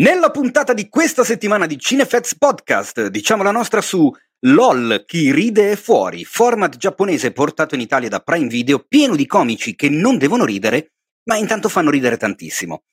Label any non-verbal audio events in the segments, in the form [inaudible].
Nella puntata di questa settimana di Cinefx Podcast diciamo la nostra su LOL, chi ride è fuori, format giapponese portato in Italia da Prime Video pieno di comici che non devono ridere, ma intanto fanno ridere tantissimo.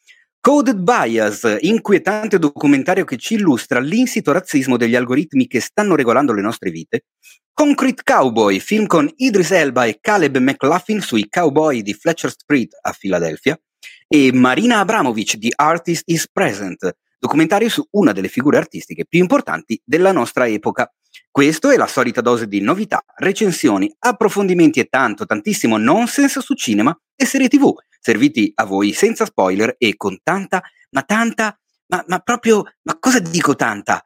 Coded Bias, inquietante documentario che ci illustra l'insito razzismo degli algoritmi che stanno regolando le nostre vite. Concrete Cowboy, film con Idris Elba e Caleb McLaughlin sui cowboy di Fletcher Street a Filadelfia e Marina Abramovic di Artist is Present, documentario su una delle figure artistiche più importanti della nostra epoca. Questo è la solita dose di novità, recensioni, approfondimenti e tanto, tantissimo nonsense su cinema e serie tv, serviti a voi senza spoiler e con tanta, ma tanta, ma, ma proprio, ma cosa dico tanta?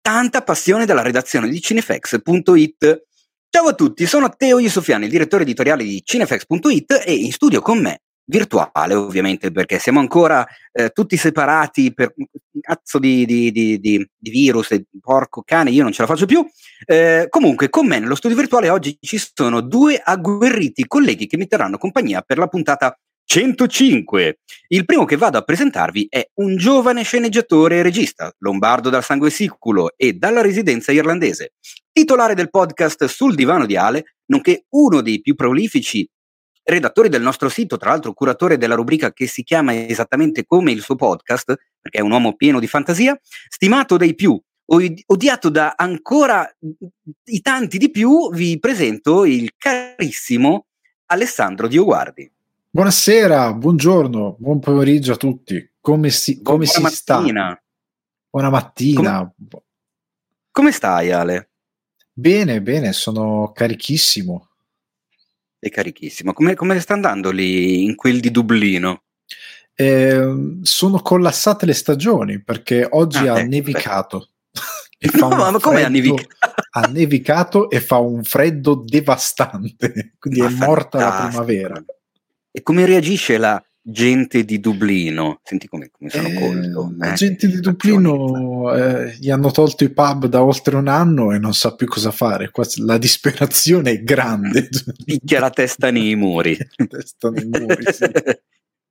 Tanta passione dalla redazione di cinefx.it. Ciao a tutti, sono Teo Yusufiani, il direttore editoriale di cinefx.it e in studio con me virtuale ovviamente perché siamo ancora eh, tutti separati per un cazzo di, di, di, di, virus e porco cane io non ce la faccio più. Eh, comunque con me nello studio virtuale oggi ci sono due agguerriti colleghi che mi terranno compagnia per la puntata 105 il primo che vado a presentarvi è un giovane sceneggiatore e regista lombardo dal sangue siculo e dalla residenza irlandese titolare del podcast sul divano di Ale nonché uno dei più prolifici redattore del nostro sito, tra l'altro curatore della rubrica che si chiama esattamente come il suo podcast, perché è un uomo pieno di fantasia, stimato dai più, odiato da ancora i tanti di più, vi presento il carissimo Alessandro Dioguardi. Buonasera, buongiorno, buon pomeriggio a tutti. Come si, come si sta? Buona mattina. Come, come stai Ale? Bene, bene, sono carichissimo è carichissimo. Come, come sta andando lì in quel di Dublino? Eh, sono collassate le stagioni perché oggi ah, ha eh, nevicato. [laughs] no, ma come ha nevicato? ha nevicato e fa un freddo devastante, quindi ma è morta la primavera. E come reagisce la gente di Dublino. Senti come, come sono eh, colto. La eh, gente di Dublino eh, gli hanno tolto i pub da oltre un anno e non sa più cosa fare. Qua la disperazione è grande. Picchia la testa nei muri. [laughs] testa nei muri sì.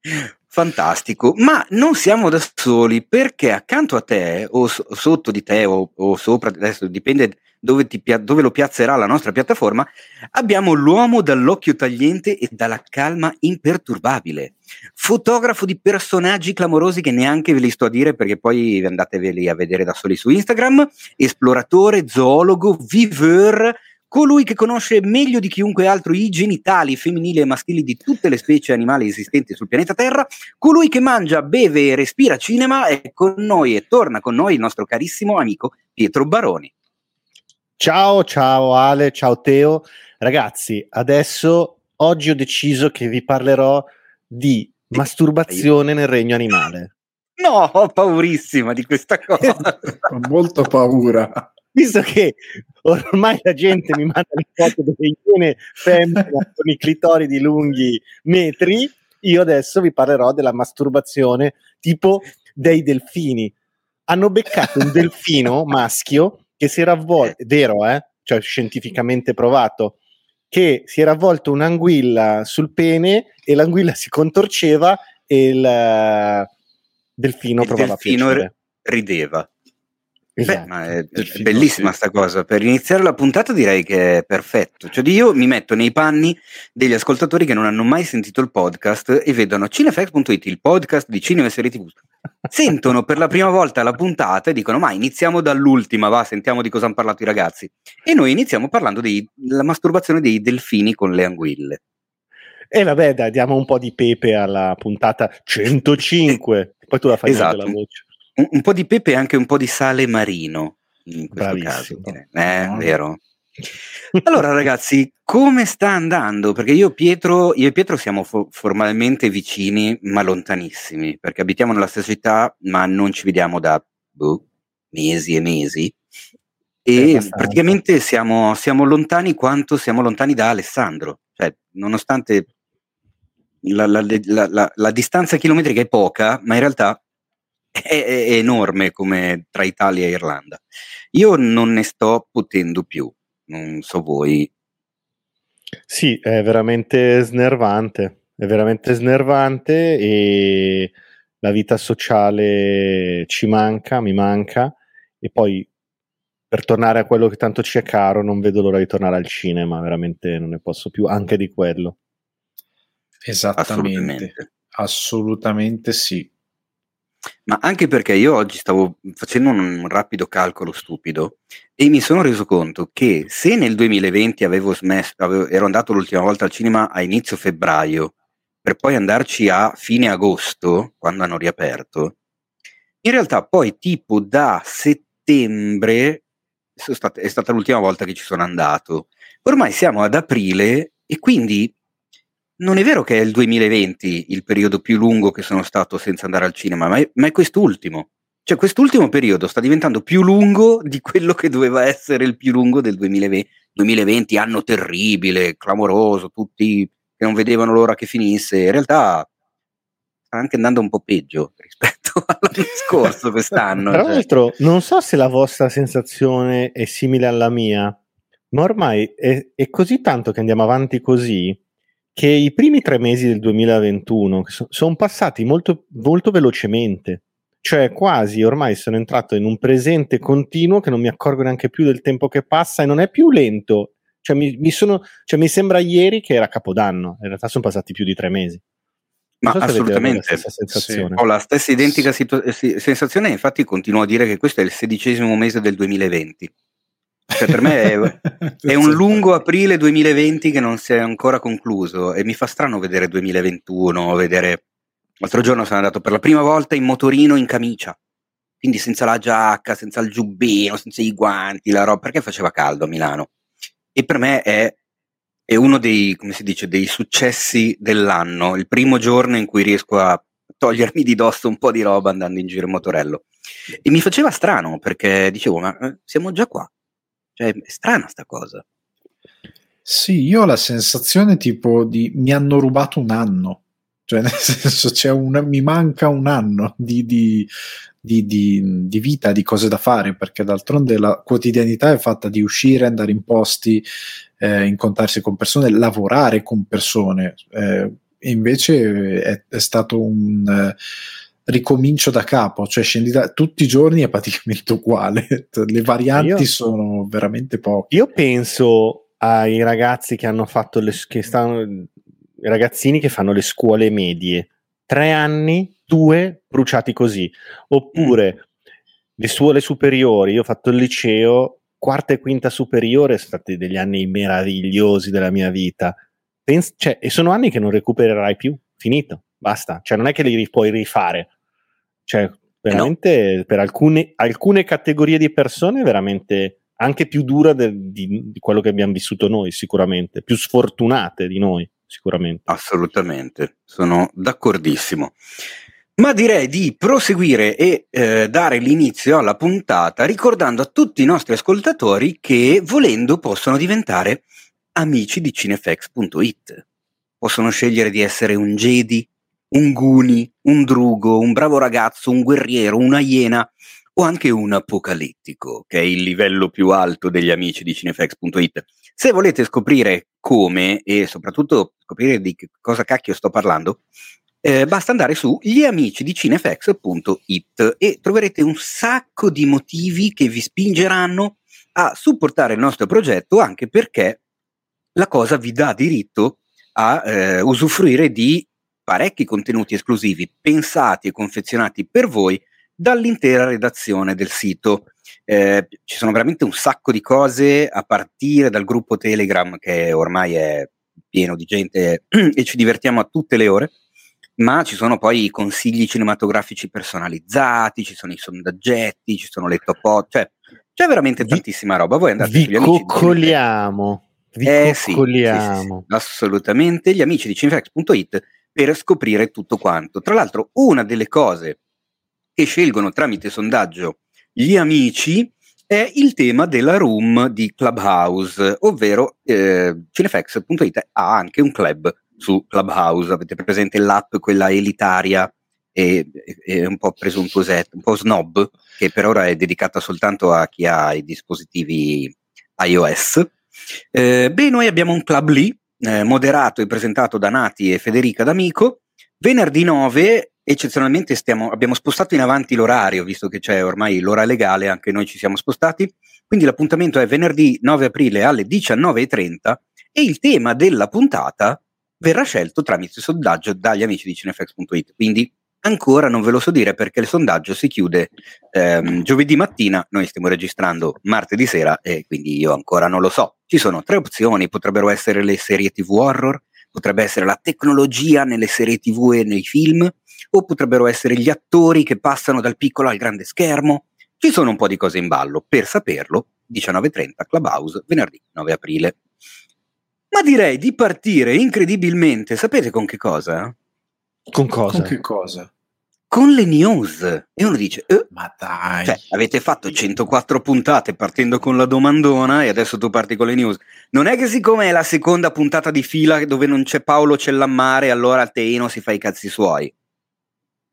[laughs] Fantastico, ma non siamo da soli perché accanto a te o so- sotto di te o, o sopra, adesso dipende dove, pia- dove, lo piazzerà la nostra piattaforma, abbiamo l'uomo dall'occhio tagliente e dalla calma imperturbabile, fotografo di personaggi clamorosi che neanche ve li sto a dire perché poi andateveli a vedere da soli su Instagram, esploratore, zoologo, viveur, colui che conosce meglio di chiunque altro i genitali femminili e maschili di tutte le specie animali esistenti sul pianeta Terra, colui che mangia, beve e respira cinema è con noi e torna con noi il nostro carissimo amico Pietro Baroni. Ciao, ciao Ale, ciao Teo. Ragazzi, adesso oggi ho deciso che vi parlerò di masturbazione nel regno animale. No, ho paurissima di questa [laughs] cosa. ho molto paura. Visto che ormai la gente mi manda le foto delle iene femmine con i clitoridi lunghi metri, io adesso vi parlerò della masturbazione tipo dei delfini. Hanno beccato un delfino [laughs] maschio che si era avvolto, è vero, eh? cioè scientificamente provato, che si era avvolto un'anguilla sul pene e l'anguilla si contorceva e il uh, delfino il provava delfino rideva. Esatto. Beh, è, è bellissima sta cosa. Per iniziare la puntata direi che è perfetto. Cioè io mi metto nei panni degli ascoltatori che non hanno mai sentito il podcast e vedono cinefax.it, il podcast di cinema e serie tv. Sentono per la prima volta la puntata e dicono ma iniziamo dall'ultima, va, sentiamo di cosa hanno parlato i ragazzi. E noi iniziamo parlando della masturbazione dei delfini con le anguille. E vabbè, dai, diamo un po' di pepe alla puntata 105. Poi tu la fai esatto. la voce un, un, po' di pepe e anche un po' di sale marino in questo Bravissimo. caso. Eh, no. vero. Allora ragazzi, come sta andando? Perché io, Pietro, io e Pietro siamo fo- formalmente vicini ma lontanissimi, perché abitiamo nella stessa città ma non ci vediamo da boh, mesi e mesi. E praticamente siamo, siamo, lontani quanto siamo lontani da Alessandro. Cioè, nonostante la, la, la, la distanza chilometrica è poca, ma in realtà è, è enorme come tra Italia e Irlanda. Io non ne sto potendo più, non so voi. Sì, è veramente snervante, è veramente snervante e la vita sociale ci manca, mi manca, e poi per tornare a quello che tanto ci è caro, non vedo l'ora di tornare al cinema, veramente non ne posso più, anche di quello. Esattamente, assolutamente, assolutamente sì. Ma anche perché io oggi stavo facendo un rapido calcolo stupido e mi sono reso conto che se nel 2020 avevo smesso, avevo, ero andato l'ultima volta al cinema a inizio febbraio, per poi andarci a fine agosto, quando hanno riaperto, in realtà poi tipo da settembre state, è stata l'ultima volta che ci sono andato. Ormai siamo ad aprile e quindi non è vero che è il 2020 il periodo più lungo che sono stato senza andare al cinema, ma è, ma è quest'ultimo. Cioè, quest'ultimo periodo sta diventando più lungo di quello che doveva essere il più lungo del 2020, 2020 anno terribile, clamoroso, tutti che non vedevano l'ora che finisse. In realtà sta anche andando un po' peggio rispetto [laughs] all'anno scorso quest'anno. Tra cioè. l'altro, non so se la vostra sensazione è simile alla mia, ma ormai è, è così tanto che andiamo avanti così che i primi tre mesi del 2021 so, sono passati molto, molto velocemente. Cioè, quasi ormai sono entrato in un presente continuo che non mi accorgo neanche più del tempo che passa e non è più lento. Cioè, mi, mi, sono, cioè, mi sembra ieri che era Capodanno, in realtà sono passati più di tre mesi. Ma so assolutamente, sì. ho la stessa identica situ- sensazione, infatti continuo a dire che questo è il sedicesimo mese del 2020. Cioè, per me è, [laughs] è, un lungo aprile 2020 che non si è ancora concluso e mi fa strano vedere 2021, vedere... L'altro giorno sono andato per la prima volta in motorino in camicia, quindi senza la giacca, senza il giubbino, senza i guanti, la roba, perché faceva caldo a Milano. E per me è, è uno dei, come si dice, dei successi dell'anno, il primo giorno in cui riesco a togliermi di dosso un po' di roba andando in giro in motorello. E mi faceva strano perché dicevo, ma eh, siamo già qua cioè, è strana sta cosa. Sì, io ho la sensazione tipo di mi hanno rubato un anno, cioè nel [laughs] senso c'è un, mi manca un anno di, di, di, di, vita, di cose da fare, perché d'altronde la quotidianità è fatta di uscire, andare in posti, eh, incontrarsi con persone, lavorare con persone, eh, invece è, è stato un... Eh, ricomincio da capo, cioè scendi da tutti i giorni è praticamente uguale, [laughs] le varianti io, sono veramente poche. Io penso ai ragazzi che hanno fatto le che stanno i ragazzini che fanno le scuole medie, tre anni, due bruciati così, oppure mm. le scuole superiori, io ho fatto il liceo, quarta e quinta superiore sono stati degli anni meravigliosi della mia vita. Pens- cioè, e sono anni che non recupererai più, finito basta, cioè non è che li puoi rifare, cioè veramente no. per alcune, alcune, categorie di persone veramente anche più dura de, di, di, quello che abbiamo vissuto noi sicuramente, più sfortunate di noi sicuramente. Assolutamente, sono d'accordissimo. Ma direi di proseguire e eh, dare l'inizio alla puntata ricordando a tutti i nostri ascoltatori che volendo possono diventare amici di cinefx.it. Possono scegliere di essere un Jedi, un Guni, un Drugo, un bravo ragazzo, un guerriero, una iena o anche un apocalittico, che è il livello più alto degli amici di cinefx.it. Se volete scoprire come e soprattutto scoprire di cosa cacchio sto parlando, eh, basta andare su gliamicidiccinefx.it e troverete un sacco di motivi che vi spingeranno a supportare il nostro progetto anche perché la cosa vi dà diritto a eh, usufruire di parecchi contenuti esclusivi pensati e confezionati per voi dall'intera redazione del sito. Eh, ci sono veramente un sacco di cose a partire dal gruppo Telegram che ormai è pieno di gente [clears throat] e ci divertiamo a tutte le ore, ma ci sono poi i consigli cinematografici personalizzati, ci sono i sondaggetti, ci sono le top cioè c'è veramente tantissima roba. Voi andate vi coccoliamo. Vi eh, coccoliamo. Sì, sì, sì, assolutamente. Gli amici di cinefx.it per scoprire tutto quanto. Tra l'altro, una delle cose che scelgono tramite sondaggio gli amici è il tema della room di Clubhouse, ovvero eh, Cinefx.it ha anche un club su Clubhouse. Avete presente l'app, quella elitaria e, e un po' presuntuosetta, un po' snob, che per ora è dedicata soltanto a chi ha i dispositivi iOS. Eh, beh, noi abbiamo un club lì eh, moderato e presentato da Nati e Federica D'Amico, venerdì 9 e eccezionalmente stiamo, abbiamo spostato in avanti l'orario, visto che c'è ormai l'ora legale, anche noi ci siamo spostati. Quindi l'appuntamento è venerdì 9 aprile alle 19.30 e il tema della puntata verrà scelto tramite sondaggio dagli amici di cinefx.it. Quindi ancora non ve lo so dire perché il sondaggio si chiude ehm, giovedì mattina, noi stiamo registrando martedì sera e quindi io ancora non lo so. Ci sono tre opzioni, potrebbero essere le serie TV horror, potrebbe essere la tecnologia nelle serie TV e nei film, o potrebbero essere gli attori che passano dal piccolo al grande schermo. Ci sono un po' di cose in ballo, per saperlo, 19.30 Clubhouse, venerdì 9 aprile. Ma direi di partire incredibilmente, sapete con che cosa? Con cosa? Con che cosa? Con le news. E uno dice, eh, Ma dai. cioè, avete fatto 104 puntate partendo con la domandona e adesso tu parti con le news. Non è che siccome è la seconda puntata di fila dove non c'è Paolo Cellammare, allora Teino si fa i cazzi suoi.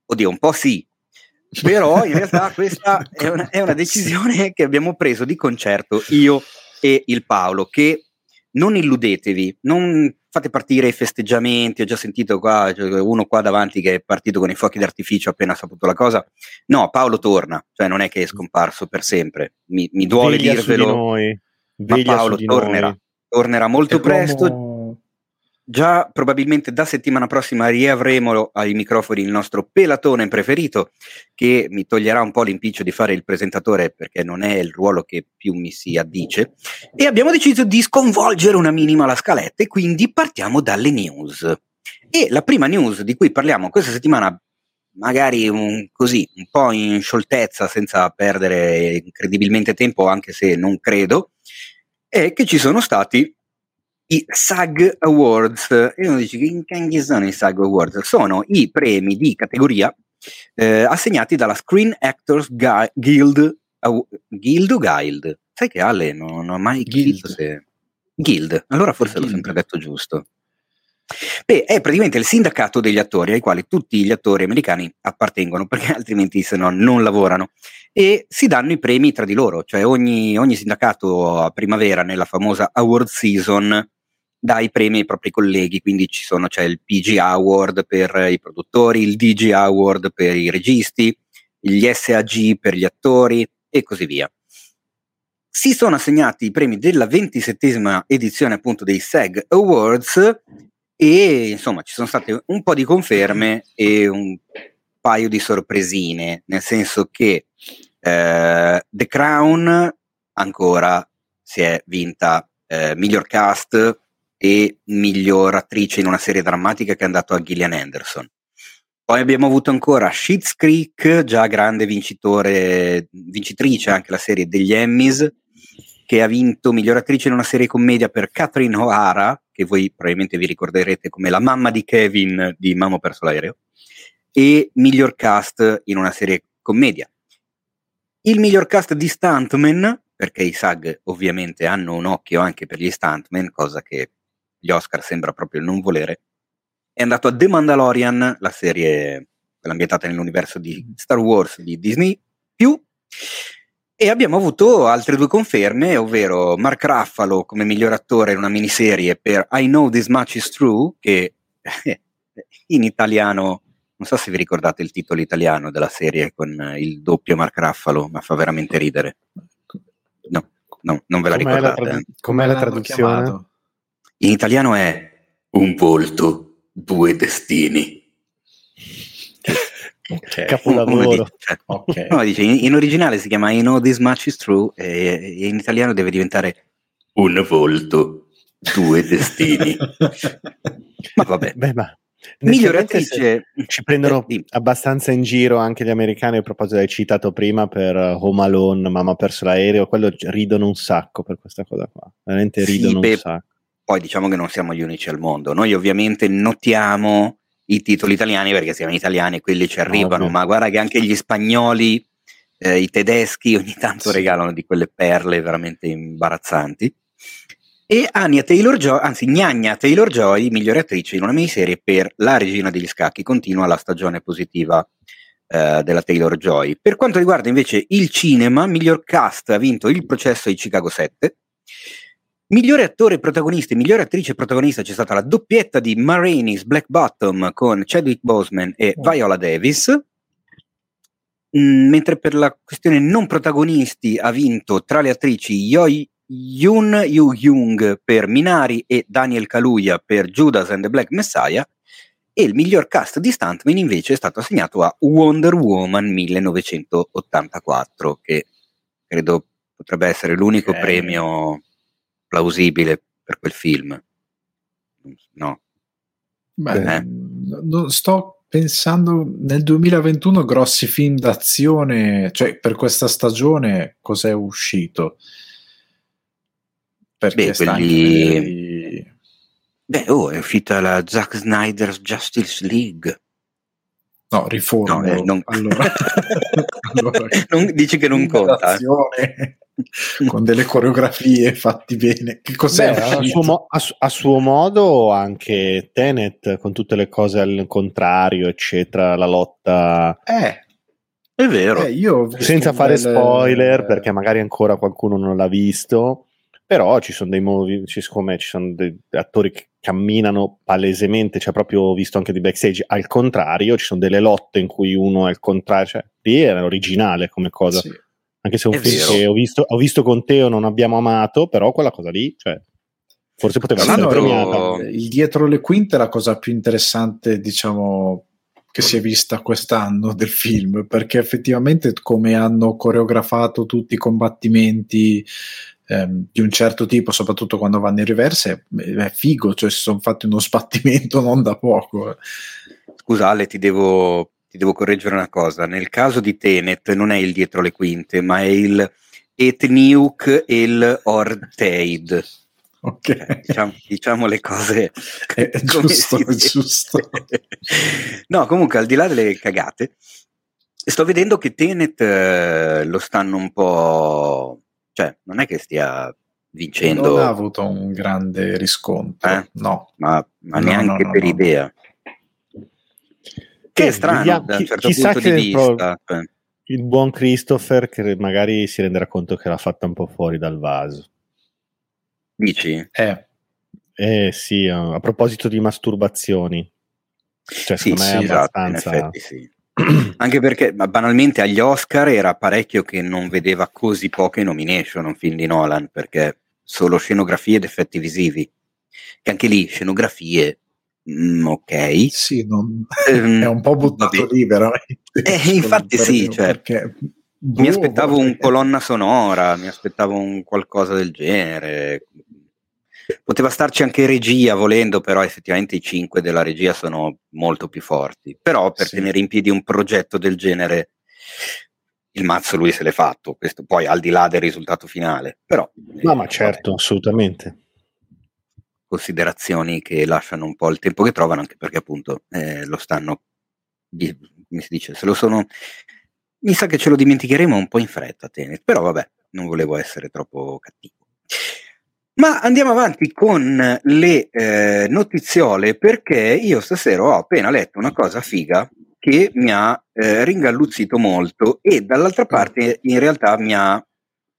Oddio, un po' sì. Però in realtà questa è una, è una decisione che abbiamo preso di concerto io e il Paolo, che non illudetevi, non fate partire i festeggiamenti, ho già sentito qua cioè, uno qua davanti che è partito con i fuochi d'artificio appena saputo la cosa. No, Paolo torna, cioè non è che è scomparso per sempre. Mi, mi duole Veglia dirvelo, di ma Paolo tornerà. Tornerà molto È presto. come- Già probabilmente da settimana prossima riavremo ai microfoni il nostro pelatone preferito che mi toglierà un po' l'impiccio di fare il presentatore perché non è il ruolo che più mi si addice e abbiamo deciso di sconvolgere una minima la scaletta e quindi partiamo dalle news. E la prima news di cui parliamo questa settimana magari un, così un po' in scioltezza senza perdere incredibilmente tempo anche se non credo è che ci sono stati i SAG Awards. E uno dice: Che che sono i SAG Awards? Sono i premi di categoria eh, assegnati dalla Screen Actors Gui- Guild. Guild o Guild? Sai che Ale non, non ho mai Guild. capito se. Guild, allora forse l'ho Guild. sempre detto giusto. Beh, è praticamente il sindacato degli attori ai quali tutti gli attori americani appartengono, perché [laughs] altrimenti se no non lavorano. E si danno i premi tra di loro, cioè ogni, ogni sindacato a primavera nella famosa award season dà i premi ai propri colleghi, quindi ci sono, c'è il PG Award per i produttori, il DG Award per i registi, gli SAG per gli attori e così via. Si sono assegnati i premi della ventisettesima edizione appunto dei SAG Awards e insomma ci sono state un po' di conferme e un paio di sorpresine, nel senso che eh, The Crown ancora si è vinta eh, miglior cast e miglior attrice in una serie drammatica che è andato a Gillian Anderson. Poi abbiamo avuto ancora Schitt's Creek, già grande vincitore, vincitrice anche la serie degli Emmys, che ha vinto miglior attrice in una serie commedia per Catherine O'Hara, che voi probabilmente vi ricorderete come la mamma di Kevin di Mamma perso l'aereo, e miglior cast in una serie commedia. Il miglior cast di Stuntman, perché i SAG ovviamente hanno un occhio anche per gli Stuntman, cosa che gli Oscar sembra proprio non volere, è andato a The Mandalorian, la serie quella ambientata nell'universo di Star Wars di Disney, più e abbiamo avuto altre due conferme, ovvero Mark Ruffalo come miglior attore in una miniserie per I Know This Much Is True, che [laughs] in italiano, non so se vi ricordate il titolo italiano della serie con il doppio Mark Ruffalo, ma fa veramente ridere. No, no non ve la Com'è la ricordate. tradu- eh? Com'è la traduzione? In italiano è Un volto, due destini. Ok. [laughs] Capolavoro. Uno dice- cioè, ok. No, dice, in, in originale si chiama I know this much is true e, e in italiano deve diventare un volto, due destini. [laughs] Ma vabbè. Beh, ma attrice. Ci prendono Eh, abbastanza in giro anche gli americani a proposito hai citato prima per Home Alone, Mamma ha perso l'aereo, quello ridono un sacco per questa cosa qua, veramente Sì, ridono beh, un sacco. Poi diciamo che non siamo gli unici al mondo. Noi ovviamente notiamo i titoli italiani perché siamo italiani e quelli ci arrivano, Ovvio. ma guarda che anche gli spagnoli, eh, i tedeschi ogni tanto Sì. regalano di quelle perle veramente imbarazzanti. E Anya Taylor-Joy, anzi Gnagna Taylor-Joy, migliore attrice in una miniserie per La regina degli scacchi, continua la stagione positiva eh, della Taylor-Joy. Per quanto riguarda invece il cinema, miglior cast ha vinto Il processo di Chicago 7, Migliore attore protagonista e migliore attrice protagonista c'è stata la doppietta di Ma Rainey's Black Bottom con Chadwick Boseman e Oh. Viola Davis. Mm, mentre per la questione non protagonisti ha vinto tra le attrici Yoi- Yoon Yu Young per Minari e Daniel Kaluuya per Judas and the Black Messiah e il miglior cast di stuntman invece è stato assegnato a Wonder Woman 1984 che credo potrebbe essere l'unico Ok. premio plausibile per quel film. No, Beh, Eh. non sto pensando nel 2021 grossi film d'azione, cioè per questa stagione cos'è uscito? Perché Beh, quelli- magari- beh, oh, è uscita la Zack Snyder's Justice League. No, riformulo. No, eh, non- allora, [laughs] [laughs] allora, Non- dici che non conta. d'azione [laughs] con delle coreografie fatti bene. Che cos'è Beh, a, suo mo- a su- a suo modo anche Tenet con tutte le cose al contrario, eccetera, la lotta Eh, È vero. eh, senza fare bel- spoiler perché magari ancora qualcuno non l'ha visto però ci sono dei movi ci, siccome ci sono dei attori che camminano palesemente cioè proprio visto anche di backstage al contrario ci sono delle lotte in cui uno è al contrario cioè lì era originale come cosa Sì. Anche se è un È film vero. che ho visto, ho visto con te o non abbiamo amato però quella cosa lì cioè, forse poteva Tra essere premiata il dietro le quinte è la cosa più interessante, diciamo, che si è vista quest'anno del film, perché effettivamente come hanno coreografato tutti i combattimenti ehm, di un certo tipo, soprattutto quando vanno in reverse, è, è figo, cioè si sono fatti uno sbattimento non da poco. Scusa Ale, ti devo, ti devo correggere una cosa. Nel caso di Tenet non è il dietro le quinte, ma è il Etniuk e il Orteid. Ok, Diciamo, diciamo le cose [laughs] È [laughs] giusto, è giusto. [laughs] no, comunque, al di là delle cagate, sto vedendo che Tenet eh, lo stanno un po'... Cioè, non è che stia vincendo, non ha avuto un grande riscontro, Eh? no. ma, ma No, neanche no, no, per idea. Che è strano vediamo- da un certo chissà punto di che pro- vista. cioè. il buon Christopher che magari si renderà conto che l'ha fatta un po' fuori dal vaso Dici? Eh, Eh sì, a proposito di masturbazioni. Cioè, Sì, secondo me sì, è esatto, in abbastanza... effetti sì. [clears throat] Anche perché banalmente agli Oscar era parecchio che non vedeva così poche nomination un film di Nolan, perché solo scenografie ed effetti visivi. Che anche lì scenografie, mm, ok. sì, non- Ehm, è un po' buttato lì veramente. Eh, [laughs] infatti sì, cioè, perché- Mi boh, aspettavo vabbè. un colonna sonora, mi aspettavo un qualcosa del genere. Poteva starci anche regia volendo, però effettivamente i cinque della regia sono molto più forti. Però per Sì. tenere in piedi un progetto del genere, il mazzo lui se l'è fatto, questo poi al di là del risultato finale. Però, No, eh, ma certo, vabbè, assolutamente. Considerazioni che lasciano un po' il tempo che trovano, anche perché appunto eh, lo stanno, come si dice, se lo sono... Mi sa che ce lo dimenticheremo un po' in fretta, Tenet, però vabbè, non volevo essere troppo cattivo. Ma andiamo avanti con le eh, notiziole perché io stasera ho appena letto una cosa figa che mi ha eh, ringalluzzito molto e dall'altra parte in realtà mi ha,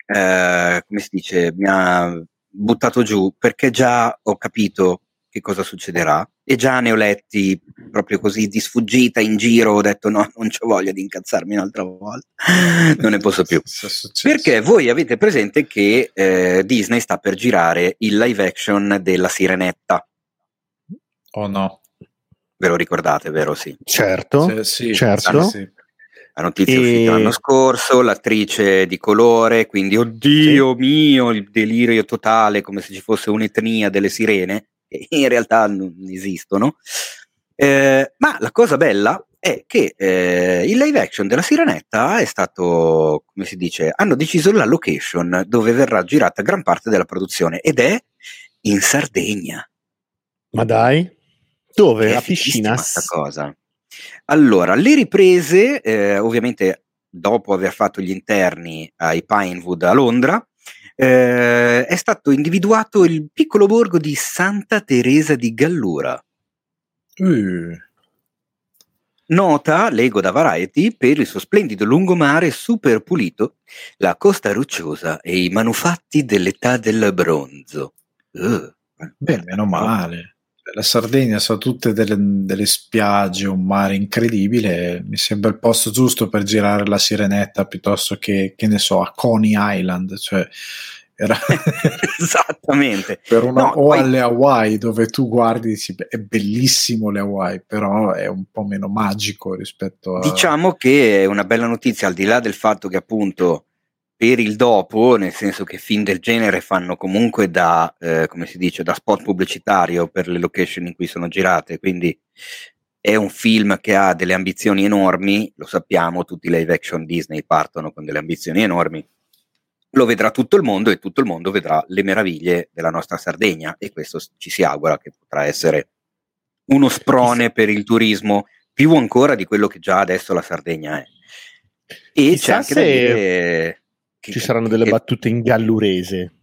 eh, come si dice, mi ha buttato giù perché già ho capito che cosa succederà e già ne ho letti proprio così di sfuggita in giro, ho detto no, non c'ho voglia di incazzarmi un'altra volta, [laughs] non ne posso più. Perché voi avete presente che eh, Disney sta per girare il live action della Sirenetta, Oh no. ve lo ricordate, vero? Sì. Certo. Sì, sì, certo. sì, sì. La notizia è E- uscita l'anno scorso, l'attrice di colore, quindi oddio mio, il delirio totale, come se ci fosse un'etnia delle sirene, che in realtà non esistono. Eh, ma la cosa bella è che eh, il live action della Sirenetta è stato, come si dice, hanno deciso la location dove verrà girata gran parte della produzione ed è in Sardegna. Ma dai, dove? È A fighissima piscina? sta cosa. Allora, le riprese, eh, ovviamente dopo aver fatto gli interni ai Pinewood a Londra, eh, è stato individuato il piccolo borgo di Santa Teresa di Gallura, Uh, nota, leggo da Variety, per il suo splendido lungomare super pulito, la costa rocciosa e i manufatti dell'età del bronzo. Uh, Beh, meno male. La Sardegna sono tutte delle, delle, spiagge, un mare incredibile. Mi sembra il posto giusto per girare la sirenetta piuttosto che, che ne so, a Coney Island. Cioè, era [laughs] Esattamente. per una, no, o poi... alle Hawaii dove tu guardi dici, è bellissimo le Hawaii, però è un po' meno magico rispetto a... Diciamo che è una bella notizia, al di là del fatto che appunto per il dopo, nel senso che film del genere fanno comunque da, eh, come si dice, da spot pubblicitario per le location in cui sono girate, quindi è un film che ha delle ambizioni enormi, lo sappiamo, tutti i live action Disney partono con delle ambizioni enormi, lo vedrà tutto il mondo e tutto il mondo vedrà le meraviglie della nostra Sardegna e questo ci si augura che potrà essere uno sprone per il turismo più ancora di quello che già adesso la Sardegna è. E Chissà c'è anche da dire che, ci saranno delle che, battute in gallurese.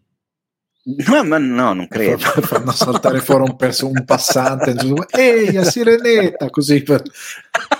No, ma no, non credo. [laughs] Fanno saltare fuori un, perso- un passante. Ehi, a Sirenetta, così per...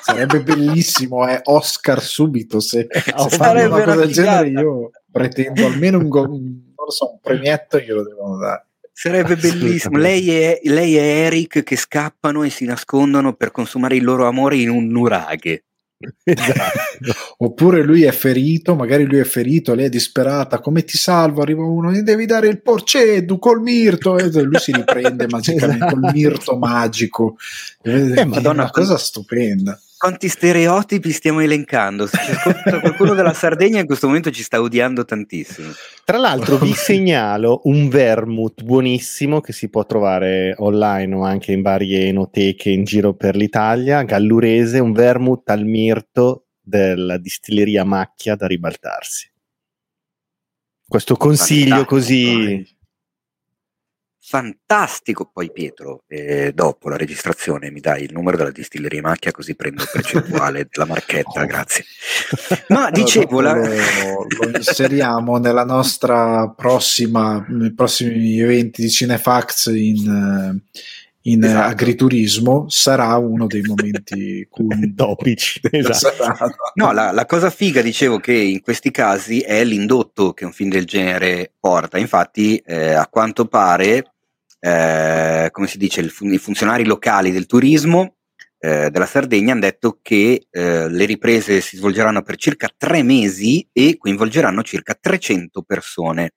sarebbe bellissimo, eh? Oscar subito se, se fanno una cosa del genere io pretendo almeno un, go- non lo so, un premietto glielo devono dare. Sarebbe bellissimo. Lei e, lei e Eric che scappano e si nascondono per consumare il loro amore in un nuraghe. [laughs] Esatto. Oppure lui è ferito, magari lui è ferito, lei è disperata, come ti salvo? Arriva uno, gli devi dare il porceddu col mirto e lui si riprende [laughs] magicamente esatto. col mirto magico. Eh, Madonna, una cosa stupenda quanti stereotipi stiamo elencando. Se qualcuno della Sardegna in questo momento ci sta odiando tantissimo. Tra l'altro vi [laughs] segnalo un vermouth buonissimo che si può trovare online o anche in varie enoteche in giro per l'Italia, gallurese, un vermouth al mirto della distilleria Macchia da ribaltarsi. Questo consiglio così fantastico. Poi Pietro, eh, dopo la registrazione, mi dai il numero della distilleria Macchia così prendo il percentuale [laughs] della marchetta, oh. grazie. [laughs] Ma dicevo, la... lo, lo, inseriamo nella nostra prossima, nei prossimi eventi di Cinefax in, in esatto. agriturismo sarà uno dei momenti [laughs] topici. Esatto. No, la, la, cosa figa, dicevo, che in questi casi è l'indotto che un film del genere porta. Infatti, eh, a quanto pare, eh, come si dice, i funzionari locali del turismo eh, della Sardegna hanno detto che eh, le riprese si svolgeranno per circa tre mesi e coinvolgeranno circa 300 persone.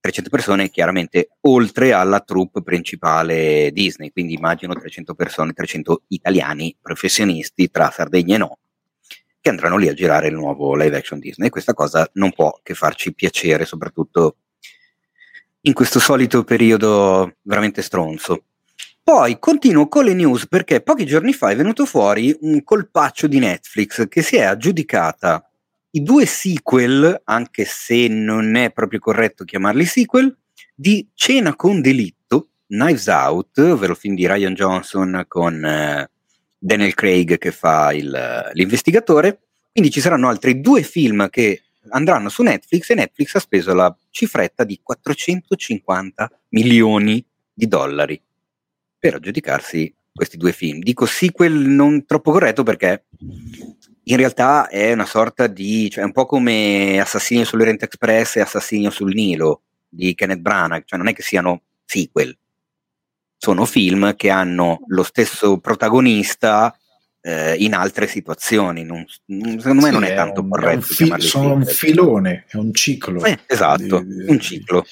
300 persone chiaramente oltre alla troupe principale Disney, quindi immagino 300 persone, 300 italiani professionisti tra Sardegna e no, che andranno lì a girare il nuovo live action Disney. Questa cosa non può che farci piacere, soprattutto in questo solito periodo veramente stronzo. Poi continuo con le news perché pochi giorni fa è venuto fuori un colpaccio di Netflix che si è aggiudicata i due sequel, anche se non è proprio corretto chiamarli sequel, di Cena con delitto, Knives Out, ovvero il film di Ryan Johnson con eh, Daniel Craig che fa il, l'investigatore. Quindi ci saranno altri due film che andranno su Netflix e Netflix ha speso la cifretta di 450 milioni di dollari per aggiudicarsi questi due film. Dico sequel non troppo corretto perché in realtà è una sorta di, cioè un po' come Assassino sull'Oriente Express e Assassino sul Nilo di Kenneth Branagh, cioè non è che siano sequel, sono film che hanno lo stesso protagonista eh, in altre situazioni. Non, secondo me sì, non è, è tanto un, corretto. È un fi- sono un filone, è un ciclo. Eh, esatto, di, un ciclo.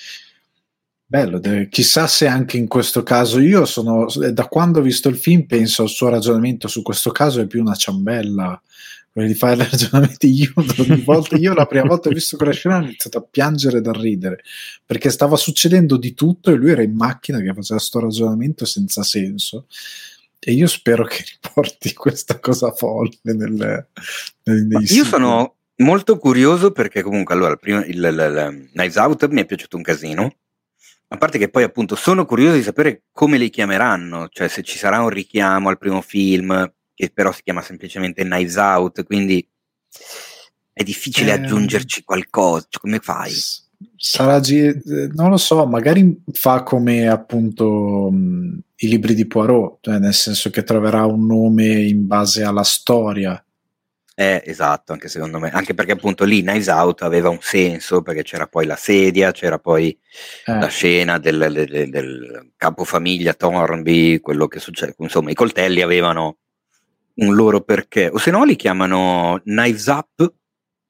Bello, chissà se anche in questo caso io sono, da quando ho visto il film penso al suo ragionamento su questo caso è più una ciambella, quello di fare [laughs] ragionamenti io ogni volta, io la prima volta che ho visto quella scena ho iniziato a piangere da ridere, perché stava succedendo di tutto e lui era in macchina che faceva questo ragionamento senza senso e io spero che riporti questa cosa folle nel, nel, Io sono molto curioso perché comunque allora il, primo, il, il, il Knives Out mi è piaciuto un casino. A parte che poi appunto sono curioso di sapere come li chiameranno, cioè se ci sarà un richiamo al primo film, che però si chiama semplicemente Knives Out, quindi è difficile eh, aggiungerci qualcosa, cioè, come fai? Sarà, non lo so, magari fa come appunto mh, i libri di Poirot, cioè nel senso che troverà un nome in base alla storia. Eh, esatto, anche secondo me, anche perché appunto lì Knives Out aveva un senso, perché c'era poi la sedia, c'era poi eh. la scena del, del, del capofamiglia Thornby, quello che succede, insomma i coltelli avevano un loro perché, o se no li chiamano Knives Up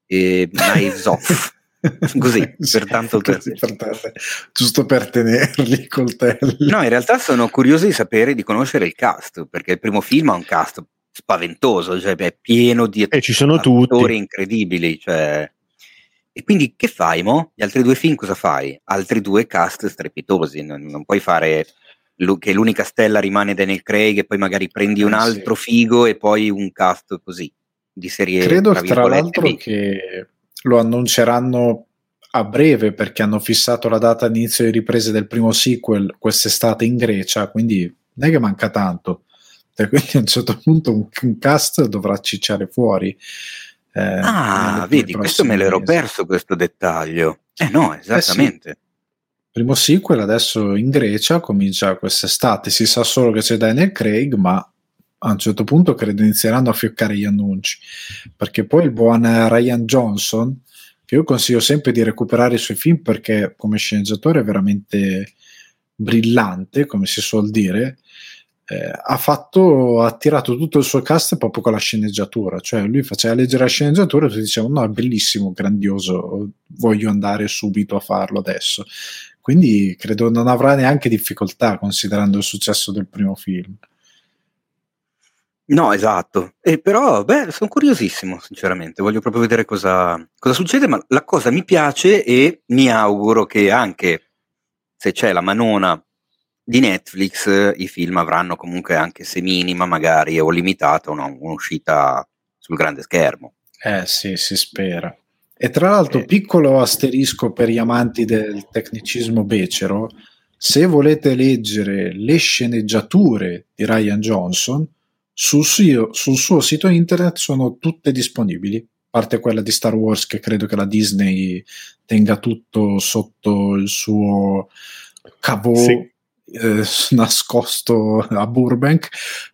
e [laughs] Knives Off. [laughs] [laughs] Così, per tanto per, per te, giusto per tenerli i coltelli. No, in realtà sono curioso di sapere, di conoscere il cast, perché il primo film ha un cast spaventoso, cioè è pieno di e ci sono tutti incredibili, cioè... E quindi che fai, mo? Gli altri due film cosa fai? Altri due cast strepitosi, non, non puoi fare che l'unica stella rimane Daniel Craig e poi magari prendi un eh, altro sì. figo e poi un cast così di serie credo tra, tra l'altro che lo annunceranno a breve perché hanno fissato la data inizio di riprese del primo sequel quest'estate in Grecia quindi non è che manca tanto. Cioè, quindi a un certo punto un, un cast dovrà cicciare fuori eh, ah vedi questo me l'ero mesi. perso questo dettaglio. Eh no esattamente eh sì. primo sequel adesso in Grecia comincia quest'estate, si sa solo che c'è Daniel Craig, ma a un certo punto credo inizieranno a fioccare gli annunci, perché poi il buon Ryan Johnson, che io consiglio sempre di recuperare i suoi film perché come sceneggiatore è veramente brillante, come si suol dire, eh, ha fatto, ha tirato tutto il suo cast proprio con la sceneggiatura, cioè lui faceva leggere la sceneggiatura e tutti dicevano no è bellissimo, grandioso, voglio andare subito a farlo adesso. Quindi credo non avrà neanche difficoltà considerando il successo del primo film. No, esatto. E però, beh, sono curiosissimo, sinceramente. Voglio proprio vedere cosa, cosa succede, ma la cosa mi piace e mi auguro che anche se c'è la manona di Netflix, i film avranno comunque anche se minima magari o limitata una, un'uscita sul grande schermo. Eh sì, si spera. E tra l'altro, eh. piccolo asterisco per gli amanti del tecnicismo becero, se volete leggere le sceneggiature di Ryan Johnson, sul suo, sul suo sito internet sono tutte disponibili, a parte quella di Star Wars che credo che la Disney tenga tutto sotto il suo cavo sì. eh, [laughs] nascosto a Burbank,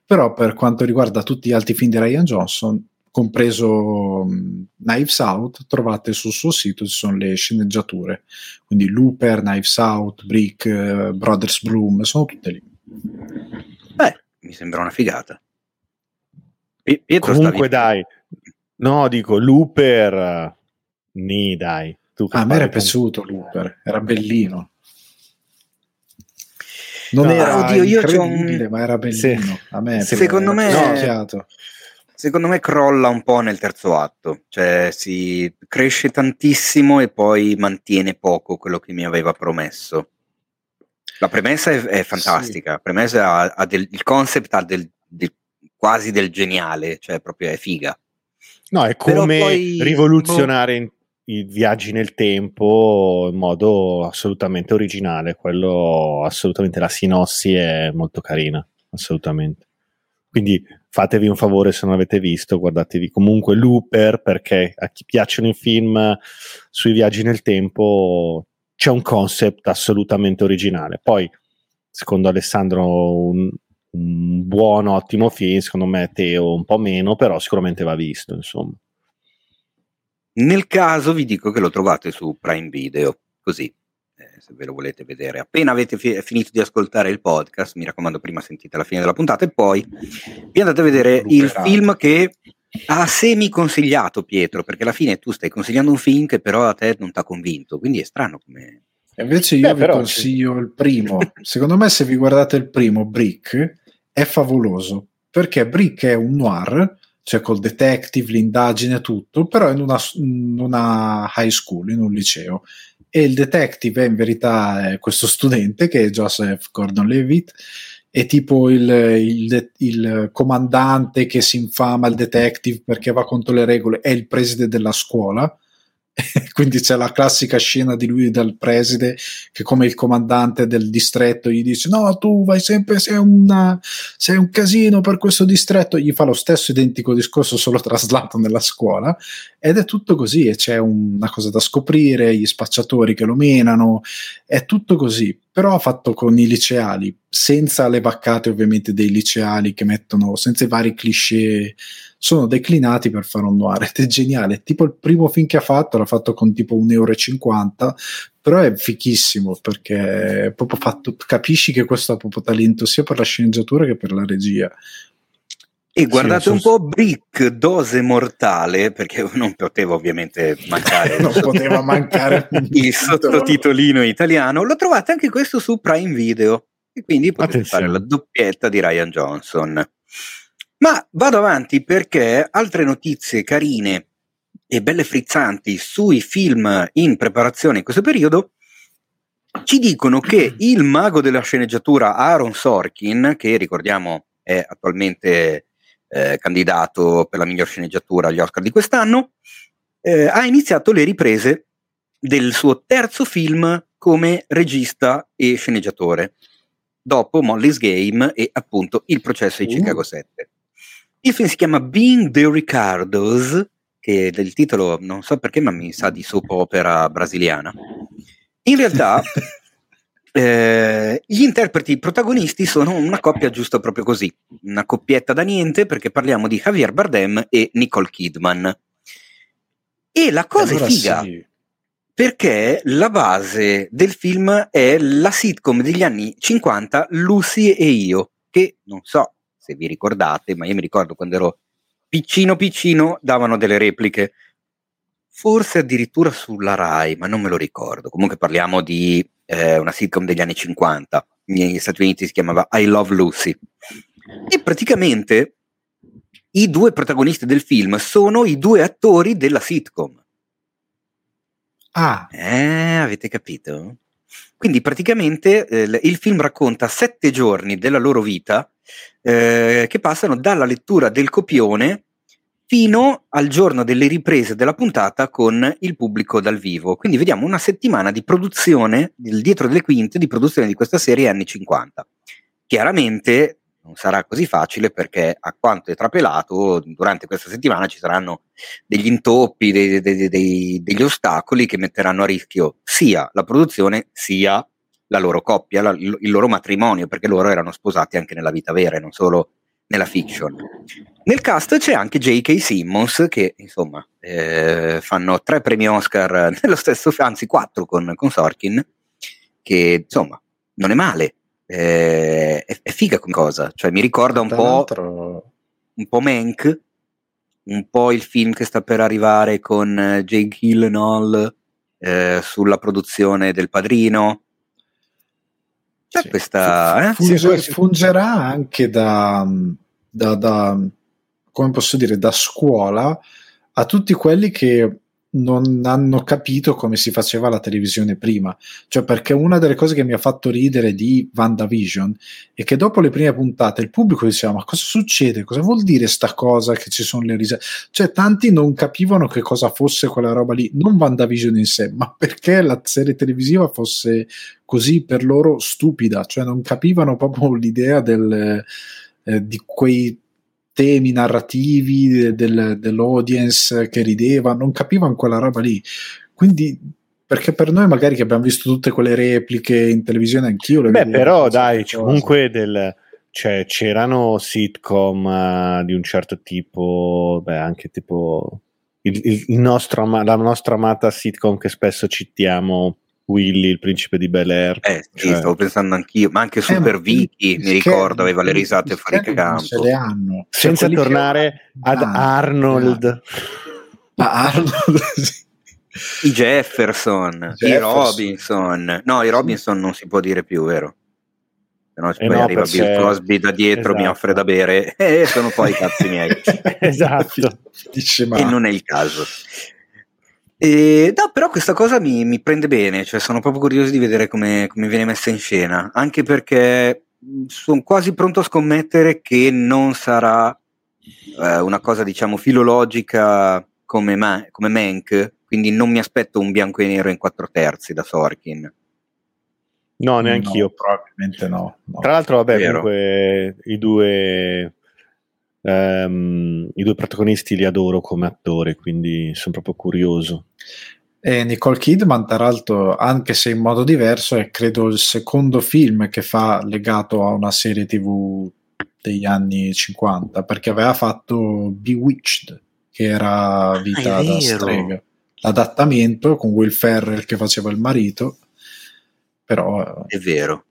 però per quanto riguarda tutti gli altri film di Ryan Johnson compreso um, Knives Out, trovate sul suo sito ci sono le sceneggiature, quindi Looper, Knives Out, Brick, uh, Brothers Bloom, sono tutte lì. Beh, mi sembra una figata. Pietro Comunque dai, no, dico Looper, ni dai. Tu ah, a me era piaciuto Looper, era bellino. Non no, era oddio, io un... ma era bellino. Sì. A me, secondo me, no, Secondo me crolla un po' nel terzo atto, cioè si cresce tantissimo e poi mantiene poco quello che mi aveva promesso. La premessa è, è fantastica, la premessa ha, ha del, il concept ha del, del, quasi del geniale, cioè proprio è figa. No, è come poi, rivoluzionare boh. i viaggi nel tempo in modo assolutamente originale, quello assolutamente la sinossi è molto carina, assolutamente. Quindi fatevi un favore se non avete visto, guardatevi comunque Looper perché a chi piacciono i film sui viaggi nel tempo c'è un concept assolutamente originale. Poi, secondo Alessandro, un, un buon, ottimo film, secondo me Teo un po' meno, però sicuramente va visto, insomma. Nel caso vi dico che lo trovate su Prime Video, così se ve lo volete vedere. Appena avete fi- finito di ascoltare il podcast, mi raccomando, prima sentite la fine della puntata e poi vi andate a vedere il film che ha semi consigliato Pietro, perché alla fine tu stai consigliando un film che però a te non ti ha convinto, quindi è strano come... Invece io Beh, vi consiglio sì. il primo. [laughs] Secondo me se vi guardate il primo, Brick, è favoloso, perché Brick è un noir, cioè col detective, l'indagine, tutto, però in una, in una high school, in un liceo. E il detective è in verità è questo studente che è Joseph Gordon-Levitt è tipo il, il, il, comandante che si infama il detective perché va contro le regole è il preside della scuola [laughs] quindi c'è la classica scena di lui dal preside che come il comandante del distretto gli dice no tu vai sempre sei, una, sei un casino per questo distretto. Gli fa lo stesso identico discorso solo traslato nella scuola. Ed è tutto così e c'è una cosa da scoprire gli spacciatori che lo menano è tutto così. Però fatto con i liceali senza le vaccate ovviamente dei liceali che mettono senza i vari cliché sono declinati per fare un noir [laughs] ed è geniale. Tipo il primo film che ha fatto l'ha fatto con tipo 1,50 euro, però è fichissimo perché proprio fatto, capisci che questo ha proprio talento sia per la sceneggiatura che per la regia. E guardate sì, un po' Brick, dose mortale, perché [laughs] non poteva ovviamente mancare, [laughs] non poteva mancare il sottotitolino italiano. Lo trovate anche questo su Prime Video e quindi potete Attenzione. fare la doppietta di Ryan Johnson. Ma vado avanti perché altre notizie carine e belle frizzanti sui film in preparazione in questo periodo ci dicono che [clears throat] il mago della sceneggiatura Aaron Sorkin, che ricordiamo è attualmente eh, candidato per la miglior sceneggiatura agli Oscar di quest'anno, eh, ha iniziato le riprese del suo terzo film come regista e sceneggiatore, dopo Molly's Game e appunto Il processo di Chicago 7. Il film si chiama Being the Ricardos, che del titolo non so perché, ma mi sa di soap opera brasiliana. In realtà [laughs] Eh, gli interpreti protagonisti sono una coppia giusto proprio così, una coppietta da niente perché parliamo di Javier Bardem e Nicole Kidman. E la cosa allora è figa sì. perché la base del film è la sitcom degli anni 50 Lucy e io, che non so se vi ricordate, ma io mi ricordo quando ero piccino piccino davano delle repliche. Forse addirittura sulla Rai, ma non me lo ricordo. Comunque parliamo di eh, una sitcom degli anni 50, negli Stati Uniti si chiamava I Love Lucy. E praticamente i due protagonisti del film sono i due attori della sitcom. Ah. Eh, avete capito? Quindi praticamente eh, il film racconta sette giorni della loro vita eh, che passano dalla lettura del copione fino al giorno delle riprese della puntata con il pubblico dal vivo. Quindi vediamo una settimana di produzione, dietro delle quinte, di produzione di questa serie anni 50. Chiaramente non sarà così facile perché a quanto è trapelato durante questa settimana ci saranno degli intoppi, dei, dei, dei, degli ostacoli che metteranno a rischio sia la produzione sia la loro coppia, la, il loro matrimonio, perché loro erano sposati anche nella vita vera e non solo nella fiction. Nel cast c'è anche J.K. Simmons che insomma eh, fanno tre premi Oscar [laughs] nello stesso, anzi quattro con, con Sorkin, che insomma non è male, è, è, figa come cosa, cioè mi ricorda un po', un po' Mank, un po' il film che sta per arrivare con eh, Jake Gyllenhaal eh, sulla produzione del Padrino, c'è sì. questa... Eh? Funge, fungerà anche da, da, da, come posso dire, da scuola a tutti quelli che non hanno capito come si faceva la televisione prima. Cioè, perché una delle cose che mi ha fatto ridere di WandaVision è che dopo le prime puntate il pubblico diceva: Ma cosa succede? Cosa vuol dire sta cosa che ci sono le risate? Cioè, tanti non capivano che cosa fosse quella roba lì, non WandaVision in sé, ma perché la serie televisiva fosse così per loro stupida, cioè non capivano proprio l'idea del, eh, di quei temi narrativi del, dell'audience che rideva, non capivano quella roba lì. Quindi, perché per noi magari che abbiamo visto tutte quelle repliche in televisione, anch'io le Beh, però dai, comunque del, cioè, c'erano sitcom uh, di un certo tipo, beh, anche tipo il, il nostro, la nostra amata sitcom che spesso citiamo Willy, il principe di Bel Air. Eh, sì, cioè... stavo pensando anch'io, ma anche Super eh, Vicky, mi ricordo, aveva le risate fuori campo. Se le hanno. Senza cioè, tornare ad ah, Arnold. [laughs] Ah, Arnold, I Jefferson, Jefferson, i Robinson. No, i Robinson non si può dire più, vero? Se no, eh poi no, arriva perché... Bill Cosby da dietro, esatto. mi offre da bere [laughs] e sono poi i cazzi miei. [laughs] esatto. Dice, ma... E non è il caso. E, no, però questa cosa mi, mi, prende bene, cioè sono proprio curioso di vedere come, come viene messa in scena, anche perché sono quasi pronto a scommettere che non sarà eh, una cosa, diciamo, filologica come, Ma- come Mank, quindi non mi aspetto un bianco e nero in quattro terzi da Sorkin. No, neanche no, io. Probabilmente no, no. Tra l'altro, vabbè, Vero. comunque i due Um, I due protagonisti li adoro come attore, quindi sono proprio curioso. E Nicole Kidman, tra l'altro, anche se in modo diverso, è credo il secondo film che fa legato a una serie TV degli anni 50 perché aveva fatto Bewitched che era Vita Ah, da strega l'adattamento con Will Ferrell che faceva il marito però È vero.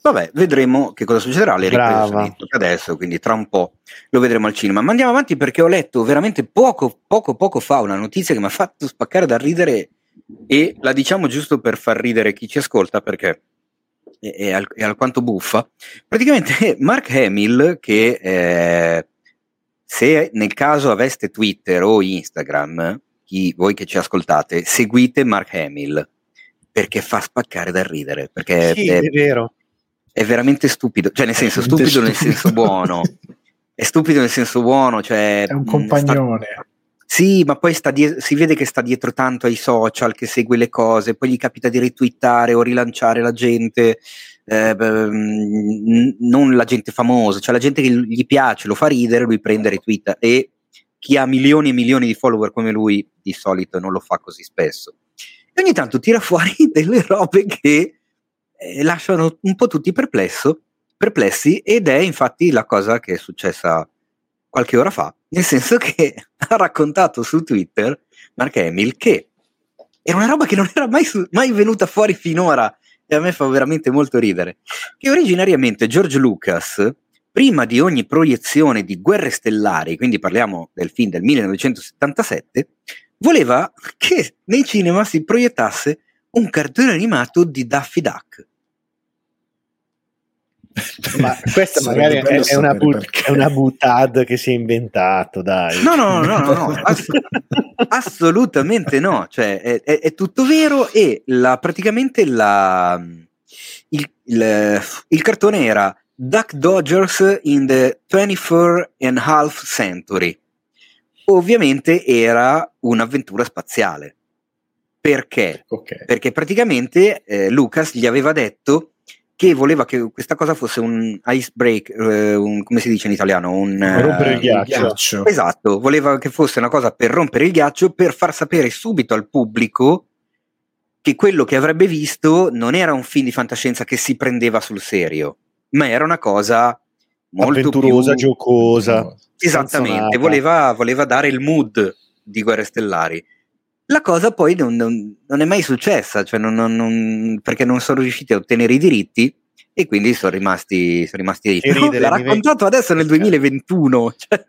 Vabbè, vedremo che cosa succederà. Le riprese sono adesso, quindi tra un po' lo vedremo al cinema. Ma andiamo avanti perché ho letto veramente poco, poco, poco fa una notizia che mi ha fatto spaccare da ridere e la diciamo giusto per far ridere chi ci ascolta perché è, è, al- è alquanto buffa. Praticamente [laughs] Mark Hamill, che eh, se nel caso aveste Twitter o Instagram, chi, voi che ci ascoltate, seguite Mark Hamill perché fa spaccare da ridere, perché Sì, è, è vero. È veramente stupido, cioè nel senso Veramente stupido nel stupido. senso buono, è stupido nel senso buono, cioè è un mh, sta- compagnone sì, ma poi sta die- si vede che sta dietro tanto ai social, che segue le cose, poi gli capita di retweetare o rilanciare la gente, eh, mh, non la gente famosa, cioè la gente che gli piace, lo fa ridere, lui prende retweeta e chi ha milioni e milioni di follower come lui di solito non lo fa così spesso. E ogni tanto tira fuori [laughs] delle robe che eh, lasciano un po' tutti perplessi ed è infatti la cosa che è successa qualche ora fa, nel senso che [laughs] ha raccontato su Twitter Mark Hamill che era una roba che non era mai, su- mai venuta fuori finora e a me fa veramente molto ridere, che originariamente George Lucas, prima di ogni proiezione di Guerre Stellari, quindi parliamo del film del 1977, voleva che nei cinema si proiettasse un cartone animato di Daffy Duck. Ma [laughs] questa magari è, è una, but- è una butad che si è inventato, dai. No, no, no, no, no, [laughs] ass- assolutamente no, cioè è, è- è tutto vero e la, praticamente la, il, il- il cartone era Duck Dodgers in the 24 and half century. Ovviamente era un'avventura spaziale. Perché? ok Perché praticamente eh, Lucas gli aveva detto che voleva che questa cosa fosse un ice break, eh, un- come si dice in italiano? Un, eh, Rompere il ghiaccio. Esatto, voleva che fosse una cosa per rompere il ghiaccio, per far sapere subito al pubblico che quello che avrebbe visto non era un film di fantascienza che si prendeva sul serio, ma era una cosa molto Avventurosa, più... giocosa. Esattamente, voleva, voleva dare il mood di Guerre Stellari. La cosa poi non, non- non è mai successa, cioè non- non- non- perché non sono riusciti a ottenere i diritti e quindi sono rimasti, sono rimasti lì. Ridere, l'ha raccontato adesso nel 2021. cioè-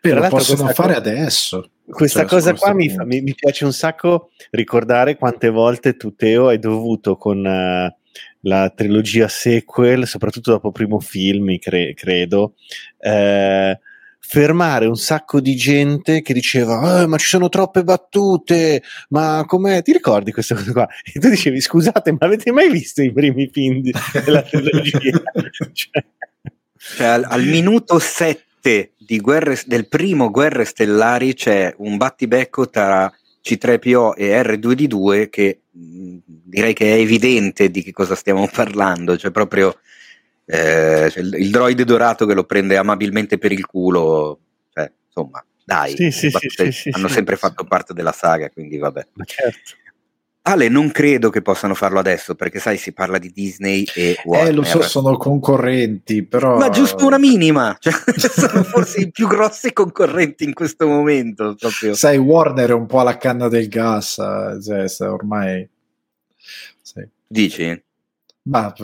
Però l'altro possono fare cosa- adesso Questa Cioè, cosa qua mi, fa- mi- mi piace un sacco ricordare quante volte tu, Teo, hai dovuto con eh, la trilogia sequel, soprattutto dopo primo film, cre- credo, eh, fermare un sacco di gente che diceva "Eh, ma ci sono troppe battute, ma com'è? Ti ricordi questa cosa qua? [laughs] E tu dicevi scusate, ma avete mai visto i primi film della trilogia? [laughs] Cioè, cioè, al, al minuto 7 di Guerre- del primo Guerre Stellari c'è un battibecco tra C3PO e R2D2 che mh, direi che è evidente di che cosa stiamo parlando, cioè proprio eh, cioè il, il droide dorato che lo prende amabilmente per il culo, cioè, insomma, dai, Sì, sì, sì, battute sì, sì, hanno sì. sempre fatto parte della saga, quindi vabbè. ma certo. Ale, non credo che possano farlo adesso, perché sai, si parla di Disney e Warner. eh lo so sono concorrenti però Ma giusto una minima, [laughs] cioè, sono forse i più grossi concorrenti in questo momento. Proprio. sai Warner è un po' alla canna del gas eh, cioè, ormai sì. Dici? Ma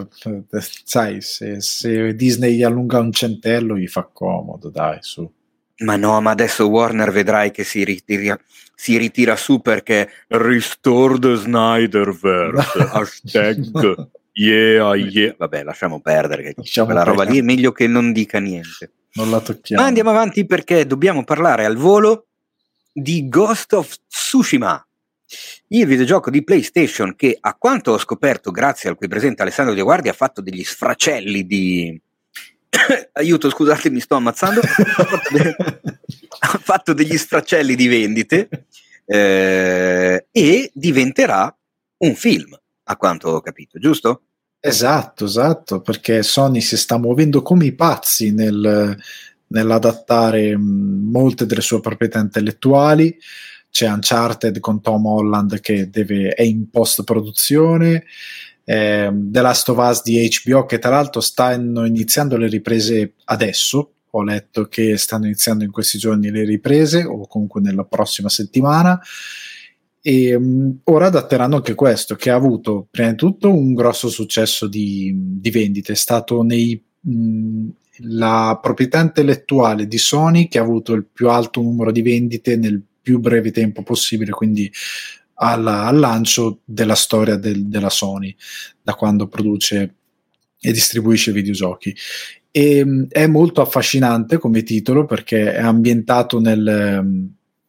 sai se, se Disney gli allunga un centello gli fa comodo dai su. Ma no, ma adesso Warner vedrai che si ritira, si ritira su perché restore the Snyderverse, [laughs] hashtag [laughs] yeah, yeah. Vabbè, lasciamo perdere, che Lasciamo quella roba lì è meglio che non dica niente. non la tocchiamo. Ma andiamo avanti perché dobbiamo parlare al volo di Ghost of Tsushima, il videogioco di PlayStation che a quanto ho scoperto grazie al qui presente Alessandro Di Guardi ha fatto degli sfracelli di... [coughs] Aiuto, scusate, mi sto ammazzando. ha, fatto de- [laughs] ha fatto degli sfracelli di vendite eh, e diventerà un film, a quanto ho capito, giusto? Esatto, esatto, perché Sony si sta muovendo come i pazzi nel- nell'adattare mh, molte delle sue proprietà intellettuali. C'è Uncharted con Tom Holland che deve- è in post produzione, eh, The Last of Us di HBO, che tra l'altro stanno iniziando le riprese adesso. Ho letto che stanno iniziando in questi giorni le riprese, o comunque nella prossima settimana. E um, ora adatteranno anche questo, che ha avuto prima di tutto un grosso successo di, di vendite. È stato nei, mh, la proprietà intellettuale di Sony che ha avuto il più alto numero di vendite nel più breve tempo possibile, quindi alla, al lancio della storia del, della Sony, da quando produce e distribuisce videogiochi. E, è molto affascinante come titolo perché è ambientato nel,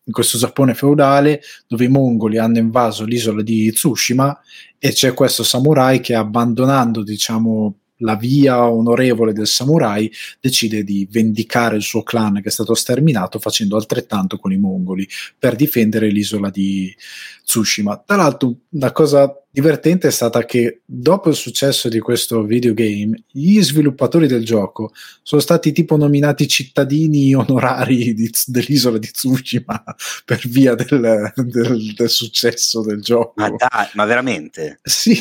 in questo Giappone feudale dove i mongoli hanno invaso l'isola di Tsushima e c'è questo samurai che abbandonando diciamo la via onorevole del samurai, decide di vendicare il suo clan che è stato sterminato facendo altrettanto con i mongoli per difendere l'isola di Tsushima. Tra l'altro, una cosa divertente è stata che dopo il successo di questo videogame, gli sviluppatori del gioco sono stati tipo nominati cittadini onorari di, dell'isola di Tsushima [laughs] per via del, del, del, successo del gioco. Ma dai, ma veramente? Sì,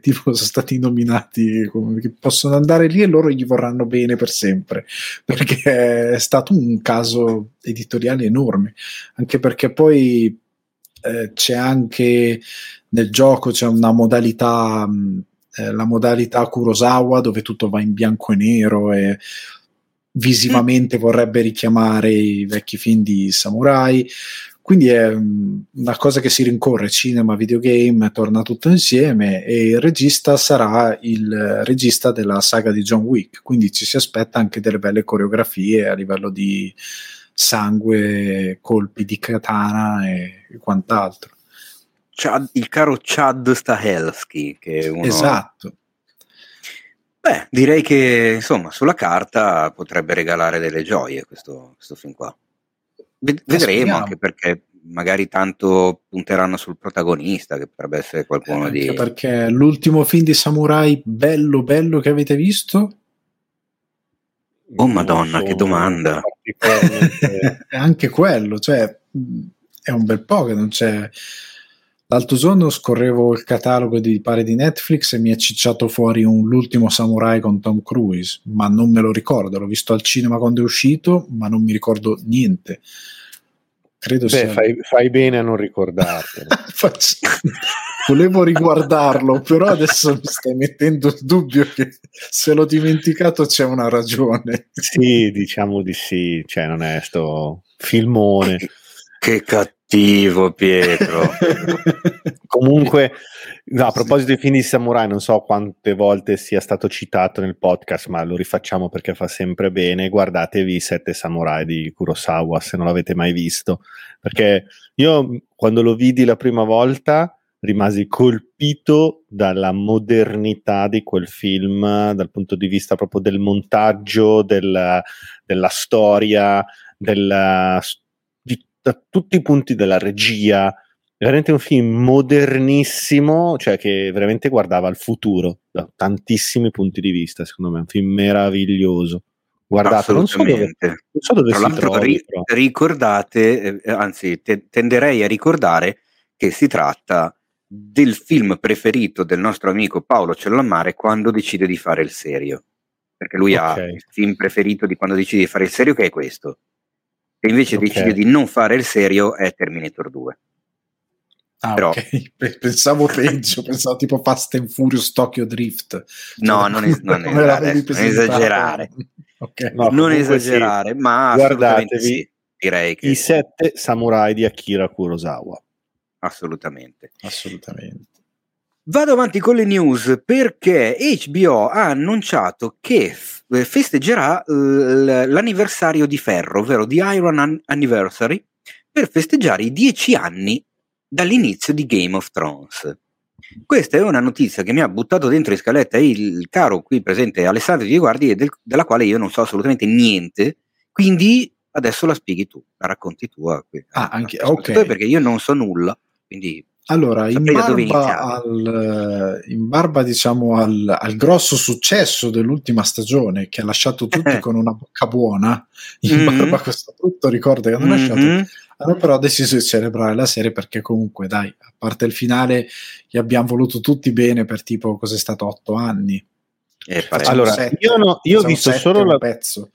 tipo sono stati nominati, come, possono andare lì e loro gli vorranno bene per sempre, perché è stato un caso editoriale enorme, anche perché poi eh, c'è anche nel gioco c'è una modalità eh, la modalità Kurosawa dove tutto va in bianco e nero e visivamente mm. vorrebbe richiamare i vecchi film di samurai quindi è una cosa che si rincorre cinema, videogame, torna tutto insieme e il regista sarà il regista della saga di John Wick, quindi ci si aspetta anche delle belle coreografie a livello di sangue, colpi di katana e, quant'altro. Chad, il caro Chad Stahelski, che è uno... Esatto. Beh, direi che insomma sulla carta potrebbe regalare delle gioie questo, questo film qua. Vedremo anche perché magari tanto punteranno sul protagonista, che potrebbe essere qualcuno eh, di. Perché l'ultimo film di Samurai bello bello che avete visto? Oh madonna, che domanda! [laughs] anche quello, cioè è un bel po' che non c'è. L'altro giorno scorrevo il catalogo di pare di Netflix e mi è cicciato fuori un L'ultimo samurai con Tom Cruise, ma non me lo ricordo, l'ho visto al cinema quando è uscito, ma non mi ricordo niente. Credo Beh, sia... fai, fai, bene a non ricordartelo. [laughs] Volevo riguardarlo, però adesso mi stai mettendo il dubbio che se l'ho dimenticato c'è una ragione. Sì, diciamo di sì, cioè non è sto filmone. Che cattivo Pietro. [laughs] Comunque, no, a proposito dei film di samurai, non so quante volte sia stato citato nel podcast, ma lo rifacciamo perché fa sempre bene. Guardatevi i Sette Samurai di Kurosawa se non l'avete mai visto. Perché io quando lo vidi la prima volta rimasi colpito dalla modernità di quel film dal punto di vista proprio del montaggio, del, della storia, del, di, da tutti i punti della regia. Veramente un film modernissimo, cioè che veramente guardava al futuro da tantissimi punti di vista. Secondo me, un film meraviglioso. Guardate, non so dove, non so dove Tra si trovi, ri- ricordate, eh, anzi, te- tenderei a ricordare che si tratta del film preferito del nostro amico Paolo Cellammare quando decide di fare il serio. Perché lui okay. ha il film preferito di quando decide di fare il serio, che è questo. E invece okay. decide di non fare il serio, è Terminator 2. Ah, Però, ok, pensavo peggio, [laughs] pensavo tipo Fast and Furious Tokyo Drift. No, cioè, non, es- non, [laughs] es- adesso, non esagerare. [laughs] okay. no, non esagerare, sì. ma guardatevi sì, direi che... i sette samurai di Akira Kurosawa. Assolutamente. Assolutamente. Vado avanti con le news perché HBO ha annunciato che eh, festeggerà eh, l'anniversario di Ferro, ovvero di Iron Anniversary, per festeggiare i dieci anni dall'inizio di Game of Thrones. Questa è una notizia che mi ha buttato dentro in scaletta il caro qui presente Alessandro Di Guardi, del, della quale io non so assolutamente niente, quindi adesso la spieghi tu, la racconti tu. ah, anche, ok. Perché io non so nulla. Quindi Allora, in barba, al, in barba, diciamo al, al, grosso successo dell'ultima stagione che ha lasciato tutti con una bocca buona, in mm-hmm. barba a questo brutto ricordo che hanno mm-hmm. lasciato, hanno però deciso di celebrare la serie perché comunque, dai, a parte il finale, gli abbiamo voluto tutti bene per tipo, cos'è stato, otto anni. Eh, allora, sette, io, no, io ho visto solo la pezzo.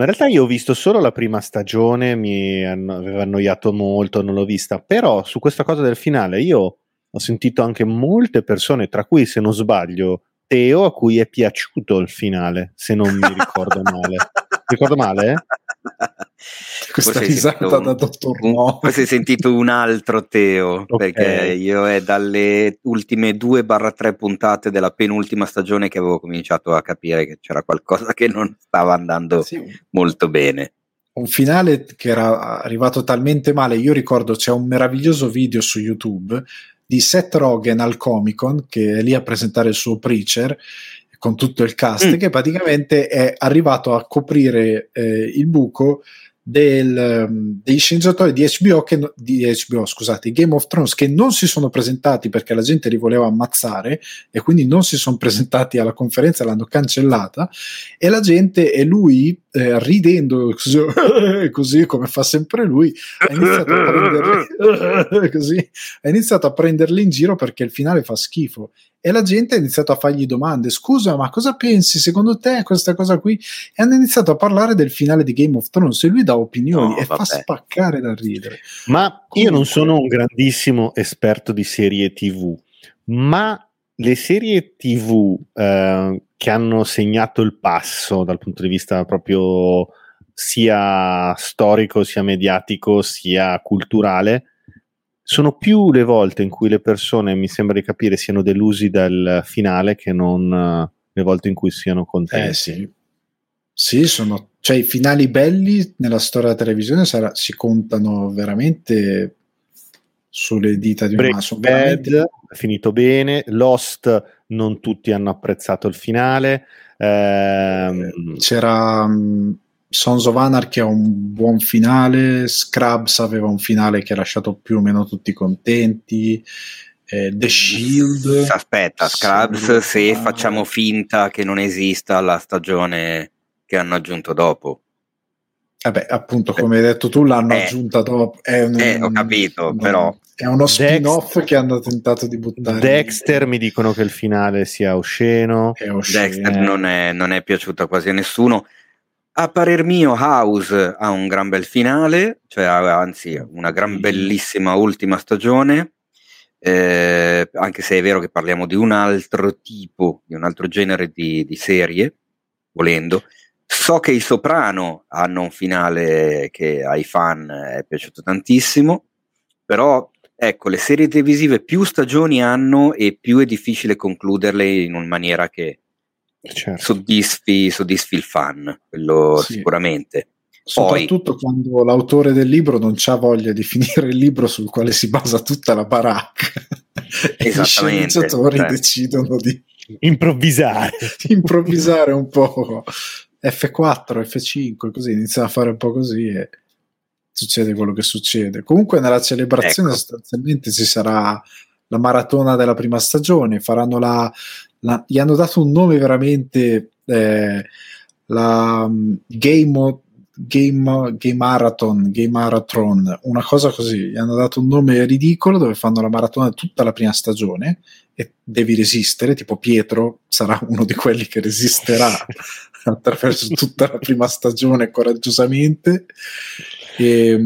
Ma in realtà io ho visto solo la prima stagione, mi aveva annoiato molto, non l'ho vista, però su questa cosa del finale io ho sentito anche molte persone, tra cui se non sbaglio Teo, a cui è piaciuto il finale, se non mi ricordo male. [laughs] ricordo male? Questa risata un, da dottor No. Forse hai sentito un altro Teo, okay. perché io è dalle ultime 2-3 puntate della penultima stagione che avevo cominciato a capire che c'era qualcosa che non stava andando sì. molto bene. Un finale che era arrivato talmente male, io ricordo c'è un meraviglioso video su YouTube di Seth Rogen al Comic Con che è lì a presentare il suo Preacher con tutto il cast, mm. che praticamente è arrivato a coprire eh, il buco del, um, dei sceneggiatori di HBO, che, di HBO, scusate, Game of Thrones, che non si sono presentati perché la gente li voleva ammazzare e quindi non si sono [laughs] presentati alla conferenza, l'hanno cancellata e la gente e lui eh, ridendo [laughs] così, come fa sempre lui ha iniziato, a prenderli, [laughs] così, ha iniziato a prenderli in giro perché il finale fa schifo. E la gente ha iniziato a fargli domande. Scusa ma cosa pensi? Secondo te questa cosa qui? E hanno iniziato a parlare del finale di Game of Thrones. E lui dà opinioni no, e vabbè. fa spaccare da ridere. Ma Comunque. io non sono un grandissimo esperto di serie tv ma le serie tv eh, che hanno segnato il passo dal punto di vista proprio sia storico sia mediatico sia culturale sono più le volte in cui le persone, mi sembra di capire, siano delusi dal finale che non uh, le volte in cui siano contenti. Eh sì. Sì, sono, cioè i finali belli nella storia della televisione sarà, si contano veramente sulle dita di una mano. Bad è finito bene, Lost non tutti hanno apprezzato il finale. Ehm... C'era um, Sons of Anarchy ha un buon finale, Scrubs aveva un finale che ha lasciato più o meno tutti contenti. Eh, The Shield. Aspetta, Scrubs, se facciamo finta che non esista la stagione che hanno aggiunto dopo. Vabbè, appunto, come hai detto tu, l'hanno eh, aggiunta dopo. È un, eh, ho capito, un, però. È uno spin-off Dex- che hanno tentato di buttare. Dexter mi dicono che il finale sia osceno. È osceno. Dexter non è, non è piaciuta quasi a nessuno. A parer mio, House ha un gran bel finale, cioè anzi una gran bellissima ultima stagione. Eh, anche se è vero che parliamo di un altro tipo, di un altro genere di, di serie, volendo. So che i Soprano hanno un finale che ai fan è piaciuto tantissimo, però ecco, le serie televisive più stagioni hanno e più è difficile concluderle in una maniera che certo. soddisfi, soddisfi, il fan, quello sì. sicuramente. Soprattutto Poi, quando l'autore del libro non ha voglia di finire il libro sul quale si basa tutta la baracca. e i sceneggiatori cioè. decidono di improvvisare. improvvisare un po'. F4, F5, così iniziano a fare un po' così e succede quello che succede. Comunque nella celebrazione ecco. sostanzialmente ci sarà la maratona della prima stagione, faranno la, la, gli hanno dato un nome veramente eh, la um, Game, Game, Game Marathon, Game Marathon, una cosa così, gli hanno dato un nome ridicolo dove fanno la maratona tutta la prima stagione e devi resistere, tipo Pietro sarà uno di quelli che resisterà [laughs] [laughs] attraverso tutta la prima stagione coraggiosamente e,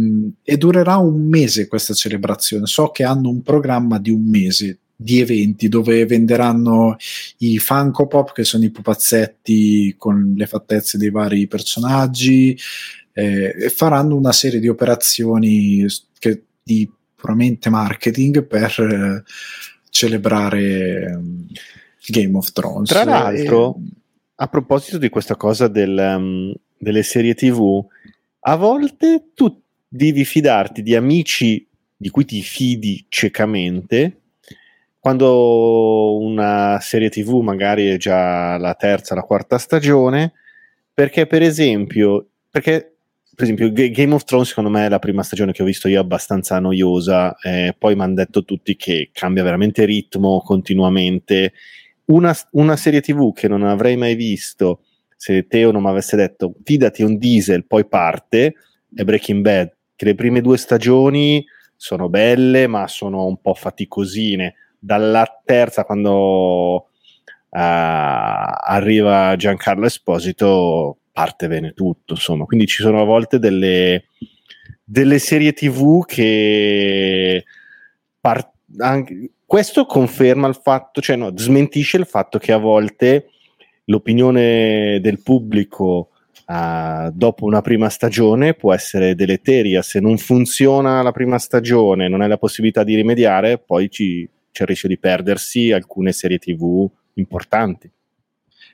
e durerà un mese questa celebrazione, so che hanno un programma di un mese di eventi dove venderanno i Funko Pop, che sono i pupazzetti con le fattezze dei vari personaggi, eh, e faranno una serie di operazioni che, di puramente marketing per eh, celebrare um, Game of Thrones. Tra l'altro, e, a proposito di questa cosa del, um, delle serie TV, a volte tu devi fidarti di amici di cui ti fidi ciecamente quando una serie tv magari è già la terza, la quarta stagione, perché per esempio, perché per esempio, Game of Thrones, secondo me, è la prima stagione che ho visto io abbastanza noiosa. Eh, poi mi hanno detto tutti che cambia veramente ritmo continuamente. Una, una, serie TV che non avrei mai visto se Teo non mi avesse detto fidati, un diesel, poi parte, è Breaking Bad. Che le prime due stagioni sono belle, ma sono un po' faticosine. Dalla terza, quando uh, arriva Giancarlo Esposito, parte bene tutto, insomma. Quindi ci sono a volte delle, delle serie TV che part- anche, questo conferma il fatto, cioè no, smentisce il fatto che a volte l'opinione del pubblico uh, dopo una prima stagione può essere deleteria. Se non funziona la prima stagione, non hai la possibilità di rimediare, poi ci, c'è il rischio di perdersi alcune serie TV importanti.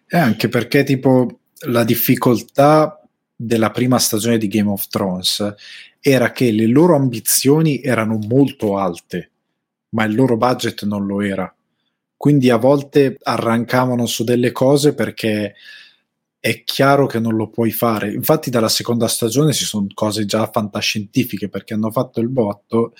E anche perché tipo la difficoltà della prima stagione di Game of Thrones era che le loro ambizioni erano molto alte, ma il loro budget non lo era. Quindi a volte arrancavano su delle cose perché è chiaro che non lo puoi fare. Infatti dalla seconda stagione ci sono cose già fantascientifiche perché hanno fatto il botto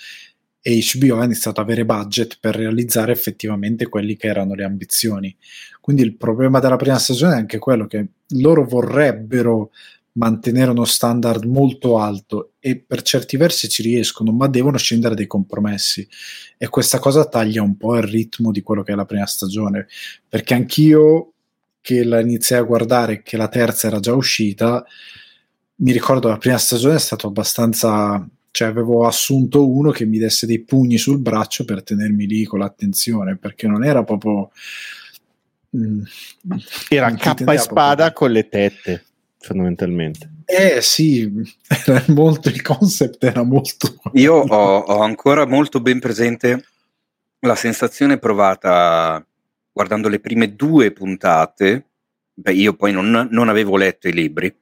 e HBO ha iniziato ad avere budget per realizzare effettivamente quelli che erano le ambizioni. Quindi il problema della prima stagione è anche quello che loro vorrebbero mantenere uno standard molto alto e per certi versi ci riescono, ma devono scendere dei compromessi e questa cosa taglia un po' il ritmo di quello che è la prima stagione, perché anch'io che la iniziai a guardare che la terza era già uscita, mi ricordo la prima stagione è stato abbastanza cioè avevo assunto uno che mi desse dei pugni sul braccio per tenermi lì con l'attenzione, perché non era proprio... Mm, era cappa e spada proprio. con le tette, fondamentalmente. Eh sì, era molto, il concept era molto... [laughs] Io ho, ho ancora molto ben presente la sensazione provata guardando le prime due puntate, beh, io poi non, non, avevo letto i libri,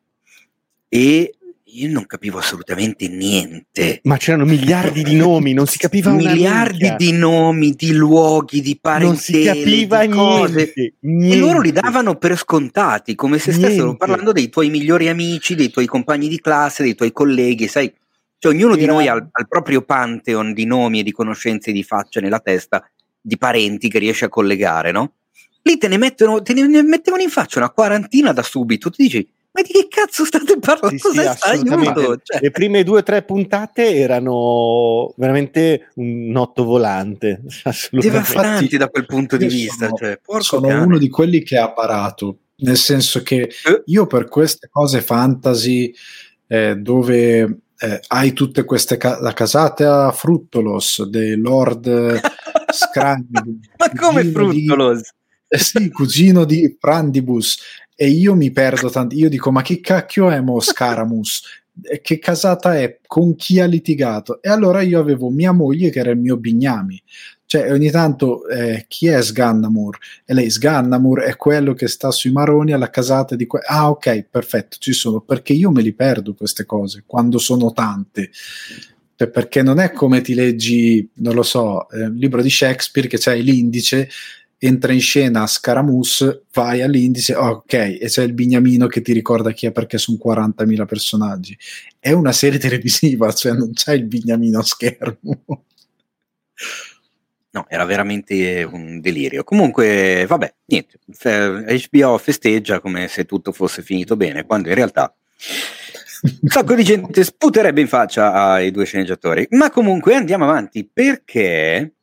e io non capivo assolutamente niente. Ma c'erano miliardi di nomi, non si capiva Miliardi di nomi, di luoghi, di parentele, non si capiva. Niente, niente. E loro li davano per scontati, come se niente. stessero parlando dei tuoi migliori amici, dei tuoi compagni di classe, dei tuoi colleghi, sai? Cioè, ognuno Era... di noi ha il proprio pantheon di nomi e di conoscenze e di facce nella testa, di parenti che riesce a collegare, no? Lì te ne mettono, te ne mettevano in faccia una quarantina da subito, ti dici ma di che cazzo state parlando? Sì, Cosa sì, aiuto? Cioè. Le prime due o tre puntate erano veramente un notto volante. [laughs] Devastanti da quel punto di vista. Sono, cioè, sono uno di quelli che ha parato, nel senso che eh? io per queste cose fantasy eh, dove eh, hai tutte queste ca- la casata Fruttolos dei Lord [laughs] Scragni. ma come Fruttolos? Di, eh sì, cugino di Prandibus e io mi perdo tanto. Io dico, ma che cacchio è Mo Scaramus? che casata è? Con chi ha litigato? E allora io avevo mia moglie che era il mio bignami. Cioè, ogni tanto eh, chi è Sgannamur? E lei, Sgannamur è quello che sta sui maroni alla casata di que- Ah, ok, perfetto, ci sono. Perché io me li perdo queste cose quando sono tante. Cioè, perché non è come ti leggi, non lo so, eh, libro di Shakespeare che c'hai l'indice entra in scena Scaramus, vai all'indice, ok, e c'è il bignamino che ti ricorda chi è perché sono 40.000 personaggi. È una serie televisiva, cioè non c'è il bignamino a schermo. No, era veramente un delirio. Comunque, vabbè, niente, HBO festeggia come se tutto fosse finito bene, quando in realtà un sacco di gente sputerebbe in faccia ai due sceneggiatori. Ma comunque andiamo avanti perché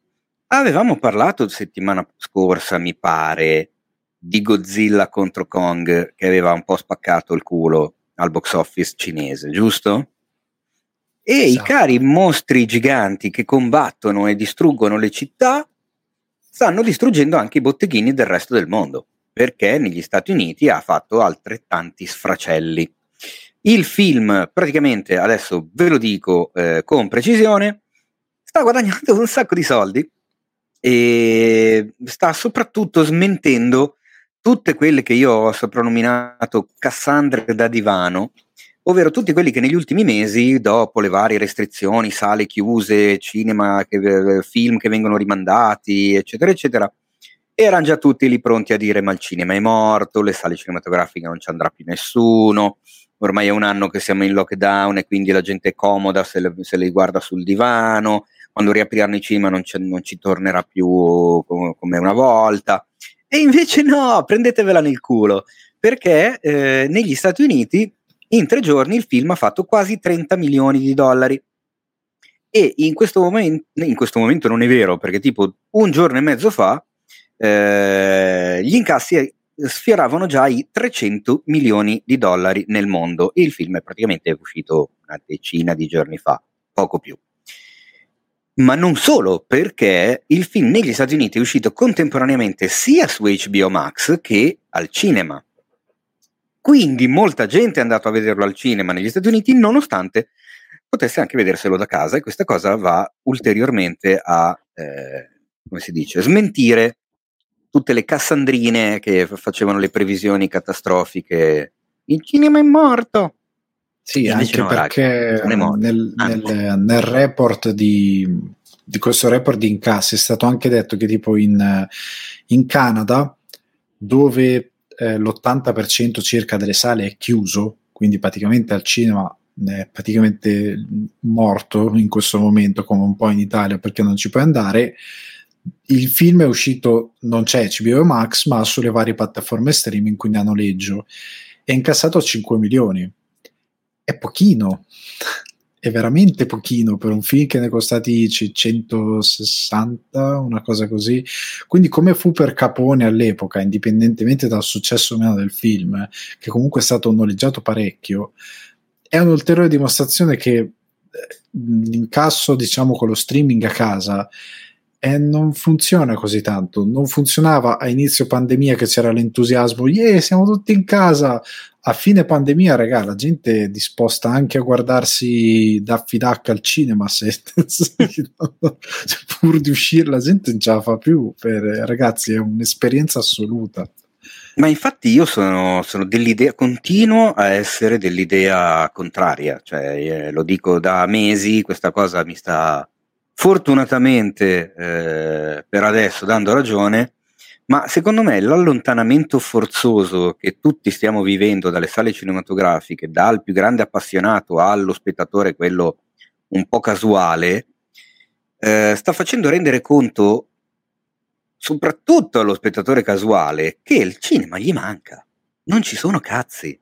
Avevamo parlato settimana scorsa, mi pare, di Godzilla contro Kong che aveva un po' spaccato il culo al box office cinese, giusto? E esatto. i cari mostri giganti che combattono e distruggono le città stanno distruggendo anche i botteghini del resto del mondo, perché negli Stati Uniti ha fatto altrettanti sfracelli. Il film, praticamente, adesso ve lo dico eh, con precisione, sta guadagnando un sacco di soldi e sta soprattutto smentendo tutte quelle che io ho soprannominato Cassandre da divano, ovvero tutti quelli che negli ultimi mesi, dopo le varie restrizioni, sale chiuse, cinema, che, film che vengono rimandati, eccetera, eccetera, erano già tutti lì pronti a dire ma il cinema è morto, le sale cinematografiche non ci andrà più nessuno, ormai è un anno che siamo in lockdown e quindi la gente è comoda se le, se le guarda sul divano, quando riapriranno i cinema non, non ci tornerà più come, una volta. E invece no, prendetevela nel culo, perché eh, negli Stati Uniti in tre giorni il film ha fatto quasi 30 milioni di dollari. E in questo, momento, in questo momento non è vero, perché tipo un giorno e mezzo fa eh, gli incassi sfioravano già i 300 milioni di dollari nel mondo e il film è praticamente uscito una decina di giorni fa, poco più. Ma non solo, perché il film negli Stati Uniti è uscito contemporaneamente sia su HBO Max che al cinema. Quindi molta gente è andata a vederlo al cinema negli Stati Uniti, nonostante potesse anche vederselo da casa, e questa cosa va ulteriormente a, eh, come si dice, smentire tutte le cassandrine che facevano le previsioni catastrofiche. Il cinema è morto. Sì, anche no, perché nel, ah, nel, nel, report di, di, questo report di incassi è stato anche detto che tipo in, in Canada, dove eh, l'80% circa delle sale è chiuso, quindi praticamente al cinema è praticamente morto in questo momento, come un po' in Italia, perché non ci puoi andare. Il film è uscito, non c'è HBO Max, ma sulle varie piattaforme streaming, quindi a noleggio. È incassato a 5 milioni è pochino, è veramente pochino per un film che ne è costati 160, una cosa così. Quindi come fu per Capone all'epoca, indipendentemente dal successo o meno del film, che comunque è stato noleggiato parecchio, è un'ulteriore dimostrazione che eh, l'incasso, diciamo, con lo streaming a casa e non funziona così tanto. Non funzionava a inizio pandemia che c'era l'entusiasmo, yeah, siamo tutti in casa. A fine pandemia, raga, la gente è disposta anche a guardarsi Daffy Duck al cinema se, [laughs] se pur di uscire la gente non ce la fa più. Per, ragazzi, è un'esperienza assoluta. Ma infatti io sono, sono, dell'idea, continuo a essere dell'idea contraria, cioè eh, lo dico da mesi, questa cosa mi sta fortunatamente eh, per adesso dando ragione, ma secondo me l'allontanamento forzoso che tutti stiamo vivendo dalle sale cinematografiche, dal più grande appassionato allo spettatore, quello un po' casuale, eh, sta facendo rendere conto soprattutto allo spettatore casuale che il cinema gli manca. Non ci sono cazzi.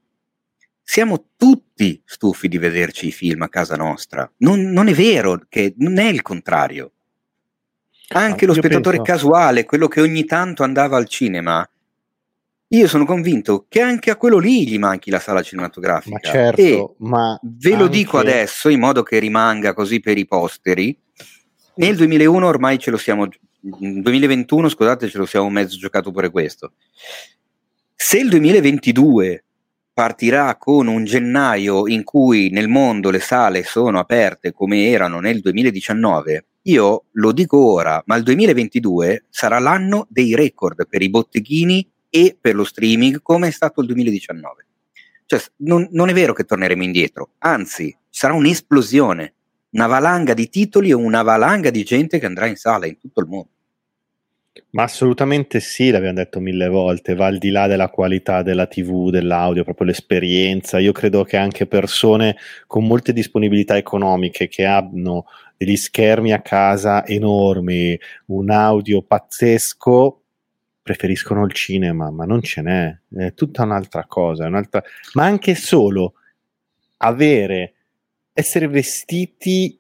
Siamo tutti stufi di vederci i film a casa nostra. Non, non è vero che non è il contrario. Anche ah, lo spettatore penso... casuale, quello che ogni tanto andava al cinema, io sono convinto che anche a quello lì gli manchi la sala cinematografica. Ma certo, e ma ve lo anche... dico adesso in modo che rimanga così per i posteri. Nel 2001 ormai ce lo siamo, 2021 scusate, ce lo siamo mezzo giocato pure questo. Se il 2022 partirà con un gennaio in cui nel mondo le sale sono aperte come erano nel 2019, io lo dico ora, ma il 2022 sarà l'anno dei record per i botteghini e per lo streaming come è stato il 2019. Cioè, non, non è vero che torneremo indietro, anzi, sarà un'esplosione, una valanga di titoli e una valanga di gente che andrà in sala in tutto il mondo. Ma assolutamente sì, l'abbiamo detto mille volte, va al di là della qualità della TV, dell'audio, proprio l'esperienza. Io credo che anche persone con molte disponibilità economiche che hanno degli schermi a casa enormi, un audio pazzesco, preferiscono il cinema, ma non ce n'è, è tutta un'altra cosa, un'altra... ma anche solo avere, essere vestiti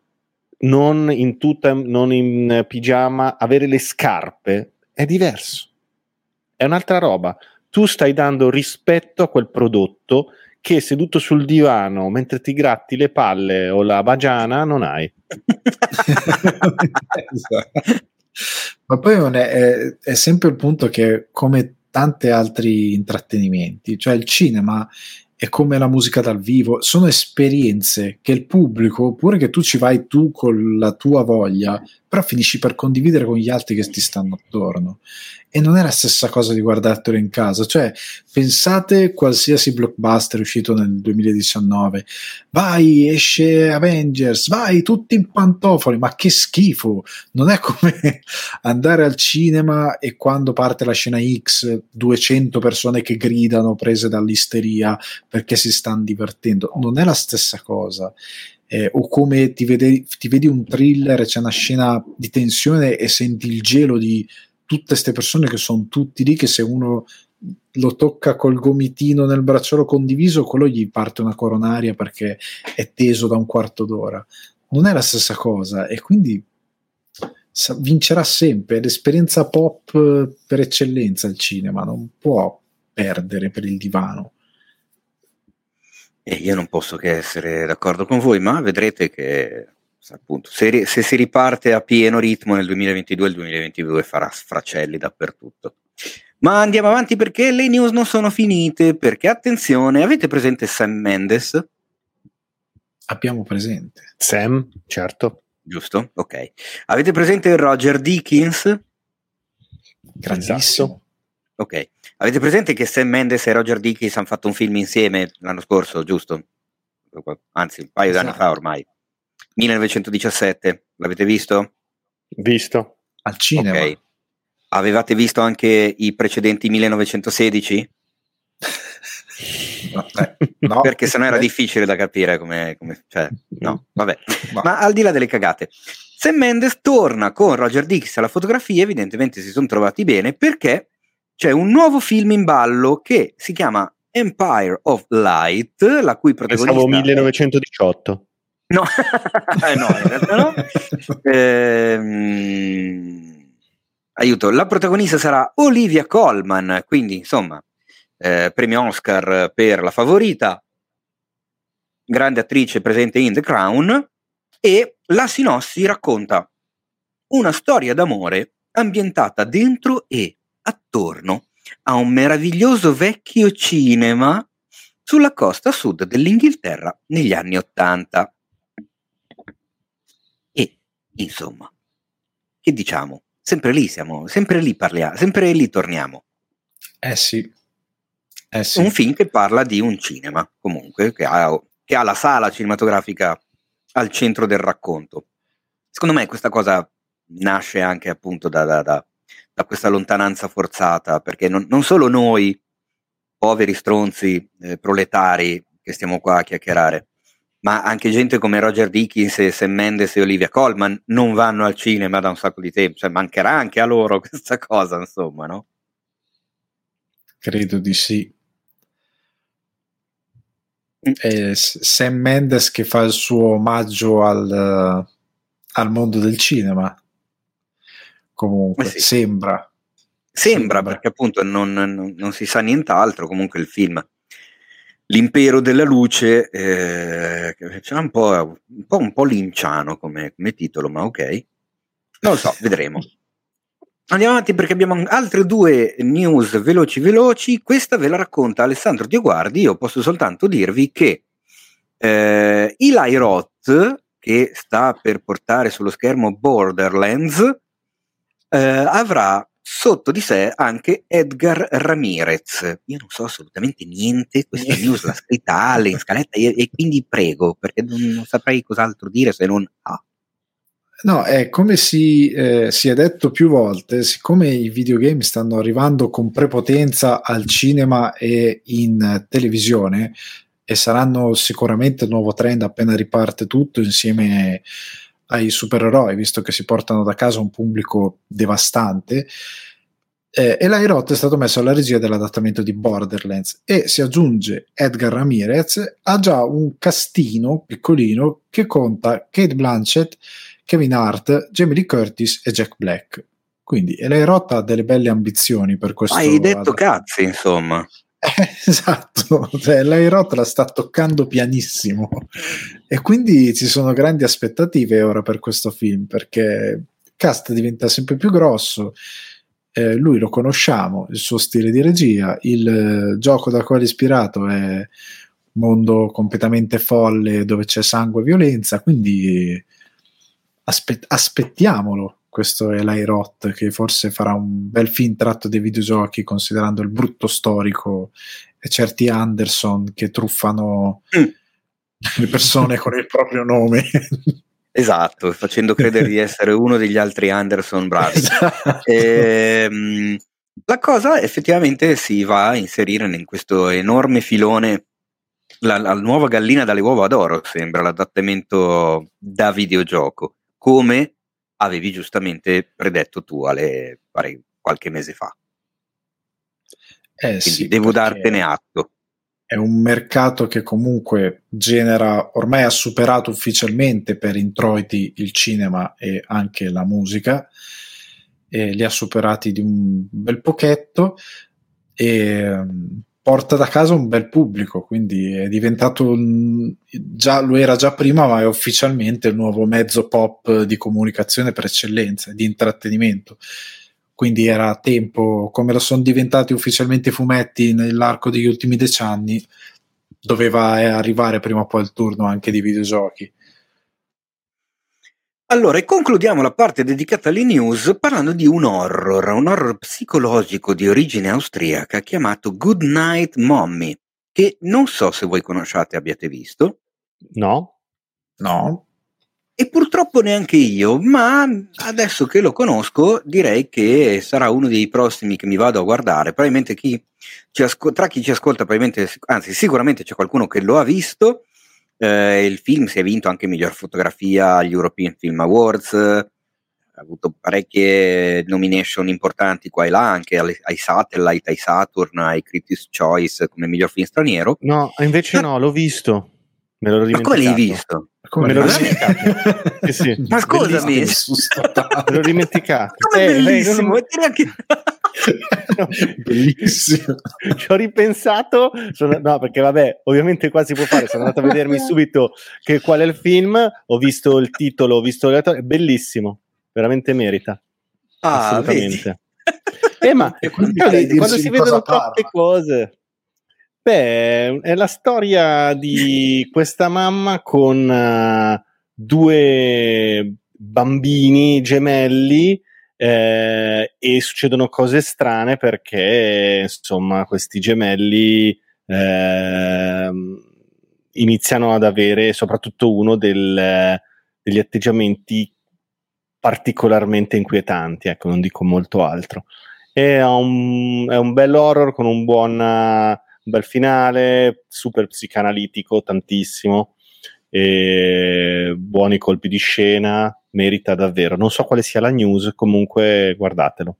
non in tuta, non in pigiama, avere le scarpe è diverso. È un'altra roba. Tu stai dando rispetto a quel prodotto che seduto sul divano mentre ti gratti le palle o la bagiana non hai. [laughs] Ma poi è, è, sempre il punto che come tanti altri intrattenimenti, cioè il cinema è come la musica dal vivo, sono esperienze che il pubblico, pure che tu ci vai tu con la tua voglia, però finisci per condividere con gli altri che ti stanno attorno. E non è la stessa cosa di guardartelo in casa, cioè pensate qualsiasi blockbuster uscito nel 2019, vai, esce Avengers, vai, tutti in pantofoli, ma che schifo! Non è come [laughs] andare al cinema e quando parte la scena X, 200 persone che gridano prese dall'isteria perché si stanno divertendo, non è la stessa cosa. Eh, o come ti, vede, ti, vedi un thriller c'è una scena di tensione e senti il gelo di tutte queste persone che sono tutti lì che se uno lo tocca col gomitino nel bracciolo condiviso quello gli parte una coronaria perché è teso da un quarto d'ora. Non è la stessa cosa e quindi vincerà sempre. L'esperienza pop per eccellenza il cinema non può perdere per il divano. E io non posso che essere d'accordo con voi, ma vedrete che appunto, se, se si riparte a pieno ritmo nel 2022, il 2022 farà sfracelli dappertutto. Ma andiamo avanti perché le news non sono finite, perché attenzione, avete presente Sam Mendes? Abbiamo presente. Sam, certo. Giusto? Ok. Avete presente Roger Dickens? Grandissimo. Ok. Avete presente che Sam Mendes e Roger Dickens hanno fatto un film insieme l'anno scorso, giusto? Anzi, un paio esatto. di anni fa ormai. 1917, l'avete visto? Visto. Al cinema. Ok. Avevate visto anche i precedenti 1916? No, eh, no, perché sennò era difficile da capire come, come cioè, no, vabbè. No. Ma al di là delle cagate, Sam Mendes torna con Roger Dix alla fotografia, evidentemente si sono trovati bene perché c'è un nuovo film in ballo che si chiama Empire of Light, la cui protagonista... Pensavo 1918. No, [laughs] eh, no, in realtà no. [laughs] Ehm, aiuto, la protagonista sarà Olivia Colman, quindi insomma, eh, premio Oscar per la favorita, grande attrice presente in The Crown, e la sinossi racconta una storia d'amore ambientata dentro e attorno a un meraviglioso vecchio cinema sulla costa sud dell'Inghilterra negli anni Ottanta. Insomma, che diciamo? Sempre lì siamo, sempre lì parliamo, sempre lì torniamo. Eh sì. Eh sì. Un film che parla di un cinema, comunque, che ha, che ha la sala cinematografica al centro del racconto. Secondo me questa cosa nasce anche appunto da, da, da da questa lontananza forzata, perché non, non solo noi, poveri stronzi eh, proletari, che stiamo qua a chiacchierare, ma anche gente come Roger Dickens e Sam Mendes e Olivia Colman non vanno al cinema da un sacco di tempo, cioè mancherà anche a loro [laughs] questa cosa, insomma, no? Credo di sì. Eh, Sam Mendes che fa il suo omaggio al, al mondo del cinema comunque, sì. sembra. Sembra, perché appunto non, non, non, si sa nient'altro, comunque il film. L'impero della luce eh, c'è un po', un po', un po linciano come, come titolo, ma ok. Non lo so, vedremo. Andiamo avanti perché abbiamo altre due news veloci veloci. Questa ve la racconta Alessandro Dioguardi. Io posso soltanto dirvi che eh, Eli Roth, che sta per portare sullo schermo Borderlands, eh, avrà sotto di sé anche Edgar Ramirez. Io non so assolutamente niente, questa news l'ha scritta Ale in scaletta e, e quindi prego, perché non, non, saprei cos'altro dire se non ah. No, è come si, eh, si, è detto più volte, siccome i videogame stanno arrivando con prepotenza al cinema e in televisione e saranno sicuramente il nuovo trend appena riparte tutto insieme ai supereroi, visto che si portano da casa un pubblico devastante. Eh, e l'Airot è stato messo alla regia dell'adattamento di Borderlands e si aggiunge Edgar Ramirez, ha già un castino piccolino che conta Kate Blanchett, Kevin Hart, Jamie Lee Curtis e Jack Black. Quindi l'Airot ha delle belle ambizioni per questo. Hai detto cazzi, insomma. [laughs] esatto, cioè, l'Airot la sta toccando pianissimo e quindi ci sono grandi aspettative ora per questo film perché il cast diventa sempre più grosso, eh, lui lo conosciamo, il suo stile di regia, il eh, gioco da quale è ispirato è un mondo completamente folle dove c'è sangue e violenza, quindi aspe- aspettiamolo. Questo è l'Airot che forse farà un bel film tratto dei videogiochi considerando il brutto storico e certi Anderson che truffano mm. le persone con il proprio nome. [laughs] Esatto, facendo credere di essere uno degli altri Anderson bravi. Esatto. E, ehm, la cosa effettivamente si va a inserire in questo enorme filone la, la, nuova gallina dalle uova d'oro sembra l'adattamento da videogioco, come avevi giustamente predetto tu Ale, pare, qualche mese fa. Eh, sì, devo dartene atto. È un mercato che comunque genera, ormai ha superato ufficialmente per introiti il cinema e anche la musica, e li ha superati di un bel pochetto e porta da casa un bel pubblico, quindi è diventato già, lo era già prima, ma è ufficialmente il nuovo mezzo pop di comunicazione per eccellenza, di intrattenimento. Quindi era tempo, come lo sono diventati ufficialmente i fumetti nell'arco degli ultimi decenni, doveva eh, arrivare prima o poi il turno anche di videogiochi. Allora, e concludiamo la parte dedicata alle news parlando di un horror, un horror psicologico di origine austriaca chiamato Good Night Mommy, che non so se voi conosciate, abbiate visto. No. No. E purtroppo neanche io, ma adesso che lo conosco direi che sarà uno dei prossimi che mi vado a guardare. Probabilmente chi ci asco- tra chi ci ascolta, probabilmente, anzi sicuramente c'è qualcuno che lo ha visto eh, il film si è vinto anche miglior fotografia agli European Film Awards, ha avuto parecchie nomination importanti qua e là, anche ai, ai Satellite, ai Saturn, ai Critics' Choice come miglior film straniero. No, invece no, l'ho visto. Me l'ho Ma come l'hai visto? Come me l'ho dimenticato. eh [laughs] sì. Ma scusami, me l'ho dimenticato. Come eh, bellissimo, eh, non... [laughs] bellissimo. Ci ho ripensato, sono, no, perché vabbè, ovviamente qua si può fare. Sono andato a vedermi [laughs] subito che, qual è il film, ho visto il titolo, ho visto l'attore, è bellissimo, veramente merita. Ah, assolutamente. Eh, ma [laughs] quando, quando si vedono troppe cose. Beh, è la storia di questa mamma con uh, due bambini gemelli eh, e succedono cose strane perché insomma questi gemelli eh, iniziano ad avere soprattutto uno del, degli atteggiamenti particolarmente inquietanti, ecco, non dico molto altro. È un, è un bel horror con un buon, un bel finale, super psicanalitico, tantissimo, buoni colpi di scena, merita davvero. Non so quale sia la news, comunque guardatelo.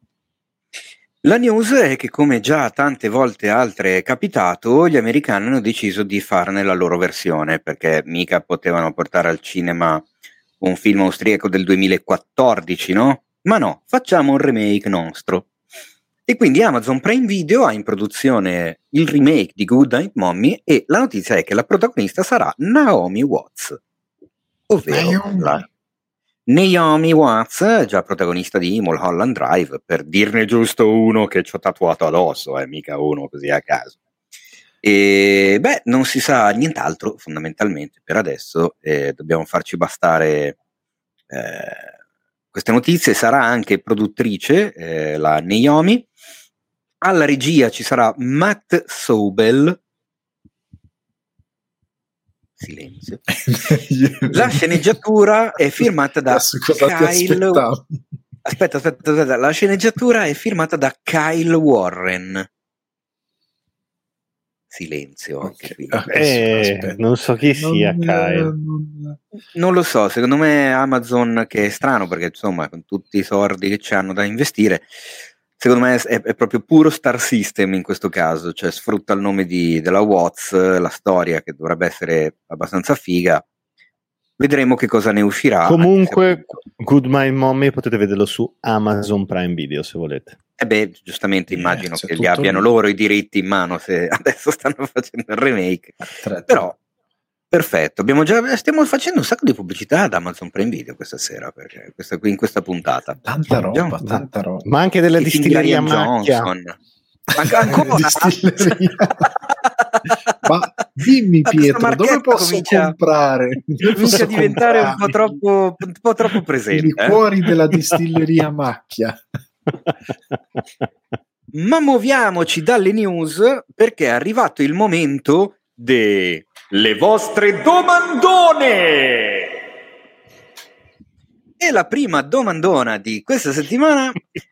La news è che, come già tante volte altre è capitato, gli americani hanno deciso di farne la loro versione, perché mica potevano portare al cinema un film austriaco del 2014, no? Ma no, facciamo un remake nostro. E quindi Amazon Prime Video ha in produzione il remake di Good Night Mommy e la notizia è che la protagonista sarà Naomi Watts, ovvero Naomi. la Naomi Watts, già protagonista di Mulholland Drive, per dirne giusto uno che ci ho tatuato addosso, eh, mica uno così a caso. E beh, non si sa nient'altro fondamentalmente per adesso, eh, dobbiamo farci bastare eh, queste notizie. Sarà anche produttrice eh, la Naomi. Alla regia ci sarà Matt Sobel, silenzio. [laughs] la sceneggiatura è firmata da Kyle. Aspetta, aspetta, aspetta, la sceneggiatura è firmata da Kyle Warren. Silenzio anche qui. Eh, non so chi sia non, Kyle. Non... non lo so, secondo me Amazon che è strano perché insomma con tutti i soldi che ci hanno da investire secondo me è, è, proprio puro star system in questo caso, cioè sfrutta il nome di, della Watts, la storia che dovrebbe essere abbastanza figa. Vedremo che cosa ne uscirà. Comunque, Good My Mommy potete vederlo su Amazon Prime Video se volete. E eh beh, giustamente immagino eh, che li abbiano loro i diritti in mano se [laughs] adesso stanno facendo il remake. Però Perfetto, già, stiamo facendo un sacco di pubblicità ad Amazon Prime Video questa sera, perché questa, in questa puntata. Tanta roba, tanta roba. Ma anche delle distillerie a macchia. [laughs] An- ancora? Ma dimmi [laughs] Pietro, dove posso comincia, comprare? Dove comincia a diventare un po' troppo, un po' troppo presente. I liquori eh? della distilleria Macchia. Ma muoviamoci dalle news perché è arrivato il momento delle vostre domandone. E la prima domandona di questa settimana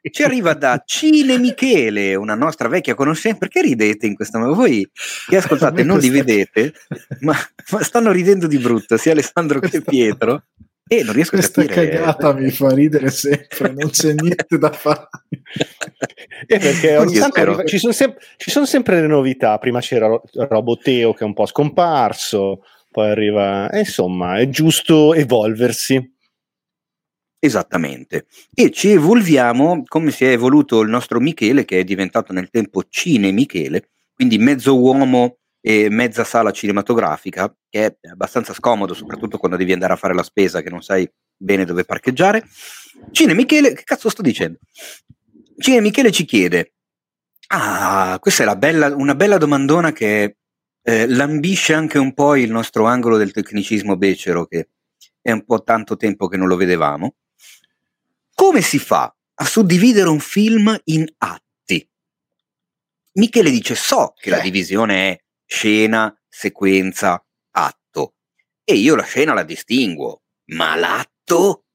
ci arriva da Cine Michele, una nostra vecchia conoscenza. Perché ridete in questo modo? Voi che ascoltate non li vedete, [laughs] ma, ma, stanno ridendo di brutto sia Alessandro che Pietro. E non riesco Questa a capire. Questa cagata mi fa ridere sempre, non c'è [laughs] niente da fare. Eh perché ogni tanto arriva, ci, sono sempre, ci, sono sempre, le novità. Prima c'era Roboteo che è un po' scomparso, poi arriva. Eh, insomma, è giusto evolversi. Esattamente. E ci evolviamo come si è evoluto il nostro Michele, che è diventato nel tempo Cine Michele, quindi mezzo uomo e mezza sala cinematografica, che è abbastanza scomodo, soprattutto quando devi andare a fare la spesa, che non sai bene dove parcheggiare. Cine Michele, che cazzo sto dicendo? Cine Michele ci chiede, ah, questa è bella, una bella domandona che eh, lambisce anche un po' il nostro angolo del tecnicismo becero, che è un po' tanto tempo che non lo vedevamo. Come si fa a suddividere un film in atti? Michele dice, so che la eh. divisione è scena, sequenza, atto. E io la scena la distinguo, ma l'atto?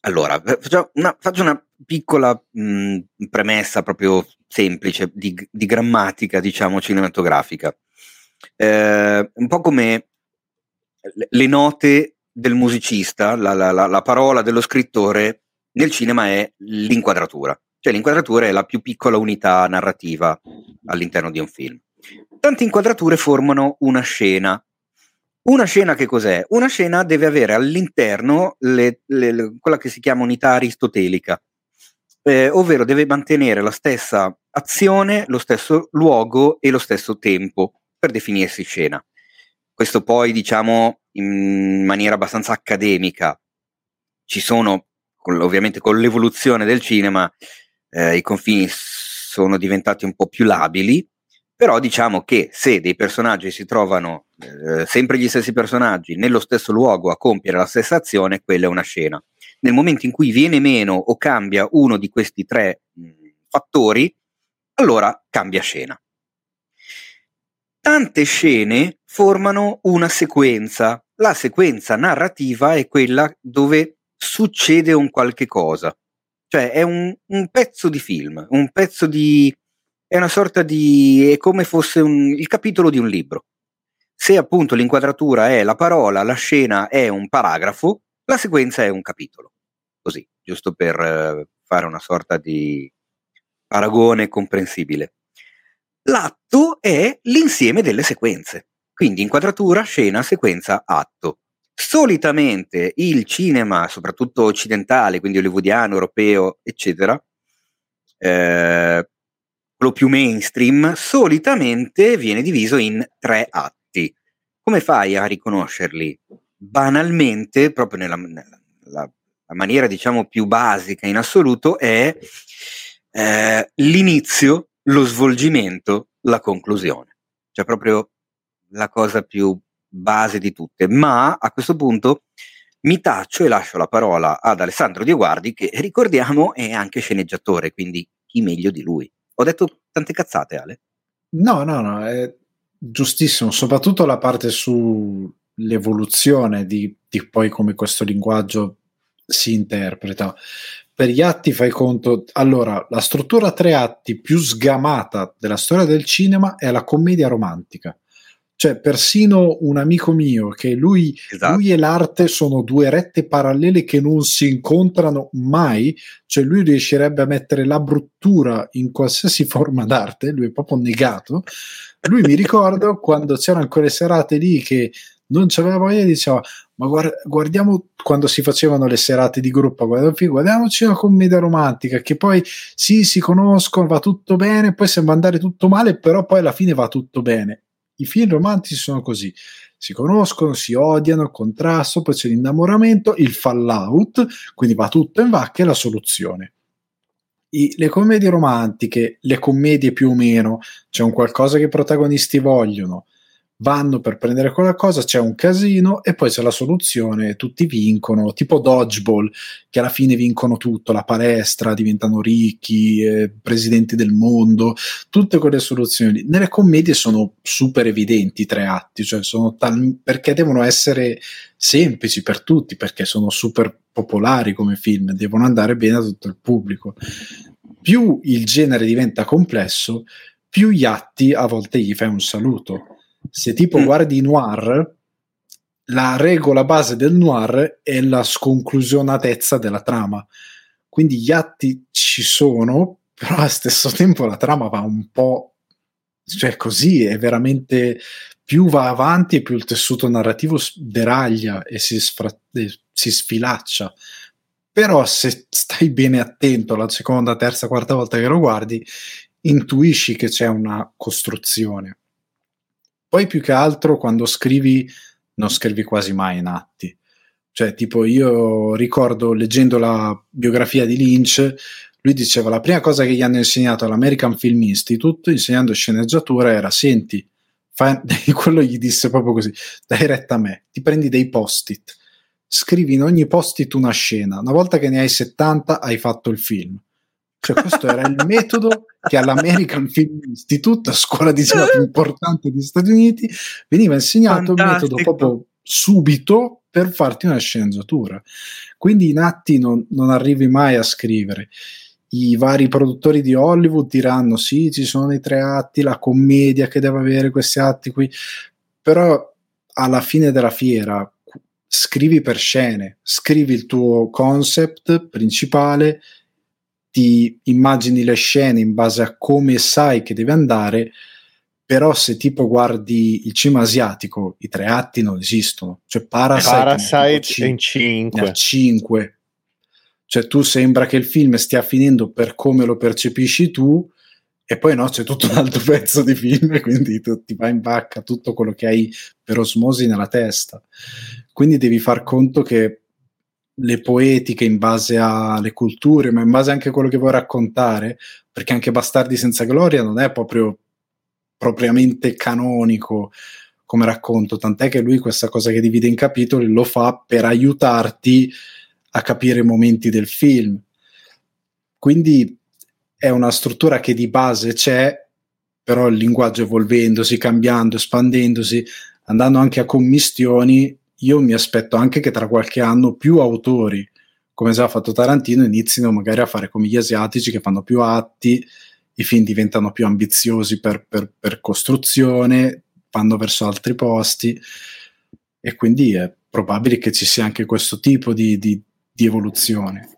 Allora, faccio una, faccio una piccola mh, premessa proprio semplice di, di, grammatica, diciamo, cinematografica. Eh, un po' come le note del musicista, la, la, la, la parola dello scrittore nel cinema è l'inquadratura. Cioè l'inquadratura è la più piccola unità narrativa all'interno di un film. Tante inquadrature formano una scena. Una scena che cos'è? Una scena deve avere all'interno le, le, le, quella che si chiama unità aristotelica, eh, ovvero deve mantenere la stessa azione, lo stesso luogo e lo stesso tempo per definirsi scena. Questo poi, diciamo, in maniera abbastanza accademica. Ci sono, ovviamente con l'evoluzione del cinema, eh, i confini sono diventati un po' più labili, però diciamo che se dei personaggi si trovano, eh, sempre gli stessi personaggi, nello stesso luogo a compiere la stessa azione, quella è una scena. Nel momento in cui viene meno o cambia uno di questi tre mh, fattori, allora cambia scena. Tante scene formano una sequenza. La sequenza narrativa è quella dove succede un qualche cosa. Cioè è un, un pezzo di film, un pezzo di, è una sorta di... è come fosse un, il capitolo di un libro. Se appunto l'inquadratura è la parola, la scena è un paragrafo, la sequenza è un capitolo. Così, giusto per eh, fare una sorta di paragone comprensibile. L'atto è l'insieme delle sequenze. Quindi inquadratura, scena, sequenza, atto. Solitamente il cinema, soprattutto occidentale, quindi hollywoodiano, europeo, eccetera, eh, quello più mainstream, solitamente viene diviso in tre atti. Come fai a riconoscerli? Banalmente, proprio nella, nella la, la maniera diciamo più basica in assoluto, è eh, l'inizio, lo svolgimento, la conclusione. Cioè proprio la cosa più base di tutte. Ma a questo punto mi taccio e lascio la parola ad Alessandro Dioguardi, che ricordiamo è anche sceneggiatore, quindi chi meglio di lui. Ho detto tante cazzate, Ale? No, no, no, è giustissimo, soprattutto la parte sull'evoluzione di, di poi come questo linguaggio si interpreta. Per gli atti fai conto, allora, la struttura a tre atti più sgamata della storia del cinema è la commedia romantica cioè persino un amico mio che lui, esatto. lui, e l'arte sono due rette parallele che non si incontrano mai, cioè lui riuscirebbe a mettere la bruttura in qualsiasi [laughs] forma d'arte, lui è proprio negato. Lui mi ricorda [laughs] quando c'erano quelle serate lì che non c'aveva voglia, diceva ma guardiamo quando si facevano le serate di gruppo, guardiamoci una commedia romantica che poi sì, si conoscono, va tutto bene, poi sembra andare tutto male, però poi alla fine va tutto bene i film romantici sono così. Si conoscono, si odiano, il contrasto, poi c'è l'innamoramento, il fallout, quindi va tutto in vacca e la soluzione. I, le commedie romantiche, le commedie più o meno, c'è un qualcosa che i protagonisti vogliono, vanno per prendere quella cosa, c'è un casino e poi c'è la soluzione, tutti vincono, tipo dodgeball, che alla fine vincono tutto, la palestra, diventano ricchi, eh, presidenti del mondo, tutte quelle soluzioni. Nelle commedie sono super evidenti i tre atti, cioè sono tal- perché devono essere semplici per tutti, perché sono super popolari come film, devono andare bene a tutto il pubblico. Più il genere diventa complesso, più gli atti a volte gli fai un saluto se tipo mm. guardi noir, la regola base del noir è la sconclusionatezza della trama. Quindi gli atti ci sono, [laughs] però allo stesso tempo la trama va un po'... cioè così, è veramente... più va avanti e più il tessuto narrativo deraglia e si, sfra- e si sfilaccia. Però se stai bene attento la seconda, terza, quarta volta che lo guardi, intuisci che c'è una costruzione. Poi più che altro quando scrivi non scrivi quasi mai in atti. Cioè, tipo, io ricordo leggendo la biografia di Lynch, lui diceva la prima cosa che gli hanno insegnato all'American Film Institute, insegnando sceneggiatura, era senti, fai, [laughs] quello gli disse proprio così, dai retta a me, ti prendi dei post-it, scrivi in ogni post-it una scena, una volta che ne hai 70 hai fatto il film. Cioè, questo era il metodo che all'American Film Institute, scuola di cinema più importante degli Stati Uniti, veniva insegnato Fantastico. il metodo proprio subito per farti una sceneggiatura. Quindi in atti non, non arrivi mai a scrivere. I vari produttori di Hollywood diranno: sì, ci sono i tre atti, la commedia che deve avere questi atti qui, però alla fine della fiera scrivi per scene, scrivi il tuo concept principale ti immagini le scene in base a come sai che deve andare, però se tipo guardi il cinema asiatico, i tre atti non esistono. Cioè Parasite, Parasite in 5. 5. Cioè tu sembra che il film stia finendo per come lo percepisci tu e poi no, c'è tutto un altro pezzo di film [laughs] quindi tu, ti va in bacca tutto quello che hai per osmosi nella testa. Quindi devi far conto che le poetiche in base alle culture, ma in base anche a quello che vuoi raccontare, perché anche Bastardi senza gloria non è proprio propriamente canonico come racconto, tant'è che lui questa cosa che divide in capitoli lo fa per aiutarti a capire i momenti del film. Quindi è una struttura che di base c'è, però il linguaggio evolvendosi, cambiando, espandendosi, andando anche a commistioni, io mi aspetto anche che tra qualche anno più autori, come già ha fatto Tarantino, inizino magari a fare come gli asiatici che fanno più atti, i film diventano più ambiziosi per, per, per costruzione, vanno verso altri posti e quindi è probabile che ci sia anche questo tipo di, di, di evoluzione.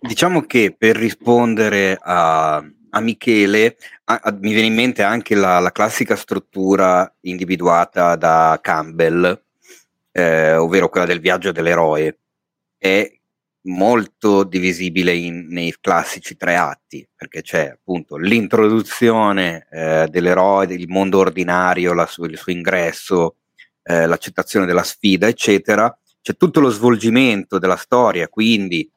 Diciamo che per rispondere a, a Michele a, a, mi viene in mente anche la, la classica struttura individuata da Campbell eh, ovvero quella del viaggio dell'eroe, è molto divisibile in, nei classici tre atti, perché c'è appunto l'introduzione eh, dell'eroe, del mondo ordinario, su, il suo ingresso, eh, l'accettazione della sfida, eccetera. C'è tutto lo svolgimento della storia, quindi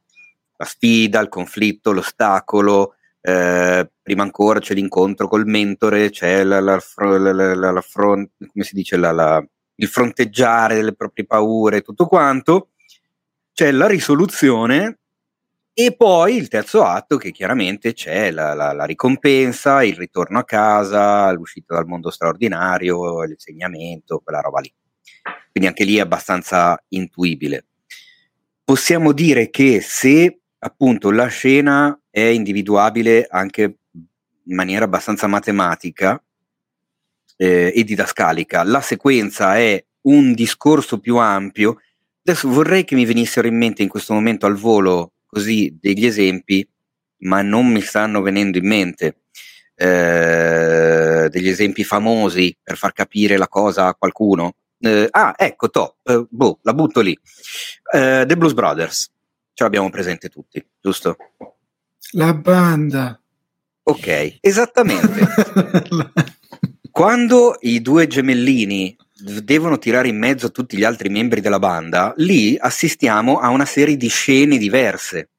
la sfida, il conflitto, l'ostacolo, eh, prima ancora c'è l'incontro col mentore, c'è la, la, la, la, la front, come si dice, la, il fronteggiare delle proprie paure, tutto quanto, c'è la risoluzione e poi il terzo atto che chiaramente c'è la, la, la, ricompensa, il ritorno a casa, l'uscita dal mondo straordinario, l'insegnamento, quella roba lì. Quindi anche lì è abbastanza intuibile. Possiamo dire che se appunto la scena è individuabile anche in maniera abbastanza matematica, eh, e didascalica. La sequenza è un discorso più ampio. Adesso vorrei che mi venissero in mente in questo momento al volo così degli esempi, ma non mi stanno venendo in mente. Eh, degli esempi famosi per far capire la cosa a qualcuno. Eh, ah, ecco, top, eh, boh, la butto lì. Eh, The Blues Brothers, ce l'abbiamo presente tutti, giusto? La banda. Ok, esattamente. [laughs] [laughs] Quando i due gemellini devono tirare in mezzo tutti gli altri membri della banda, lì assistiamo a una serie di scene diverse.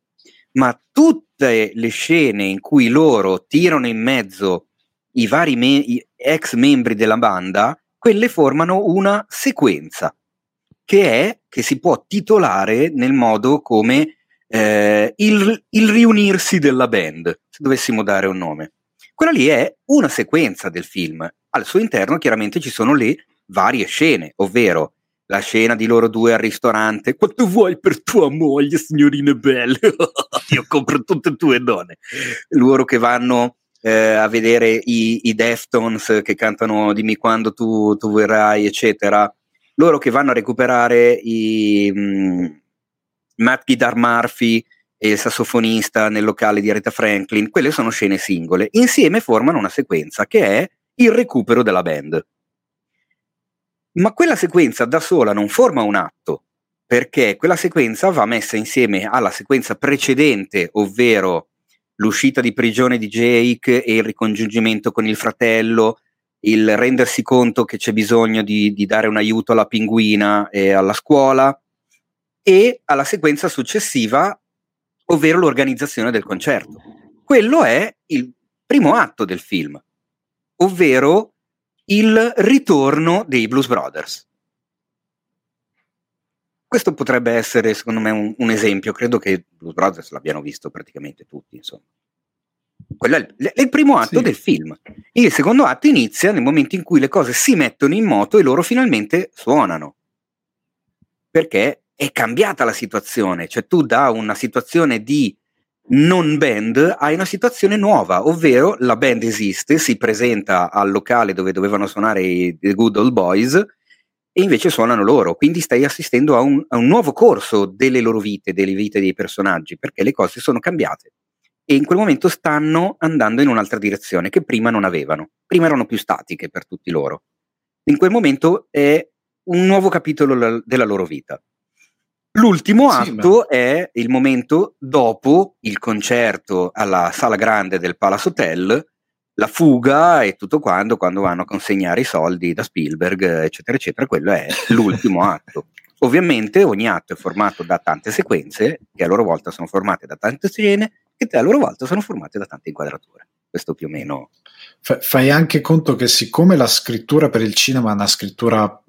ma tutte le scene in cui loro tirano in mezzo i vari me- i ex membri della banda, quelle formano una sequenza che è che si può titolare nel modo come eh, il, il riunirsi della band, se dovessimo dare un nome. Quella lì è una sequenza del film. Al suo interno chiaramente ci sono le varie scene, ovvero la scena di loro due al ristorante. Quanto vuoi per tua moglie, signorine belle? [laughs] Io compro tutte e tue donne. Loro che vanno eh, a vedere i, i, Deftones che cantano Dimmi quando tu, tu verrai, eccetera. Loro che vanno a recuperare i mh, mm, Matt Guitar Murphy e il sassofonista nel locale di Aretha Franklin. Quelle sono scene singole. Insieme formano una sequenza che è il recupero della band. Ma quella sequenza da sola non forma un atto, perché quella sequenza va messa insieme alla sequenza precedente, ovvero l'uscita di prigione di Jake e il ricongiungimento con il fratello, il rendersi conto che c'è bisogno di, di dare un aiuto alla pinguina e alla scuola, e alla sequenza successiva, ovvero l'organizzazione del concerto. Quello è il primo atto del film, ovvero il ritorno dei Blues Brothers. Questo potrebbe essere, secondo me, un, un esempio. Credo che Blues Brothers l'abbiano visto praticamente tutti, insomma. Quello è il, è il primo atto sì. del film. Il secondo atto inizia nel momento in cui le cose si mettono in moto e loro finalmente suonano. Perché è cambiata la situazione. Cioè tu da una situazione di non band hai una situazione nuova, ovvero la band esiste, si presenta al locale dove dovevano suonare i The Good Old Boys e invece suonano loro, quindi stai assistendo a un, a un nuovo corso delle loro vite, delle vite dei personaggi, perché le cose sono cambiate e in quel momento stanno andando in un'altra direzione che prima non avevano, prima erano più statiche per tutti loro. In quel momento è un nuovo capitolo della loro vita. L'ultimo sì, atto ma... è il momento dopo il concerto alla sala grande del Palace Hotel, la fuga e tutto quanto, quando vanno a consegnare i soldi da Spielberg, eccetera, eccetera. Quello è l'ultimo [laughs] atto. Ovviamente ogni atto è formato da tante sequenze, che a loro volta sono formate da tante scene, che a loro volta sono formate da tante inquadrature. Questo più o meno. Fai anche conto che siccome la scrittura per il cinema è una scrittura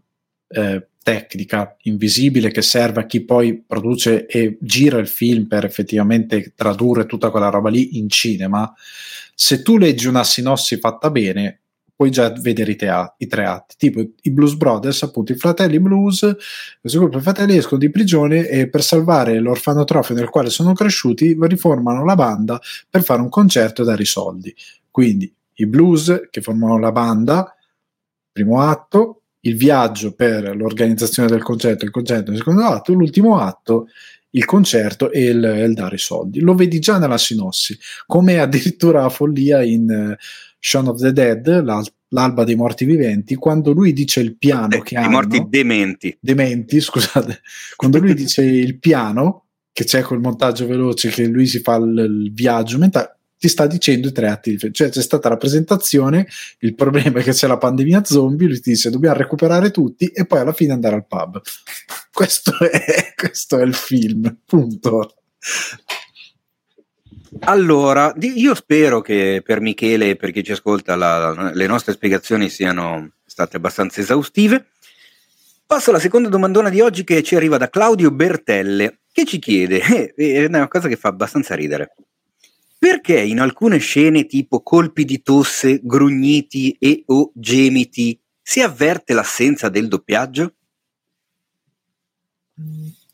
eh, tecnica invisibile che serve a chi poi produce e gira il film per effettivamente tradurre tutta quella roba lì in cinema, se tu leggi una sinossi fatta bene, puoi già vedere i, teat- i tre atti, tipo i Blues Brothers, appunto i fratelli blues, questo gruppo di fratelli escono di prigione e per salvare l'orfanotrofio nel quale sono cresciuti riformano la banda per fare un concerto e dare i soldi. Quindi i blues che formano la banda, primo atto, il viaggio per l'organizzazione del concerto, il concerto nel secondo atto, l'ultimo atto, il concerto e il, il, dare i soldi. Lo vedi già nella sinossi, come addirittura la follia in uh, Shaun of the Dead, l'al- l'alba dei morti viventi, quando lui dice il piano che ha. I morti dementi. Dementi, scusate. Quando lui dice il piano, che c'è quel montaggio veloce che lui si fa il, il viaggio mentale, ti sta dicendo i tre atti cioè c'è stata la presentazione il problema è che c'è la pandemia zombie lui ti dice dobbiamo recuperare tutti e poi alla fine andare al pub questo [laughs] è, questo è il film punto allora, io spero che per Michele e per chi ci ascolta la, le nostre spiegazioni siano state abbastanza esaustive. Passo alla seconda domandona di oggi che ci arriva da Claudio Bertelle, che ci chiede, [laughs] eh, è una cosa che fa abbastanza ridere. Perché in alcune scene tipo colpi di tosse, grugniti e o gemiti si avverte l'assenza del doppiaggio?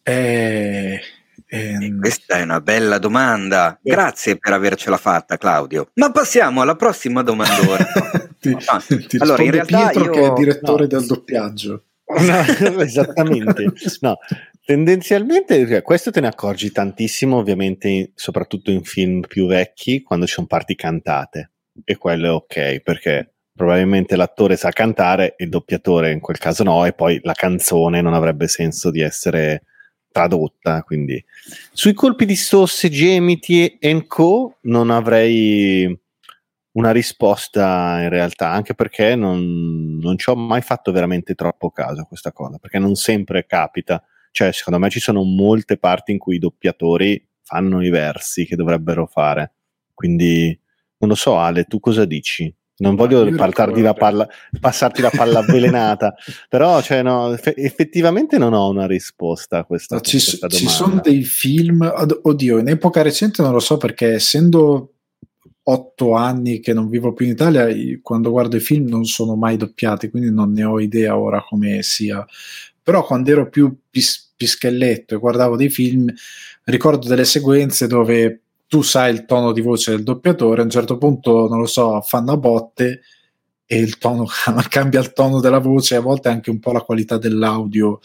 Eh, ehm... Questa è una bella domanda. Grazie per avercela fatta, Claudio. Ma passiamo alla prossima domanda. [laughs] ti, ah, ti allora, in realtà Pietro io... che è direttore no. del doppiaggio. [laughs] No, esattamente. No, Tendenzialmente cioè, questo te ne accorgi tantissimo, ovviamente, soprattutto in film più vecchi, quando ci sono parti cantate. E quello è ok, perché probabilmente l'attore sa cantare il doppiatore in quel caso no, e poi la canzone non avrebbe senso di essere tradotta. Quindi sui colpi di stosse, gemiti e co non avrei una risposta in realtà, anche perché non, non ci ho mai fatto veramente troppo caso a questa cosa, perché non sempre capita cioè, secondo me ci sono molte parti in cui i doppiatori fanno i versi che dovrebbero fare. Quindi non lo so, Ale, tu cosa dici? Non voglio la palla, passarti la palla avvelenata, [laughs] però cioè, no, effettivamente non ho una risposta a questa, no, ci, questa ci sono dei film, oddio, in epoca recente non lo so perché essendo otto anni che non vivo più in Italia, quando guardo i film non sono mai doppiati, quindi non ne ho idea ora come sia. Però quando ero più pis- pischelletto e guardavo dei film, ricordo delle sequenze dove tu sai il tono di voce del doppiatore, a un certo punto, non lo so, fanno a botte e il tono [laughs] cambia il tono della voce, a volte anche un po' la qualità dell'audio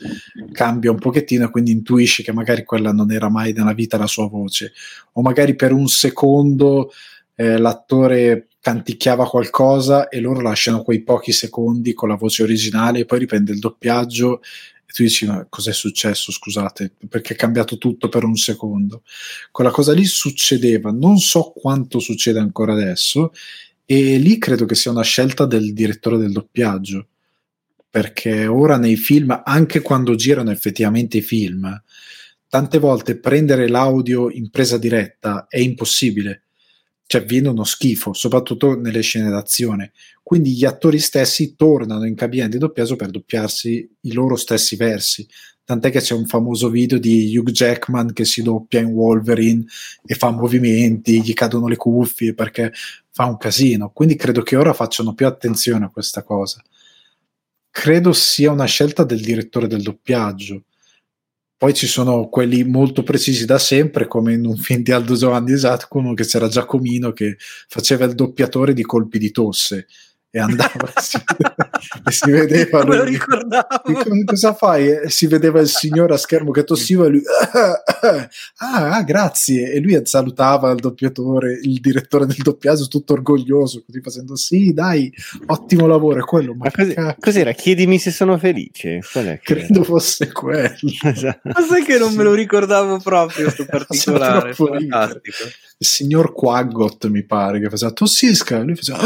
cambia un pochettino, quindi intuisci che magari quella non era mai nella vita la sua voce, o magari per un secondo eh, l'attore canticchiava qualcosa e loro lasciano quei pochi secondi con la voce originale e poi riprende il doppiaggio tu dici ma cos'è successo? Scusate perché è cambiato tutto per un secondo. Quella cosa lì succedeva non so quanto succede ancora adesso e lì credo che sia una scelta del direttore del doppiaggio perché ora nei film anche quando girano effettivamente i film tante volte prendere l'audio in presa diretta è impossibile cioè viene uno schifo, soprattutto nelle scene d'azione. Quindi gli attori stessi tornano in cabina di doppiaggio per doppiarsi i loro stessi versi. Tant'è che c'è un famoso video di Hugh Jackman che si doppia in Wolverine e fa movimenti, gli cadono le cuffie perché fa un casino. Quindi credo che ora facciano più attenzione a questa cosa. Credo sia una scelta del direttore del doppiaggio poi ci sono quelli molto precisi da sempre, come in un film di Aldo Giovanni uno che c'era Giacomino che faceva il doppiatore di colpi di tosse e andava [laughs] e si vedeva lui, lo ricordavo. Cosa fai? E si vedeva il signore a schermo che tossiva e lui ah, ah, grazie. E lui salutava il doppiatore il direttore del doppiaggio tutto orgoglioso così facendo sì dai ottimo lavoro è quello ma, ma così, cos'era? chiedimi se sono felice. Credo era? fosse quello. Esatto. ma sai che non me lo ricordavo proprio questo [laughs] particolare fantastico. Il signor Quaggot mi pare che faceva tossisca. E lui faceva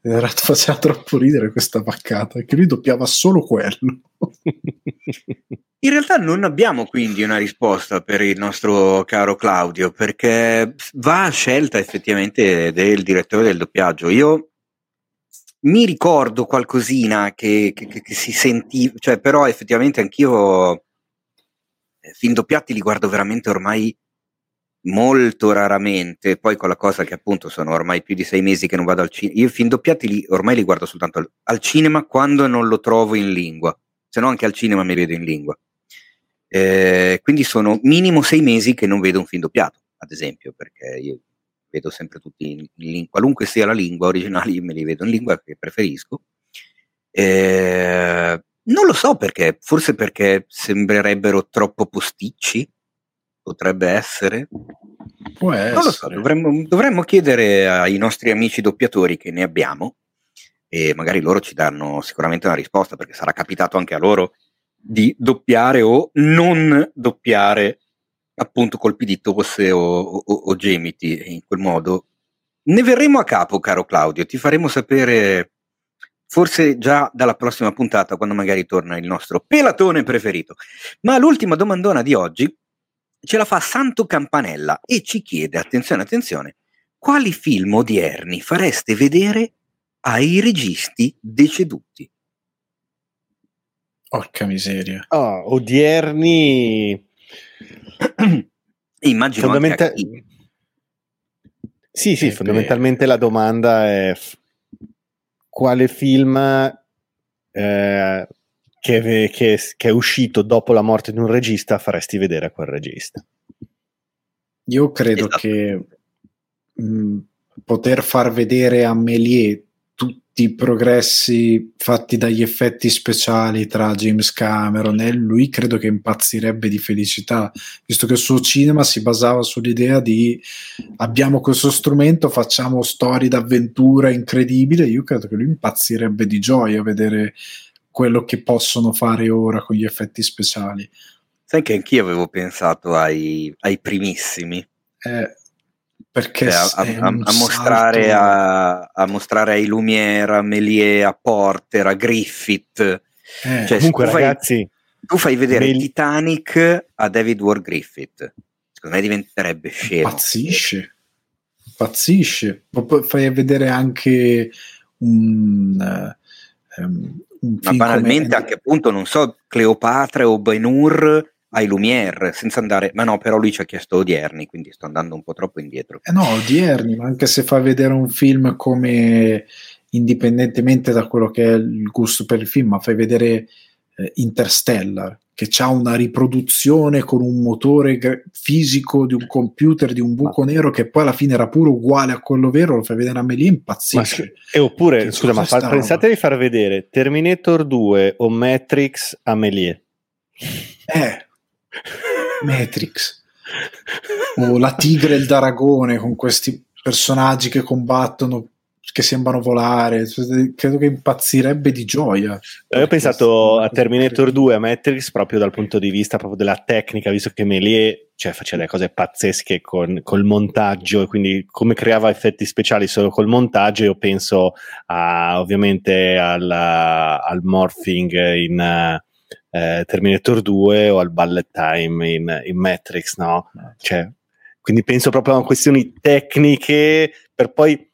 era, [laughs] faceva troppo ridere questa vaccata, che lui doppiava solo quello. [laughs] In realtà non abbiamo quindi una risposta per il nostro caro Claudio, perché va a scelta effettivamente del direttore del doppiaggio. Io mi ricordo qualcosina che, che, che si sentiva, cioè però effettivamente anch'io eh, film doppiati li guardo veramente ormai molto raramente, poi con la cosa che appunto sono ormai più di sei mesi che non vado al cinema, io film doppiati li, ormai li guardo soltanto al, al, cinema quando non lo trovo in lingua, se no anche al cinema mi vedo in lingua. Eh, quindi sono minimo sei mesi che non vedo un film doppiato, ad esempio, perché io vedo sempre tutti in lingua, qualunque sia la lingua originale, io me li vedo in lingua che preferisco. Eh, non lo so perché, forse perché sembrerebbero troppo posticci, potrebbe essere? Può essere. Non lo so, dovremmo, dovremmo chiedere ai nostri amici doppiatori che ne abbiamo e magari loro ci danno sicuramente una risposta perché sarà capitato anche a loro di doppiare o non doppiare appunto colpi di tosse o, o, o gemiti in quel modo. Ne verremo a capo, caro Claudio, ti faremo sapere forse già dalla prossima puntata quando magari torna il nostro pelatone preferito. Ma l'ultima domandona di oggi ce la fa Santo Campanella e ci chiede, attenzione, attenzione, quali film odierni fareste vedere ai registi deceduti? Porca miseria. Oh, odierni... [clears throat] Immagino Fondamenta- Sì, sì, fondamentalmente la domanda è quale film eh, che, che, che, è uscito dopo la morte di un regista faresti vedere a quel regista? Io credo esatto. che mh, poter far vedere a Méliès tutti i progressi fatti dagli effetti speciali tra James Cameron e lui credo che impazzirebbe di felicità, visto che il suo cinema si basava sull'idea di abbiamo questo strumento, facciamo storie d'avventura incredibile, io credo che lui impazzirebbe di gioia a vedere quello che possono fare ora con gli effetti speciali. Sai che anch'io avevo pensato ai, ai primissimi. Eh, perché cioè, a, a, a, mostrare a, mostrare ai Lumière, a Méliès, a Porter, a Griffith. Eh, cioè, comunque, tu ragazzi, fai, tu fai vedere Mel- Titanic a David Ward Griffith. secondo me diventerebbe scemo. Pazzisce, pazzisce. Poi fai vedere anche un... Um, un Ma banalmente come... anche appunto, non so, Cleopatra o Ben-Hur ai Lumière, senza andare, ma no, però lui ci ha chiesto odierni, quindi sto andando un po' troppo indietro. Eh no, odierni, ma anche se fa vedere un film come indipendentemente da quello che è il gusto per il film, ma fai vedere eh, Interstellar, che ha una riproduzione con un motore g- fisico di un computer di un buco ma. nero che poi alla fine era pure uguale a quello vero, lo fai vedere a me lì impazzisce. e oppure, che scusa, ma fa, pensate di far vedere Terminator 2 o Matrix a Melie. Eh, Matrix. o la tigre e il dragone con questi personaggi che combattono che sembrano volare, credo che impazzirebbe di gioia. Eh, io ho pensato a Terminator 2, a Matrix, proprio dal punto di vista proprio della tecnica, visto che Melie cioè, faceva delle cose pazzesche con, col montaggio, e quindi come creava effetti speciali solo col montaggio, io penso a, ovviamente al, al morphing in eh, Terminator 2 o al bullet time in, in Matrix, no? Cioè, quindi penso proprio a questioni tecniche per poi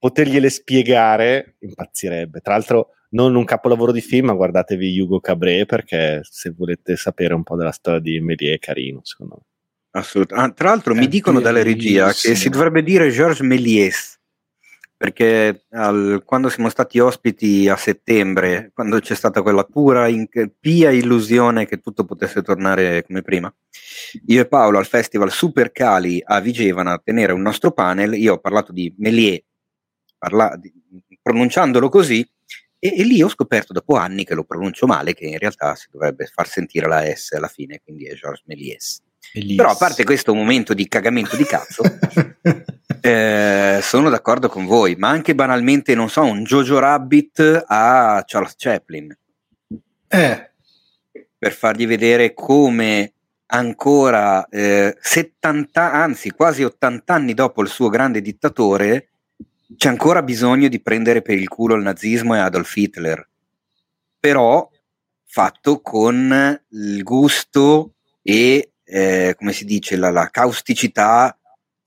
potergliele spiegare, impazzirebbe. Tra l'altro, non un capolavoro di film, ma guardatevi Hugo Cabré perché se volete sapere un po' della storia di Méliès è carino, secondo me. Assolutamente. Ah, tra l'altro, mi dicono dalla regia che si dovrebbe dire Georges Méliès perché al, quando siamo stati ospiti a settembre, quando c'è stata quella pura, in, pia illusione che tutto potesse tornare come prima, io e Paolo al festival Super Cali a Vigevano a tenere un nostro panel, io ho parlato di Méliès parla, pronunciandolo così, e, e, lì ho scoperto dopo anni che lo pronuncio male, che in realtà si dovrebbe far sentire la S alla fine, quindi è Georges Méliès. Elias. Però a parte questo momento di cagamento di cazzo, [laughs] eh, sono d'accordo con voi, ma anche banalmente, non so, un Jojo Rabbit a Charles Chaplin. Eh. Per fargli vedere come ancora eh, 70, anzi quasi 80 anni dopo il suo grande dittatore, c'è ancora bisogno di prendere per il culo il nazismo e Adolf Hitler, però fatto con il gusto e, eh, come si dice, la, la causticità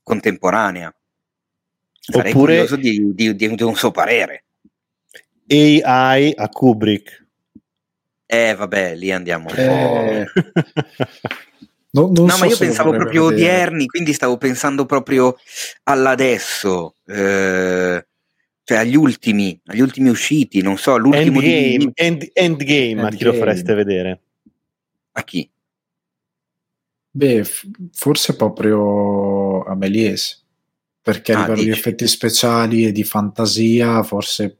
contemporanea. Sarei Oppure, curioso di, di, di, di un suo parere. AI a Kubrick. Eh, vabbè, lì andiamo un eh. po'. [laughs] No, no so ma io pensavo proprio vedere. odierni, quindi stavo pensando proprio all'adesso, eh, cioè agli ultimi, agli ultimi usciti, non so, l'ultimo Endgame, di... end, endgame, endgame. a chi lo fareste vedere? A chi? Beh, f- forse proprio a Méliès, perché a ah, livello dici. di effetti speciali e di fantasia forse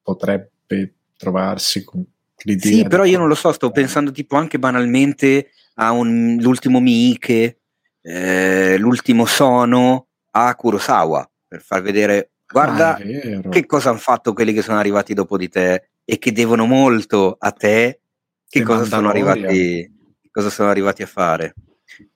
potrebbe trovarsi con l'idea. Sì, però io non lo so, sto pensando tipo anche banalmente a un, l'ultimo Miike, eh, l'ultimo Sono a Kurosawa per far vedere guarda ah, che cosa hanno fatto quelli che sono arrivati dopo di te e che devono molto a te che cosa sono, arrivati, cosa sono arrivati a fare?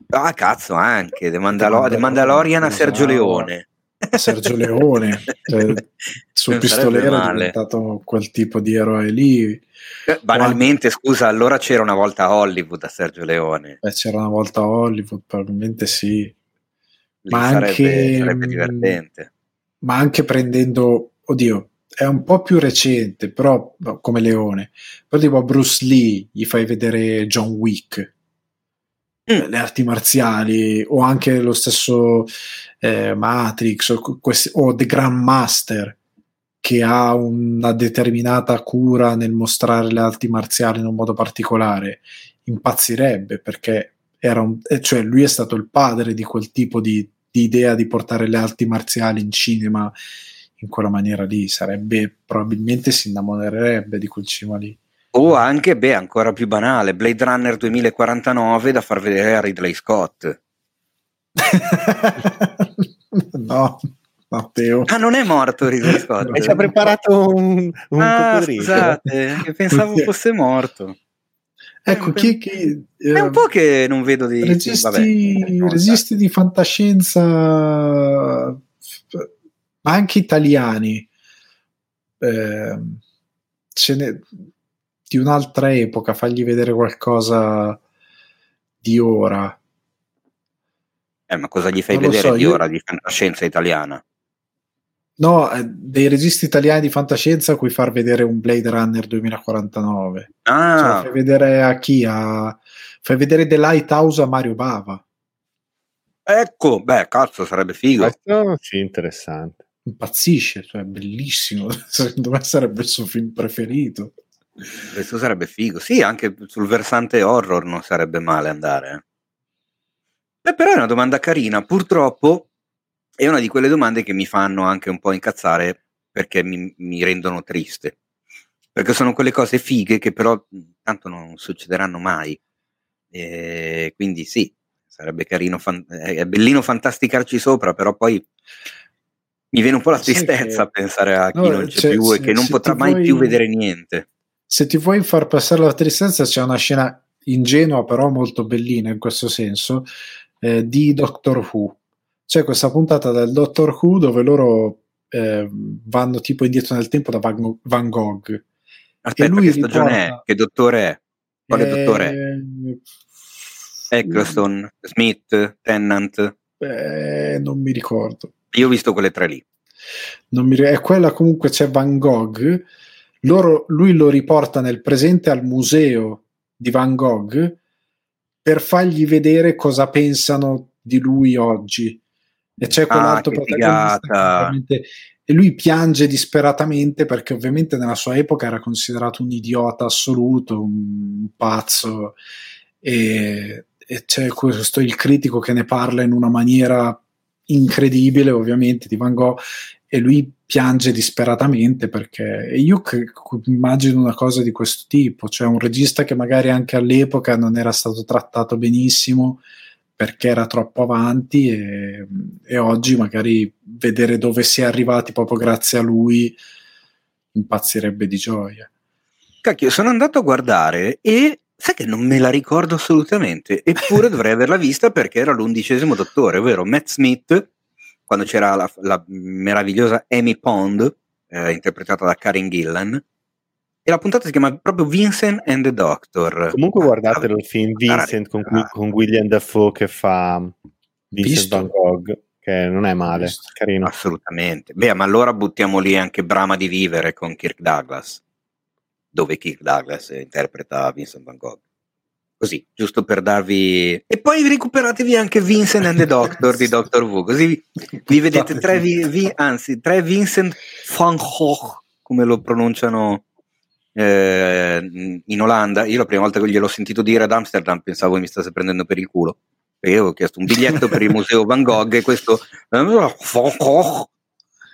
Ah cazzo anche The, Mandalo- The Mandalorian a Sergio Leone Sergio Leone cioè, [laughs] il suo pistolero è diventato quel tipo di eroe lì eh, banalmente, scusa, allora c'era una volta a Hollywood a Sergio Leone. Beh, c'era una volta a Hollywood, probabilmente sì. Lì ma sarebbe, anche, sarebbe divertente. Ma anche prendendo, oddio, è un po' più recente, però come Leone. Però tipo a Bruce Lee gli fai vedere John Wick, mm. le arti marziali, o anche lo stesso eh, Matrix, o, questi, o The Grandmaster che ha una determinata cura nel mostrare le arti marziali in un modo particolare, impazzirebbe perché era un, eh, cioè lui è stato il padre di quel tipo di, di idea di portare le arti marziali in cinema in quella maniera lì, sarebbe probabilmente si innamorerebbe di quel cinema lì. O anche, beh, ancora più banale, Blade Runner 2049 da far vedere a Ridley Scott. [laughs] no. Matteo. Ah, non è morto Ridley Scott. E ci ha preparato un, un ah, Scusate, pensavo fosse morto. Ecco, eh, chi, chi, è un po' che non vedo di registi, vabbè, registi di fantascienza, ma anche italiani, eh, ne, di un'altra epoca, fargli vedere qualcosa di ora. Eh, ma cosa gli fai vedere so, di io- ora di fantascienza italiana? No, eh, dei registi italiani di fantascienza a cui far vedere un Blade Runner 2049. Cioè, Ah, fai vedere a chi? A... Fai vedere The Lighthouse a Mario Bava. ecco, beh, cazzo, sarebbe figo. Questo sì, interessante. Impazzisce, cioè bellissimo. [laughs] Secondo me sarebbe il suo film preferito. Questo sarebbe figo. Sì, anche sul versante horror non sarebbe male andare. eh. Beh, però è una domanda carina. Purtroppo è una di quelle domande che mi fanno anche un po' incazzare perché mi, mi rendono triste. Perché sono quelle cose fighe che però tanto non succederanno mai. E quindi sì, sarebbe carino, fan- è bellino fantasticarci sopra, però poi mi viene un po' la tristezza a pensare a chi No, non c'è cioè, più e che non potrà mai vuoi- più vedere niente. Se ti vuoi far passare la tristezza, c'è una scena ingenua, però molto bellina in questo senso, eh, di Doctor Who. C'è questa puntata del Doctor Who dove loro eh, vanno tipo indietro nel tempo da Van, Van Gogh. Aspetta, lui che stagione riporta- è? Che dottore è? Quale dottore è? Eh, Eccleston, Smith, Tennant? eh, non mi ricordo. Io ho visto quelle tre lì. Non mi, è quella comunque c'è Van Gogh. Loro, lui lo riporta nel presente al museo di Van Gogh per fargli vedere cosa pensano di lui oggi. E c'è quell'altro Ah, protagonista e lui piange disperatamente perché ovviamente nella sua epoca era considerato un idiota assoluto, un pazzo. E, e c'è questo il critico che ne parla in una maniera incredibile ovviamente di Van Gogh e lui piange disperatamente perché e io che- immagino una cosa di questo tipo, cioè un regista che magari anche all'epoca non era stato trattato benissimo perché era troppo avanti e, e oggi magari vedere dove si è arrivati proprio grazie a lui impazzirebbe di gioia. Cacchio, sono andato a guardare e sai che non me la ricordo assolutamente, eppure [laughs] dovrei averla vista perché era l'undicesimo dottore, ovvero Matt Smith, quando c'era la, la meravigliosa Amy Pond, eh, interpretata da Karen Gillan, e la puntata si chiama proprio Vincent and the Doctor. Comunque Ah, guardatelo il film. Vincent con, Ah, con William Dafoe che fa Vincent Visto. Van Gogh, che non è male, Visto. carino. Assolutamente. Beh, ma allora buttiamo lì anche Brama di vivere con Kirk Douglas, dove Kirk Douglas interpreta Vincent Van Gogh. Così, giusto per darvi... E poi recuperatevi anche Vincent and the [laughs] Doctor di Doctor Who, così vi, vedete tre, vi- vi- anzi, tre Vincent Van Gogh, come lo pronunciano eh, in Olanda. Io la prima volta che gliel'ho sentito dire ad Amsterdam pensavo mi stesse prendendo per il culo. Perché io ho chiesto un biglietto per il museo Van Gogh e questo.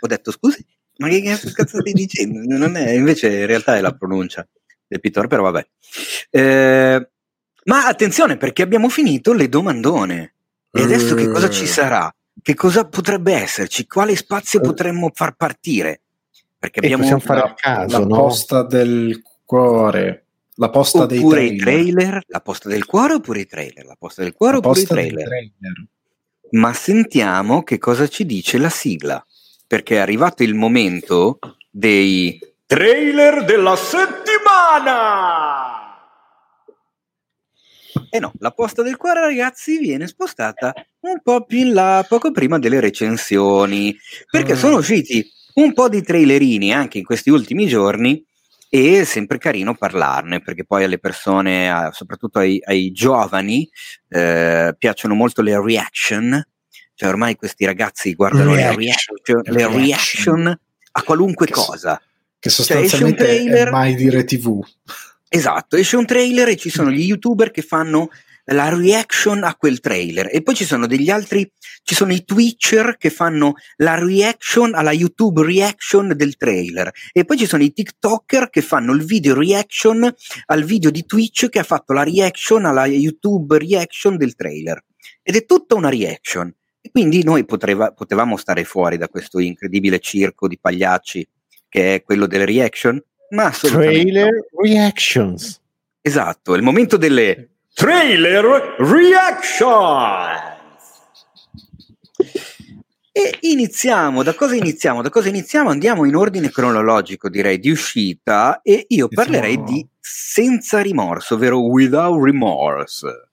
Ho detto scusi, ma che cazzo stai dicendo? Non è, invece in realtà è la pronuncia del pittore, però vabbè. Eh, ma attenzione perché abbiamo finito le domandone. E adesso che cosa ci sarà? Che cosa potrebbe esserci? Quale spazio potremmo far partire? Perché abbiamo possiamo fare la, a caso, la no? posta del cuore, la posta dei oppure i trailer. trailer, la posta del cuore oppure i trailer, la posta del cuore La oppure i trailer. trailer. Ma sentiamo che cosa ci dice la sigla, perché è arrivato il momento dei trailer della settimana. E no, la posta del cuore, ragazzi, viene spostata un po' più in là, poco prima delle recensioni, perché Ah. sono usciti un po' di trailerini anche in questi ultimi giorni e è sempre carino parlarne, perché poi alle persone, soprattutto ai, ai giovani, eh, piacciono molto le reaction, cioè ormai questi ragazzi guardano le Reaction. reaction, le Reaction. reaction a qualunque Che- cosa. Che Cioè, sostanzialmente trailer- è mai dire TV. Esatto, esce un trailer e ci sono gli youtuber che fanno la reaction a quel trailer. E poi ci sono degli altri, ci sono i twitcher che fanno la reaction alla YouTube reaction del trailer. E poi ci sono i tiktoker che fanno il video reaction al video di Twitch che ha fatto la reaction alla YouTube reaction del trailer. Ed è tutta una reaction. E quindi noi potreva- potevamo stare fuori da questo incredibile circo di pagliacci che è quello delle reaction ma assolutamente no. Trailer reactions. Esatto, è il momento delle trailer reaction. E iniziamo, da cosa iniziamo? Da cosa iniziamo? Andiamo in ordine cronologico, direi, di uscita e io parlerei di Senza rimorso, ovvero Without Remorse.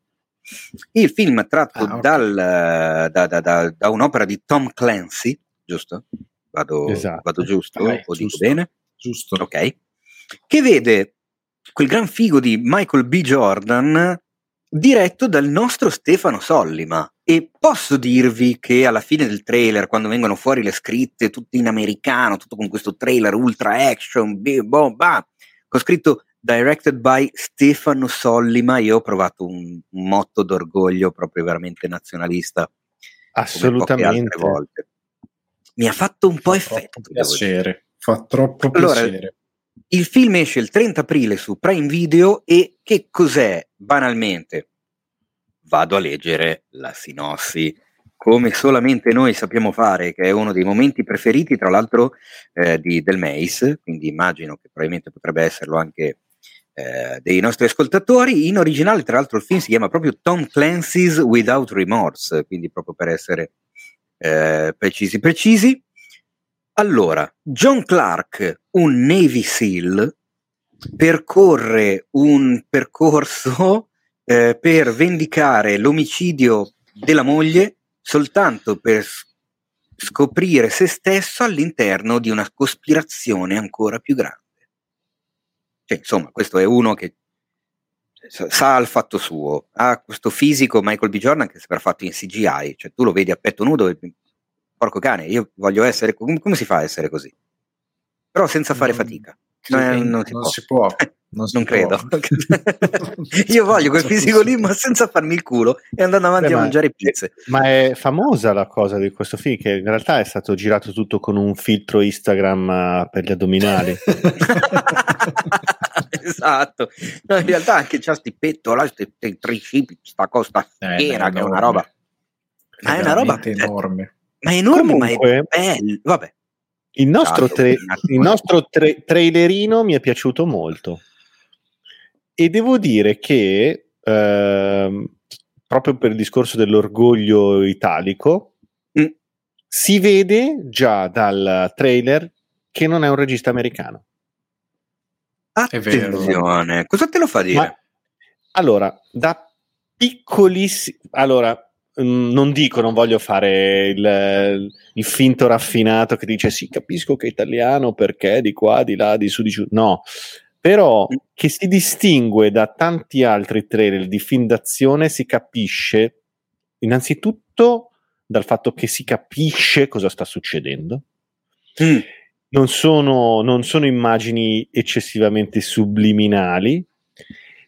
Il film tratto Ah, ok. dal, da, da- da- da un'opera di Tom Clancy, giusto? Vado, Esatto. vado giusto? Eh, o dico giusto. bene? Giusto. Ok. Che vede quel gran figo di Michael B. Jordan diretto dal nostro Stefano Sollima. E posso dirvi che alla fine del trailer, quando vengono fuori le scritte, tutte in americano, tutto con questo trailer ultra action, bah, con scritto directed by Stefano Sollima, io ho provato un, un motto d'orgoglio proprio veramente nazionalista. Assolutamente. Mi ha fatto un po' Fa effetto. piacere. Fa troppo Allora, piacere. Il film esce il 30 aprile su Prime Video e che cos'è? Banalmente, vado a leggere la sinossi, come solamente noi sappiamo fare, che è uno dei momenti preferiti, tra l'altro, eh, di, del Mace, quindi immagino che probabilmente potrebbe esserlo anche eh, dei nostri ascoltatori. In originale, tra l'altro, il film si chiama proprio Tom Clancy's Without Remorse, quindi proprio per essere eh, precisi precisi. Allora, John Clark, un Navy SEAL, percorre un percorso [laughs] eh, per vendicare l'omicidio della moglie soltanto per scoprire se stesso all'interno di una cospirazione ancora più grande. Cioè, insomma, questo è uno che sa il fatto suo, ha questo fisico Michael B. Jordan che sembra fatto in CGI, cioè tu lo vedi a petto nudo e porco cane, io voglio essere, come, come si fa a essere così? Però senza fare Non- fatica. Non, è- non si può. può. [laughs] Non, si credo. [laughs] [laughs] Io voglio quel fisico lì, ma senza farmi il culo e andando avanti Beh, a ma- mangiare pizze. Ma è famosa la cosa di questo film, che in realtà è stato girato tutto con un filtro Instagram eh, per gli addominali. esatto. No, in realtà anche c'ha sti petto, sti, sti tricipi, sta costa Eh, fiera, beh, che è una roba. Ma è una roba enorme. Ma è enorme, Comunque- ma è bello. Vabbè. Il nostro, tra- il nostro tra- trailerino mi è piaciuto molto e devo dire che ehm, proprio per il discorso dell'orgoglio italico Mm. si vede già dal trailer che non è un regista americano. Attenzione, cosa te lo fa dire? Ma, allora, da piccolissimi... Allora, non dico, non voglio fare il, il finto raffinato che dice sì, capisco che è italiano perché di qua, di là, di su, di giù. No, però che si distingue da tanti altri trailer di film d'azione si capisce innanzitutto dal fatto che si capisce cosa sta succedendo Mm. non sono, non sono immagini eccessivamente subliminali.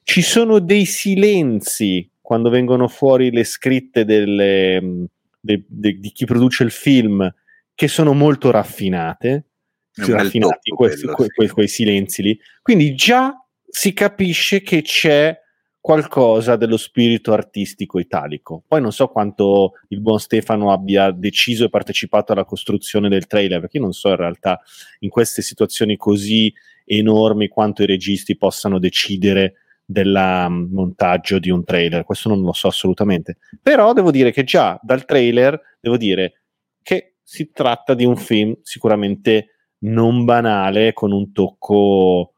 Ci sono dei silenzi quando vengono fuori le scritte delle, mh, de- de- di chi produce il film che sono molto raffinate. Raffinati tocco questi- quello, que- sì. que- quei silenzi lì. Quindi già si capisce che c'è qualcosa dello spirito artistico italico. Poi non so quanto il buon Stefano abbia deciso e partecipato alla costruzione del trailer, perché io non so in realtà in queste situazioni così enormi quanto i registi possano decidere del mm, montaggio di un trailer, questo non lo so assolutamente. Però devo dire che già dal trailer devo dire che si tratta di un film sicuramente non banale con un tocco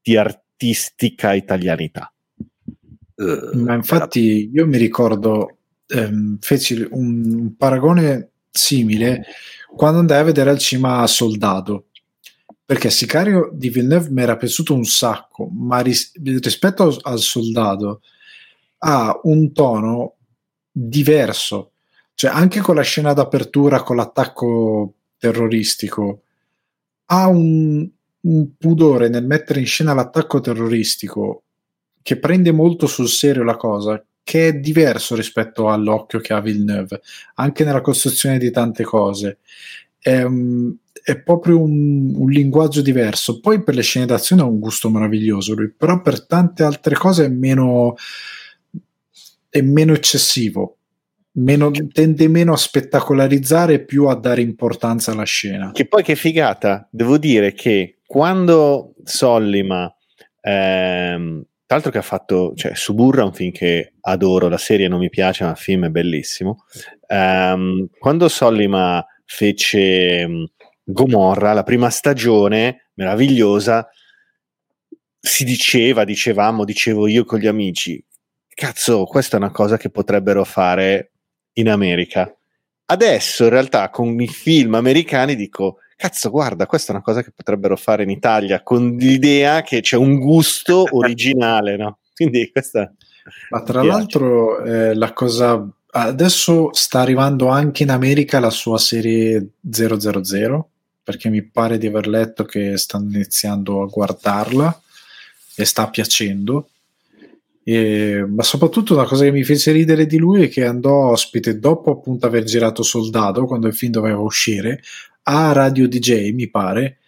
di artistica italianità. Eh, Ma infatti io mi ricordo, ehm, feci un, un paragone simile quando andai a vedere al cinema Soldato, perché Sicario di Villeneuve mi era piaciuto un sacco, ma ris- rispetto al, Soldato ha un tono diverso, cioè anche con la scena d'apertura, con l'attacco terroristico, ha un, un pudore nel mettere in scena l'attacco terroristico che prende molto sul serio la cosa, che è diverso rispetto all'occhio che ha Villeneuve, anche nella costruzione di tante cose. Un- è proprio un, un linguaggio diverso. Poi per le scene d'azione ha un gusto meraviglioso lui, però per tante altre cose è meno, è meno eccessivo. Meno, tende meno a spettacolarizzare e più a dare importanza alla scena. Che poi che figata, devo dire che quando Sollima, ehm, tra l'altro che ha fatto, cioè Suburra un film che adoro, la serie non mi piace, ma il film è bellissimo. Ehm, quando Sollima fece Gomorra, la prima stagione, meravigliosa, si diceva, dicevamo, dicevo io con gli amici, cazzo, questa è una cosa che potrebbero fare in America. Adesso in realtà con i film americani dico, cazzo, guarda, questa è una cosa che potrebbero fare in Italia con l'idea che c'è un gusto [laughs] originale, no? Quindi questa... Ma tra l'altro eh, la cosa... Adesso sta arrivando anche in America la sua serie 000, perché mi pare di aver letto che stanno iniziando a guardarla e sta piacendo. E, ma soprattutto una cosa che mi fece ridere di lui è che andò ospite dopo appunto aver girato Soldato, quando il film doveva uscire, a Radio DJ, mi pare,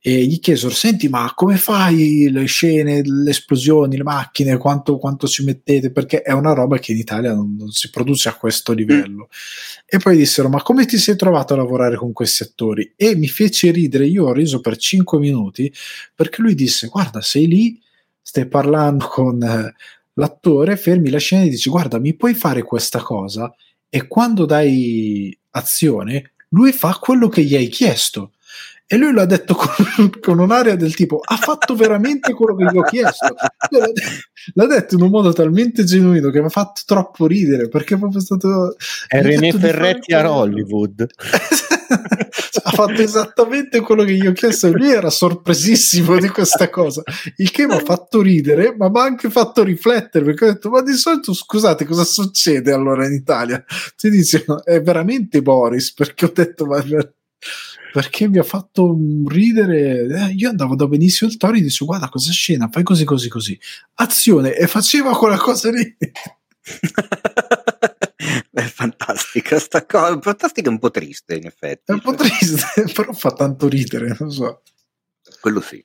e gli chiesero: Senti, ma come fai le scene, le esplosioni, le macchine? Quanto, quanto ci mettete? Perché è una roba che in Italia non, non si produce a questo livello. Mm. E poi dissero: Ma come ti sei trovato a lavorare con questi attori? E mi fece ridere. Io ho riso per 5 minuti perché lui disse: Guarda, sei lì, stai parlando con eh, l'attore, fermi la scena e dici: Guarda, mi puoi fare questa cosa? E quando dai azione, lui fa quello che gli hai chiesto. E lui l'ha detto con, [laughs] con un'aria del tipo: Ha fatto veramente quello che gli ho chiesto. L'ha, l'ha, detto in un modo talmente genuino che mi ha fatto troppo ridere perché è proprio stato. È René Ferretti a Hollywood. [laughs] ha fatto esattamente quello che gli ho chiesto e lui era sorpresissimo di questa cosa il che mi ha fatto ridere ma mi ha anche fatto riflettere perché ho detto ma di solito scusate cosa succede allora in Italia ti dice è veramente Boris perché ho detto ma perché mi ha fatto ridere. Eh, io andavo da benissimo il Tori e dicevo: Guarda, cosa scena, fai così, così, così. Azione, e faceva quella cosa lì. [laughs] è fantastica sta cosa. Fantastica un po' triste, in effetti. È un po' triste, [laughs] però fa tanto ridere, non so. Quello sì.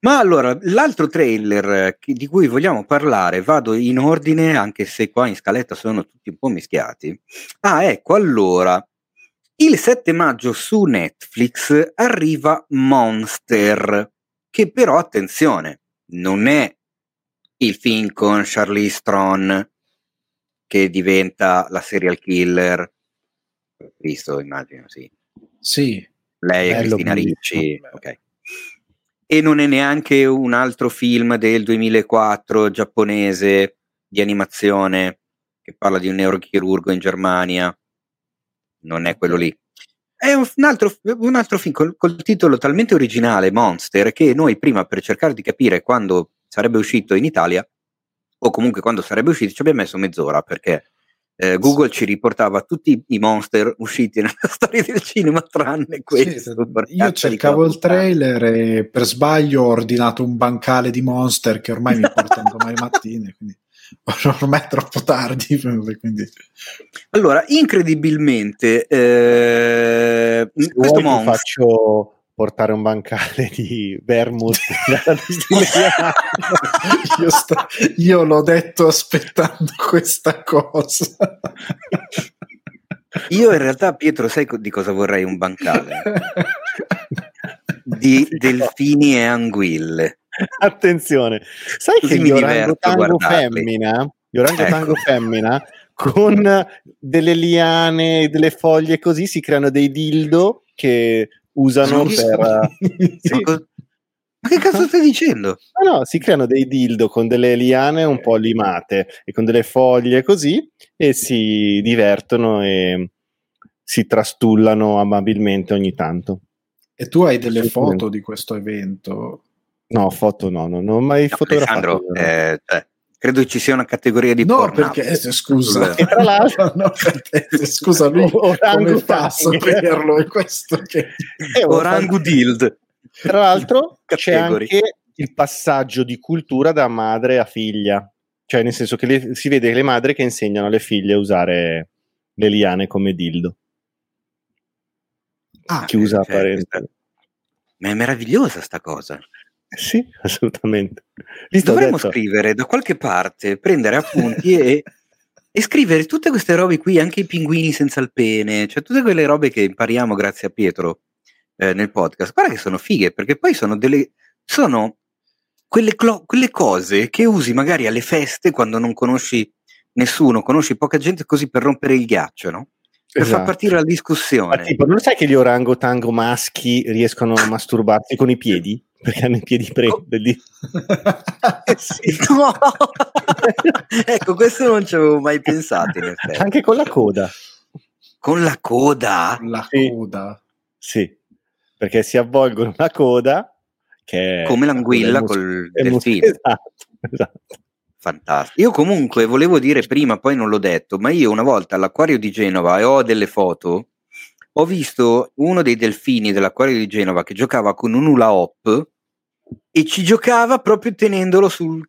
Ma allora, l'altro trailer di cui vogliamo parlare, vado in ordine, anche se qua in scaletta sono tutti un po' mischiati. Ah, ecco, allora, il 7 maggio su Netflix arriva Monster, che però, attenzione, non è il film con Charlize Theron che diventa la serial killer. Visto, immagino, sì. Sì. Lei è Cristina Ricci. Ok. E non è neanche un altro film del 2004 giapponese di animazione che parla di un neurochirurgo in Germania non è quello lì. È un altro, un altro film col, col, titolo talmente originale, Monster, che noi prima per cercare di capire quando sarebbe uscito in Italia, o comunque quando sarebbe uscito, ci abbiamo messo mezz'ora perché eh, Google ci riportava tutti i monster usciti [laughs] nella storia del cinema, tranne questo. Sì, io cercavo il trailer e per sbaglio ho ordinato un bancale di monster che ormai mi portano domani mattina. Quindi [laughs] ormai è troppo tardi. [laughs] Quindi... Allora, incredibilmente, eh, questo monstro... faccio portare un bancale di vermouth. [laughs] Io, sto, io l'ho detto aspettando questa cosa. Io in realtà Pietro sai di cosa vorrei un bancale? Di delfini e anguille [laughs] Attenzione, sai Così che gli orangotango femmina, orangotango ecco. femmina con delle liane, delle foglie così si creano dei dildo che usano sì, per... Sì. Ma che cazzo stai dicendo? No, no, si creano dei dildo con delle liane un po' limate e con delle foglie così e si divertono e si trastullano amabilmente ogni tanto. E tu hai delle foto di questo evento? No, foto no, non ho mai no, fotografato. Alessandro, eh, cioè, credo ci sia una categoria di no, porno. perché eh, scusa, e tra l'altro, [laughs] no, perché, scusa, lui [laughs] come fa a saperlo? È questo che è Orangu Dild. Tra l'altro c'è anche il passaggio di cultura da madre a figlia, cioè nel senso che le, si vede le madri che insegnano alle figlie a usare le liane come dildo. Ah, chiusa cioè, parente. Ma è meravigliosa sta cosa. Sì, assolutamente. Visto, Dovremmo detto. scrivere da qualche parte, prendere appunti e, e, scrivere tutte queste robe qui, anche i pinguini senza il pene, cioè tutte quelle robe che impariamo grazie a Pietro eh, nel podcast. Guarda che sono fighe, perché poi sono delle... sono quelle, clo- quelle cose che usi magari alle feste quando non conosci nessuno, conosci poca gente così per rompere il ghiaccio, no? per esatto. far partire la discussione. Ma tipo, non sai che gli orangotango maschi riescono a masturbarsi con i piedi? Perché hanno i piedi prendi. eh sì, no. [laughs] ecco, questo non ci avevo mai pensato in effetti. Anche con la coda. Con la coda? La Sì. coda. Sì, perché si avvolgono la coda che è Come l'anguilla è mus- col delfino. Esatto, esatto. Fantastico. Io comunque volevo dire prima, poi non l'ho detto, ma io una volta all'acquario di Genova e ho delle foto, ho visto uno dei delfini dell'acquario di Genova che giocava con un hula hoop e ci giocava proprio tenendolo sul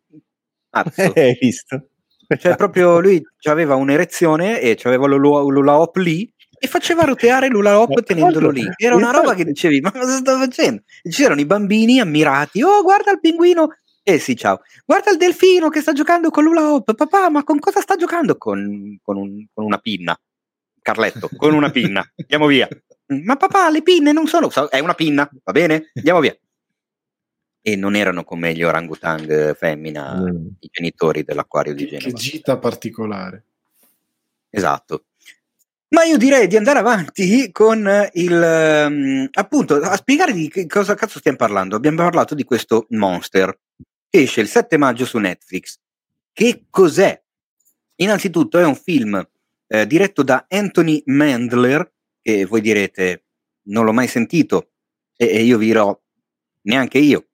cazzo. Eh, [laughs] Hai visto? Cioè proprio lui aveva un'erezione e aveva l'hula hop lì e faceva roteare l'hula hop Ma tenendolo lì. Era una roba che dicevi, ma cosa sto facendo? C'erano i bambini ammirati, oh guarda il pinguino, eh sì ciao, guarda il delfino che sta giocando con l'hula hop, papà ma con cosa sta giocando? Con, con un- con una pinna. Carletto, con una pinna, andiamo via. Ma papà, le pinne non sono, è una pinna, va bene? Andiamo via. E non erano come gli orangutang femmina, Mm. i genitori dell'acquario di Che Genova. gita particolare. Esatto. Ma io direi di andare avanti con il ehm, appunto a spiegare di che cosa cazzo stiamo parlando. Abbiamo parlato di questo Monster che esce il 7 maggio su Netflix. Che cos'è? Innanzitutto è un film eh, diretto da Anthony Mandler, che voi direte non l'ho mai sentito e, e io vi dirò neanche io.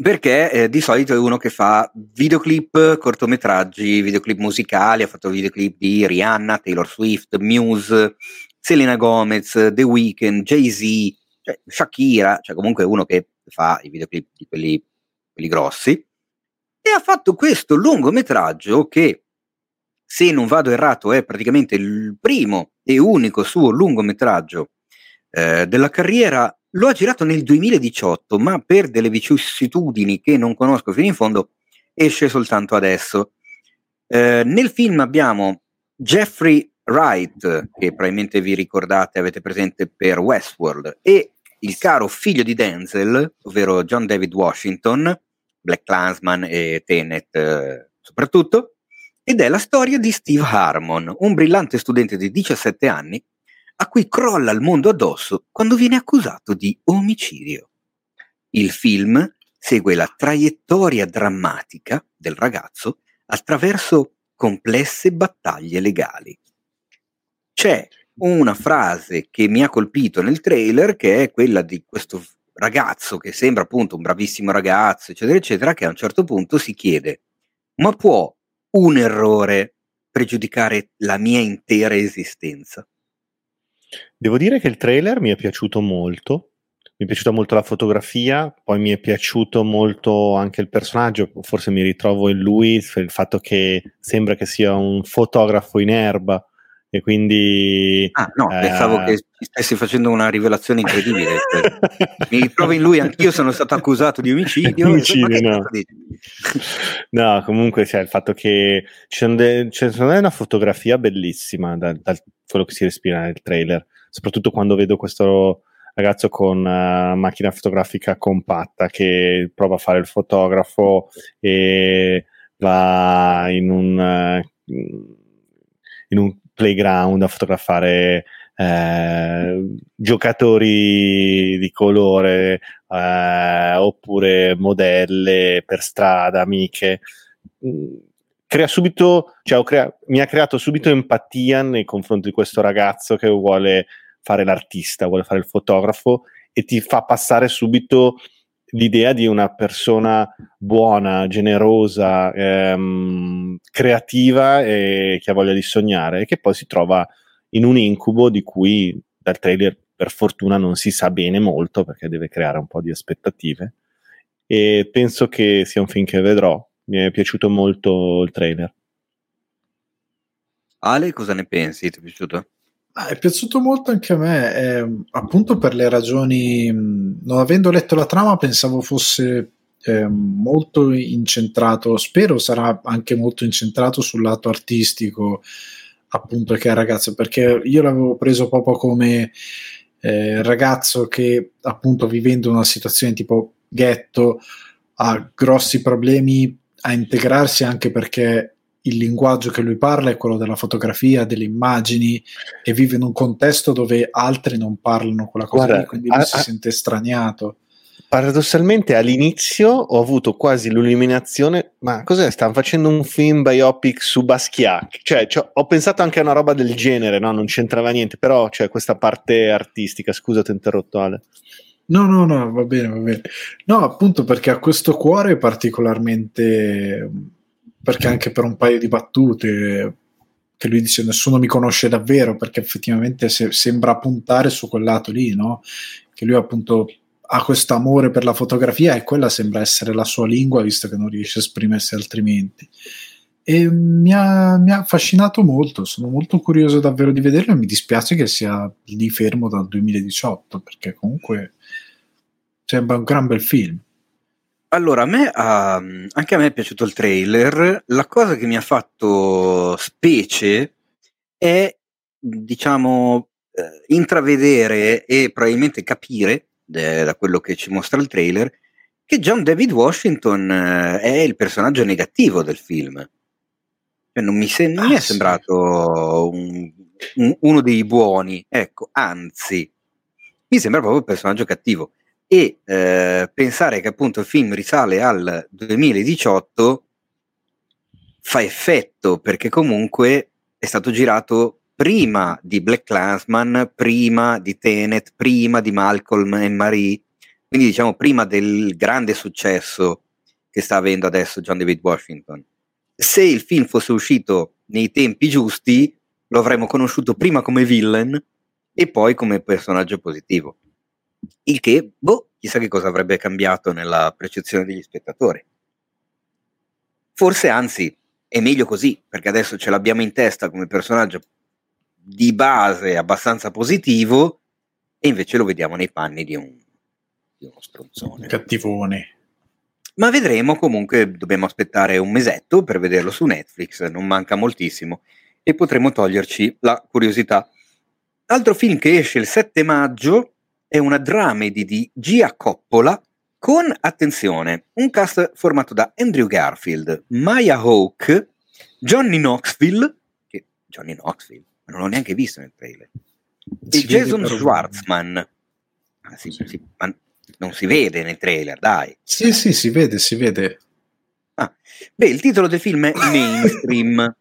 Perché eh, di solito è uno che fa videoclip, cortometraggi, videoclip musicali, ha fatto videoclip di Rihanna, Taylor Swift, Muse, Selena Gomez, The Weeknd, Jay-Z, cioè Shakira, cioè comunque uno che fa i videoclip di quelli, quelli grossi. E ha fatto questo lungometraggio che, se non vado errato, è praticamente il primo e unico suo lungometraggio eh, della carriera lo ha girato nel 2018, ma per delle vicissitudini che non conosco fino in fondo, esce soltanto adesso. Eh, nel film abbiamo Jeffrey Wright, che probabilmente vi ricordate, avete presente per Westworld, e il caro figlio di Denzel, ovvero John David Washington, Black Clansman e Tenet eh, soprattutto, ed è la storia di Steve Harmon, un brillante studente di 17 anni a cui crolla il mondo addosso quando viene accusato di omicidio. Il film segue la traiettoria drammatica del ragazzo attraverso complesse battaglie legali. C'è una frase che mi ha colpito nel trailer che è quella di questo ragazzo che sembra appunto un bravissimo ragazzo, eccetera, eccetera, che a un certo punto si chiede, ma può un errore pregiudicare la mia intera esistenza? Devo dire che il trailer mi è piaciuto molto. Mi è piaciuta molto la fotografia, poi mi è piaciuto molto anche il personaggio, forse mi ritrovo in lui, il fatto che sembra che sia un fotografo in erba e quindi... Ah, no, Eh. pensavo che stessi facendo una rivelazione incredibile. Mi ritrovo in lui, anch'io sono stato accusato di omicidio. [laughs] Omicidio, no. [laughs] No, comunque cioè, il fatto che c'è me una fotografia bellissima da, da quello che si respira nel trailer, soprattutto quando vedo questo ragazzo con una macchina fotografica compatta che prova a fare il fotografo e va in un, eh, in un playground a fotografare eh, giocatori di colore eh, oppure modelle per strada, amiche. Crea subito, cioè, crea- mi ha creato subito empatia nei confronti di questo ragazzo che vuole fare l'artista, vuole fare il fotografo e ti fa passare subito l'idea di una persona buona, generosa, ehm, creativa e che ha voglia di sognare e che poi si trova in un incubo di cui dal trailer per fortuna non si sa bene molto perché deve creare un po' di aspettative e penso che sia un film che vedrò. Mi è piaciuto molto il trailer. Ale, cosa ne pensi? Ti è piaciuto? Ah, è piaciuto molto anche a me, eh, appunto per le ragioni, non avendo letto la trama pensavo fosse eh, molto incentrato, spero sarà anche molto incentrato sul lato artistico, appunto che è ragazzo, perché io l'avevo preso proprio come eh, ragazzo che appunto vivendo una situazione tipo ghetto ha grossi problemi a integrarsi anche perché il linguaggio che lui parla è quello della fotografia, delle immagini e vive in un contesto dove altri non parlano quella cosa Guarda, lì, quindi lui a- si sente straniato. Paradossalmente all'inizio ho avuto quasi l'illuminazione, ma cos'è? Stanno facendo un film biopic su Basquiat? Cioè, cioè, ho pensato anche a una roba del genere, no? Non c'entrava niente, però c'è questa parte artistica. Scusa, ti ho interrotto Ale. No, no, no, va bene, va bene. No, appunto perché ha questo cuore particolarmente... perché anche per un paio di battute che lui dice nessuno mi conosce davvero perché effettivamente se, sembra puntare su quel lato lì, no? Che lui appunto ha questo amore per la fotografia e quella sembra essere la sua lingua visto che non riesce a esprimersi altrimenti. E mi ha, mi ha affascinato molto, sono molto curioso davvero di vederlo e mi dispiace che sia lì fermo dal 2018 perché comunque sembra un gran bel film. Allora, a me, uh, anche a me è piaciuto il trailer. La cosa che mi ha fatto specie è, diciamo, eh, intravedere e probabilmente capire de, da quello che ci mostra il trailer, che John David Washington eh, è il personaggio negativo del film. Cioè, non mi, se- non ah, mi è sì. sembrato un, un, uno dei buoni, ecco, anzi, mi sembra proprio il personaggio cattivo. E eh, pensare che appunto il film risale al 2018 fa effetto perché comunque è stato girato prima di Black Clansman, prima di Tenet, prima di Malcolm e Marie, quindi diciamo prima del grande successo che sta avendo adesso John David Washington. Se il film fosse uscito nei tempi giusti, lo avremmo conosciuto prima come villain e poi come personaggio positivo. Il che, boh, chissà che cosa avrebbe cambiato nella percezione degli spettatori. Forse anzi, è meglio così, perché adesso ce l'abbiamo in testa come personaggio di base abbastanza positivo e invece lo vediamo nei panni di, un, di uno stronzone. Cattivone. Ma vedremo comunque, dobbiamo aspettare un mesetto per vederlo su Netflix, non manca moltissimo e potremo toglierci la curiosità. Altro film che esce il 7 maggio è una dramedy di Gia Coppola con, attenzione, un cast formato da Andrew Garfield, Maya Hawke, Johnny Knoxville, che Johnny Knoxville, non l'ho neanche visto nel trailer. Si e Jason Schwartzman. Ah, sì, sì. Sì, non si vede nel trailer, dai. Sì, sì, si vede, si vede. Ah. Beh, il titolo del film è Mainstream.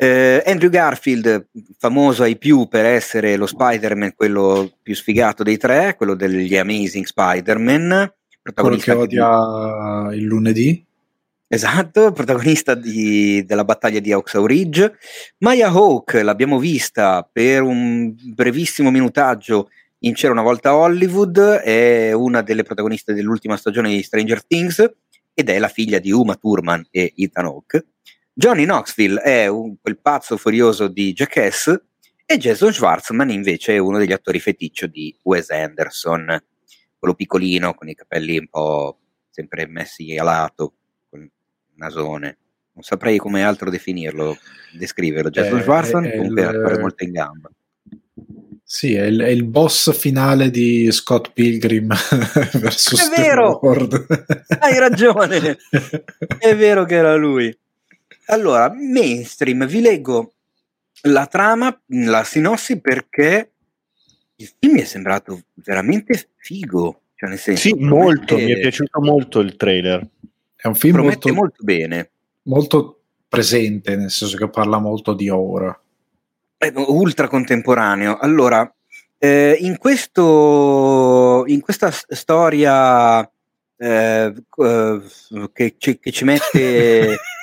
Eh, Andrew Garfield, famoso ai più per essere lo Spider-Man, quello più sfigato dei tre, quello degli Amazing Spider-Man. Quello che odia di... il lunedì. Esatto, protagonista di, della battaglia di Oxaw Ridge. Maya Hawke l'abbiamo vista per un brevissimo minutaggio in C'era una volta Hollywood, è una delle protagoniste dell'ultima stagione di Stranger Things ed è la figlia di Uma Thurman e Ethan Hawke. Johnny Knoxville è un, quel pazzo furioso di Jackass e Jason Schwartzman invece è uno degli attori feticcio di Wes Anderson, quello piccolino con i capelli un po' sempre messi a lato, nasone. Non saprei come altro definirlo, descriverlo. Jason eh, Schwartzman comunque il... appare molto in gamba. Sì, è il, è il, boss finale di Scott Pilgrim [laughs] versus È vero! Hai ragione! [laughs] è vero che era lui. Allora, mainstream, vi leggo la trama, la sinossi perché il film mi è sembrato veramente figo. Cioè nel senso, sì, molto, mi è piaciuto molto il trailer. È un film molto, molto, bene. Molto presente, nel senso che parla molto di ora. È ultra contemporaneo. Allora, eh, in, questo, in questa storia eh, eh, che, che, ci, mette [laughs]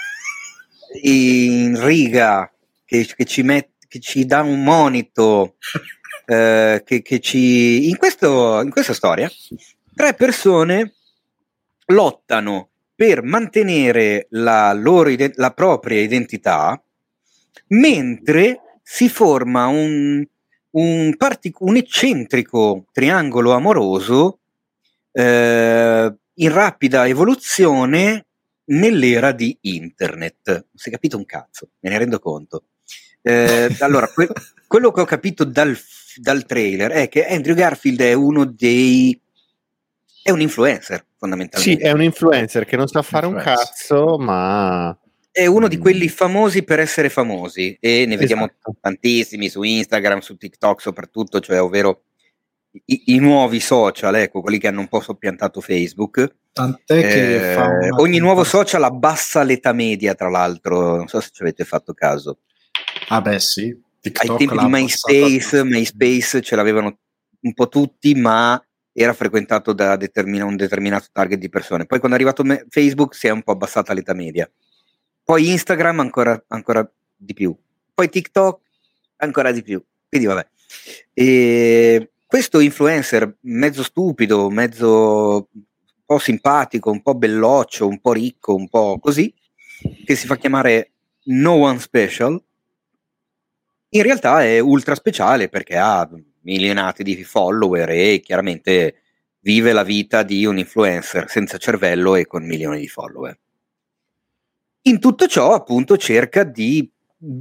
in riga, che, che, ci met, che, ci dà un monito, [laughs] eh, che, ci... In, questo, in questa storia, tre persone lottano per mantenere la, loro, la propria identità, mentre si forma un, un, partic- un eccentrico triangolo amoroso eh, in rapida evoluzione nell'era di internet. Non si è capito un cazzo, me ne rendo conto. Eh, allora, que- [laughs] quello che ho capito dal, dal trailer è che Andrew Garfield è uno dei è un influencer fondamentalmente. Sì, è un influencer che non sa fare un cazzo, ma è uno di mm. quelli famosi per essere famosi e ne vediamo esatto. tantissimi su Instagram, su TikTok soprattutto, cioè ovvero i, i, nuovi social, ecco, quelli che hanno un po' soppiantato Facebook. Tant'è che eh, ogni nuovo social abbassa l'età media, tra l'altro, non so se ci avete fatto caso. Ah beh sì. TikTok Ai tempi di MySpace, MySpace ce l'avevano un po' tutti, ma era frequentato da determina- un determinato target di persone. Poi quando è arrivato me- Facebook si è un po' abbassata l'età media. Poi Instagram ancora, ancora di più. Poi TikTok ancora di più. Quindi vabbè. E questo influencer mezzo stupido, mezzo un po' simpatico, un po' belloccio, un po' ricco, un po' così, che si fa chiamare No One Special, in realtà è ultra speciale perché ha milionati di follower e chiaramente vive la vita di un influencer senza cervello e con milioni di follower. In tutto ciò, appunto, cerca di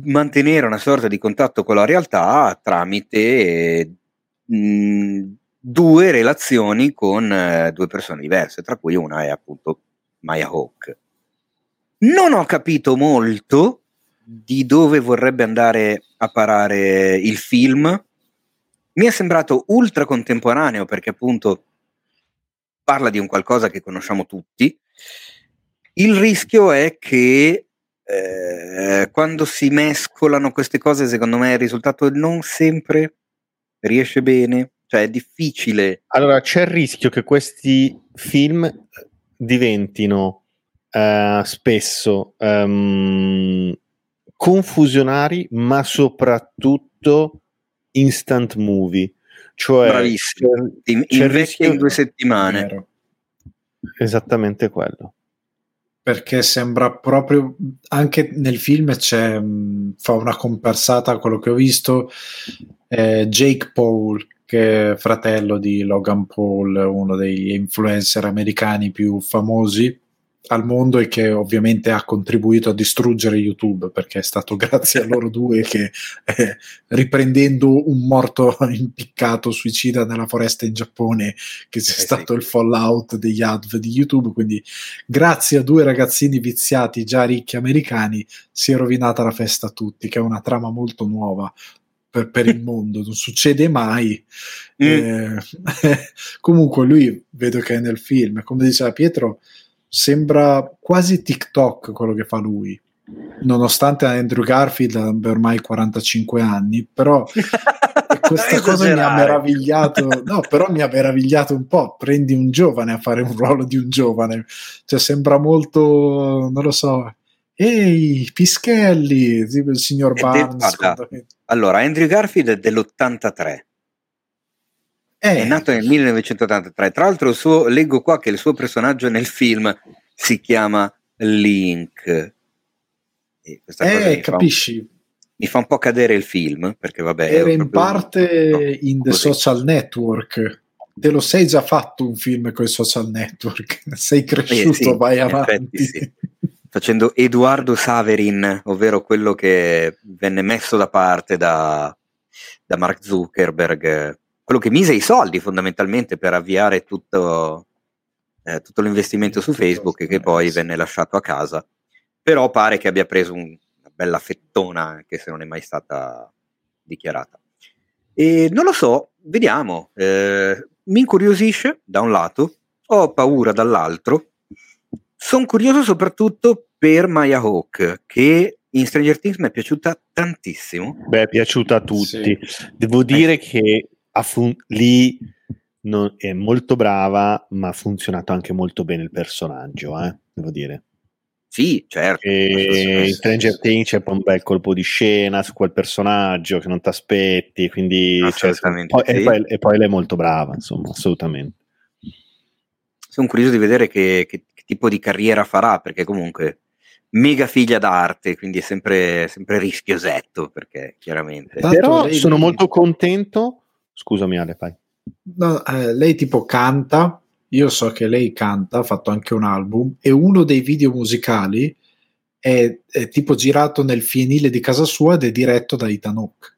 mantenere una sorta di contatto con la realtà tramite due relazioni con eh, due persone diverse, tra cui una è appunto Maya Hawk. Non ho capito molto di dove vorrebbe andare a parare il film. Mi è sembrato ultra contemporaneo perché appunto parla di un qualcosa che conosciamo tutti. Il rischio è che eh, quando si mescolano queste cose, secondo me il risultato non sempre riesce bene, cioè è difficile. Allora c'è il rischio che questi film diventino uh, spesso um, confusionari, ma soprattutto instant movie. Cioè, Bravissimo, in, c'è rischio... in due settimane. Vero. Esattamente quello perché sembra proprio anche nel film c'è fa una comparsata quello che ho visto eh, Jake Paul che è fratello di Logan Paul uno degli influencer americani più famosi al mondo e che ovviamente ha contribuito a distruggere YouTube perché è stato [laughs] grazie a loro due che eh, riprendendo un morto [laughs] impiccato suicida nella foresta in Giappone che c'è eh stato sì. il fallout degli adv di YouTube quindi grazie a due ragazzini viziati già ricchi americani si è rovinata la festa a tutti che è una trama molto nuova per, per il mondo, non succede mai. Mm. Eh, [laughs] comunque lui vedo che è nel film, come diceva Pietro, sembra quasi TikTok quello che fa lui. Nonostante Andrew Garfield abbia ormai 45 anni, però [laughs] questa cosa mi ha meravigliato. [laughs] No, però mi ha meravigliato un po'. Prendi un giovane a fare un ruolo di un giovane, cioè sembra molto, non lo so. Ehi, Pischelli, il signor Barnes. allora, Andrew Garfield è dell'83 eh. È nato nel 1983. Tra l'altro, suo, leggo qua che il suo personaggio nel film si chiama Link. E questa cosa eh, capisci? Un, mi fa un po' cadere il film perché, vabbè. Era in parte no, in The Social Network. Te lo sei già fatto un film con i social network, [laughs] sei cresciuto, eh, sì, vai avanti. Sì. [laughs] Facendo Edoardo Saverin, ovvero quello che venne messo da parte da, da Mark Zuckerberg quello che mise i soldi fondamentalmente per avviare tutto, eh, tutto l'investimento su Facebook che poi venne lasciato a casa. Però pare che abbia preso un, una bella fettona anche se non è mai stata dichiarata. E non lo so, vediamo. Eh, mi incuriosisce da un lato, ho paura dall'altro. Sono curioso soprattutto per Maya Hawk, che in Stranger Things mi è piaciuta tantissimo. Beh, è piaciuta a tutti. Sì. Devo dire eh. che fun- lì non, è molto brava, ma ha funzionato anche molto bene il personaggio, eh, devo dire. Sì, certo. E in Stranger Things c'è un bel colpo di scena su quel personaggio che non ti aspetti, quindi cioè, poi, sì. e, poi, e, poi, lei è molto brava, insomma, assolutamente. Sono curioso di vedere che, che, tipo di carriera farà, perché comunque mega figlia d'arte, quindi è sempre, sempre rischiosetto, perché chiaramente... Però sono molto contento Scusami Ale, fai. No, eh, lei tipo canta, io so che lei canta, ha fatto anche un album e uno dei video musicali è, è tipo girato nel fienile di casa sua ed è diretto da Hawke.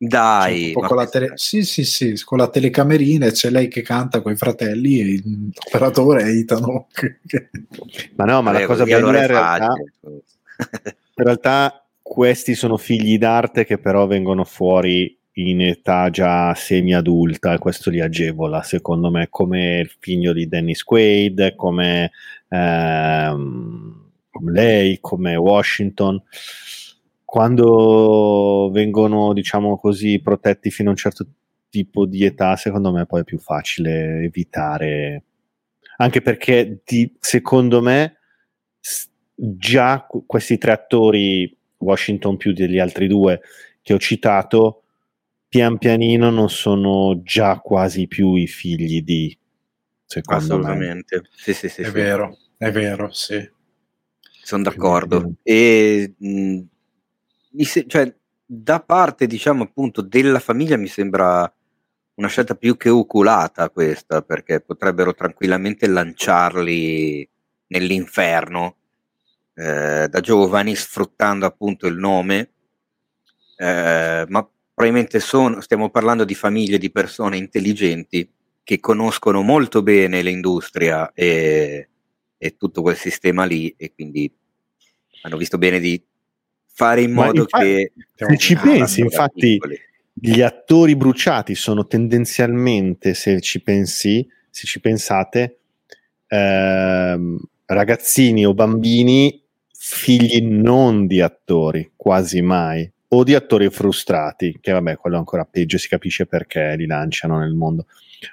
Dai, cioè, con la tele- sì, sì, sì, con la telecamerina e c'è lei che canta con i fratelli e l'operatore è Hawke. [laughs] ma no, ma la cosa bella in realtà, in realtà questi sono figli d'arte che però vengono fuori in età già semi-adulta e questo li agevola, secondo me, come il figlio di Dennis Quaid, come, ehm, come lei, come Washington. Quando vengono, diciamo così, protetti fino a un certo tipo di età, secondo me poi è più facile evitare, anche perché di, secondo me già questi tre attori, Washington più degli altri due che ho citato, pian pianino non sono già quasi più i figli di secondo Assolutamente. me. Sì, sì, sì, è sì. vero, è vero, sì. Sono d'accordo. E mh, se- cioè, da parte, diciamo, appunto, della famiglia mi sembra una scelta più che oculata questa, perché potrebbero tranquillamente lanciarli nell'inferno eh, da giovani, sfruttando appunto il nome, eh, ma probabilmente sono, stiamo parlando di famiglie di persone intelligenti che conoscono molto bene l'industria e, e tutto quel sistema lì e quindi hanno visto bene di fare in modo infatti, che se ci pensi infatti piccoli. gli attori bruciati sono tendenzialmente se ci pensi se ci pensate ehm, ragazzini o bambini figli non di attori quasi mai o di attori frustrati, che vabbè, quello è ancora peggio, si capisce perché li lanciano nel mondo.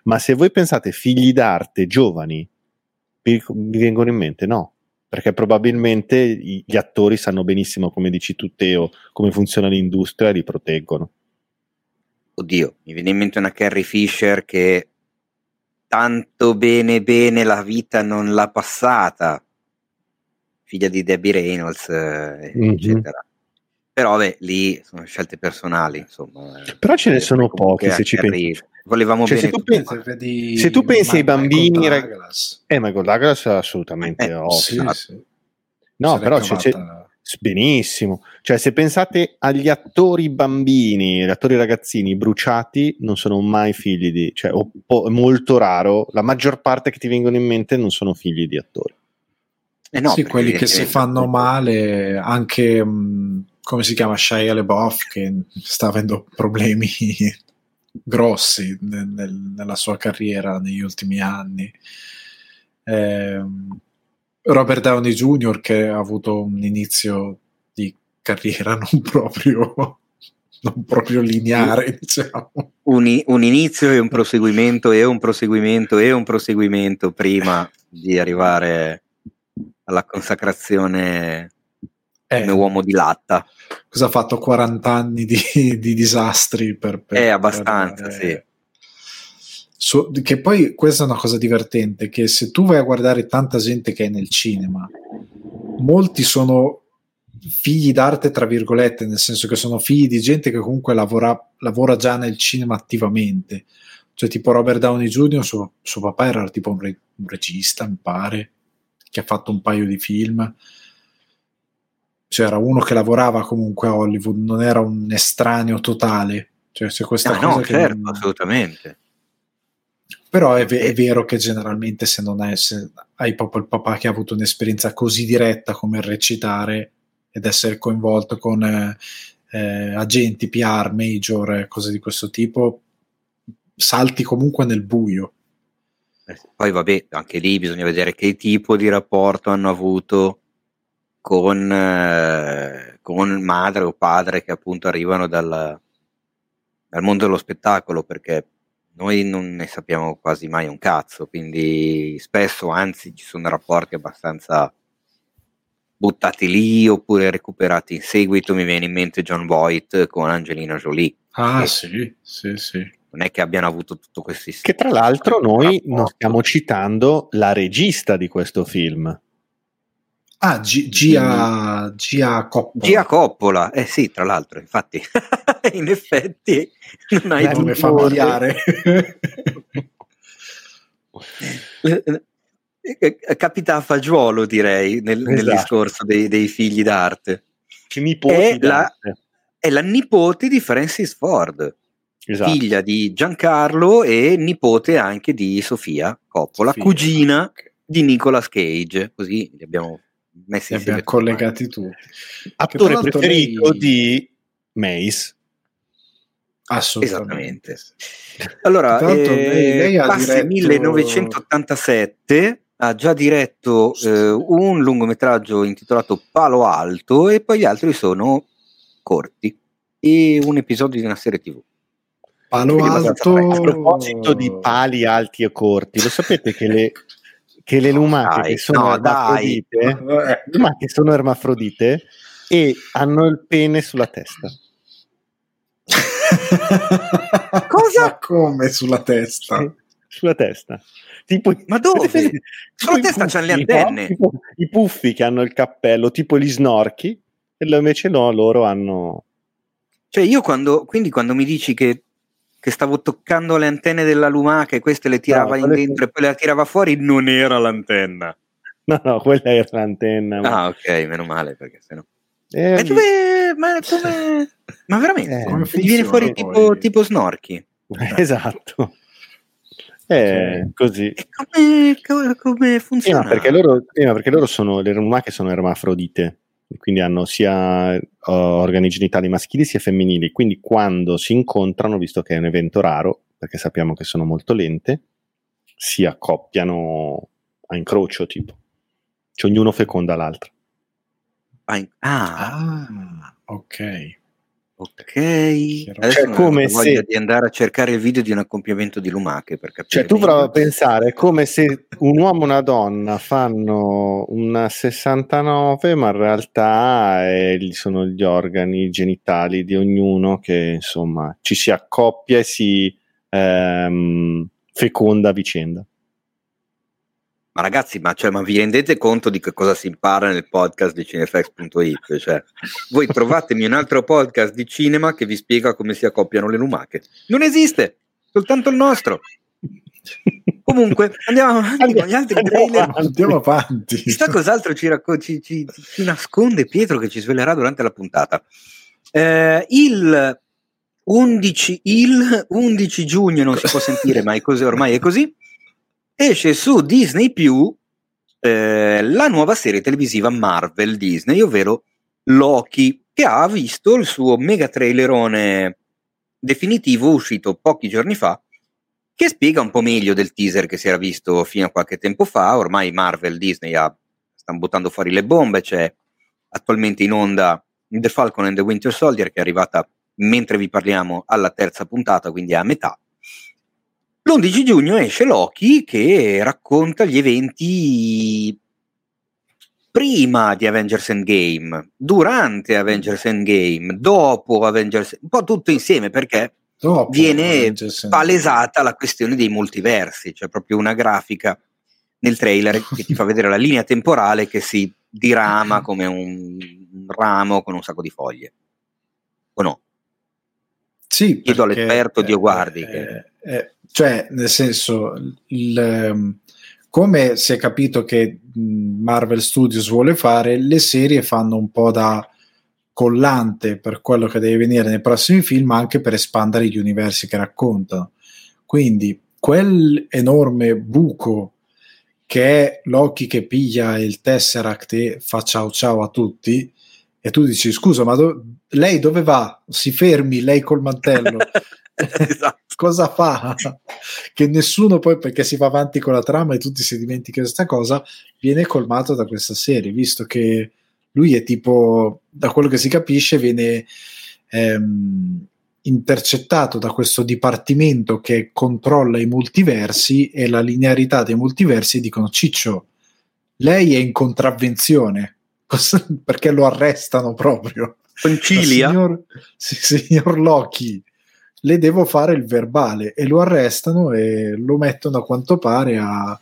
Ma se voi pensate figli d'arte giovani, vi, vi vengono in mente? No, perché probabilmente gli attori sanno benissimo, come dici tu Teo, come funziona l'industria e li proteggono. Oddio, mi viene in mente una Carrie Fisher che tanto bene bene la vita non l'ha passata, figlia di Debbie Reynolds, eh, mm-hmm. eccetera però beh, lì sono scelte personali, insomma. Però ce ne sono pochi se ci pensi. Volevamo cioè, bene se tu, pensi, se tu pensi ai bambini, Michael Douglas. eh, Michael Douglas assolutamente eh, sì, sì. No, però c'è, c'è, benissimo. Cioè, se pensate agli attori bambini, gli attori ragazzini bruciati, non sono mai figli di, cioè, o, o, è molto raro. La maggior parte che ti vengono in mente non sono figli di attori. Eh no, sì, quelli che si fanno male, anche mh, come si chiama Shia LeBoff che sta avendo problemi grossi nel, nel, nella sua carriera negli ultimi anni. Eh, Robert Downey Jr. che ha avuto un inizio di carriera [laughs] non proprio, non proprio lineare, diciamo. Un, un, inizio e un proseguimento e un proseguimento e un proseguimento prima di arrivare alla consacrazione eh, come uomo di latta. Cosa ha fatto 40 anni di, di disastri per... per eh, abbastanza, per, sì. Su, che poi questa è una cosa divertente, che se tu vai a guardare tanta gente che è nel cinema, molti sono figli d'arte, tra virgolette, nel senso che sono figli di gente che comunque lavora, lavora già nel cinema attivamente. Cioè, tipo Robert Downey Jr., suo, suo papà era tipo un, re, un regista, mi pare, che ha fatto un paio di film cioè era uno che lavorava comunque a Hollywood, non era un estraneo totale. Cioè, se questa ah, cosa no, certo, non... assolutamente. Però è, è, vero che generalmente se non hai, se hai proprio il papà che ha avuto un'esperienza così diretta come recitare ed essere coinvolto con eh, eh, agenti, PR, major, cose di questo tipo, salti comunque nel buio. Eh, poi vabbè, anche lì bisogna vedere che tipo di rapporto hanno avuto con, eh, con madre o padre che appunto arrivano dal, dal mondo dello spettacolo perché noi non ne sappiamo quasi mai un cazzo, quindi spesso anzi ci sono rapporti abbastanza buttati lì oppure recuperati in seguito. Mi viene in mente John Voight con Angelina Jolie. Ah, sì, sì, sì. Non è che abbiano avuto tutto questo. Che tra l'altro noi non stiamo citando la regista di questo film. Ah, G- Gia, Gia Coppola. Gia Coppola, eh sì, tra l'altro, infatti, [laughs] in effetti non hai nome familiare. Capita a fagiolo, direi, nel, esatto. nel discorso dei, dei, figli d'arte. È la, è la, nipote di Francis Ford, esatto. figlia di Giancarlo e nipote anche di Sofia Coppola, Sofia. cugina di Nicolas Cage, così li abbiamo messi Li abbiamo collegati tutti. Attore preferito lei... di Mace. Assolutamente. Esattamente. Allora, eh, lei- lei diretto- 1987 ha già diretto eh, un lungometraggio intitolato Palo Alto e poi gli altri sono corti e un episodio di una serie tv. Palo Quindi Alto. A proposito di pali alti e corti, lo sapete che le, [laughs] che le lumache Dai, che sono no, ermafrodite, le lumache sono ermafrodite e hanno il pene sulla testa. [laughs] Cosa? Ma come sulla testa? Sulla testa. Tipo, Ma dove? vedete- Sulla testa c'hanno le antenne. Tipo I puffi che hanno il cappello, tipo gli snorchi, e lo- invece no, loro hanno... Cioè io quando, quindi quando mi dici che, che stavo toccando le antenne della lumaca e queste le tirava No, in dentro e poi le tirava fuori, non era l'antenna. No, no, quella era l'antenna. ma- Ah ok, meno male perché sennò... Eh, Ma dove... Ma, [laughs] come... ma veramente? Eh, come viene fuori tipo, tipo snorchi. [laughs] Esatto. Eh, Ok. così. E come, come, Eh, funziona? ma perché loro, eh, perché loro sono, le lumache sono ermafrodite, quindi hanno sia eh, organi genitali maschili sia femminili, quindi quando si incontrano, visto che è un evento raro, perché sappiamo che sono molto lente, si accoppiano a incrocio tipo, cioè ognuno feconda l'altro. Ah, ah, Ah, ok. Ok. Cioè, come voglia se- di andare a cercare il video di un accoppiamento di lumache per capire. Cioè tu prova a pensare, è come se un uomo e una donna fanno una 69, ma in realtà eh, sono gli organi genitali di ognuno che insomma ci si accoppia e si ehm, feconda a vicenda. Ma ragazzi, ma, cioè, ma vi rendete conto di che cosa si impara nel podcast di cinefx.it? Cioè, voi trovatemi un altro podcast di cinema che vi spiega come si accoppiano le lumache. Non esiste, soltanto il nostro. Comunque, andiamo avanti con gli altri Andiamo trailer. avanti. Andiamo avanti. Chissà cos'altro ci, racco- ci- ci- ci nasconde Pietro che ci svelerà durante la puntata. Eh, il, 11, il 11 giugno non si può sentire, ma è così, ormai è così. Esce su Disney Più eh, la nuova serie televisiva Marvel Disney, ovvero Loki, che ha visto il suo mega trailerone definitivo uscito pochi giorni fa che spiega un po' meglio del teaser che si era visto fino a qualche tempo fa. Ormai Marvel Disney ha, stanno buttando fuori le bombe, c'è attualmente in onda The Falcon and the Winter Soldier che è arrivata mentre vi parliamo alla terza puntata, quindi a metà. L'11 giugno esce Loki che racconta gli eventi prima di Avengers Endgame, durante Avengers Endgame, dopo Avengers, un po' tutto insieme perché Dopo viene palesata la questione dei multiversi, cioè proprio una grafica nel trailer che ti fa [laughs] vedere la linea temporale che si dirama [laughs] come un ramo con un sacco di foglie. O no? Sì, Chiedo all'esperto Dio Guardi eh, che- eh, cioè, nel senso, il, ehm, come si è capito che Marvel Studios vuole fare, le serie fanno un po' da collante per quello che deve venire nei prossimi film, anche per espandere gli universi che raccontano. Quindi, quel enorme buco che è Loki che piglia il Tesseract e fa ciao ciao a tutti, e tu dici scusa, ma do- lei dove va? Si fermi, lei col mantello. [laughs] [laughs] esatto. Cosa fa? Che nessuno poi, perché si va avanti con la trama e tutti si dimenticano questa cosa, viene colmato da questa serie, visto che lui è tipo, da quello che si capisce, viene ehm, intercettato da questo dipartimento che controlla i multiversi e la linearità dei multiversi dicono Ciccio, lei è in contravvenzione [laughs] perché lo arrestano proprio. Concilia. Signor, signor Loki, le devo fare il verbale e lo arrestano e lo mettono a quanto pare a,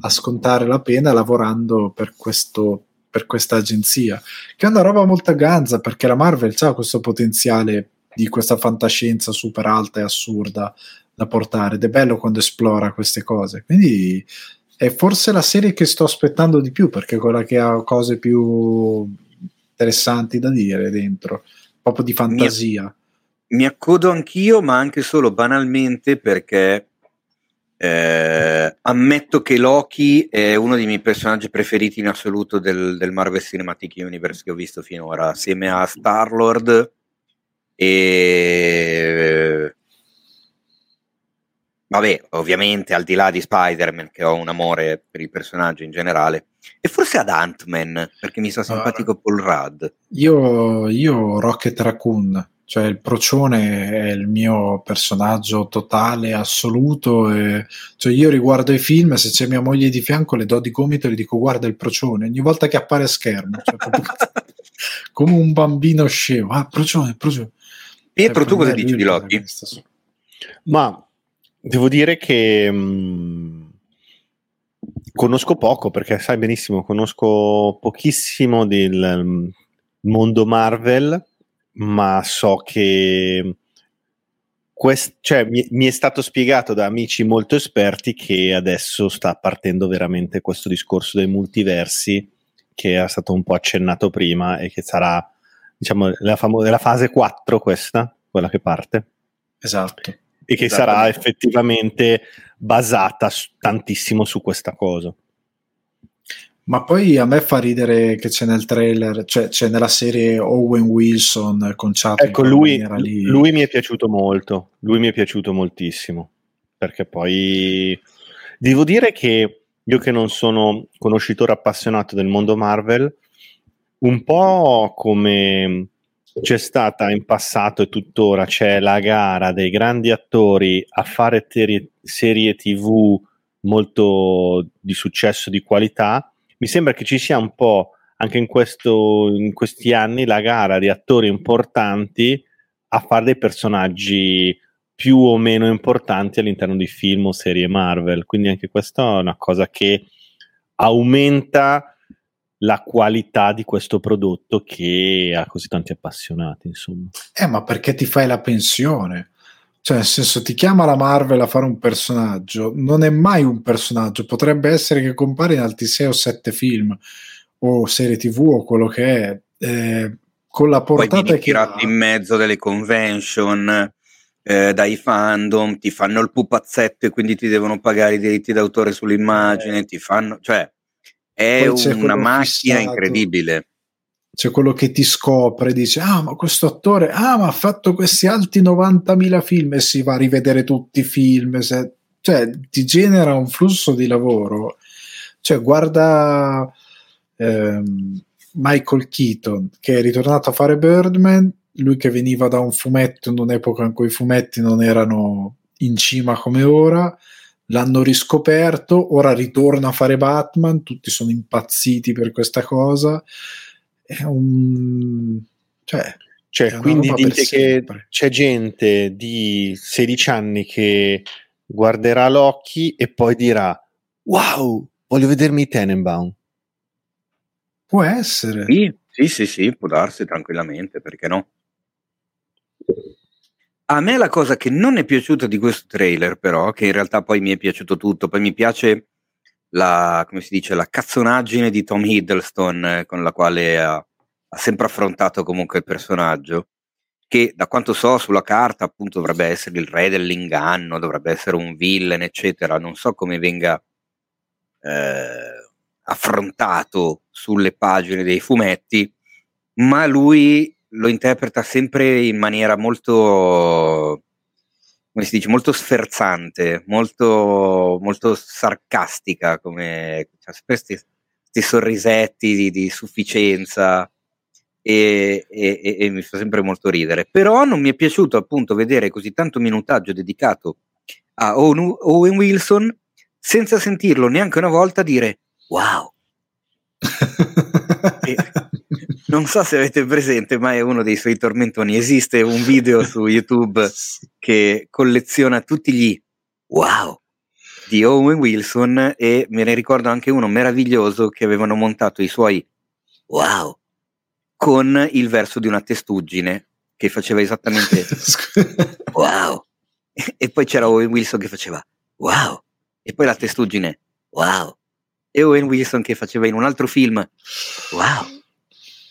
a scontare la pena lavorando per, questo, per questa agenzia, che è una roba molto ganza perché la Marvel ha questo potenziale di questa fantascienza super alta e assurda da portare ed è bello quando esplora queste cose. Quindi è forse la serie che sto aspettando di più perché è quella che ha cose più interessanti da dire dentro, proprio di fantasia. Mi accodo anch'io, ma anche solo banalmente perché eh, ammetto che Loki è uno dei miei personaggi preferiti in assoluto del, del Marvel Cinematic Universe che ho visto finora, assieme a Star-Lord E vabbè, ovviamente al di là di Spider-Man, che ho un amore per il personaggio in generale, e forse ad Ant-Man, perché mi sta simpatico Paul Rudd. Io, io Rocket Raccoon, cioè il procione è il mio personaggio totale, assoluto. E, cioè io riguardo i film, se c'è mia moglie di fianco, le do di gomito e le dico guarda il procione, ogni volta che appare a schermo, cioè, [laughs] come un bambino scemo. Ah, procione, procione. Pietro, cioè, tu cosa dici di Loki? Ma devo dire che... Mh, conosco poco perché sai benissimo, conosco pochissimo del mm, mondo Marvel, ma so che quest- cioè, mi, mi, è stato spiegato da amici molto esperti che adesso sta partendo veramente questo discorso dei multiversi che era stato un po' accennato prima e che sarà diciamo la, famo- la fase 4 questa, quella che parte. Esatto. E che sarà effettivamente basata tantissimo su questa cosa. Ma poi a me fa ridere che c'è nel trailer, cioè c'è nella serie Owen Wilson conciato. Ecco, lui, lui mi è piaciuto molto, lui mi è piaciuto moltissimo, perché poi devo dire che io che non sono conoscitore appassionato del mondo Marvel, un po' come c'è stata in passato e tuttora c'è la gara dei grandi attori a fare teri- serie tv molto di successo di qualità mi sembra che ci sia un po' anche in, questo, in questi anni la gara di attori importanti a fare dei personaggi più o meno importanti all'interno di film o serie Marvel quindi anche questa è una cosa che aumenta la qualità di questo prodotto che ha così tanti appassionati, insomma. Eh, ma perché ti fai la pensione? Cioè, nel senso, ti chiama la Marvel a fare un personaggio, non è mai un personaggio, potrebbe essere che compare in altri 6 o 7 film o serie TV o quello che è. Eh, con la portata Poi che tirato ha... in mezzo delle convention eh, dai fandom, ti fanno il pupazzetto e quindi ti devono pagare i diritti d'autore sull'immagine, eh. ti fanno, cioè è una macchina fissato. incredibile. C'è quello che ti scopre, dice: Ah, ma questo attore ah, ma ha fatto questi alti 90.000 film e si va a rivedere tutti i film. Se, cioè, ti genera un flusso di lavoro. Cioè, guarda ehm, Michael Keaton che è ritornato a fare Birdman. Lui che veniva da un fumetto in un'epoca in cui i fumetti non erano in cima come ora l'hanno riscoperto, ora ritorna a fare Batman, tutti sono impazziti per questa cosa. È un... cioè, cioè quindi dite che c'è gente di 16 anni che guarderà l'occhi e poi dirà wow, voglio vedermi Tenenbaum. Può essere. Sì, sì, sì, sì, può darsi tranquillamente, perché no? A me la cosa che non è piaciuta di questo trailer, però, che in realtà poi mi è piaciuto tutto, poi mi piace la, come si dice, la cazzonaggine di Tom Hiddleston eh, con la quale ha, ha, sempre affrontato comunque il personaggio, che da quanto so sulla carta appunto dovrebbe essere il re dell'inganno, dovrebbe essere un villain, eccetera. Non so come venga eh, affrontato sulle pagine dei fumetti, ma lui lo interpreta sempre in maniera molto, come si dice, molto sferzante, molto, molto sarcastica, come cioè, questi, questi sorrisetti di, di sufficienza. E, e, e, mi fa sempre molto ridere. Però non mi è piaciuto appunto vedere così tanto minutaggio dedicato a Owen Wilson senza sentirlo neanche una volta dire wow. [laughs] non so se avete presente, ma è uno dei suoi tormentoni. Esiste un video su YouTube che colleziona tutti gli wow di Owen Wilson e me ne ricordo anche uno meraviglioso che avevano montato i suoi wow con il verso di una testuggine che faceva esattamente [laughs] wow e poi c'era Owen Wilson che faceva wow e poi la testuggine wow e Owen Wilson che faceva in un altro film wow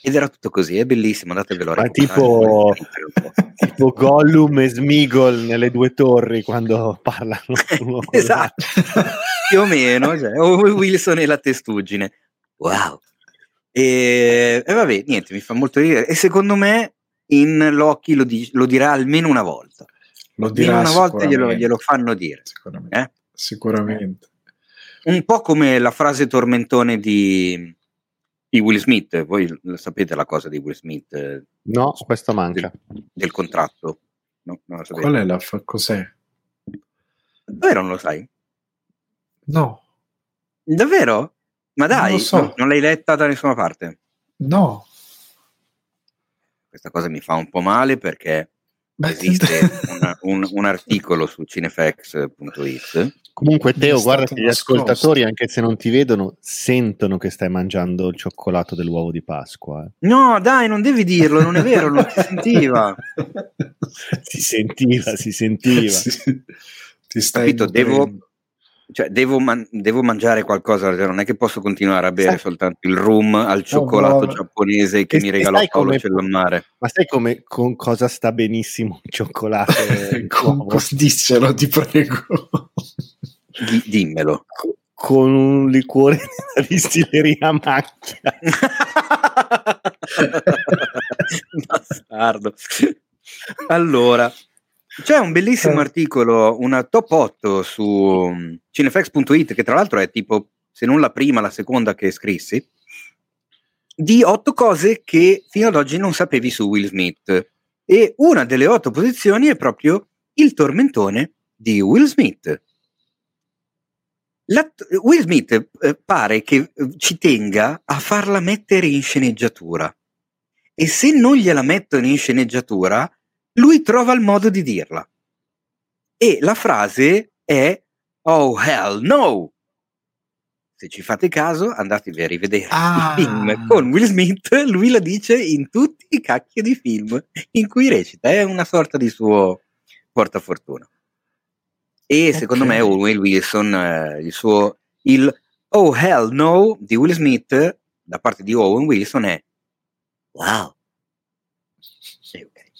ed era tutto così, è bellissimo, andatevelo a Ma tipo, tipo Gollum e Smigol nelle due torri quando parlano. [laughs] esatto, più o meno, cioè, Wilson e la testuggine. Wow. E, e, vabbè, niente, mi fa molto ridere. E secondo me in Loki lo, di- lo dirà almeno una volta. Lo dirà almeno una volta glielo, glielo fanno dire. Sicuramente. Eh? Sicuramente. Un po' come la frase tormentone di, di Will Smith. Voi sapete la cosa di Will Smith No, questo manca. del contratto? No. Qual è la fa- cos'è? Davvero non lo sai? No, Davvero? Ma Non dai, lo so. non, non l'hai letta da nessuna parte. no. Questa cosa mi fa un po' male perché Beh, esiste [laughs] un, un- un articolo su cinefx.it Comunque, Teo, guarda che gli nascosto. ascoltatori, anche se non ti vedono, sentono che stai mangiando il cioccolato dell'uovo di Pasqua. eh. No, dai, non devi dirlo, non è vero, non si sentiva. [laughs] Si sentiva, si sentiva. [laughs] Sì. Ti stai Capito, devo-. Cioè, devo, man- devo mangiare qualcosa, non è che posso continuare a bere Sai- soltanto il rum al cioccolato vabbè. giapponese che E- mi regalò Paolo come- Cellammare. Ma sai come, con cosa sta benissimo [laughs] il cioccolato? Con- Dicelo, ti prego. Di- dimmelo. Co- con un liquore [laughs] della distilleria Macchia. [laughs] Bastardo. Allora, c'è un bellissimo Eh. articolo, una top 8 su mm, cinefx.it, che tra l'altro è tipo, se non la prima, la seconda che scrissi, di otto cose che fino ad oggi non sapevi su Will Smith. E una delle otto posizioni è proprio il tormentone di Will Smith. L'att- Will Smith eh, pare che eh, ci tenga a farla mettere in sceneggiatura e se non gliela mettono in sceneggiatura, lui trova il modo di dirla. E la frase è Oh hell no! Se ci fate caso, andatevi a rivedere Ah. il film con Will Smith, lui la dice in tutti i cacchi di film in cui recita, è una sorta di suo portafortuna. E secondo Ok. me Owen Wilson, eh, il suo il Oh hell no di Will Smith da parte di Owen Wilson è wow. E ok.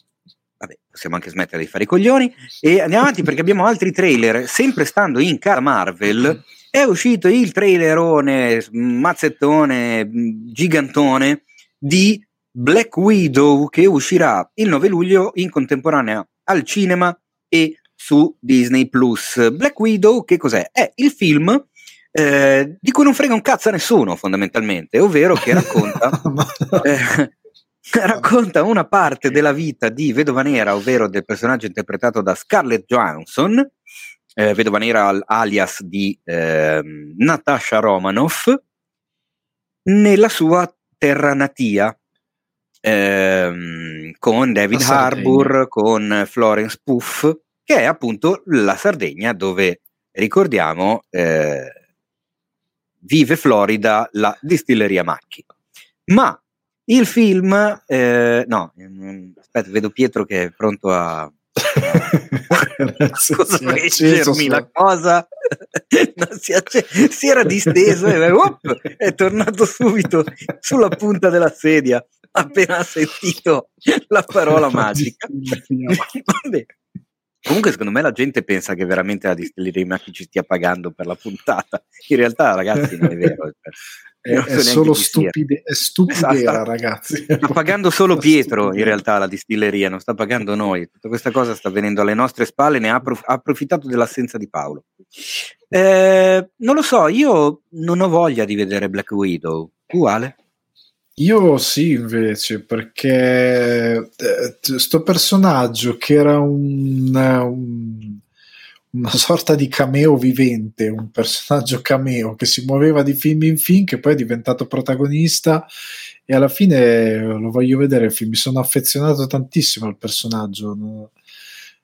Vabbè, possiamo anche smettere di fare i coglioni e andiamo avanti perché abbiamo altri trailer. Sempre stando in cara Marvel, è uscito il trailerone mazzettone mh, gigantone di Black Widow che uscirà il 9 luglio in contemporanea al cinema e su Disney Plus. Black Widow, che cos'è? È il film eh, di cui non frega un cazzo a nessuno, fondamentalmente, ovvero che racconta [laughs] eh, racconta una parte della vita di Vedova Nera, ovvero del personaggio interpretato da Scarlett Johansson, eh, Vedova Nera al- alias di ehm, Natasha Romanoff, nella sua terra natia, ehm, con David. Harbour, con Florence Puff, che è appunto la Sardegna dove, ricordiamo, eh, vive Florida la distilleria Macchi. Ma il film, eh, no, mm, aspetta, vedo Pietro che è pronto a, su- [laughs] la cosa. [laughs] Non si, acce- si era disteso e whoop, è tornato subito sulla punta della sedia appena ha sentito la parola [laughs] magica. Vabbè. Comunque, secondo me la gente pensa che veramente la distilleria Macchi ci stia pagando per la puntata. In realtà, ragazzi, non è vero. È, è solo stupide, è stupidera, Esatto. ragazzi. Sta [laughs] pagando solo Pietro, in realtà, la distilleria, non sta pagando noi. Tutta questa cosa sta venendo alle nostre spalle, ne ha, approf- ha approfittato dell'assenza di Paolo. Eh, non lo so, io non ho voglia di vedere Black Widow. Tu, Ale? Io sì, invece, perché eh, t- sto personaggio che era un, un- una sorta di cameo vivente, un personaggio cameo che si muoveva di film in film, che poi è diventato protagonista e alla fine lo voglio vedere il film. Mi sono affezionato tantissimo al personaggio. no?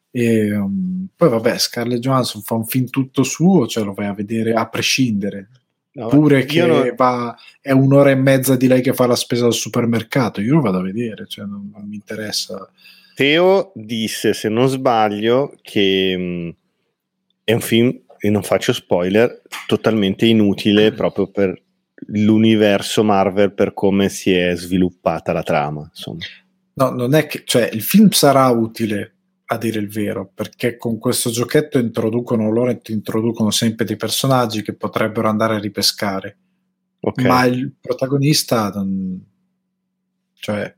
E, um, poi vabbè, Scarlett Johansson fa un film tutto suo, cioè lo vai a vedere a prescindere. No, Pure che non- va, è un'ora e mezza di lei che fa la spesa al supermercato, io lo vado a vedere, cioè non, non mi interessa. Teo disse, se non sbaglio, che mh, è un film, e non faccio spoiler, totalmente inutile proprio per l'universo Marvel, per come si è sviluppata la trama. Insomma. No, non è che, cioè, il film sarà utile a dire il vero, perché con questo giochetto introducono loro ti introducono sempre dei personaggi che potrebbero andare a ripescare, Ok. ma il protagonista non, cioè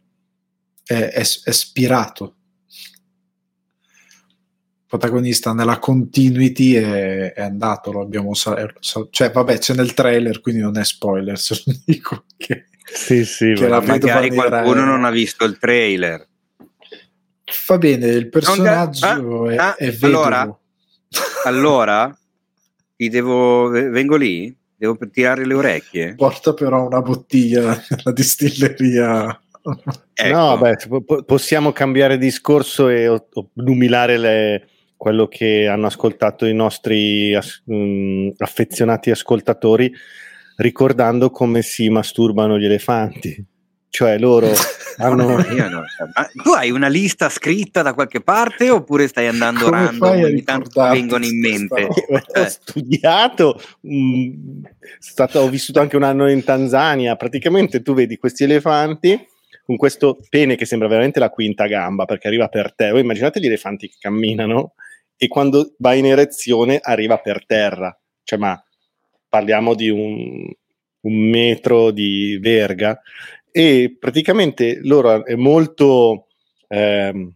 è, è, è spirato. Protagonista nella continuity è, è andato, lo abbiamo sa- cioè vabbè c'è nel trailer quindi non è spoiler se lo dico che, sì sì che la magari qualcuno non ha visto il trailer. Va bene il personaggio ah, è, ah, è allora, allora? Ti devo vengo lì? Devo tirare le orecchie? Porta però una bottiglia alla distilleria. Ecco. No, beh, possiamo cambiare discorso e obnubilare le, quello che hanno ascoltato i nostri as, mh, mm, affezionati ascoltatori, ricordando come si masturbano gli elefanti. Cioè loro [laughs] hanno... no, Ma tu hai una lista scritta da qualche parte oppure stai andando come random ogni tanto vengono in mente? Ho eh. studiato, mh, mm, stato, ho vissuto anche un anno in Tanzania, praticamente tu vedi questi elefanti con questo pene che sembra veramente la quinta gamba perché arriva per terra. Voi immaginate gli elefanti che camminano e quando va in erezione arriva per terra. Cioè, ma parliamo di un, un metro di verga e praticamente loro è molto eh,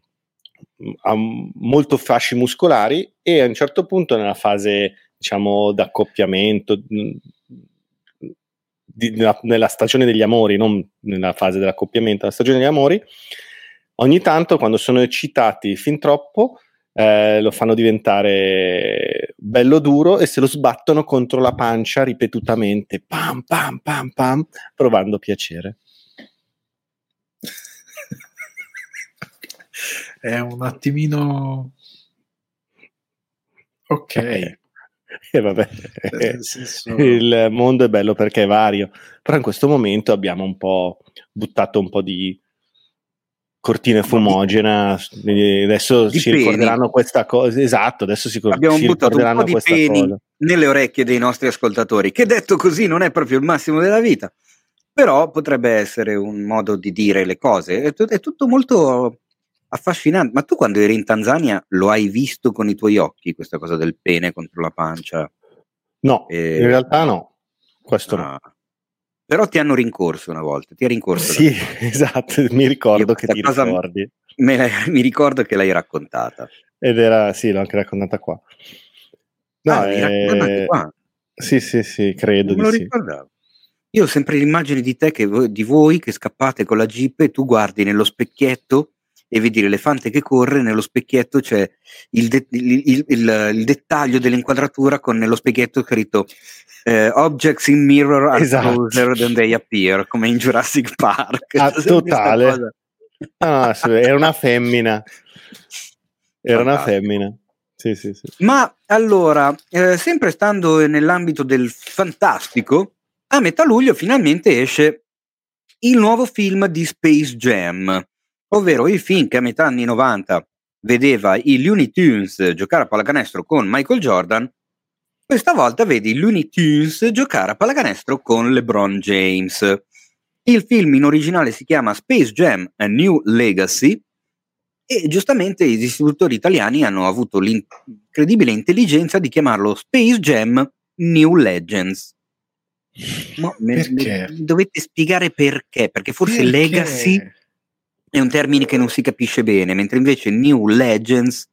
ha molto fasci muscolari e a un certo punto nella fase diciamo d'accoppiamento di, nella, nella, stagione degli amori, non nella fase dell'accoppiamento, nella stagione degli amori, ogni tanto quando sono eccitati fin troppo eh, lo fanno diventare bello duro e se lo sbattono contro la pancia ripetutamente, pam pam pam pam, provando piacere. [laughs] È un attimino... Ok. [laughs] E vabbè, il mondo è bello perché è vario, però in questo momento abbiamo un po' buttato un po' di cortina fumogena. Adesso di si ricorderanno questa cosa. Esatto, adesso si, abbiamo si buttato un po' di peni cosa. nelle orecchie dei nostri ascoltatori, che detto così non è proprio il massimo della vita, però potrebbe essere un modo di dire le cose. È, è tutto molto affascinante. Ma tu quando eri in Tanzania lo hai visto con i tuoi occhi questa cosa del pene contro la pancia? No, e... in realtà no. Questo ah. no. Però ti hanno rincorso una volta, ti ha rincorso. Sì, [laughs] esatto, mi ricordo Io che ti ricordi. [laughs] mi ricordo che l'hai raccontata. Ed era, sì, l'ho anche raccontata qua. No, ah, eh... qua? Sì, sì, sì, credo non di sì. Ricordavo. Io ho sempre l'immagine di te, che, di voi che scappate con la jeep e tu guardi nello specchietto e vedi l'elefante che corre, nello specchietto c'è il, de- il, il, il dettaglio dell'inquadratura con nello specchietto scritto eh, Objects in mirror are esatto. closer than they appear, come in Jurassic Park. Ah, [laughs] totale. Ah, era una femmina. Era una femmina. Sì, sì, sì. Ma allora, eh, sempre stando nell'ambito del fantastico, a metà luglio finalmente esce il nuovo film di Space Jam ovvero il film che a metà anni 90 vedeva i Looney Tunes giocare a pallacanestro con Michael Jordan, questa volta vedi i Looney Tunes giocare a pallacanestro con LeBron James. Il film in originale si chiama Space Jam A New Legacy e giustamente i distributori italiani hanno avuto l'incredibile intelligenza di chiamarlo Space Jam New Legends. Ma me, me, dovete spiegare perché, perché forse perché? Legacy è un termine che non si capisce bene, mentre invece New Legends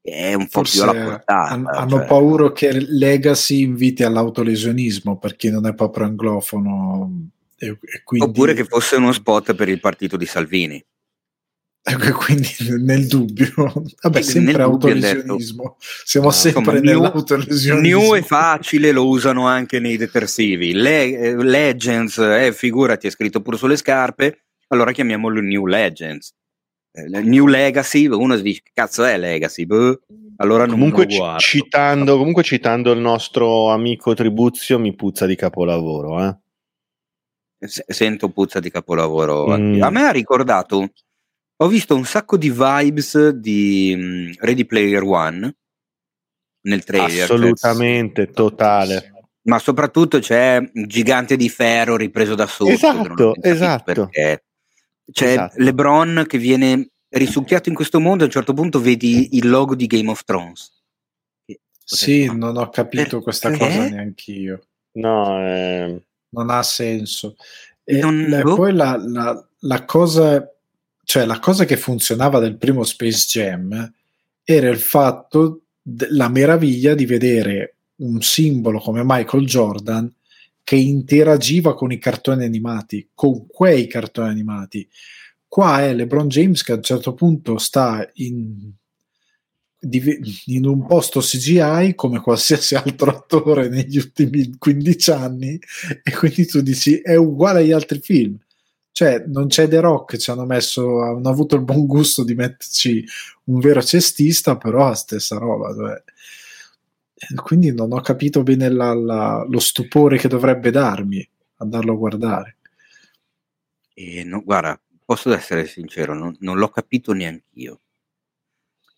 è un po' Forse più alla portata. Hanno, cioè. hanno paura che Legacy inviti all'autolesionismo per chi non è proprio anglofono. E, e quindi... Oppure che fosse uno spot per il partito di Salvini. [laughs] Quindi nel dubbio, vabbè, sempre autolesionismo. Siamo no, sempre nell'autolesionismo. New è facile, lo usano anche nei detersivi. Le, eh, Legends, eh, figurati, è scritto pure sulle scarpe allora chiamiamolo New Legends. Eh, New Legacy, uno dice che cazzo è Legacy? Boh, allora comunque, citando, comunque citando il nostro amico Tribuzio mi puzza di capolavoro. Eh? Sento puzza di capolavoro. Mm. A me ha ricordato, ho visto un sacco di vibes di um, Ready Player One nel trailer. Assolutamente, cioè, totale. Ma soprattutto c'è un gigante di ferro ripreso da sotto. Esatto, esatto. Perché c'è esatto. LeBron che viene risucchiato in questo mondo, a un certo punto vedi il logo di Game of Thrones. Sì, ah, non ho capito perché? questa cosa neanche io. No, eh... non ha senso. E non, boh. poi la, la, la, cosa, cioè la cosa che funzionava del primo Space Jam era il fatto, la meraviglia di vedere un simbolo come Michael Jordan che interagiva con i cartoni animati, con quei cartoni animati. Qua è LeBron James che a un certo punto sta in, in un posto CGI come qualsiasi [laughs] altro attore negli ultimi 15 anni e quindi tu dici è uguale agli altri film cioè non c'è The Rock ci hanno messo hanno avuto il buon gusto di metterci un vero cestista però la stessa roba cioè. Quindi non ho capito bene la, la, lo stupore che dovrebbe darmi andarlo a guardare. E no, guarda posso essere sincero non, non l'ho capito neanche io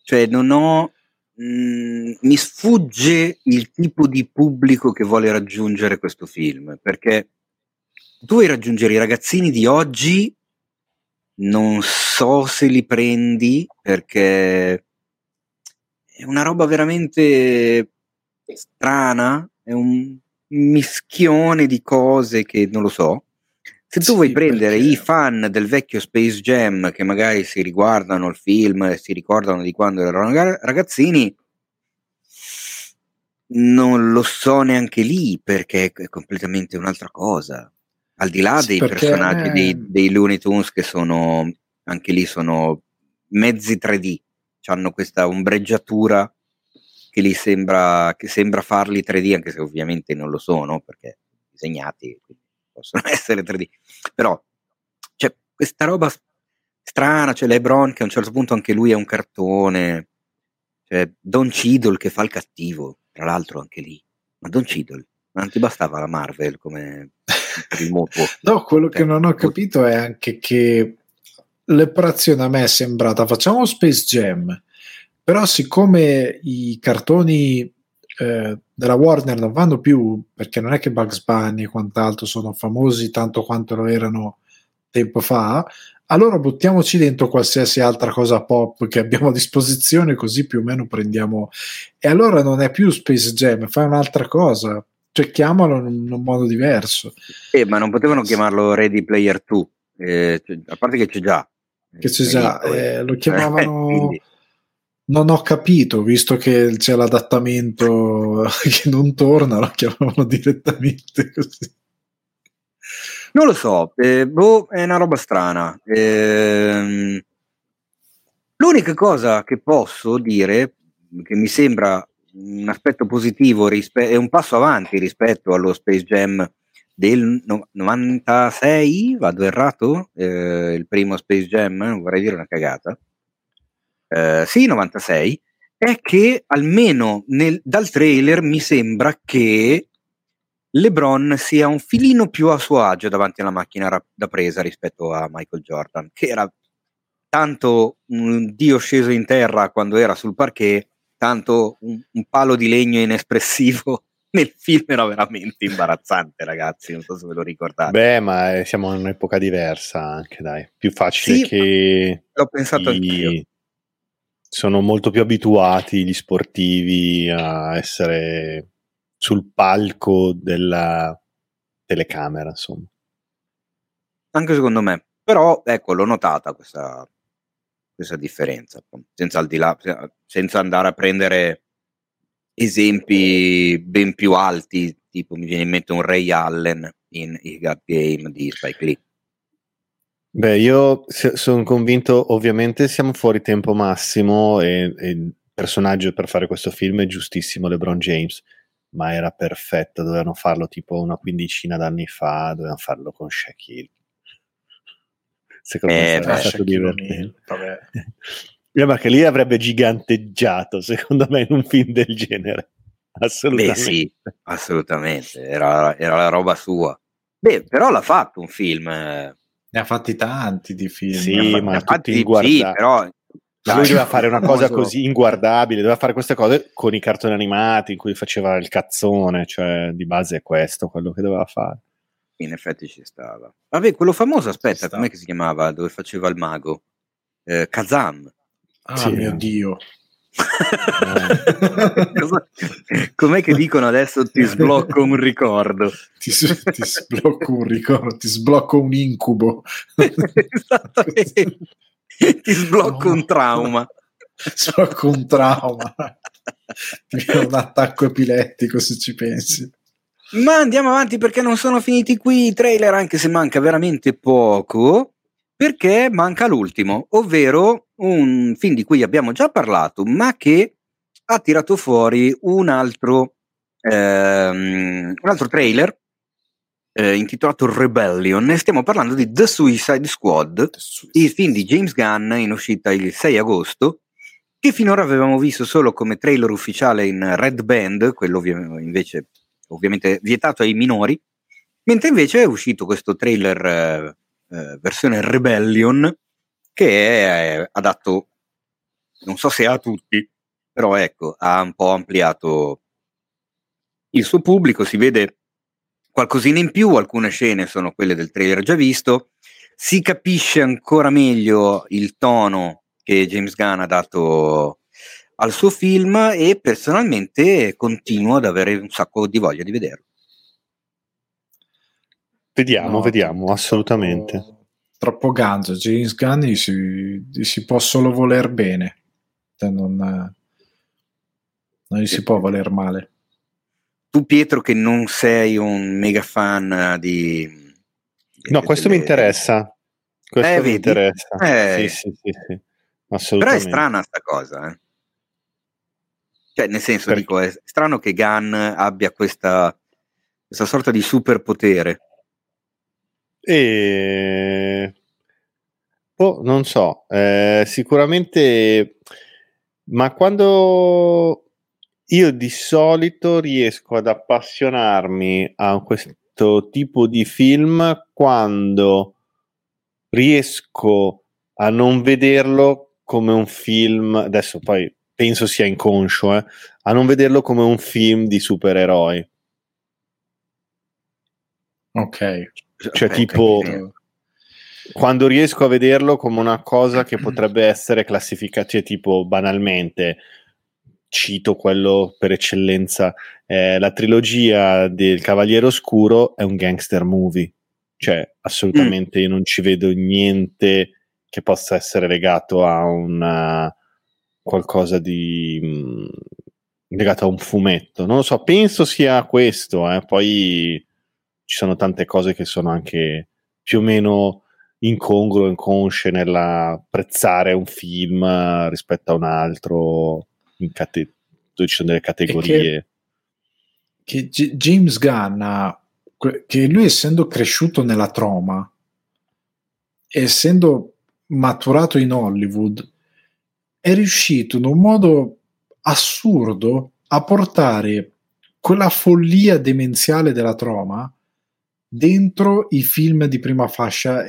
cioè non ho mh, mm, mi sfugge il tipo di pubblico che vuole raggiungere questo film perché tu vuoi raggiungere i ragazzini di oggi, non so se li prendi perché è una roba veramente strana, è un mischione di cose che non lo so. Se tu sì, vuoi prendere perché... i fan del vecchio Space Jam che magari si riguardano il film e si ricordano di quando erano ragazzini, non lo so neanche lì perché è completamente un'altra cosa. Al di là dei personaggi dei, dei, Looney Tunes che sono anche lì sono mezzi 3D, hanno questa ombreggiatura che li sembra, che sembra farli 3D, anche se ovviamente non lo sono perché disegnati possono [laughs] essere 3D. Però c'è questa roba strana, c'è LeBron che a un certo punto anche lui è un cartone, c'è Don Cheadle che fa il cattivo, tra l'altro anche lì. Ma Don Cheadle, non ti bastava la Marvel come [laughs] il mutuo. no, quello che non ho capito è anche che l'operazione a me è sembrata facciamo Space Jam, però siccome i cartoni eh, della Warner non vanno più, perché non è che Bugs Bunny e quant'altro sono famosi tanto quanto lo erano tempo fa, allora buttiamoci dentro qualsiasi altra cosa pop che abbiamo a disposizione, così più o meno prendiamo. E allora non è più Space Jam, fai un'altra cosa cioè chiamalo in un modo diverso. Eh, ma non potevano chiamarlo Ready Player 2, eh, cioè, a parte che c'è già. Che c'è già, eh, lo chiamavano... [laughs] non ho capito, visto che c'è l'adattamento [laughs] che non torna, lo chiamavano direttamente così. Non lo so, eh, boh, è una roba strana. Eh, l'unica cosa che posso dire, che mi sembra un aspetto positivo rispe- è un passo avanti rispetto allo Space Jam del no- 96, vado errato, eh, il primo Space Jam, vorrei dire una cagata, eh, sì, 96, è che almeno nel, dal trailer mi sembra che LeBron sia un filino più a suo agio davanti alla macchina ra- da presa rispetto a Michael Jordan, che era tanto un dio sceso in terra quando era sul parquet tanto un, un palo di legno inespressivo [laughs] nel film era veramente imbarazzante, ragazzi. Non so se ve lo ricordate. Beh, ma eh, siamo in un'epoca diversa anche, dai. Più facile sì, che. L'ho pensato i... anch'io. Sono molto più abituati gli sportivi a essere sul palco della telecamera, insomma. Anche secondo me. Però, ecco, l'ho notata questa, questa differenza, senza, al di là, senza andare a prendere esempi ben più alti, tipo mi viene in mente un Ray Allen in I Got Game di Spike Lee. Beh, io sono convinto, ovviamente siamo fuori tempo massimo e, e, il personaggio per fare questo film è giustissimo, LeBron James, ma era perfetto, dovevano farlo tipo una quindicina d'anni fa, dovevano farlo con Shaquille secondo eh, me è stato divertente. Beh, [laughs] ma che lì avrebbe giganteggiato, secondo me, in un film del genere. Assolutamente. Beh, sì, assolutamente, era, era la roba sua. Beh, però l'ha fatto un film. Ne ha fatti tanti di film. Sì, ma tutti inguardabili. Sì, però ma lui doveva [laughs] fare una cosa così inguardabile, doveva fare queste cose con i cartoni animati in cui faceva il cazzone, cioè di base è questo quello che doveva fare. In effetti ci stava. Vabbè, quello famoso, aspetta, com'è che si chiamava? Dove faceva il mago? Eh, Kazam. Ah, sì. mio Dio. Com'è che dicono adesso ti sblocco un ricordo? Ti, ti sblocco un ricordo, ti sblocco un incubo. Esattamente. Ti sblocco no. un trauma. Sblocco un trauma. un attacco epilettico se ci pensi. Ma andiamo avanti perché non sono finiti qui i trailer, anche se manca veramente poco, perché manca l'ultimo, ovvero un film di cui abbiamo già parlato, ma che ha tirato fuori un altro, ehm, un altro trailer eh, intitolato Rebellion e stiamo parlando di The Suicide Squad, The Suicide. il film di James Gunn in uscita il 6 agosto, che finora avevamo visto solo come trailer ufficiale in Red Band, quello ovvi- invece ovviamente vietato ai minori, mentre invece è uscito questo trailer eh, eh, versione Rebellion che è eh, adatto, non so se a tutti, però ecco, ha un po' ampliato il suo pubblico, si vede qualcosina in più, alcune scene sono quelle del trailer già visto, si capisce ancora meglio il tono che James Gunn ha dato al suo film e personalmente continuo ad avere un sacco di voglia di vederlo. Vediamo, no, vediamo, assolutamente. Troppo, ganzo, James Gunn gli si, gli si, può solo voler bene, cioè non, non gli si può voler male. Tu Pietro che non sei un mega fan di... No, questo delle... mi interessa. Questo eh, mi vedi? interessa. Eh, sì, sì, sì, sì. Però è strana sta cosa, eh. Cioè, nel senso, Perché? dico, è strano che Gunn abbia questa, questa sorta di superpotere. E... Oh, non so, eh, sicuramente, ma quando io di solito riesco ad appassionarmi a questo tipo di film quando riesco a non vederlo come un film, adesso poi penso sia inconscio, eh, a non vederlo come un film di supereroi. Ok. Cioè, okay, tipo, capito. quando riesco a vederlo come una cosa che [clears throat] potrebbe essere classificata, cioè, tipo, banalmente, cito quello per eccellenza, eh, la trilogia del Cavaliere Oscuro è un gangster movie. Cioè, assolutamente mm. io non ci vedo niente che possa essere legato a una qualcosa di mh, mm, legato a un fumetto. Non lo so, penso sia questo, eh. poi ci sono tante cose che sono anche più o meno incongrue, inconsce nell'apprezzare un film rispetto a un altro, cate- dove ci sono delle categorie. Che, che James Gunn che lui essendo cresciuto nella troma, essendo maturato in Hollywood, è riuscito in un modo assurdo a portare quella follia demenziale della troma dentro i film di prima fascia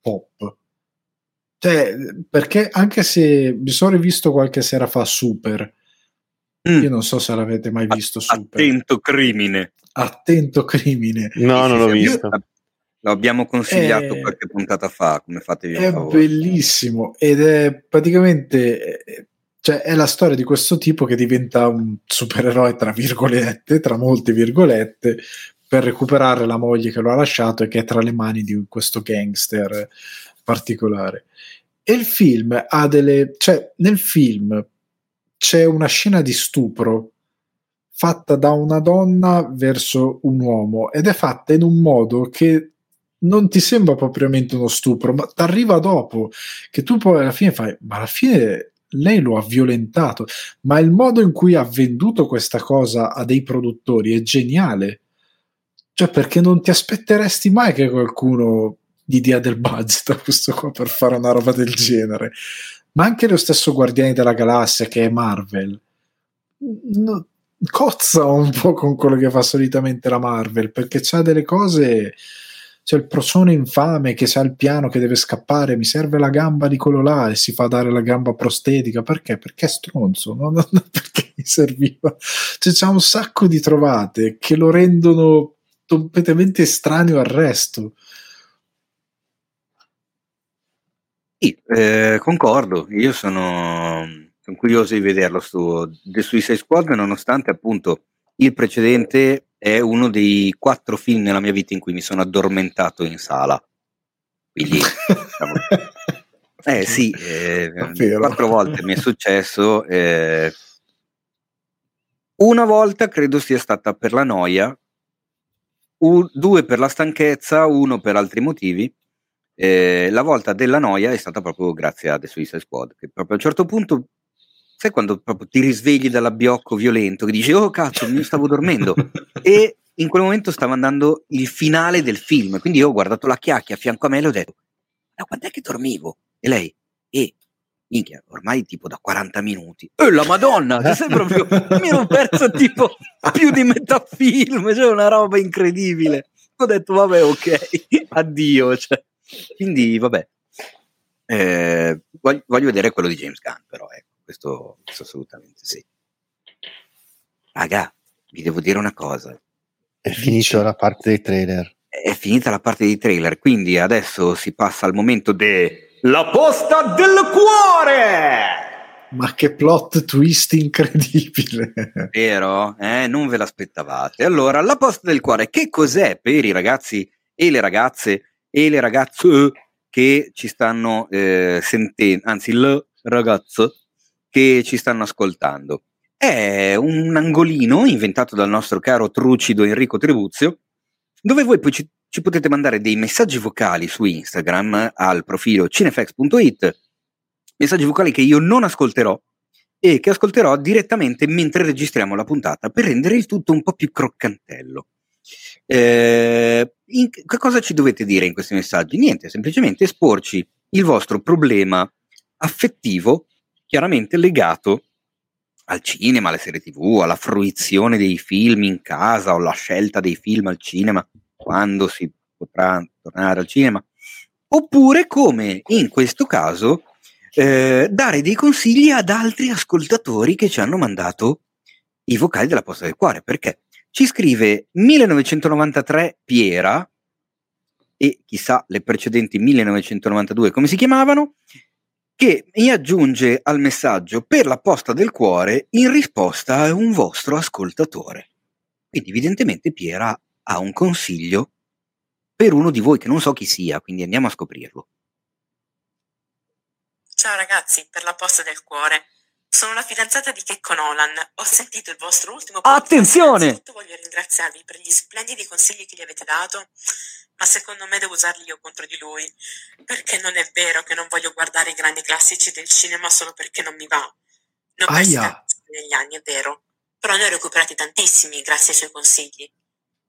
pop. Cioè, perché anche se mi sono rivisto qualche sera fa Super, mm. io non so se l'avete mai visto Super. Attento crimine. Attento crimine. No, non l'ho visto. Lo abbiamo consigliato è, qualche puntata fa, come fatevi È favore. bellissimo ed è praticamente cioè, è la storia di questo tipo che diventa un supereroe tra virgolette, tra molte virgolette, per recuperare la moglie che lo ha lasciato e che è tra le mani di questo gangster particolare. E il film ha delle... cioè nel film c'è una scena di stupro fatta da una donna verso un uomo ed è fatta in un modo che non ti sembra propriamente uno stupro, ma ti arriva dopo che tu poi alla fine fai, ma alla fine lei lo ha violentato, ma il modo in cui ha venduto questa cosa a dei produttori è geniale. Cioè, perché non ti aspetteresti mai che qualcuno gli dia del budget a questo qua per fare una roba del genere? Ma anche lo stesso Guardiani della Galassia, che è Marvel, no, cozza un po' con quello che fa solitamente la Marvel, perché c'ha delle cose c'è il prosone infame che sa il piano che deve scappare, mi serve la gamba di quello là e si fa dare la gamba prostetica. Perché? Perché è stronzo, no? [laughs] perché mi serviva. Cioè, c'è un sacco di trovate che lo rendono completamente estraneo al resto. Sì, eh, concordo, io sono, sono, curioso di vederlo su The Suicide Squad, nonostante appunto il precedente è uno dei quattro film nella mia vita in cui mi sono addormentato in sala. Quindi, diciamo, [laughs] Eh sì, eh, quattro volte mi è successo. Eh, una volta credo sia stata per la noia, un, due per la stanchezza, uno per altri motivi. Eh, la volta della noia è stata proprio grazie a The Suicide Squad, che proprio a un certo punto, sai quando proprio ti risvegli dall'abbiocco violento, che dici, oh cazzo, mi stavo dormendo. [laughs] e in quel momento stava andando il finale del film, quindi io ho guardato la chiacchia a fianco a me e le ho detto, ma quando è che dormivo? E lei, e minchia, ormai tipo da 40 minuti. E la madonna, cioè, sei proprio, mi ero perso tipo più di metà film, cioè una roba incredibile. Ho detto, vabbè, ok, addio. Cioè. Quindi, vabbè, eh, voglio, voglio, vedere quello di James Gunn, però, ecco, questo, questo assolutamente sì. Raga, vi devo dire una cosa. È finita la parte dei trailer. È finita la parte dei trailer, quindi adesso si passa al momento de la posta del cuore! Ma che plot twist incredibile! Vero? Eh, non ve l'aspettavate. Allora, la posta del cuore, che cos'è per i ragazzi e le ragazze e le ragazze che ci stanno eh, sentendo, anzi, il ragazzo che ci stanno ascoltando? È un angolino inventato dal nostro caro trucido Enrico Tribuzio, dove voi poi ci potete mandare dei messaggi vocali su Instagram al profilo cinefx.it, messaggi vocali che io non ascolterò e che ascolterò direttamente mentre registriamo la puntata per rendere il tutto un po' più croccantello. Eh, in, cosa ci dovete dire in questi messaggi? Niente, semplicemente esporci il vostro problema affettivo, chiaramente legato al cinema, alle serie tv, alla fruizione dei film in casa o alla scelta dei film al cinema quando si potrà tornare al cinema, oppure come in questo caso eh, dare dei consigli ad altri ascoltatori che ci hanno mandato i vocali della posta del cuore, perché ci scrive 1993 Piera e chissà le precedenti 1992 come si chiamavano, che mi aggiunge al messaggio per la posta del cuore in risposta a un vostro ascoltatore. Quindi evidentemente Piera ha un consiglio per uno di voi che non so chi sia, quindi andiamo a scoprirlo. Ciao ragazzi, per la posta del cuore. Sono la fidanzata di Checco Nolan. Ho sentito il vostro ultimo podcast. Attenzione! Innanzitutto voglio ringraziarvi per gli splendidi consigli che gli avete dato, ma secondo me devo usarli io contro di lui. Perché non è vero che non voglio guardare i grandi classici del cinema solo perché non mi va. Ho persi negli anni, è vero. Però ne ho recuperati tantissimi grazie ai suoi consigli.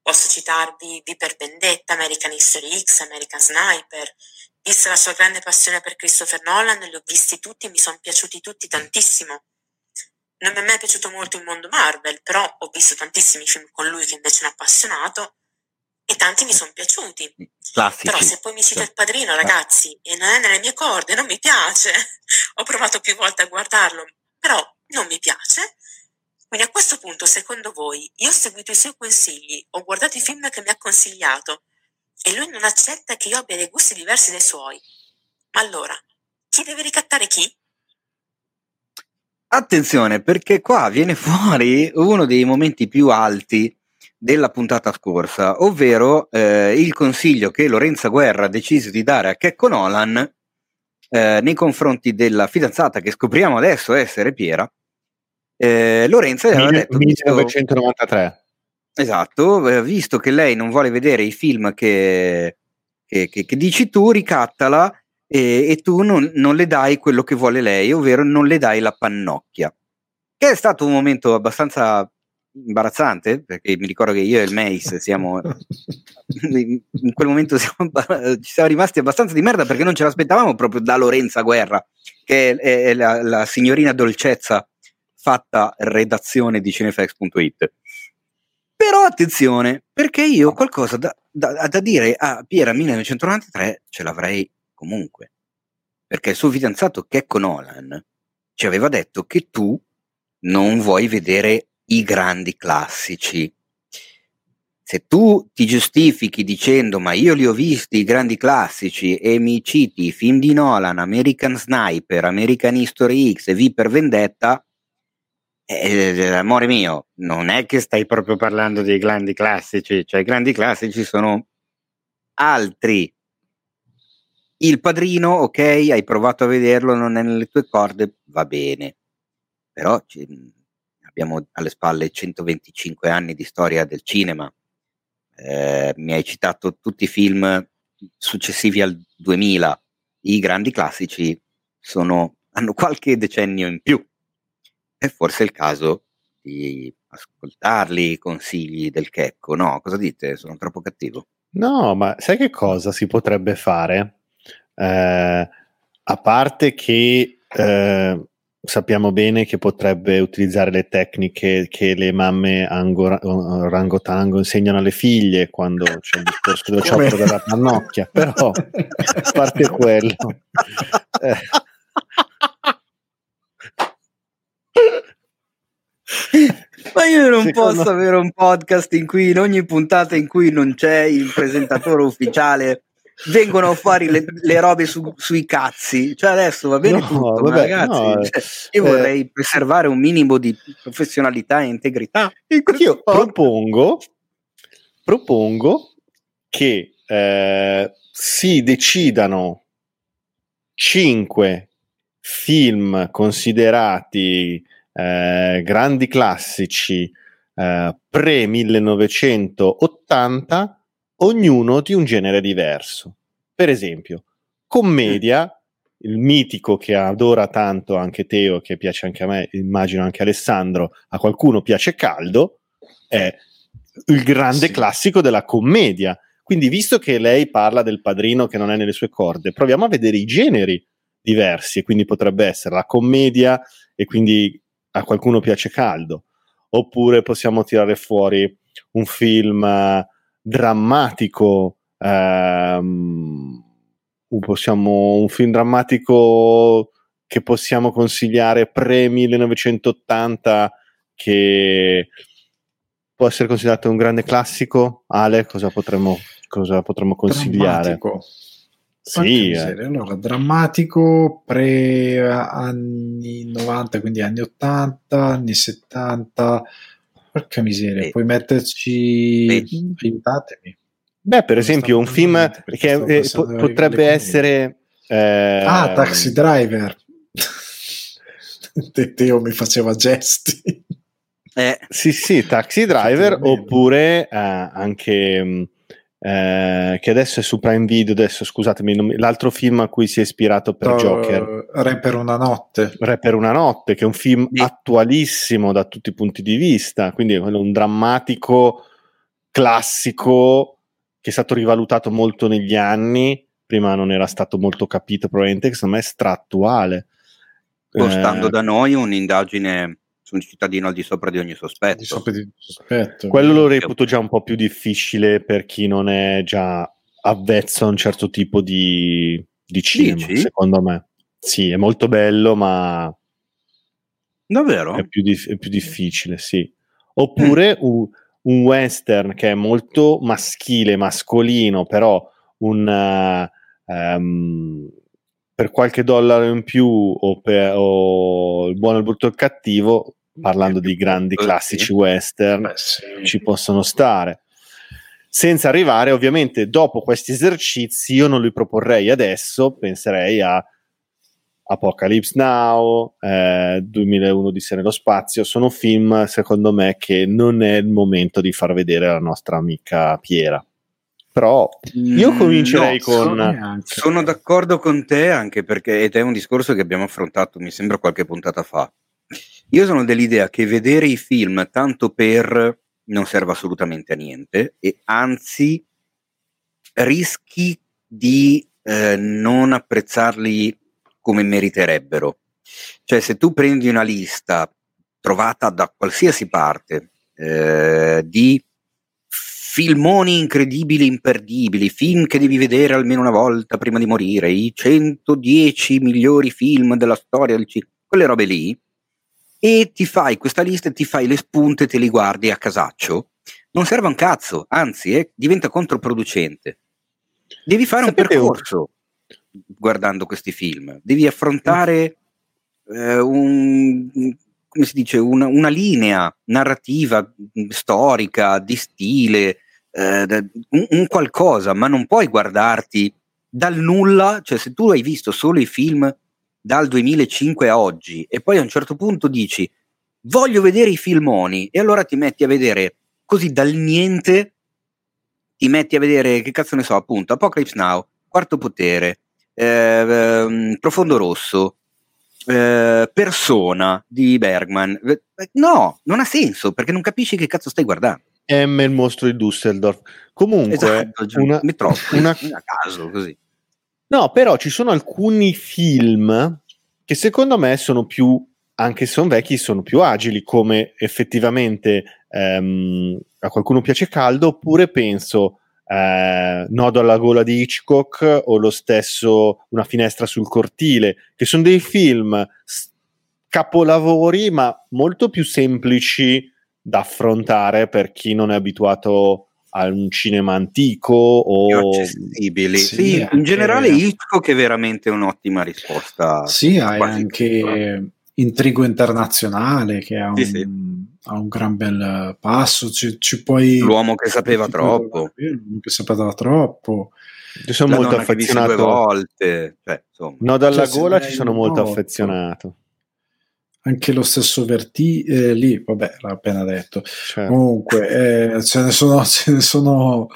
Posso citarvi V per Vendetta, American History X, American Sniper. Vista la sua grande passione per Christopher Nolan, li ho visti tutti e mi sono piaciuti tutti tantissimo. Non mi è mai piaciuto molto il mondo Marvel, però ho visto tantissimi film con lui che invece mi ha appassionato e tanti mi sono piaciuti. Classici. Però se poi mi cita il padrino, ragazzi, e non è nelle mie corde, non mi piace. [laughs] ho provato più volte a guardarlo, però non mi piace quindi a questo punto, secondo voi, io ho seguito i suoi consigli, ho guardato i film che mi ha consigliato e lui non accetta che io abbia dei gusti diversi dai suoi. Ma allora, chi deve ricattare chi? Attenzione, perché qua viene [laughs] fuori uno dei momenti più alti della puntata scorsa, ovvero eh, il consiglio che Lorenza Guerra ha deciso di dare a Checco Nolan eh, nei confronti della fidanzata che scopriamo adesso essere Piera, eh, Lorenzo aveva detto 1993 esatto eh, visto che lei non vuole vedere i film che, che, che, che dici tu ricattala e, e tu non, non, le dai quello che vuole lei ovvero non le dai la pannocchia. Che è stato un momento abbastanza imbarazzante perché mi ricordo che io e il Mace siamo [laughs] in quel momento siamo, ci siamo rimasti abbastanza di merda perché non ce l'aspettavamo proprio da Lorenza Guerra che è, è la, la signorina dolcezza fatta redazione di cinefx.it. Però attenzione, perché io qualcosa da, da, da dire a Piera 1993 ce l'avrei comunque. Perché il suo fidanzato Checco Nolan ci aveva detto che tu non vuoi vedere i grandi classici. Se tu ti giustifichi dicendo ma io li ho visti i grandi classici e mi citi i film di Nolan, American Sniper, American History X e V per Vendetta, eh, amore mio, non è che stai proprio parlando dei grandi classici, cioè i grandi classici sono altri. Il padrino, ok, hai provato a vederlo, non è nelle tue corde, va bene. Però ci, abbiamo alle spalle 125 anni di storia del cinema. Eh, mi hai citato tutti i film successivi al 2000. I grandi classici sono, hanno qualche decennio in più. È forse il caso di ascoltarli i consigli del Checco, no? Cosa dite? Sono troppo cattivo? No, ma sai che cosa si potrebbe fare? Eh, a parte che eh, sappiamo bene che potrebbe utilizzare le tecniche che le mamme angora, rangotango insegnano alle figlie quando c'è il discorso del ciotto della pannocchia, però a parte [laughs] quello. Eh. Ma io non Secondo... posso avere un podcast in cui in ogni puntata in cui non c'è il presentatore [laughs] ufficiale vengono fuori le, le robe su, sui cazzi. Cioè adesso va bene no, tutto, vabbè, ragazzi, no, cioè, io eh, vorrei preservare un minimo di professionalità e integrità. Io propongo, propongo che eh, si decidano cinque film considerati eh, grandi classici eh, pre 1980 ognuno di un genere diverso. Per esempio, commedia, il mitico che adora tanto anche Teo, che piace anche a me, immagino anche Alessandro, a qualcuno piace caldo, è il grande sì. classico della commedia. Quindi, visto che lei parla del padrino che non è nelle sue corde, proviamo a vedere i generi diversi. E quindi potrebbe essere la commedia, e quindi a qualcuno piace caldo. Oppure possiamo tirare fuori un film drammatico, ehm, possiamo, un film drammatico che possiamo consigliare pre 1980 che può essere considerato un grande classico. Ale, cosa potremmo, cosa potremmo consigliare? Drammatico. Sì, eh. allora, drammatico pre anni 90, quindi anni 80, anni 70, Porca miseria, Beh. puoi metterci... Beh. Aiutatemi. Beh, per esempio, un film che eh, po- potrebbe essere... Eh, ah, Taxi Driver. Teo mi faceva gesti. Eh, sì, sì, Taxi Driver, oppure eh, anche mm, eh, che adesso è su Prime Video, adesso scusatemi, l'altro film a cui si è ispirato per uh, Joker. Re per una notte. Re per una notte, che è un film sì. attualissimo da tutti i punti di vista, quindi è un drammatico classico che è stato rivalutato molto negli anni, prima non era stato molto capito probabilmente, che secondo me è strattuale. Stando eh, da noi un'indagine un cittadino al di sopra di ogni sospetto. Di sopra di sospetto. Quello lo reputo già un po' più difficile per chi non è già avvezzo a un certo tipo di, di cinema, Dici? secondo me. Sì, è molto bello, ma... Davvero? È più, dif- è più difficile, sì. Oppure mm. un, un, western che è molto maschile, mascolino, però un... Uh, um, per qualche dollaro in più o, per, o il buono, il brutto e il cattivo, parlando di grandi classici western, Beh, sì. ci possono stare. Senza arrivare, ovviamente, dopo questi esercizi, io non li proporrei adesso, penserei a Apocalypse Now, eh, 2001 di Se nello spazio, sono film, secondo me, che non è il momento di far vedere alla nostra amica Piera. Però io mm, comincerei no, con. Sono, sono, d'accordo con te anche perché, ed è un discorso che abbiamo affrontato, mi sembra, qualche puntata fa. Io sono dell'idea che vedere i film tanto per non serve assolutamente a niente e anzi rischi di eh, non apprezzarli come meriterebbero. Cioè, se tu prendi una lista trovata da qualsiasi parte eh, di filmoni incredibili, imperdibili, film che devi vedere almeno una volta prima di morire, i 110 migliori film della storia del cinema, quelle robe lì, e ti fai questa lista, ti fai le spunte, te li guardi a casaccio, non serve un cazzo, anzi eh, diventa controproducente. Devi fare Sapete un percorso un... guardando questi film, devi affrontare eh, un, come si dice, una, una linea narrativa, storica, di stile, eh, un, un, qualcosa, ma non puoi guardarti dal nulla, cioè se tu hai visto solo i film dal 2005 a oggi e poi a un certo punto dici voglio vedere i filmoni e allora ti metti a vedere così dal niente ti metti a vedere che cazzo ne so appunto Apocalypse Now, Quarto Potere, eh, eh, Profondo Rosso, eh, Persona di Bergman. No, non ha senso perché non capisci che cazzo stai guardando. M il mostro di Düsseldorf. Comunque, esatto, una, una, [laughs] a caso così. No, però ci sono alcuni film che secondo me sono più, anche se sono vecchi, sono più agili, come effettivamente ehm, a qualcuno piace caldo, oppure penso eh, Nodo alla gola di Hitchcock o lo stesso Una finestra sul cortile, che sono dei film capolavori, ma molto più semplici da affrontare per chi non è abituato a un cinema antico o accessibili. Sì, sì in generale Hitchcock è veramente un'ottima risposta. Sì, hai anche Intrigo internazionale che ha un, sì, sì. ha un gran bel passo. Ci, ci puoi, L'uomo che sapeva troppo. L'uomo che sapeva troppo. Io sono molto affezionato. Due volte. Cioè, no, dalla cioè, gola ci sono molto affezionato anche lo stesso Verti eh, lì, vabbè, l'ha appena detto. Certo. Comunque, eh, ce ne sono, [laughs] ce ne sono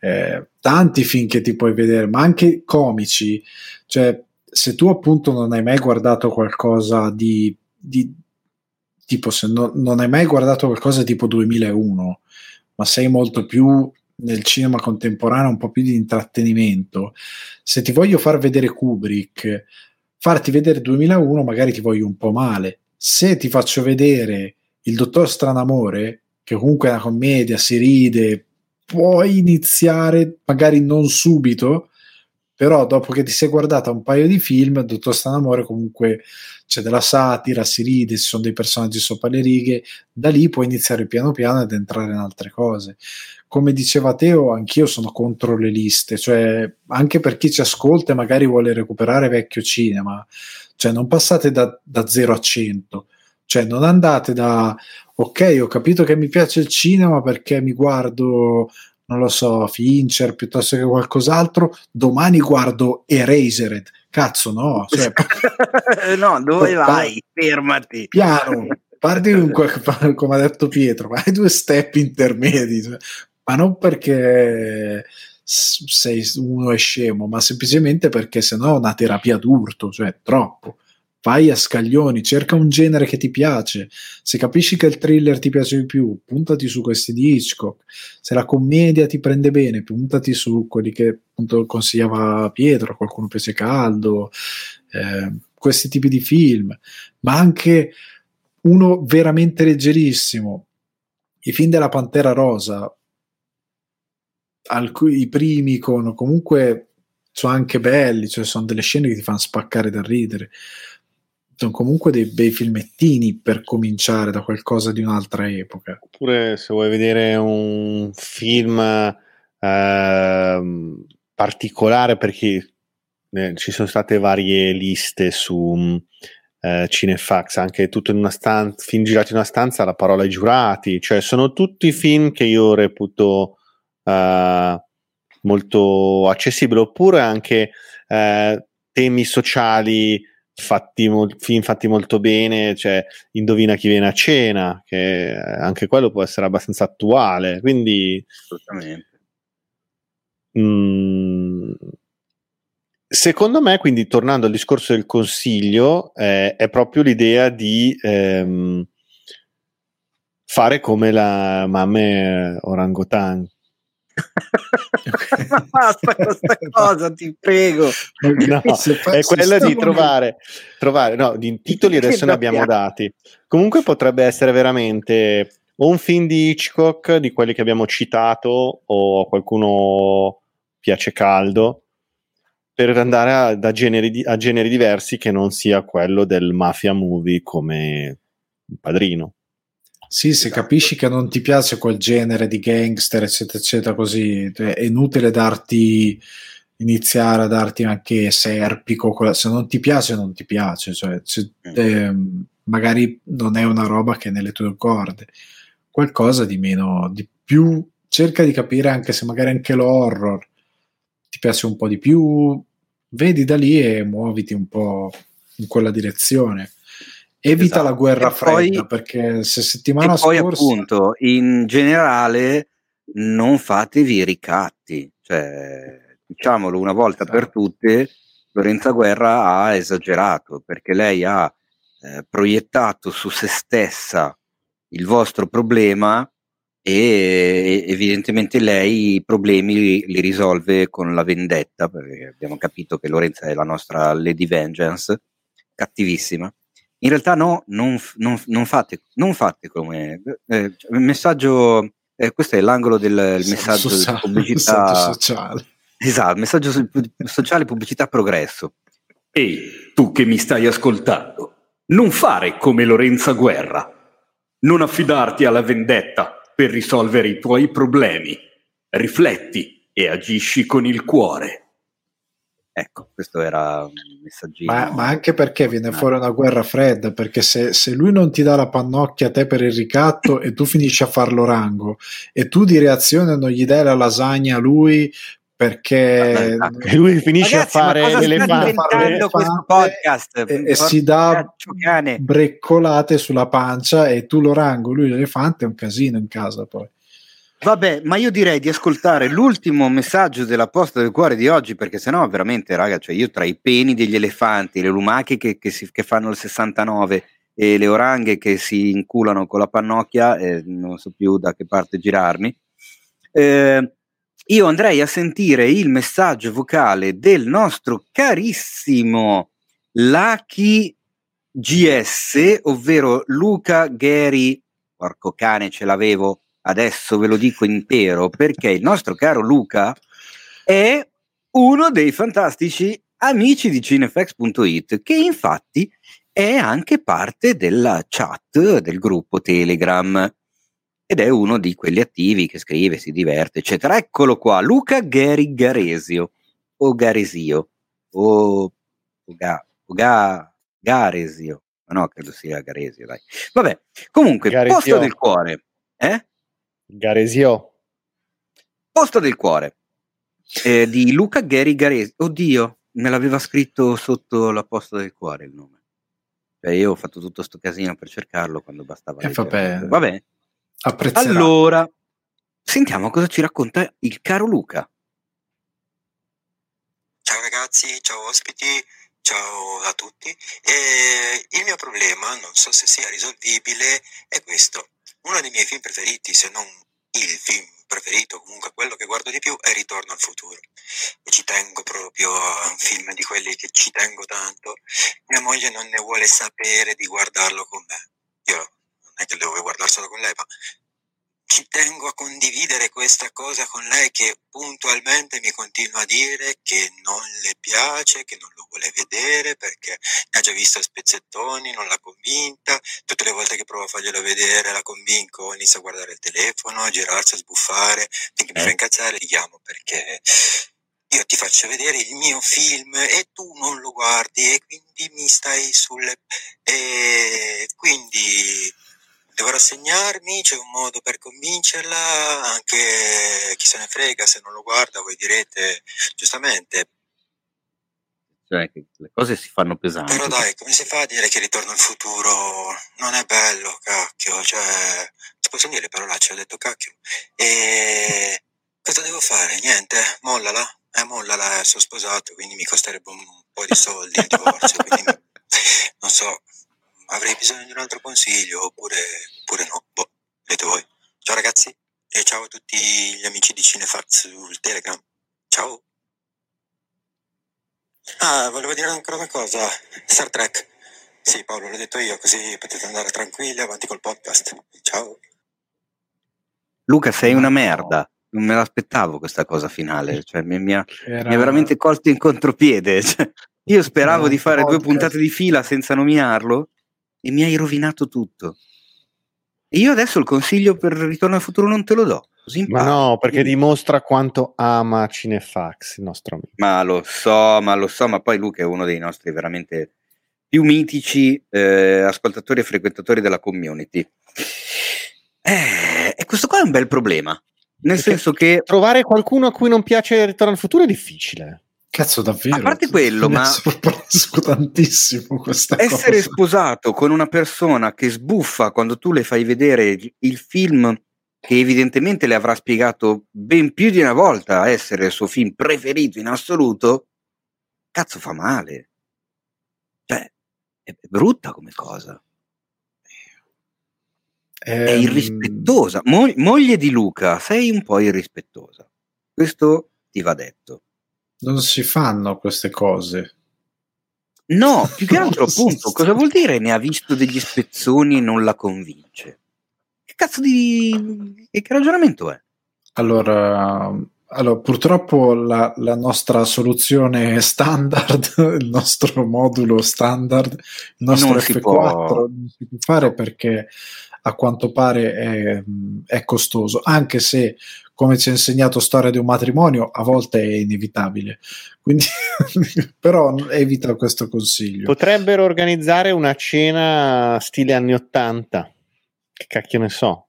eh, tanti film che ti puoi vedere, ma anche comici. Cioè, se tu appunto non hai mai guardato qualcosa di, di tipo, se no, non hai mai guardato qualcosa tipo 2001, ma sei molto più nel cinema contemporaneo, un po' più di intrattenimento. Se ti voglio far vedere Kubrick, farti vedere 2001 magari ti voglio un po' male se ti faccio vedere il dottor Stranamore, che comunque è una commedia, si ride, puoi iniziare magari non subito, però dopo che ti sei guardata un paio di film, Dottor Stranamore comunque c'è della satira, si ride, ci sono dei personaggi sopra le righe, da lì puoi iniziare piano piano ad entrare in altre cose. Come diceva Teo, anch'io sono contro le liste, cioè anche per chi ci ascolta e magari vuole recuperare vecchio cinema, cioè non passate da, da 0 a 100, cioè non andate da ok, ho capito che mi piace il cinema perché mi guardo, non lo so, Fincher piuttosto che qualcos'altro, domani guardo Erasered. Cazzo, no. Cioè, [laughs] no, dove vai? Fermati. Piano, parti [laughs] come ha detto Pietro, vai due step intermedi, cioè, ma non perché sei uno è scemo, ma semplicemente perché sennò è una terapia d'urto, cioè troppo. Vai a scaglioni, cerca un genere che ti piace. Se capisci che il thriller ti piace di più, puntati su questi di Hitchcock. Se la commedia ti prende bene, puntati su quelli che appunto consigliava Pietro, qualcuno piace caldo, eh, questi tipi di film, ma anche uno veramente leggerissimo. I film della Pantera Rosa, alcuni, i primi con comunque sono anche belli, cioè sono delle scene che ti fanno spaccare da ridere. Sono comunque dei bei filmettini per cominciare da qualcosa di un'altra epoca. Oppure se vuoi vedere un film eh, particolare, perché eh, ci sono state varie liste su eh, Cinefax, anche tutto in una stanza, film girati in una stanza, la parola ai giurati, cioè sono tutti film che io reputo uh, molto accessibile, oppure anche uh, temi sociali fatti, mo- film fatti molto bene, cioè Indovina chi viene a cena, che anche quello può essere abbastanza attuale, quindi... Assolutamente. Mm, secondo me, quindi tornando al discorso del consiglio, eh, è proprio l'idea di ehm, fare come la mamme orangotan, ma [laughs] basta questa cosa, ti prego. No, [laughs] è quella di trovare, trovare no, di titoli adesso ne abbiamo dati. Comunque potrebbe essere veramente o un film di Hitchcock, di quelli che abbiamo citato, o qualcuno piace caldo, per andare a, da generi, a generi diversi che non sia quello del mafia movie come Padrino. Sì, se capisci che non ti piace quel genere di gangster, eccetera, eccetera, così è inutile darti iniziare a darti anche serpico. Se non ti piace, non ti piace, cioè se, eh, magari non è una roba che è nelle tue corde, qualcosa di meno, di più. Cerca di capire anche se magari anche l'horror ti piace un po' di più, vedi da lì e muoviti un po' in quella direzione. Evita esatto. la guerra e fredda poi, perché se settimana e scorsa... poi appunto in generale non fatevi ricatti, cioè diciamolo una volta esatto. per tutte, Lorenza Guerra ha esagerato perché lei ha eh, proiettato su se stessa il vostro problema e evidentemente lei i problemi li, li, risolve con la vendetta perché abbiamo capito che Lorenza è la nostra Lady Vengeance cattivissima in realtà no non, non, non, fate, non fate, come eh, il messaggio eh, questo è l'angolo del messaggio sociale, di [laughs] pubblicità messaggio sociale esatto messaggio sociale pubblicità progresso ehi tu che mi stai ascoltando non fare come Lorenza Guerra non affidarti alla vendetta per risolvere i tuoi problemi. Rifletti e agisci con il cuore. Ecco, questo era un messaggino. Ma, ma anche perché viene fuori una guerra fredda, perché se, se, lui non ti dà la pannocchia a te per il ricatto e tu finisci a farlo rango e tu di reazione non gli dai la lasagna a lui perché Vabbè, lui finisce Ragazzi, a fare l'elefante questo podcast? e, e si dà breccolate sulla pancia e tu lo rango lui l'elefante è un casino in casa poi Vabbè, ma io direi di ascoltare l'ultimo messaggio della posta del cuore di oggi, perché sennò veramente, raga, cioè io tra i peni degli elefanti, le lumache che, che, si, che fanno il 69 e le oranghe che si inculano con la pannocchia, eh, non so più da che parte girarmi. Eh, io andrei a sentire il messaggio vocale del nostro carissimo Lucky GS, ovvero Luca Gary, porco cane ce l'avevo, adesso ve lo dico intero, perché il nostro caro Luca è uno dei fantastici amici di cinefx.it, che infatti è anche parte della chat del gruppo Telegram ed è uno di quelli attivi che scrive, si diverte, eccetera. Eccolo qua, Luca Gary Garesio, o Garesio, o, o, Ga, o Ga, Garesio, ma no, credo sia Garesio, dai. Vabbè, comunque, Garesio. posto del cuore, eh? Garesio. Posto del cuore, eh, di Luca Gary Garesio, oddio, me l'aveva scritto sotto la posta del cuore il nome. Cioè io ho fatto tutto sto casino per cercarlo quando bastava. Eh, vabbè. vabbè, Apprezzerà. Allora, sentiamo cosa ci racconta il caro Luca. Ciao ragazzi, ciao ospiti, ciao a tutti. E il mio problema, non so se sia risolvibile, è questo. Uno dei miei film preferiti, se non il film preferito, comunque quello che guardo di più, è Ritorno al futuro. E ci tengo proprio a un film di quelli che ci tengo tanto. Mia moglie non ne vuole sapere di guardarlo con me. Io è che devo guardarselo con lei, ma ci tengo a condividere questa cosa con lei che puntualmente mi continua a dire che non le piace, che non lo vuole vedere perché ne ha già visto a spezzettoni, non l'ha convinta. Tutte le volte che provo a farglielo vedere la convinco, inizia a guardare il telefono, a girarsi, a sbuffare, finché mi fa incazzare, gli chiamo perché io ti faccio vedere il mio film e tu non lo guardi e quindi mi stai sulle... E quindi devo rassegnarmi, c'è un modo per convincerla, anche chi se ne frega se non lo guarda, voi direte giustamente. Cioè, le cose si fanno pesanti. Però dai, come si fa a dire che ritorno al futuro non è bello, cacchio? Cioè, ti posso dire parolacce, ho detto cacchio. E cosa devo fare? Niente, mollala. Eh, mollala, sono sposato, quindi mi costerebbe un po' di soldi il divorzio, quindi [laughs] non so, avrei bisogno di un altro consiglio oppure, oppure no. Boh, vedete voi. Ciao ragazzi e ciao a tutti gli amici di Cinefax sul Telegram. Ciao. Ah, volevo dire ancora una cosa. Star Trek. Sì, Paolo, l'ho detto io, così potete andare tranquilli avanti col podcast. Ciao. Luca, sei una merda. Non me l'aspettavo questa cosa finale. Cioè, mi, mi, ha, Era... mi ha veramente colto in contropiede. [laughs] Cioè, io speravo di fare due puntate di fila senza nominarlo e mi hai rovinato tutto. E io adesso il consiglio per Ritorno al futuro non te lo do. Ma no, perché dimostra quanto ama Cinefax il nostro amico. Ma lo so, ma lo so, ma poi Luca è uno dei nostri veramente più mitici eh, ascoltatori e frequentatori della community. Eh, e questo qua è un bel problema. Nel Perché senso che Trovare qualcuno a cui non piace Ritorno al futuro è difficile. Cazzo, davvero. A parte quello, mi ma- sorpreso tantissimo questa essere cosa. sposato con una persona che sbuffa quando tu le fai vedere il- il film che evidentemente le avrà spiegato ben più di una volta essere il suo film preferito in assoluto, cazzo fa male. Cioè, è è brutta come cosa. È Ehm, irrispettosa. Mo- moglie di Luca, sei un po' irrispettosa. Questo ti va detto. Non si fanno queste cose. No, più che [laughs] altro, appunto, cosa vuol dire ne ha visto degli spezzoni e non la convince? Che cazzo di... che ragionamento è? Allora, allora purtroppo la, la nostra soluzione standard, [laughs] il nostro modulo standard, il nostro Non si F4 può. non si può fare perché a quanto pare è, è costoso, anche se come ci ha insegnato storia di un matrimonio a volte è inevitabile. Quindi, [laughs] però evita questo consiglio. Potrebbero organizzare una cena stile anni 80. Che cacchio ne so.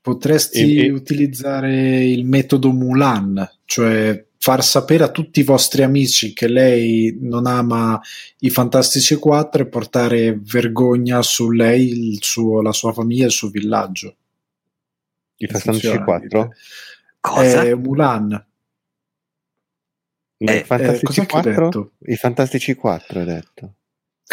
Potresti E- e- utilizzare il metodo Mulan, cioè far sapere a tutti i vostri amici che lei non ama i Fantastici 4 e portare vergogna su lei, il suo- la sua famiglia e il suo villaggio. I Fantastici Funziona, 4? Cosa? Eh, Mulan. Eh, I Fantastici ho 4? detto? I Fantastici 4 hai detto.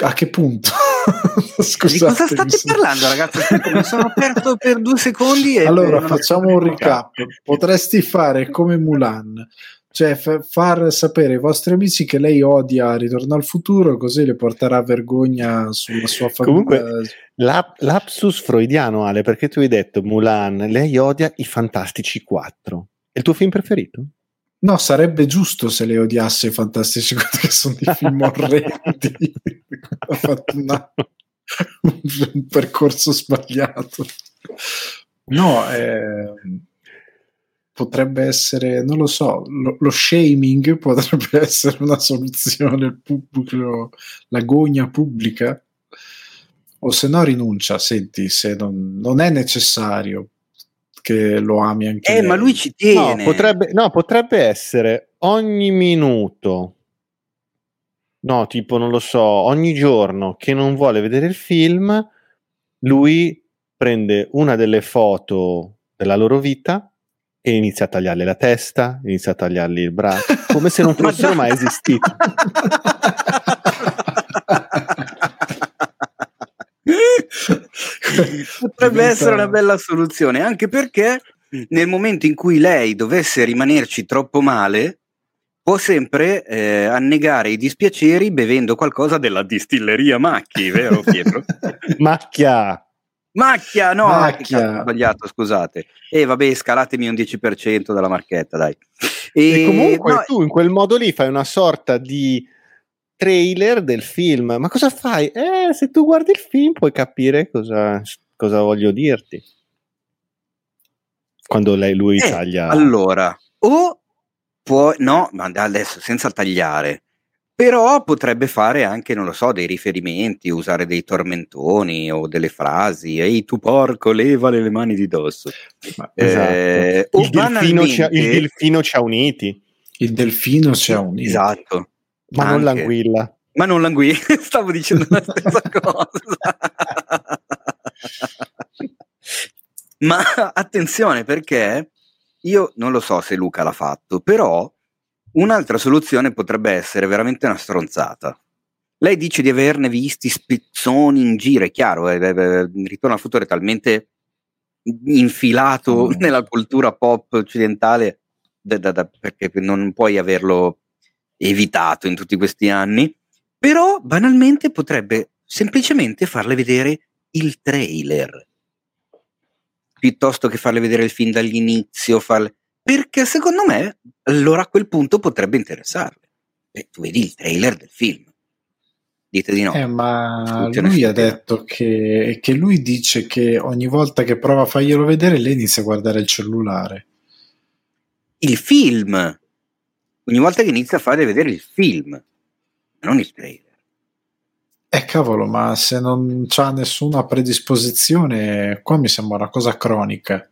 A che punto? [laughs] di Scusate, cosa mi state sono- parlando, ragazzi? Mi sono aperto per due secondi e... Allora, facciamo un recap. Potresti fare come Mulan, cioè fa- far sapere ai vostri amici che lei odia Ritorno al futuro, così le porterà vergogna sulla sua famiglia. Comunque- La- lapsus freudiano, Ale, perché tu hai detto Mulan, lei odia i Fantastici 4. È il tuo film preferito? No, sarebbe giusto se lei odiasse i Fantastici Quattro, che sono dei film orrendi. ha fatto una- un percorso sbagliato. No, eh, potrebbe essere, non lo so, lo, lo shaming [laughs] potrebbe essere una soluzione, pubblico, la gogna pubblica. O se no rinuncia, senti, se non, non è necessario che lo ami anche Eh, lei. ma lui ci No tiene. potrebbe, no, potrebbe essere ogni minuto, no, tipo, non lo so, ogni giorno che non vuole vedere il film, lui prende una delle foto della loro vita e inizia a tagliarle la testa, inizia a tagliargli il braccio, [laughs] come se non fossero mai esistiti. Potrebbe essere una bella soluzione, anche perché nel momento in cui lei dovesse rimanerci troppo male, può sempre eh, annegare i dispiaceri bevendo qualcosa della distilleria Macchi, vero Pietro? [laughs] Macchia! Macchia, no, Macchia. ho sbagliato, scusate. E vabbè, scalatemi un 10% della marchetta, dai. E comunque no, tu in quel modo lì fai una sorta di trailer del film. Ma cosa fai? Eh, se tu guardi il film puoi capire cosa, cosa voglio dirti. Quando lei, lui Eh, taglia. Allora, o può, no, ma adesso senza tagliare, però potrebbe fare anche, non lo so, dei riferimenti, usare dei tormentoni o delle frasi, ehi tu porco, levale le mani di dosso. Ma Esatto. Eh, il, delfino ci ha, il delfino ci ha uniti, il delfino ci ha unito. Esatto. ma non Anche. l'anguilla. Ma non l'angui, [laughs] stavo dicendo la stessa [laughs] cosa. Ma attenzione perché io non lo so se Luca l'ha fatto, però un'altra soluzione potrebbe essere veramente una stronzata. Lei dice di averne visti spezzoni in giro, è chiaro, eh, eh, eh, Ritorno al futuro è talmente infilato Mm. [laughs] nella cultura pop occidentale da- da- da- perché non puoi averlo evitato in tutti questi anni, però banalmente potrebbe semplicemente farle vedere il trailer piuttosto che farle vedere il film dall'inizio, farle... perché secondo me allora a quel punto potrebbe interessarle. Eh, tu vedi il trailer del film. Dite di no. Eh, ma Soluzione lui ha detto che, che lui dice che ogni volta che prova a farglielo vedere, lei inizia a guardare il cellulare. Il film. Ogni volta che inizia a fare vedere il film, non il trailer. Eh cavolo, ma se non c'ha nessuna predisposizione, qua mi sembra una cosa cronica.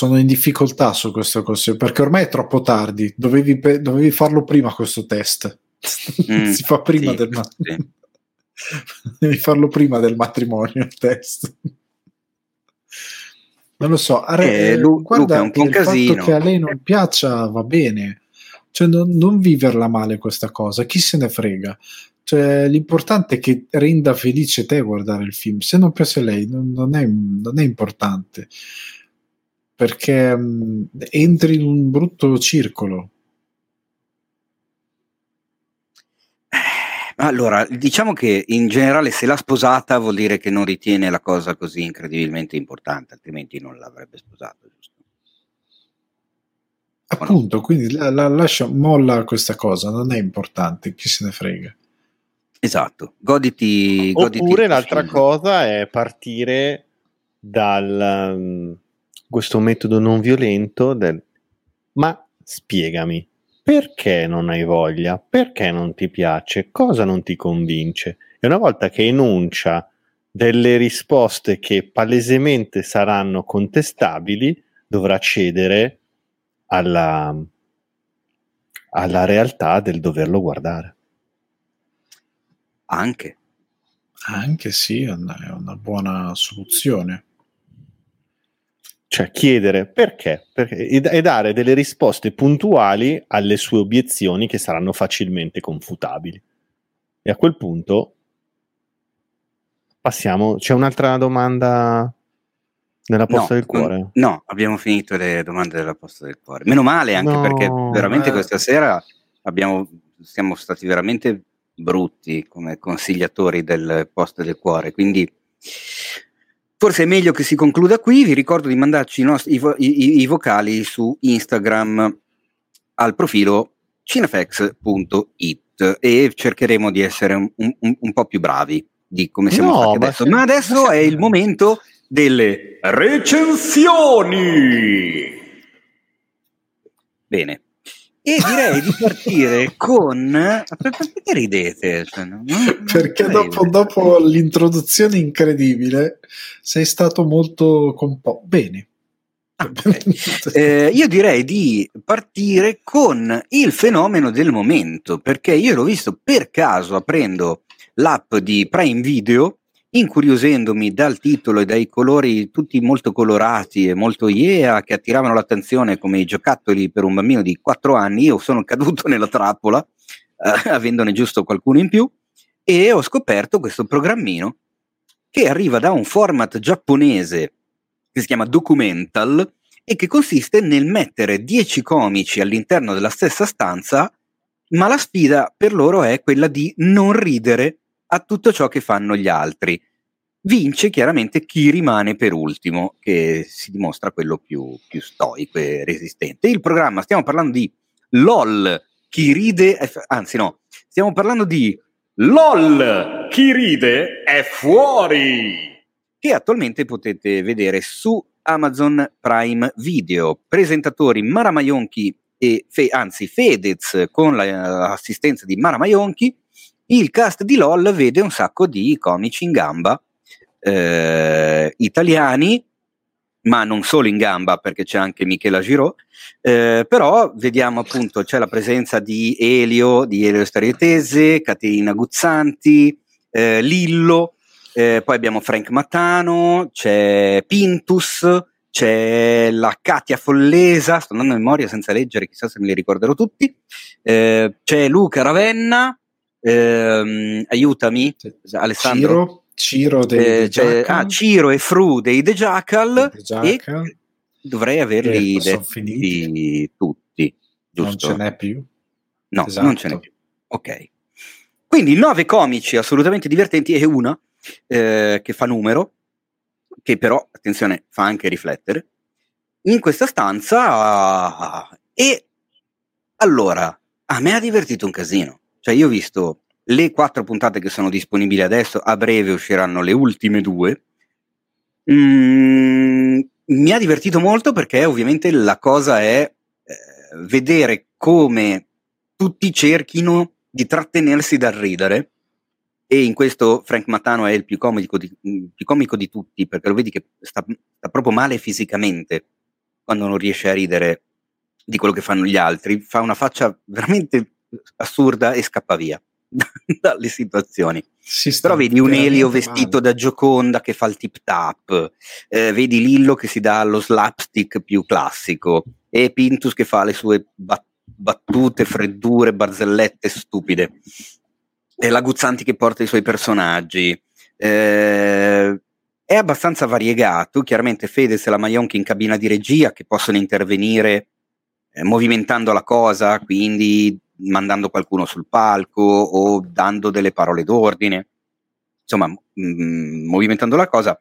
Sono in difficoltà su questo consiglio perché ormai è troppo tardi. Dovevi, pe- dovevi farlo prima questo test. [laughs] Mm, si fa prima sì, del matrimonio. sì. [laughs] Devi farlo prima del matrimonio il test. Non lo so, Are- Eh, eh, Lu- guarda Luca, è un che un il fatto casino. che a lei non piaccia va bene, cioè non, non viverla male questa cosa, chi se ne frega? Cioè, l'importante è che renda felice te guardare il film, se non piace a lei non, non è, non è importante, perché mh, entri in un brutto circolo. Allora, diciamo che in generale se l'ha sposata vuol dire che non ritiene la cosa così incredibilmente importante, altrimenti non l'avrebbe sposata, giusto? Appunto, quindi la, la- lascia, molla questa cosa, non è importante, chi se ne frega. Esatto, goditi, goditi Oppure l'altra film. cosa è partire dal um, questo metodo non violento del ma spiegami perché non hai voglia, perché non ti piace, cosa non ti convince. E una volta che enuncia delle risposte che palesemente saranno contestabili, dovrà cedere alla, alla realtà del doverlo guardare. Anche. Anche sì, è una, è una buona soluzione. Cioè chiedere perché, perché e, e dare delle risposte puntuali alle sue obiezioni che saranno facilmente confutabili. E a quel punto passiamo. C'è un'altra domanda nella posta del cuore? non- no, abbiamo finito le domande della posta del cuore. Meno male, anche No, perché veramente eh. questa sera abbiamo, siamo stati veramente brutti come consigliatori del posto del cuore, quindi forse è meglio che si concluda qui. Vi ricordo di mandarci i, nostri, i i- i- vocali su Instagram al profilo cinefx.it e cercheremo di essere un, un- un po' più bravi di come siamo No, stati adesso. se- Ma adesso è il momento delle recensioni. Bene. E direi di partire [laughs] con... Perché ridete? Cioè, non- non- Perché dopo, dopo l'introduzione incredibile sei stato molto compo- bene. Ah, [laughs] ok. Eh, io direi di partire con il fenomeno del momento, perché io l'ho visto per caso aprendo l'app di Prime Video, incuriosendomi dal titolo e dai colori tutti molto colorati e molto yeah, che attiravano l'attenzione come i giocattoli per un bambino di 4 anni, io sono caduto [laughs] nella trappola, eh, avendone giusto qualcuno in più, e ho scoperto questo programmino che arriva da un format giapponese che si chiama Documental e che consiste nel mettere 10 comici all'interno della stessa stanza, ma la sfida per loro è quella di non ridere a tutto ciò che fanno gli altri. Vince chiaramente chi rimane per ultimo, che si dimostra quello più, più stoico e resistente. Il programma, stiamo parlando di LOL, chi ride, è f- anzi no, stiamo parlando di LOL, chi ride è fuori, che attualmente potete vedere su Amazon Prime Video. Presentatori Mara Maionchi e Fe- anzi Fedez con la- l'assistenza di Mara Maionchi. Il cast di LOL vede un sacco di comici in gamba eh, italiani, ma non solo in gamba perché c'è anche Michela Giraud, eh, però vediamo appunto c'è la presenza di Elio, di Elio Starietese, Caterina Guzzanti, eh, Lillo, eh, poi abbiamo Frank Matano, c'è Pintus, c'è la Katia Follesa, sto andando a memoria senza leggere, chissà se me li ricorderò tutti, eh, c'è Luca Ravenna, ehm, aiutami Alessandro. Ciro, Ciro dei Eh, c'è- Jackal, ah, Ciro e Fru dei The Jackal dei Jackal, e dovrei averli detti finiti. tutti, non giusto? ce n'è più. No, Esatto. non ce n'è più. Ok. Quindi nove comici assolutamente divertenti e una eh, che fa numero, che però, attenzione, fa anche riflettere, in questa stanza e allora, a me ha divertito un casino. Cioè io ho visto le quattro puntate che sono disponibili adesso, a breve usciranno le ultime due. Mm, mi ha divertito molto perché ovviamente la cosa è eh, vedere come tutti cerchino di trattenersi dal ridere e in questo Frank Matano è il più comico di, il più comico di tutti perché lo vedi che sta, sta proprio male fisicamente quando non riesce a ridere di quello che fanno gli altri, fa una faccia veramente assurda e scappa via [laughs] dalle situazioni. Però vedi un Elio vestito male. da Gioconda che fa il tip tap, eh, vedi Lillo che si dà allo slapstick più classico e Pintus che fa le sue bat- battute, freddure, barzellette stupide. E la Guzzanti che porta i suoi personaggi. Eh, è abbastanza variegato, chiaramente Fedez e la Maionchi in cabina di regia che possono intervenire eh, movimentando la cosa, quindi mandando qualcuno sul palco o dando delle parole d'ordine, insomma, mh, movimentando la cosa.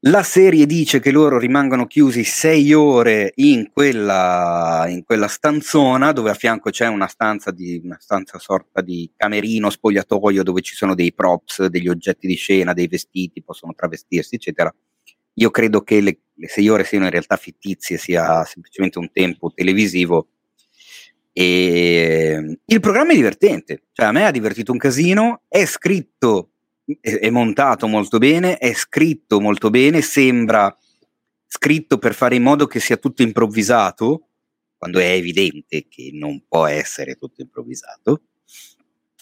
La serie dice che loro rimangono chiusi sei ore in quella, in quella stanzona dove a fianco c'è una stanza, di, una stanza sorta di camerino, spogliatoio dove ci sono dei props, degli oggetti di scena, dei vestiti, possono travestirsi, eccetera. Io credo che le, le sei ore siano in realtà fittizie, sia semplicemente un tempo televisivo. E il programma è divertente, cioè a me ha divertito un casino, è scritto è, montato molto bene, è scritto molto bene, sembra scritto per fare in modo che sia tutto improvvisato, quando è evidente che non può essere tutto improvvisato.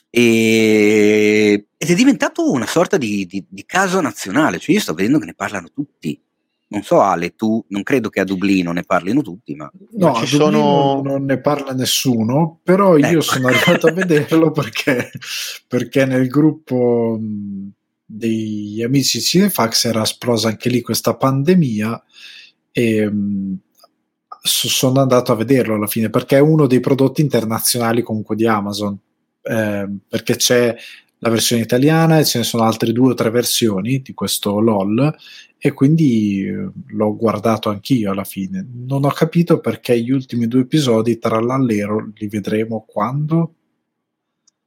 E, ed è diventato una sorta di, di, di caso nazionale, cioè io sto vedendo che ne parlano tutti non so Ale, tu non credo che a Dublino ne parlino tutti, ma... No, ma a sono... non ne parla nessuno, però io ecco. sono arrivato a [laughs] vederlo perché, perché nel gruppo degli amici Cinefax era esplosa anche lì questa pandemia e sono andato a vederlo alla fine perché è uno dei prodotti internazionali comunque di Amazon eh, perché c'è la versione italiana e ce ne sono altre due o tre versioni di questo LOL e quindi eh, l'ho guardato anch'io alla fine. Non ho capito perché gli ultimi due episodi tra l'allero li vedremo quando?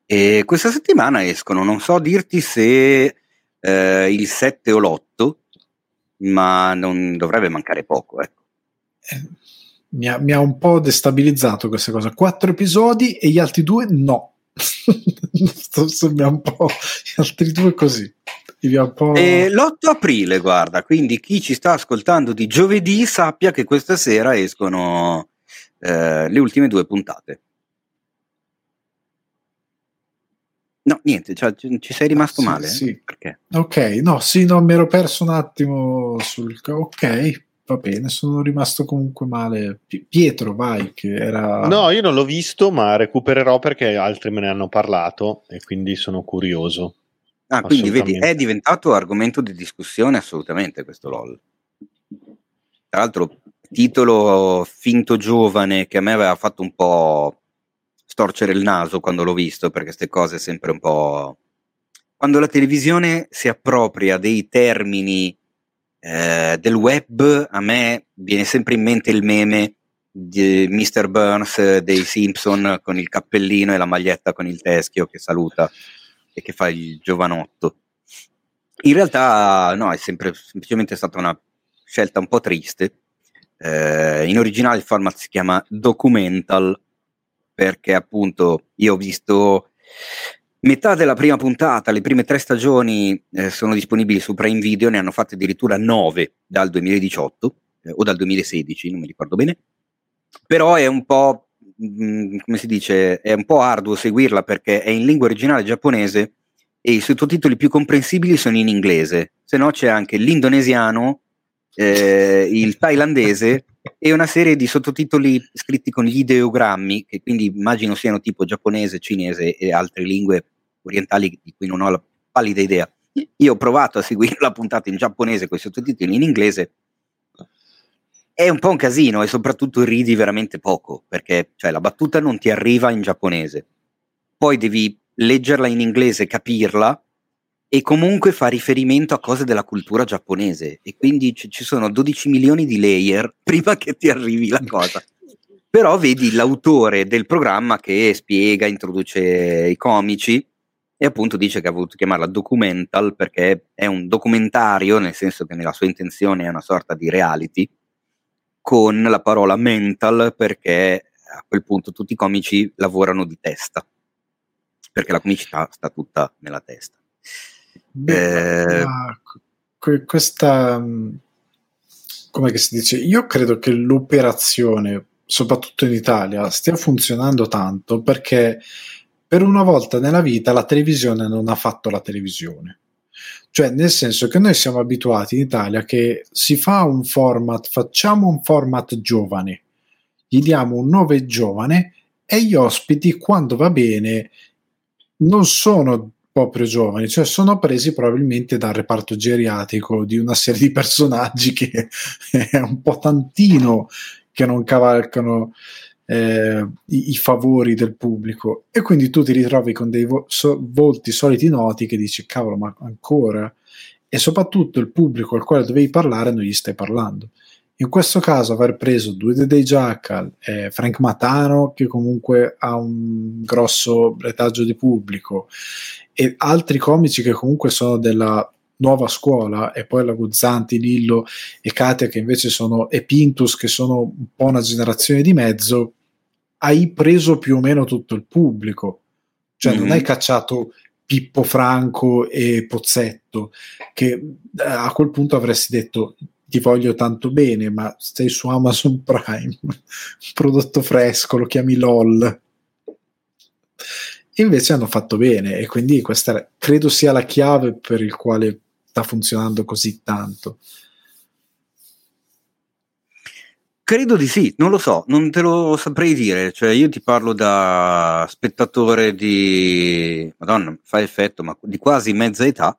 E questa settimana escono, non so dirti se eh, il 7 o l'8, ma non dovrebbe mancare poco. Ecco. Eh, mi, ha, mi ha un po' destabilizzato questa cosa. Quattro episodi e gli altri due no. [laughs] Sembra un po' gli altri due così. E l'8 aprile, guarda, quindi chi ci sta ascoltando di giovedì sappia che questa sera escono eh, le ultime due puntate. No, niente, cioè, ci sei rimasto ah, sì, male? Sì. Perché? Ok, no, sì, no, mi ero perso un attimo sul... Ok, va bene, sono rimasto comunque male. Pietro, vai, che era... No, io non l'ho visto, ma recupererò perché altri me ne hanno parlato e quindi sono curioso. Ah, quindi vedi, è diventato argomento di discussione assolutamente questo LOL. Tra l'altro, titolo finto giovane che a me aveva fatto un po' storcere il naso quando l'ho visto, perché queste cose sempre un po'... Quando la televisione si appropria dei termini eh, del web, a me viene sempre in mente il meme di Mr. Burns dei Simpson con il cappellino e la maglietta con il teschio che saluta e che fa il giovanotto. In realtà no, è sempre semplicemente stata una scelta un po' triste. Eh, in originale il format si chiama documental perché appunto io ho visto metà della prima puntata, le prime tre stagioni eh, sono disponibili su Prime Video, ne hanno fatte addirittura nove dal 2018 eh, o dal 2016, non mi ricordo bene. Però è un po' mh, come si dice, è un po' arduo seguirla perché è in lingua originale giapponese e i sottotitoli più comprensibili sono in inglese, se no c'è anche l'indonesiano, eh, il thailandese e una serie di sottotitoli scritti con gli ideogrammi, che quindi immagino siano tipo giapponese, cinese e altre lingue orientali di cui non ho la pallida idea. Io ho provato a seguire la puntata in giapponese con i sottotitoli in inglese è un po' un casino e soprattutto ridi veramente poco perché cioè, la battuta non ti arriva in giapponese. Poi devi leggerla in inglese, capirla e comunque fa riferimento a cose della cultura giapponese e quindi c- ci sono 12 milioni di layer [laughs] prima che ti arrivi la cosa. Però vedi l'autore del programma che spiega, introduce i comici e appunto dice che ha voluto chiamarla documental perché è un documentario, nel senso che nella sua intenzione è una sorta di reality con la parola mental perché a quel punto tutti i comici lavorano di testa, perché la comicità sta tutta nella testa. Beh, eh, questa, come si dice, io credo che l'operazione, soprattutto in Italia, stia funzionando tanto perché per una volta nella vita la televisione non ha fatto la televisione. Cioè, nel senso che noi siamo abituati in Italia che si fa un format, facciamo un format giovane, gli diamo un nome giovane e gli ospiti, quando va bene, non sono proprio giovani, cioè sono presi probabilmente dal reparto geriatrico di una serie di personaggi che [laughs] è un po' tantino che non cavalcano eh, i, i, favori del pubblico. E quindi tu ti ritrovi con dei vo- so- volti soliti noti che dici cavolo ma ancora? E soprattutto il pubblico al quale dovevi parlare non gli stai parlando. In questo caso aver preso due dei Jackal, eh, Frank Matano che comunque ha un grosso retaggio di pubblico e altri comici che comunque sono della nuova scuola e poi la Guzzanti, Lillo e Katia che invece sono e Pintus che sono un po' una generazione di mezzo hai preso più o meno tutto il pubblico cioè mm-hmm. non hai cacciato Pippo Franco e Pozzetto che eh, a quel punto avresti detto ti voglio tanto bene, ma stai su Amazon Prime, [laughs] prodotto fresco, lo chiami LOL. Invece hanno fatto bene e quindi questa credo sia la chiave per il quale sta funzionando così tanto. Credo di sì, non lo so, non te lo saprei dire, cioè io ti parlo da spettatore di, madonna, fa effetto, ma di quasi mezza età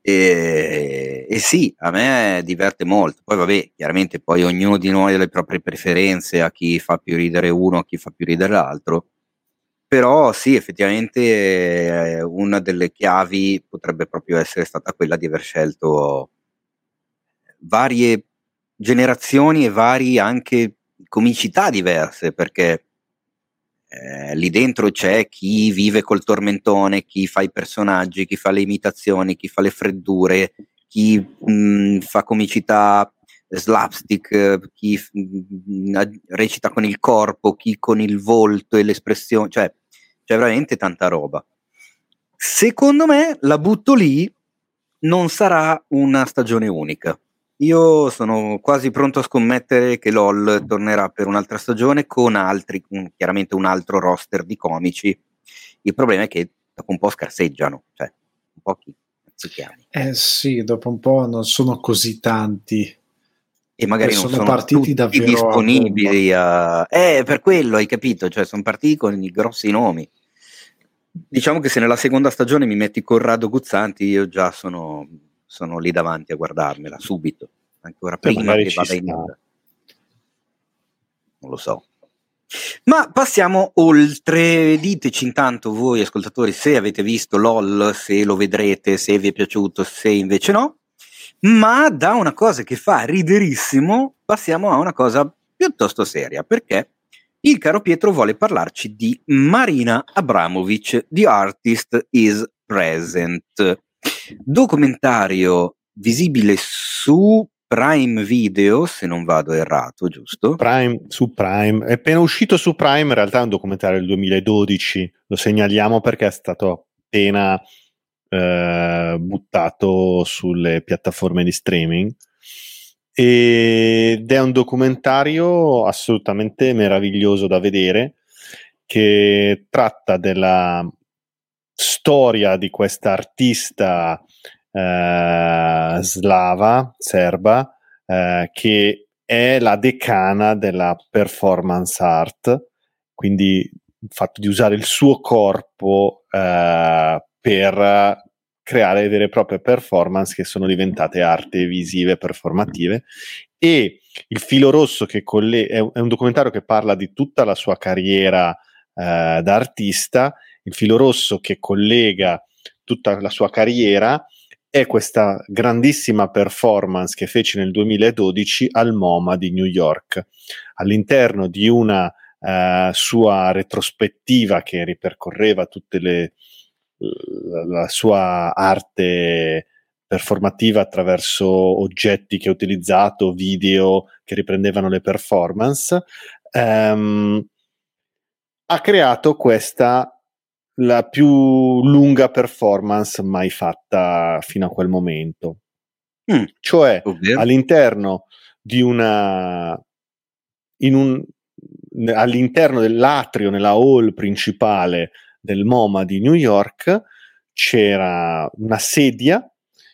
e, e, sì, a me diverte molto. Poi, vabbè, chiaramente poi ognuno di noi ha le proprie preferenze, a chi fa più ridere uno, a chi fa più ridere l'altro. Però sì, effettivamente eh, una delle chiavi potrebbe proprio essere stata quella di aver scelto varie generazioni e varie anche comicità diverse, perché eh, lì dentro c'è chi vive col tormentone, chi fa i personaggi, chi fa le imitazioni, chi fa le freddure, chi mh, mm, fa comicità slapstick, chi mh, mm, recita con il corpo, chi con il volto e l'espressione, cioè c'è veramente tanta roba. Secondo me la butto lì, non sarà una stagione unica. Io sono quasi pronto a scommettere che LOL tornerà per un'altra stagione con altri, chiaramente un altro roster di comici. Il problema è che dopo un po' scarseggiano, cioè un po' chi si chiami. Eh sì, dopo un po' non sono così tanti. E magari non sono, sono partiti davvero disponibili a. Eh, per quello hai capito, cioè sono partiti con i grossi nomi. Diciamo che se nella seconda stagione mi metti Corrado Guzzanti, io già sono sono lì davanti a guardarmela subito, ancora cioè, prima che vada in onda. Non lo so. Ma passiamo oltre, diteci intanto voi ascoltatori se avete visto LOL, se lo vedrete, se vi è piaciuto, se invece no. Ma da una cosa che fa riderissimo passiamo a una cosa piuttosto seria, perché il caro Pietro vuole parlarci di Marina Abramovic, The Artist is Present documentario visibile su Prime Video, se non vado errato, giusto? Prime, su Prime. È appena uscito su Prime, in realtà è un documentario del 2012, lo segnaliamo perché è stato appena eh, buttato sulle piattaforme di streaming. Ed è un documentario assolutamente meraviglioso da vedere che tratta della storia di questa artista eh, slava, serba, eh, che è la decana della performance art, quindi il fatto di usare il suo corpo eh, per creare vere e proprie performance che sono diventate arti visive performative. E il filo rosso che colle- è, un documentario che parla di tutta la sua carriera eh, da artista. Il filo rosso che collega tutta la sua carriera è questa grandissima performance che fece nel 2012 al MoMA di New York, all'interno di una uh, sua retrospettiva che ripercorreva tutte le la, sua arte performativa attraverso oggetti che ha utilizzato, video che riprendevano le performance, um, ha creato questa la più lunga performance mai fatta fino a quel momento. Mm. Cioè, Ovvero? all'interno di una in un, all'interno dell'atrio, nella hall principale del MoMA di New York, c'era una sedia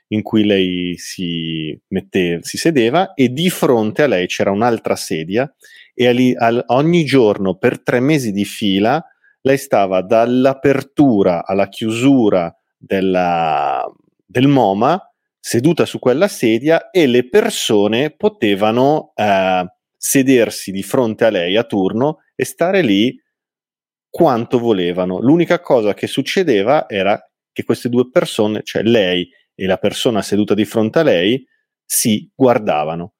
in cui lei si, mette, si sedeva e di fronte a lei c'era un'altra sedia e ali, al, ogni giorno per tre mesi di fila lei stava dall'apertura alla chiusura della, del MoMA seduta su quella sedia e le persone potevano eh, sedersi di fronte a lei a turno e stare lì quanto volevano. L'unica cosa che succedeva era che queste due persone, cioè lei e la persona seduta di fronte a lei, si guardavano.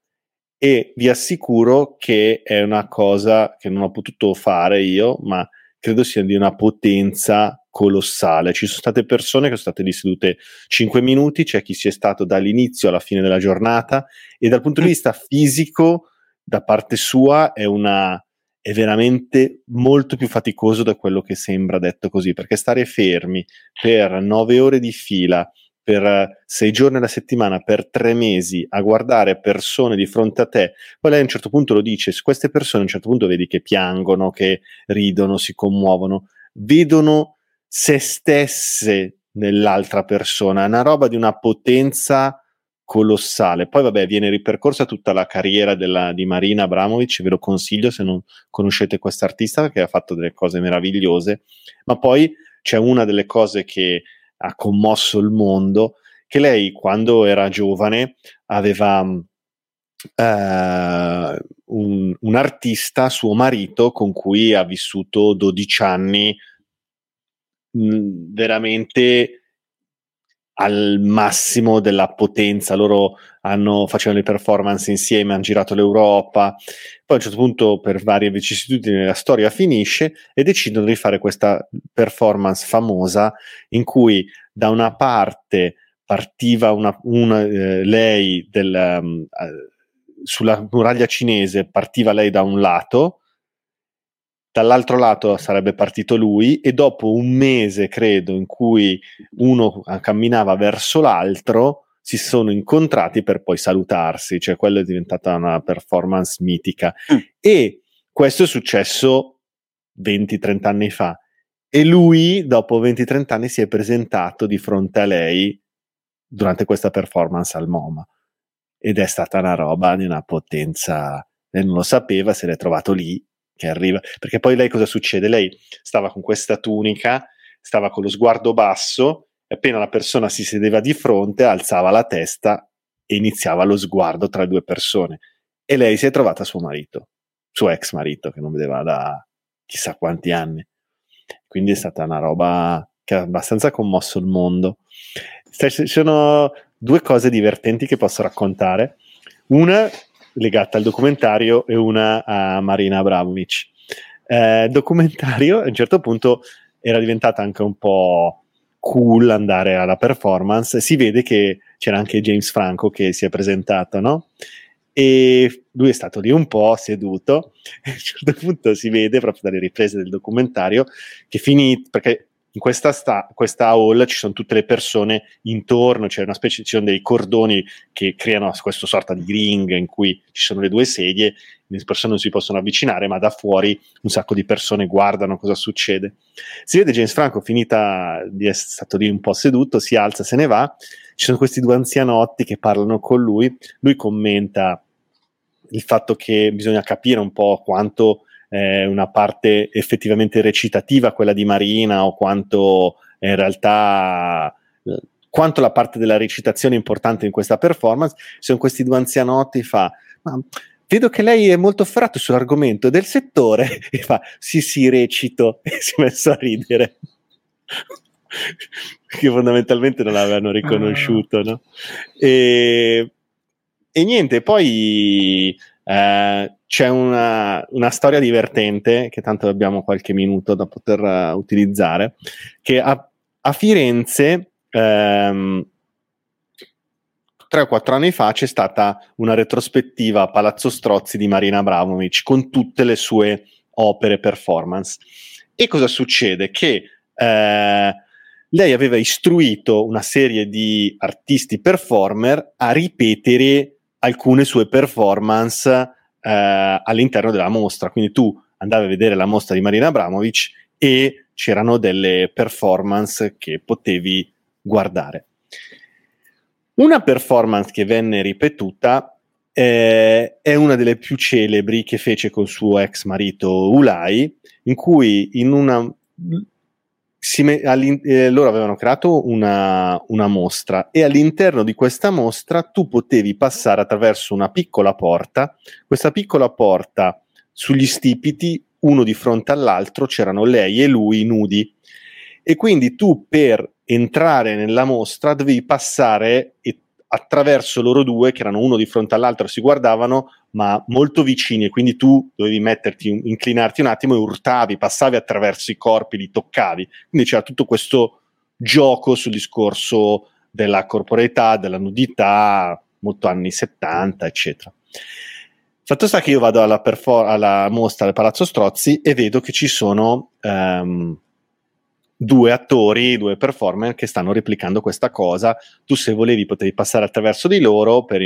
E vi assicuro che è una cosa che non ho potuto fare io, ma credo sia di una potenza colossale. Ci sono state persone che sono state lì sedute 5 minuti, c'è chi si è stato dall'inizio alla fine della giornata e dal punto di vista fisico, da parte sua, è, una, è veramente molto più faticoso da quello che sembra detto così, perché stare fermi per 9 ore di fila, per sei giorni alla settimana, per tre mesi a guardare persone di fronte a te. Poi lei a un certo punto lo dice, queste persone a un certo punto vedi che piangono, che ridono, si commuovono, vedono se stesse nell'altra persona, è una roba di una potenza colossale. Poi, vabbè, viene ripercorsa tutta la carriera della, di Marina Abramovic, ve lo consiglio se non conoscete quest'artista perché ha fatto delle cose meravigliose, ma poi c'è una delle cose che ha commosso il mondo, che lei quando era giovane aveva Uh, un, un, artista, suo marito, con cui ha vissuto 12 anni veramente al massimo della potenza. Loro hanno, facevano le performance insieme, hanno girato l'Europa. Poi a un certo punto, per varie vicissitudini, la storia finisce e decidono di fare questa performance famosa in cui da una parte partiva una, una, eh, lei del, um, sulla muraglia cinese, partiva lei da un lato dall'altro lato sarebbe partito lui e dopo un mese, credo, in cui uno camminava verso l'altro, si sono incontrati per poi salutarsi, cioè quello è diventata una performance mitica. Mm. E questo è successo 20-30 anni fa. E lui, dopo 20-30 anni, si è presentato di fronte a lei durante questa performance al MoMA. Ed è stata una roba di una potenza. Lei non lo sapeva, se l'è trovato lì che arriva, perché poi lei cosa succede? Lei stava con questa tunica, stava con lo sguardo basso, e appena la persona si sedeva di fronte, alzava la testa e iniziava lo sguardo tra le due persone. E lei si è trovata suo marito, suo ex marito, che non vedeva da chissà quanti anni. Quindi è stata una roba che ha abbastanza commosso il mondo. Ci sono due cose divertenti che posso raccontare. Una legata al documentario e una a Marina Abramovic. Eh, documentario a un certo punto era diventata anche un po' cool andare alla performance. Si vede che c'era anche James Franco che si è presentato, no? E lui è stato lì un po' seduto. [laughs] A un certo punto si vede proprio dalle riprese del documentario che finì perché in questa, sta, questa hall ci sono tutte le persone intorno, c'è una specie, ci sono dei cordoni che creano questa sorta di ring in cui ci sono le due sedie, le persone non si possono avvicinare, ma da fuori un sacco di persone guardano cosa succede. Si vede James Franco, finita di essere stato lì un po' seduto, si alza, se ne va, ci sono questi due anzianotti che parlano con lui, lui commenta il fatto che bisogna capire un po' quanto eh, una parte effettivamente recitativa, quella di Marina, o quanto in realtà quanto la parte della recitazione è importante in questa performance. Sono questi due anzianotti, fa, ma vedo che lei è molto ferrato sull'argomento del settore, [laughs] e fa, sì sì, recito, [laughs] e si è messo a ridere. [laughs] che fondamentalmente non l'avevano riconosciuto, no? E, e niente, poi eh, c'è una, una, storia divertente, che tanto abbiamo qualche minuto da poter uh, utilizzare, che a, a Firenze, ehm, 3 o 4 anni fa, c'è stata una retrospettiva a Palazzo Strozzi di Marina Abramovic con tutte le sue opere performance. E cosa succede? Che eh, lei aveva istruito una serie di artisti performer a ripetere alcune sue performance eh, all'interno della mostra. Quindi tu andavi a vedere la mostra di Marina Abramovic e c'erano delle performance che potevi guardare. Una performance che venne ripetuta eh, è una delle più celebri che fece con suo ex marito Ulai, in cui in una eh, loro avevano creato una, una, mostra e all'interno di questa mostra tu potevi passare attraverso una piccola porta. Questa piccola porta sugli stipiti, uno di fronte all'altro, c'erano lei e lui nudi. E quindi tu per entrare nella mostra dovevi passare e attraverso loro due, che erano uno di fronte all'altro, si guardavano, ma molto vicini, e quindi tu dovevi metterti, inclinarti un attimo e urtavi, passavi attraverso i corpi, li toccavi. Quindi c'era tutto questo gioco sul discorso della corporeità, della nudità, molto anni 70, eccetera. Fatto sta che io vado alla, perfor- alla mostra del Palazzo Strozzi e vedo che ci sono um, due attori, due performer che stanno replicando questa cosa. Tu se volevi potevi passare attraverso di loro per,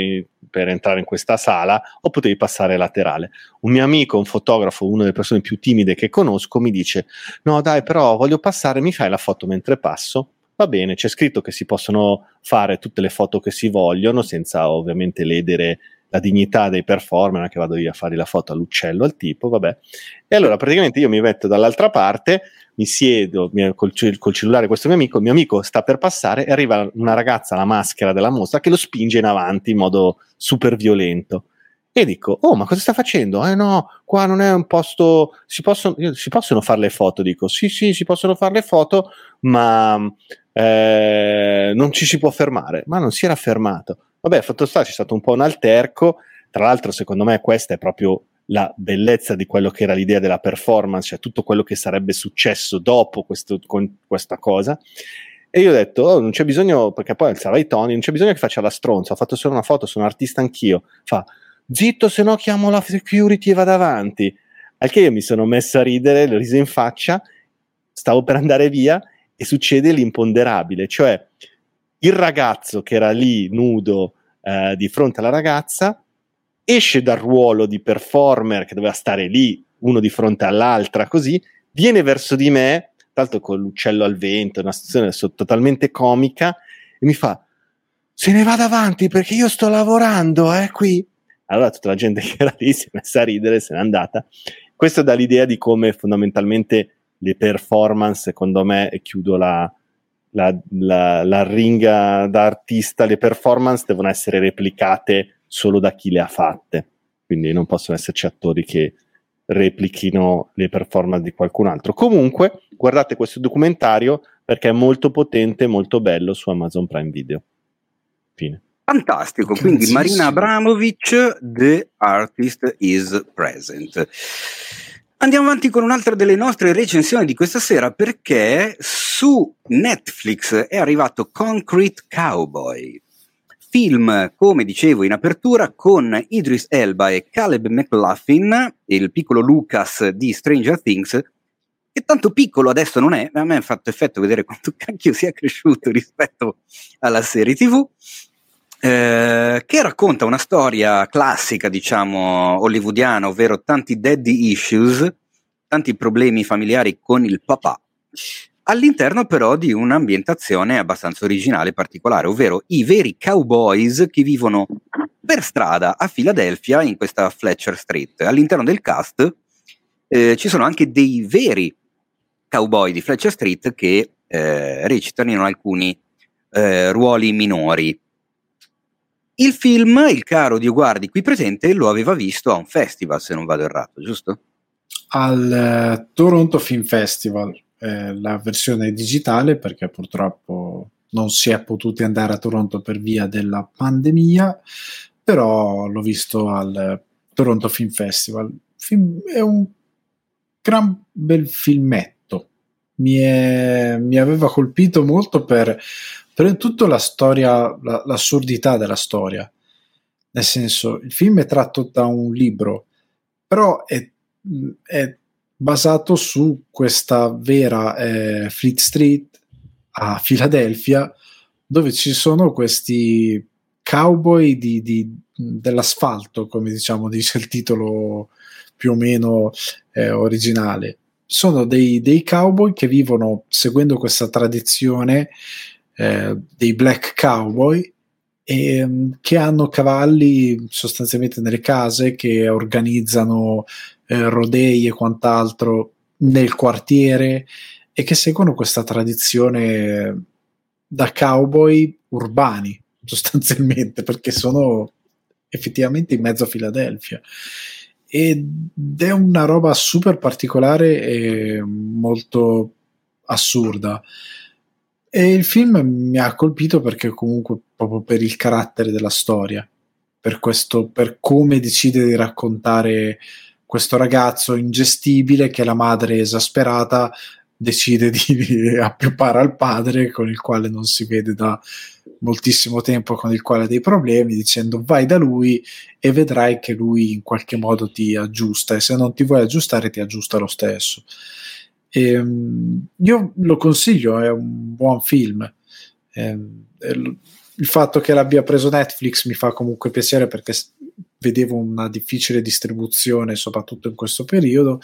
per, entrare in questa sala o potevi passare laterale. Un mio amico, un fotografo, una delle persone più timide che conosco, mi dice no dai però voglio passare, mi fai la foto mentre passo? Va bene, c'è scritto che si possono fare tutte le foto che si vogliono senza ovviamente ledere la dignità dei performer, che vado io a fare la foto all'uccello, al tipo, vabbè. E allora praticamente io mi metto dall'altra parte, mi siedo col, col, cellulare questo mio amico, il mio amico sta per passare e arriva una ragazza alla maschera della mostra che lo spinge in avanti in modo super violento. E dico, oh, ma cosa sta facendo? Eh no, qua non è un posto, si possono, si possono fare le foto? Dico, sì, sì, si possono fare le foto, ma eh, non ci si può fermare. Ma non si era fermato. Vabbè, fatto sta, c'è stato un po' un alterco. Tra l'altro, secondo me, questa è proprio la bellezza di quello che era l'idea della performance, cioè tutto quello che sarebbe successo dopo questo, questa cosa. E io ho detto, oh, non c'è bisogno, perché poi alzava i toni, non c'è bisogno che faccia la stronza, ho fatto solo una foto, sono artista anch'io. Fa, zitto, se no chiamo la security e vado avanti. Al che io mi sono messo a ridere, l'ho riso in faccia, stavo per andare via e succede l'imponderabile, cioè il ragazzo che era lì nudo eh, di fronte alla ragazza esce dal ruolo di performer che doveva stare lì, uno di fronte all'altra, così, viene verso di me, l'altro con l'uccello al vento, una situazione totalmente comica, e mi fa, se ne va davanti perché io sto lavorando, eh, qui. Allora tutta la gente [laughs] che era lì si è messa a ridere, se n'è andata. Questo dà l'idea di come fondamentalmente le performance, secondo me, e chiudo la, la, la, la ringa da artista, le performance devono essere replicate solo da chi le ha fatte, quindi non possono esserci attori che replichino le performance di qualcun altro. Comunque, guardate questo documentario perché è molto potente, molto bello su Amazon Prime Video. Fine. Fantastico, quindi Marina Abramovic, The Artist is Present. Andiamo avanti con un'altra delle nostre recensioni di questa sera perché su Netflix è arrivato Concrete Cowboy, film, come dicevo in apertura, con Idris Elba e Caleb McLaughlin, il piccolo Lucas di Stranger Things, che tanto piccolo adesso non è, ma a me ha fatto effetto vedere quanto cacchio sia cresciuto [laughs] rispetto alla serie TV. Eh, che racconta una storia classica, diciamo, hollywoodiana, ovvero tanti daddy issues, tanti problemi familiari con il papà, all'interno però di un'ambientazione abbastanza originale e particolare, ovvero i veri cowboys che vivono per strada a Filadelfia in questa Fletcher Street. All'interno del cast eh, ci sono anche dei veri cowboy di Fletcher Street che eh, recitano in alcuni eh, ruoli minori. Il film, il caro Dio Guardi qui presente, lo aveva visto a un festival, se non vado errato, giusto? Al uh, Toronto Film Festival eh, la versione digitale perché purtroppo non si è potuti andare a Toronto per via della pandemia, però l'ho visto al Toronto Film Festival. Film, è un gran bel filmetto. Mi, è, mi aveva colpito molto per, per tutta la storia, la, l'assurdità della storia. Nel senso, il film è tratto da un libro, però è, è basato su questa vera eh, Fleet Street a Filadelfia, dove ci sono questi cowboy di, di, dell'asfalto, come diciamo [laughs] dice il titolo più o meno eh, originale. Sono dei, dei, cowboy che vivono seguendo questa tradizione eh, dei black cowboy e, ehm, che hanno cavalli sostanzialmente nelle case che organizzano eh, rodei e quant'altro nel quartiere e che seguono questa tradizione da cowboy urbani sostanzialmente perché sono effettivamente in mezzo a Filadelfia. Ed è una roba super particolare e molto assurda. E il film mi ha colpito perché comunque proprio per il carattere della storia per questo per come decide di raccontare questo ragazzo ingestibile che la madre esasperata decide di appioppare al padre con il quale non si vede da moltissimo tempo, con il quale ha dei problemi, dicendo vai da lui e vedrai che lui in qualche modo ti aggiusta e se non ti vuoi aggiustare ti aggiusta lo stesso. E, um, io lo consiglio, è un buon film. E, il fatto che l'abbia preso Netflix mi fa comunque piacere perché vedevo una difficile distribuzione, soprattutto in questo periodo,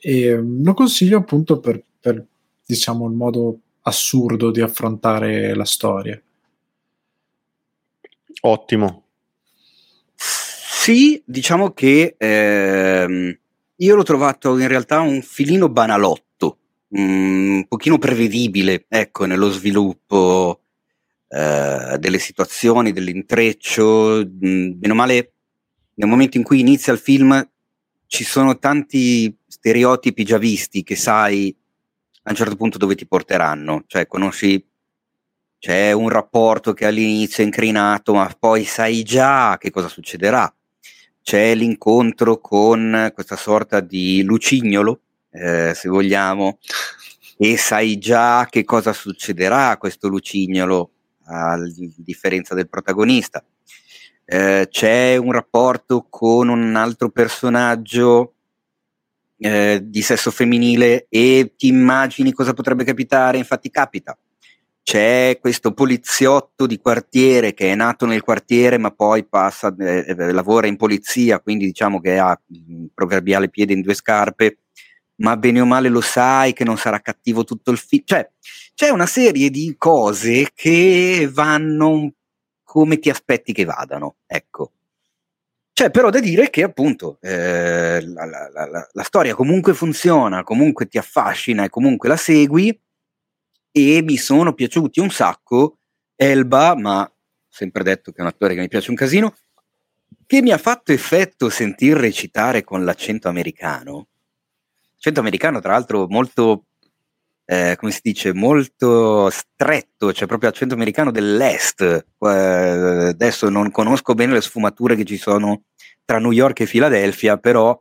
e mm, lo consiglio appunto per, per diciamo il modo assurdo di affrontare la storia. Ottimo. Sì, diciamo che ehm, io l'ho trovato in realtà un filino banalotto, mm, un pochino prevedibile, ecco, nello sviluppo eh, delle situazioni, dell'intreccio, mh, mm, bene o male nel momento in cui inizia il film ci sono tanti stereotipi già visti che sai a un certo punto dove ti porteranno, cioè conosci c'è un rapporto che all'inizio è incrinato, ma poi sai già che cosa succederà. C'è l'incontro con questa sorta di lucignolo, eh, se vogliamo, e sai già che cosa succederà a questo lucignolo, a differenza del protagonista. Eh, c'è un rapporto con un altro personaggio eh, di sesso femminile e ti immagini cosa potrebbe capitare, infatti capita. C'è questo poliziotto di quartiere che è nato nel quartiere ma poi passa, eh, eh lavora in polizia, quindi diciamo che ha il proverbiale piede in due scarpe, ma bene o male lo sai che non sarà cattivo tutto il film. Cioè, c'è una serie di cose che vanno un come ti aspetti che vadano. Ecco. C'è però da dire che appunto eh, la, la, la, la, storia comunque funziona, comunque ti affascina e comunque la segui e mi sono piaciuti un sacco Elba, ma sempre detto che è un attore che mi piace un casino, che mi ha fatto effetto sentir recitare con l'accento americano. L'accento americano tra l'altro molto eh, come si dice, molto stretto, cioè proprio accento americano dell'est. Eh, adesso non conosco bene le sfumature che ci sono tra New York e Filadelfia, però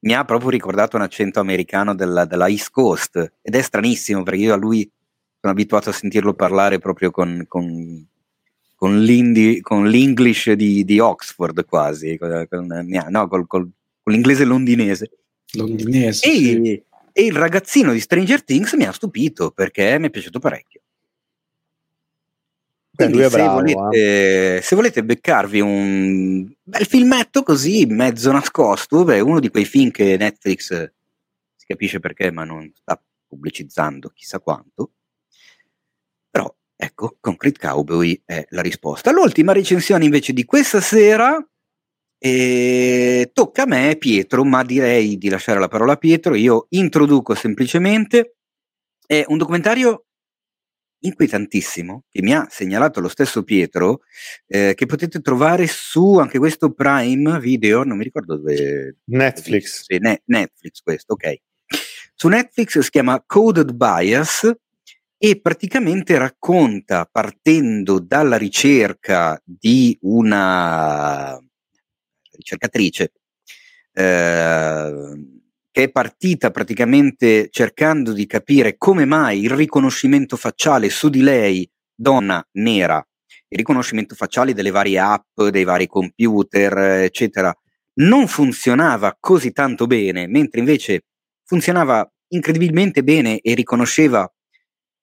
mi ha proprio ricordato un accento americano della, della East Coast ed è stranissimo perché io a lui sono abituato a sentirlo parlare proprio con, con, con, con l'English di, di, Oxford quasi, con, no, col, col, con l'inglese londinese. Londinese. E, sì e il ragazzino di Stranger Things mi ha stupito perché mi è piaciuto parecchio. Quindi se, bravo, volete, eh. se, volete, beccarvi un bel filmetto così, mezzo nascosto, beh, uno di quei film che Netflix si capisce perché, ma non sta pubblicizzando chissà quanto. Però ecco, Concrete Cowboy è la risposta. L'ultima recensione invece di questa sera e tocca a me, Pietro, ma direi di lasciare la parola a Pietro. Io introduco semplicemente. È un documentario inquietantissimo che mi ha segnalato lo stesso Pietro, eh, che potete trovare su anche questo Prime Video, non mi ricordo dove. Netflix. Sì, ne- Netflix questo, ok. Su Netflix si chiama Coded Bias e praticamente racconta, partendo dalla ricerca di una ricercatrice, eh, che è partita praticamente cercando di capire come mai il riconoscimento facciale su di lei, donna nera, il riconoscimento facciale delle varie app, dei vari computer, eccetera, non funzionava così tanto bene, mentre invece funzionava incredibilmente bene e riconosceva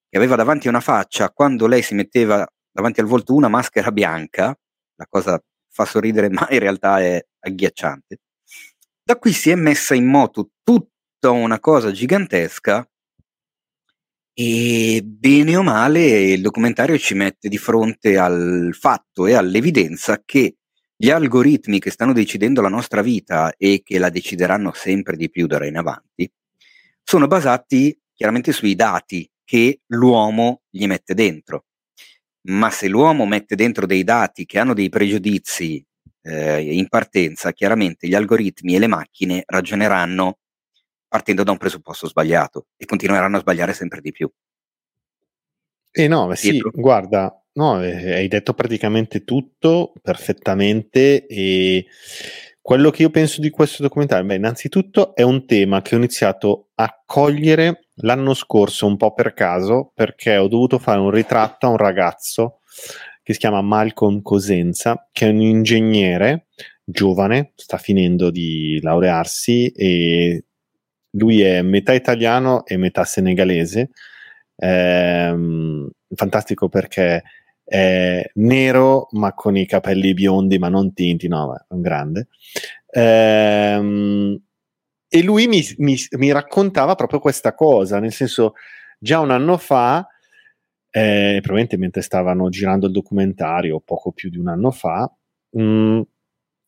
che aveva davanti una faccia quando lei si metteva davanti al volto una maschera bianca, la cosa fa sorridere, [laughs] ma in realtà è agghiacciante. Da qui si è messa in moto tutta una cosa gigantesca e bene o male il documentario ci mette di fronte al fatto e all'evidenza che gli algoritmi che stanno decidendo la nostra vita e che la decideranno sempre di più d'ora in avanti sono basati chiaramente sui dati che l'uomo gli mette dentro. Ma se l'uomo mette dentro dei dati che hanno dei pregiudizi eh, in partenza, chiaramente gli algoritmi e le macchine ragioneranno partendo da un presupposto sbagliato e continueranno a sbagliare sempre di più. Eh no, sì, guarda, no, eh, hai detto praticamente tutto perfettamente e quello che io penso di questo documentario, beh, innanzitutto è un tema che ho iniziato a cogliere l'anno scorso un po' per caso perché ho dovuto fare un ritratto a un ragazzo che si chiama Malcolm Cosenza, che è un ingegnere giovane, sta finendo di laurearsi e lui è metà italiano e metà senegalese. Ehm, fantastico perché è nero ma con i capelli biondi ma non tinti, no, è un grande. Ehm, e lui mi, mi, mi, raccontava proprio questa cosa, nel senso, già un anno fa, eh, probabilmente mentre stavano girando il documentario, poco più di un anno fa, mh, mm,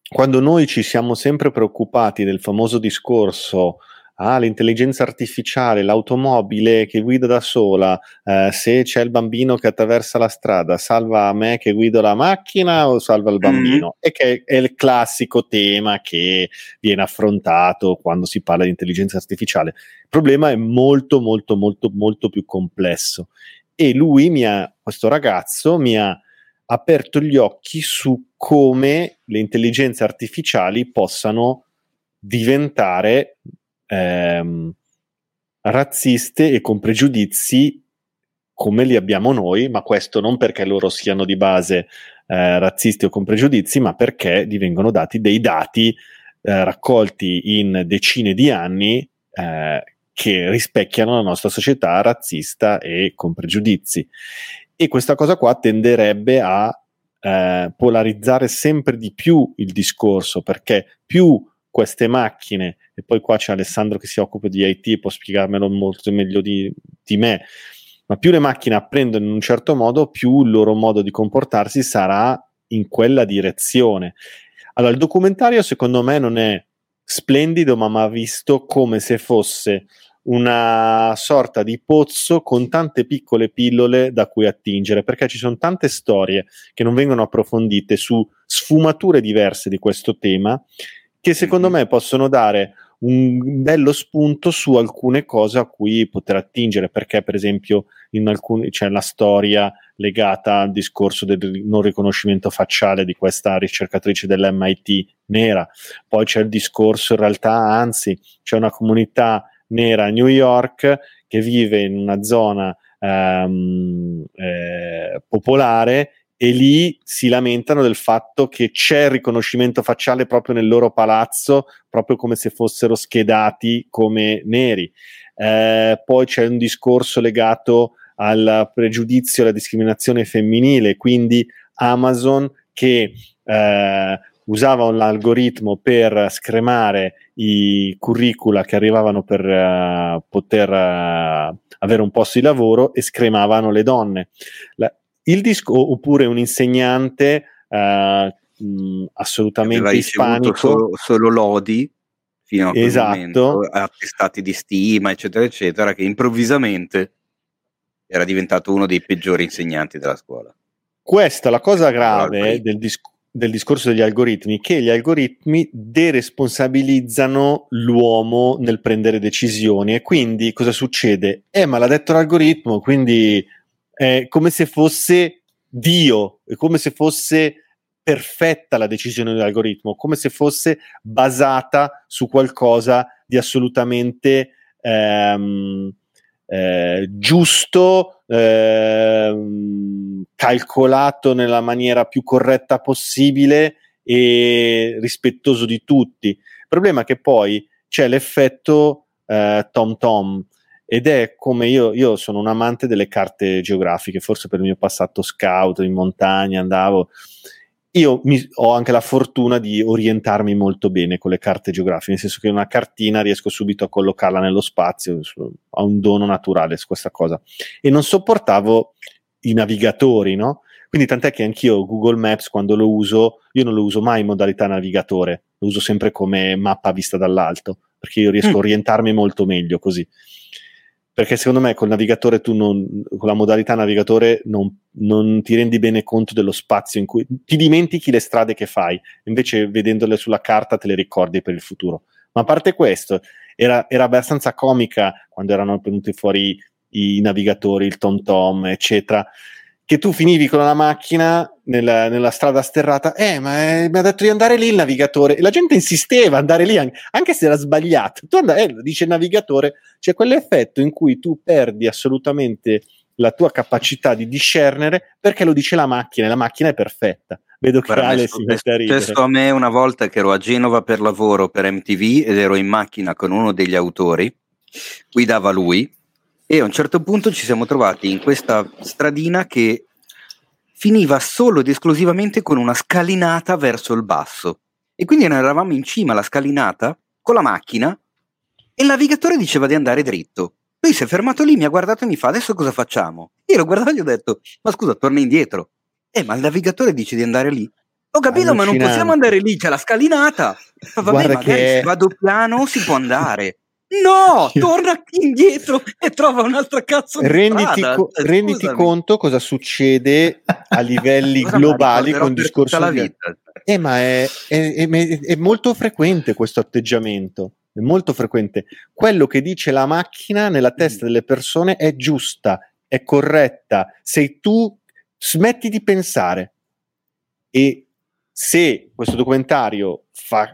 quando noi ci siamo sempre preoccupati del famoso discorso ah, l'intelligenza artificiale, l'automobile che guida da sola, eh, se c'è il bambino che attraversa la strada, salva me che guido la macchina o salva il bambino? Mm. E che è il classico tema che viene affrontato quando si parla di intelligenza artificiale. Il problema è molto, molto, molto, molto più complesso. E lui, mi ha, questo ragazzo, mi ha aperto gli occhi su come le intelligenze artificiali possano diventare ehm, razziste e con pregiudizi come li abbiamo noi, ma questo non perché loro siano di base eh, razzisti o con pregiudizi, ma perché divengono dati dei dati eh, raccolti in decine di anni eh, che rispecchiano la nostra società razzista e con pregiudizi. E questa cosa qua tenderebbe a eh, polarizzare sempre di più il discorso, perché più queste macchine, e poi qua c'è Alessandro che si occupa di IT, può spiegarmelo molto meglio di, di me, ma più le macchine apprendono in un certo modo, più il loro modo di comportarsi sarà in quella direzione. Allora, il documentario secondo me non è splendido, ma mi ha visto come se fosse una sorta di pozzo con tante piccole pillole da cui attingere, perché ci sono tante storie che non vengono approfondite su sfumature diverse di questo tema che secondo me possono dare un bello spunto su alcune cose a cui poter attingere, perché per esempio in alcuni c'è la storia legata al discorso del non riconoscimento facciale di questa ricercatrice dell'MIT nera, poi c'è il discorso in realtà, anzi, c'è una comunità nera a New York che vive in una zona ehm, eh, popolare e lì si lamentano del fatto che c'è il riconoscimento facciale proprio nel loro palazzo, proprio come se fossero schedati come neri. Eh, poi c'è un discorso legato al pregiudizio e alla discriminazione femminile, quindi Amazon che eh, usava un algoritmo per scremare i curricula che arrivavano per uh, poter uh, avere un posto di lavoro e scremavano le donne. La, il disco oppure un insegnante eh, mh, assolutamente ispanico solo, solo lodi fino a quel esatto. momento, attestati di stima eccetera eccetera che improvvisamente era diventato uno dei peggiori insegnanti della scuola questa la cosa grave del, dis- del discorso degli algoritmi che gli algoritmi deresponsabilizzano l'uomo nel prendere decisioni e quindi cosa succede? Eh ma l'ha detto l'algoritmo quindi è come se fosse Dio, come se fosse perfetta la decisione dell'algoritmo, come se fosse basata su qualcosa di assolutamente ehm, eh, giusto, ehm, calcolato nella maniera più corretta possibile e rispettoso di tutti. Il problema è che poi c'è l'effetto eh, Tom Tom, ed è come io, io sono un amante delle carte geografiche, forse per il mio passato scout in montagna andavo io mi, ho anche la fortuna di orientarmi molto bene con le carte geografiche, nel senso che una cartina riesco subito a collocarla nello spazio, ho un dono naturale su questa cosa. E non sopportavo i navigatori, no? Quindi tant'è che anch'io Google Maps quando lo uso, io non lo uso mai in modalità navigatore, lo uso sempre come mappa vista dall'alto, perché io riesco mm. a orientarmi molto meglio così perché secondo me col navigatore tu non, con la modalità navigatore non, non, ti rendi bene conto dello spazio in cui ti dimentichi le strade che fai, invece vedendole sulla carta te le ricordi per il futuro. Ma a parte questo, era, era abbastanza comica quando erano venuti fuori i navigatori, il TomTom, eccetera, che tu finivi con la macchina nella, nella strada sterrata, eh, ma eh, mi ha detto di andare lì il navigatore, e la gente insisteva andare lì, anche, anche se era sbagliato. Tu andai, eh, dice il navigatore, c'è quell'effetto in cui tu perdi assolutamente la tua capacità di discernere perché lo dice la macchina e la macchina è perfetta. Vedo che Guarda, Ale si mette a ridere. Questo a me una volta che ero a Genova per lavoro per MTV ed ero in macchina con uno degli autori, guidava lui e a un certo punto ci siamo trovati in questa stradina che finiva solo ed esclusivamente con una scalinata verso il basso. E quindi noi eravamo in cima alla scalinata con la macchina e il navigatore diceva di andare dritto. Lui si è fermato lì, mi ha guardato e mi fa: Adesso cosa facciamo? Io l'ho guardato e gli ho detto: Ma scusa, torna indietro. Eh, ma il navigatore dice di andare lì. Ho capito, ma non possiamo andare lì, c'è la scalinata. [laughs] Ma vabbè, Guarda magari che- se vado piano si può andare. No, torna indietro e trova un'altra cazzo di renditi, co- Eh, renditi conto cosa succede a livelli [laughs] globali con il discorso la di- vita. Eh, ma è, è- è- è molto frequente questo atteggiamento. È molto frequente. Quello che dice la macchina nella Mm. testa delle persone è giusta, è corretta. Sei tu, smetti di pensare. E se questo documentario fa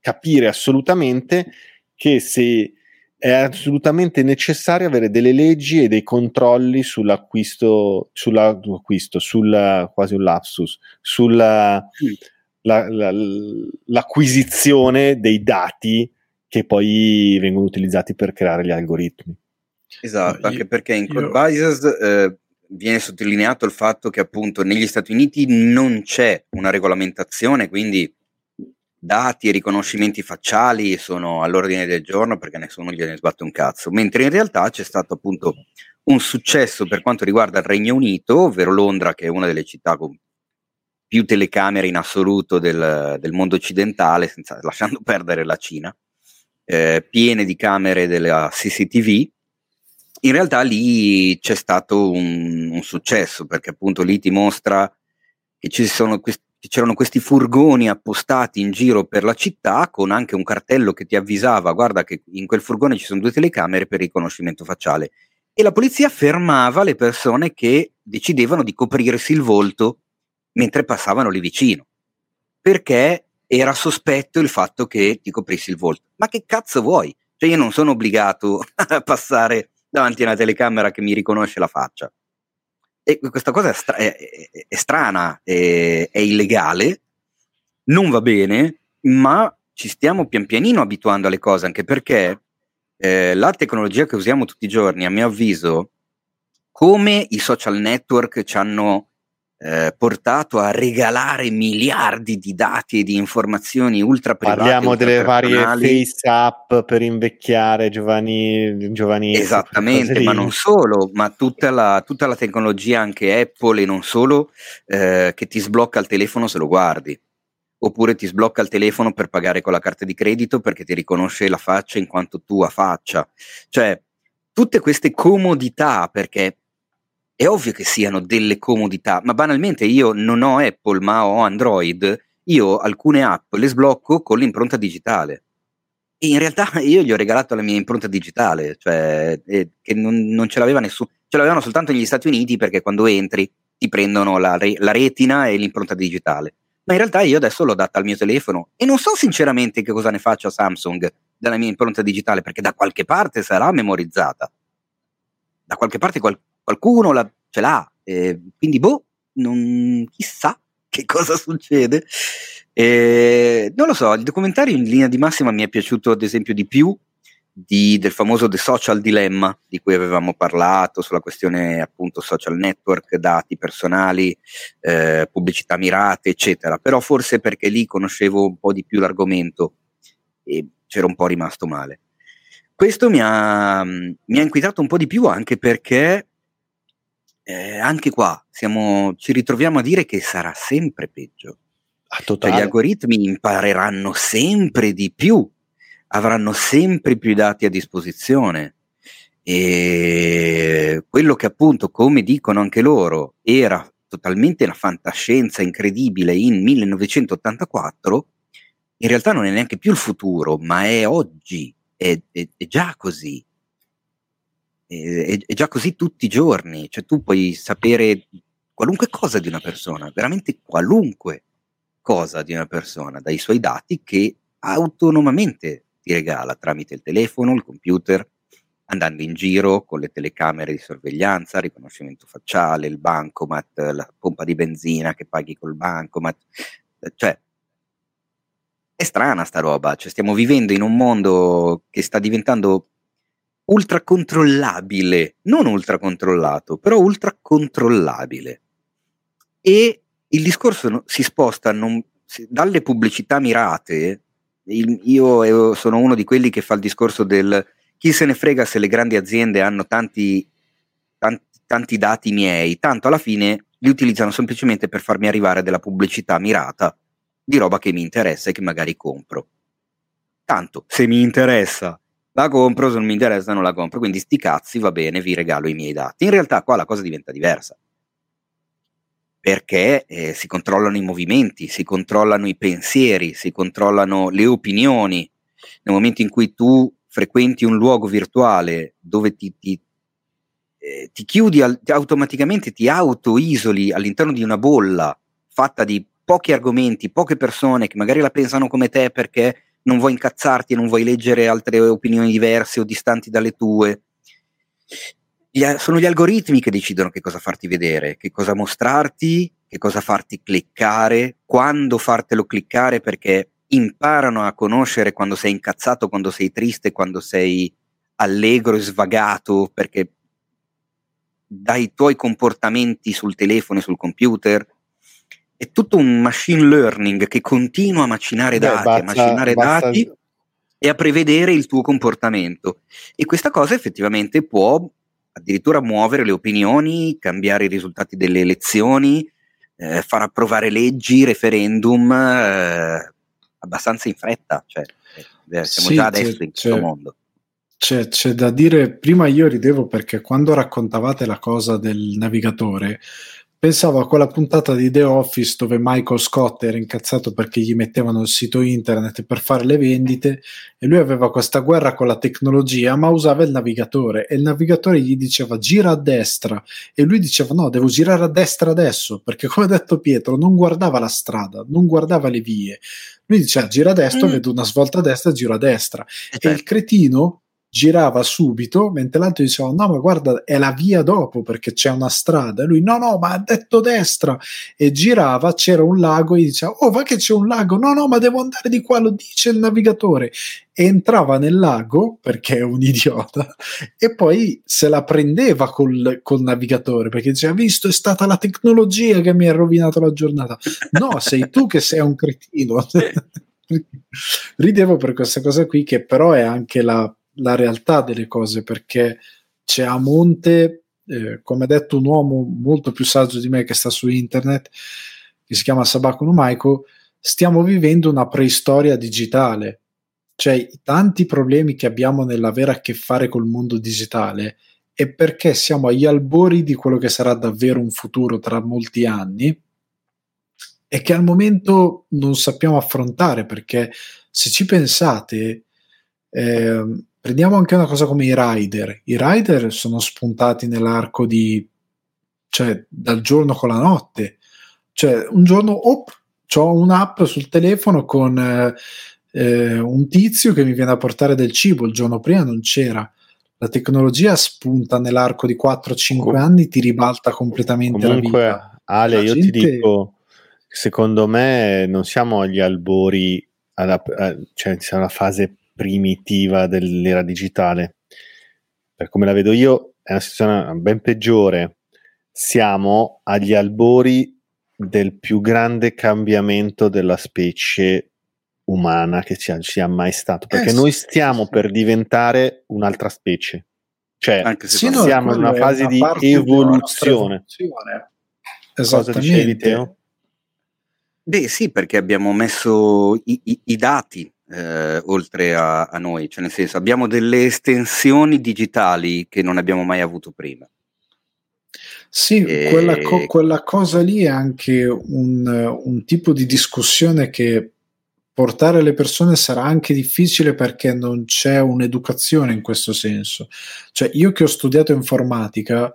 capire assolutamente che se è assolutamente necessario avere delle leggi e dei controlli sull'acquisto, sull'acquisto, sulla quasi un lapsus, sulla Sì. la- la- l'acquisizione dei dati che poi vengono utilizzati per creare gli algoritmi. Esatto, anche perché in Code Bias eh, viene sottolineato il fatto che appunto negli Stati Uniti non c'è una regolamentazione, quindi dati e riconoscimenti facciali sono all'ordine del giorno perché nessuno gliene sbatte un cazzo, mentre in realtà c'è stato appunto un successo per quanto riguarda il Regno Unito, ovvero Londra, che è una delle città con più telecamere in assoluto del, del mondo occidentale, senza- lasciando [laughs] perdere la Cina, eh, piene di camere della CCTV. In realtà lì c'è stato un, un successo perché appunto lì ti mostra che ci sono questi, c'erano questi furgoni appostati in giro per la città con anche un cartello che ti avvisava guarda che in quel furgone ci sono due telecamere per riconoscimento facciale. E la polizia fermava le persone che decidevano di coprirsi il volto mentre passavano lì vicino perché era sospetto il fatto che ti coprissi il volto. Ma che cazzo vuoi? cioè io non sono obbligato [laughs] a passare davanti a una telecamera che mi riconosce la faccia e questa cosa è, stra- è- è- è strana, è, illegale, non va bene, ma ci stiamo pian pianino abituando alle cose, anche perché eh, la tecnologia che usiamo tutti i giorni, a mio avviso, come i social network ci hanno eh, portato a regalare miliardi di dati e di informazioni ultra private, Parliamo ultra delle varie face app per invecchiare giovani, giovani Esattamente, ma non solo, ma tutta la, tutta la tecnologia anche Apple e non solo eh, che ti sblocca il telefono se lo guardi, oppure ti sblocca il telefono per pagare con la carta di credito perché ti riconosce la faccia in quanto tua faccia. Cioè, tutte queste comodità, perché è ovvio che siano delle comodità, ma banalmente io non ho Apple ma ho Android, io alcune app le sblocco con l'impronta digitale. E in realtà [laughs] io gli ho regalato la mia impronta digitale, cioè eh, che non, non ce l'aveva nessuno, ce l'avevano soltanto negli Stati Uniti perché quando entri ti prendono la, re- la retina e l'impronta digitale. Ma in realtà io adesso l'ho data al mio telefono e non so sinceramente che cosa ne faccia Samsung della mia impronta digitale perché da qualche parte sarà memorizzata. Da qualche parte qual- qualcuno la- ce l'ha, eh, quindi boh, non, chissà che [laughs] cosa succede. Eh, non lo so, il documentario in linea di massima mi è piaciuto ad esempio di più di, del famoso The Social Dilemma di cui avevamo parlato sulla questione appunto social network, dati personali, eh, pubblicità mirate, eccetera. Però forse perché lì conoscevo un po' di più l'argomento e c'era un po' rimasto male. Questo mi ha, mi ha inquietato un po' di più anche perché eh, anche qua siamo, ci ritroviamo a dire che sarà sempre peggio. Cioè, gli algoritmi impareranno sempre di più avranno sempre più dati a disposizione e quello che appunto, come dicono anche loro, era totalmente una fantascienza incredibile in 1984, in realtà non è neanche più il futuro, ma è oggi, è, è, è già così. È, è, già così tutti i giorni, cioè tu puoi sapere qualunque cosa di una persona, veramente qualunque cosa di una persona, dai suoi dati che autonomamente ti regala tramite il telefono, il computer, andando in giro con le telecamere di sorveglianza, riconoscimento facciale, il bancomat, la pompa di benzina che paghi col bancomat. Cioè, è strana sta roba, cioè, stiamo vivendo in un mondo che sta diventando ultra controllabile, non ultra controllato, però ultra controllabile. E il discorso si sposta non, dalle pubblicità mirate il, io sono uno di quelli che fa il discorso del chi se ne frega se le grandi aziende hanno tanti, tanti, tanti dati miei, tanto alla fine li utilizzano semplicemente per farmi arrivare della pubblicità mirata di roba che mi interessa e che magari compro. Tanto, se mi interessa la compro, se non mi interessa non la compro, quindi sti cazzi va bene, vi regalo i miei dati. In realtà qua la cosa diventa diversa perché eh, si controllano i movimenti, si controllano i pensieri, si controllano le opinioni. Nel momento in cui tu frequenti un luogo virtuale dove ti, ti, eh, ti chiudi al, automaticamente, ti auto-isoli all'interno di una bolla fatta di pochi argomenti, poche persone che magari la pensano come te perché non vuoi incazzarti e non vuoi leggere altre opinioni diverse o distanti dalle tue. Gli, sono gli algoritmi che decidono che cosa farti vedere, che cosa mostrarti, che cosa farti cliccare, quando fartelo cliccare perché imparano a conoscere quando sei incazzato, quando sei triste, quando sei allegro e svagato, perché dai tuoi comportamenti sul telefono e sul computer è tutto un machine learning che continua a macinare Beh, dati, basta, a macinare basta... dati e a prevedere il tuo comportamento. E questa cosa effettivamente può addirittura muovere le opinioni, cambiare i risultati delle elezioni, eh, far approvare leggi, referendum eh, abbastanza in fretta, cioè, eh, siamo sì, già adesso in questo mondo. C'è, c'è, da dire, prima io ridevo perché quando raccontavate la cosa del navigatore, Pensavo a quella puntata di The Office dove Michael Scott era incazzato perché gli mettevano il sito internet per fare le vendite e lui aveva questa guerra con la tecnologia ma usava il navigatore e il navigatore gli diceva gira a destra. E lui diceva no devo girare a destra adesso perché come ha detto Pietro non guardava la strada, non guardava le vie. Lui diceva gira a destra, mm. vedo una svolta a destra, giro a destra. E, e il cretino girava subito, mentre l'altro diceva no ma guarda è la via dopo perché c'è una strada. E lui no no ma ha detto destra. E girava, c'era un lago e diceva oh va che c'è un lago, no no ma devo andare di qua, lo dice il navigatore. Entrava nel lago perché è un [laughs] idiota e poi se la prendeva col, col navigatore perché diceva visto è stata la tecnologia che mi ha rovinato la giornata. No sei tu che sei un cretino. [laughs] Ridevo per questa cosa qui che però è anche la la realtà delle cose perché c'è a monte, eh, come ha detto un uomo molto più saggio di me che sta su internet, che si chiama Sabaku Maiko, stiamo vivendo una preistoria digitale. Cioè, i tanti problemi che abbiamo nell'avere a che fare col mondo digitale è perché siamo agli albori di quello che sarà davvero un futuro tra molti anni e che al momento non sappiamo affrontare perché se ci pensate eh, Prendiamo anche una cosa come i rider. I rider sono spuntati nell'arco di, cioè, dal giorno con la notte. Cioè, un giorno, op, ho un'app sul telefono con eh, eh, un tizio che mi viene a portare del cibo. Il giorno prima non c'era. La tecnologia spunta nell'arco di 4-5 Com- anni, ti ribalta completamente comunque, la vita. Ale, la io gente... ti dico, secondo me non siamo agli albori, alla, cioè siamo alla fase primitiva dell'era digitale. Per come la vedo io, è una situazione ben peggiore. Siamo agli albori del più grande cambiamento della specie umana che sia, sia mai stato, perché eh, noi stiamo sì. per diventare un'altra specie. Cioè, Anche se sì, siamo in una fase una di evoluzione. Cosa dicevi, Teo? Beh, sì, perché abbiamo messo i, i, i dati eh, oltre a, a, noi, cioè nel senso abbiamo delle estensioni digitali che non abbiamo mai avuto prima. Sì, e... quella, co- quella, cosa lì è anche un, un tipo di discussione che portare le persone sarà anche difficile perché non c'è un'educazione in questo senso. Cioè, io che ho studiato informatica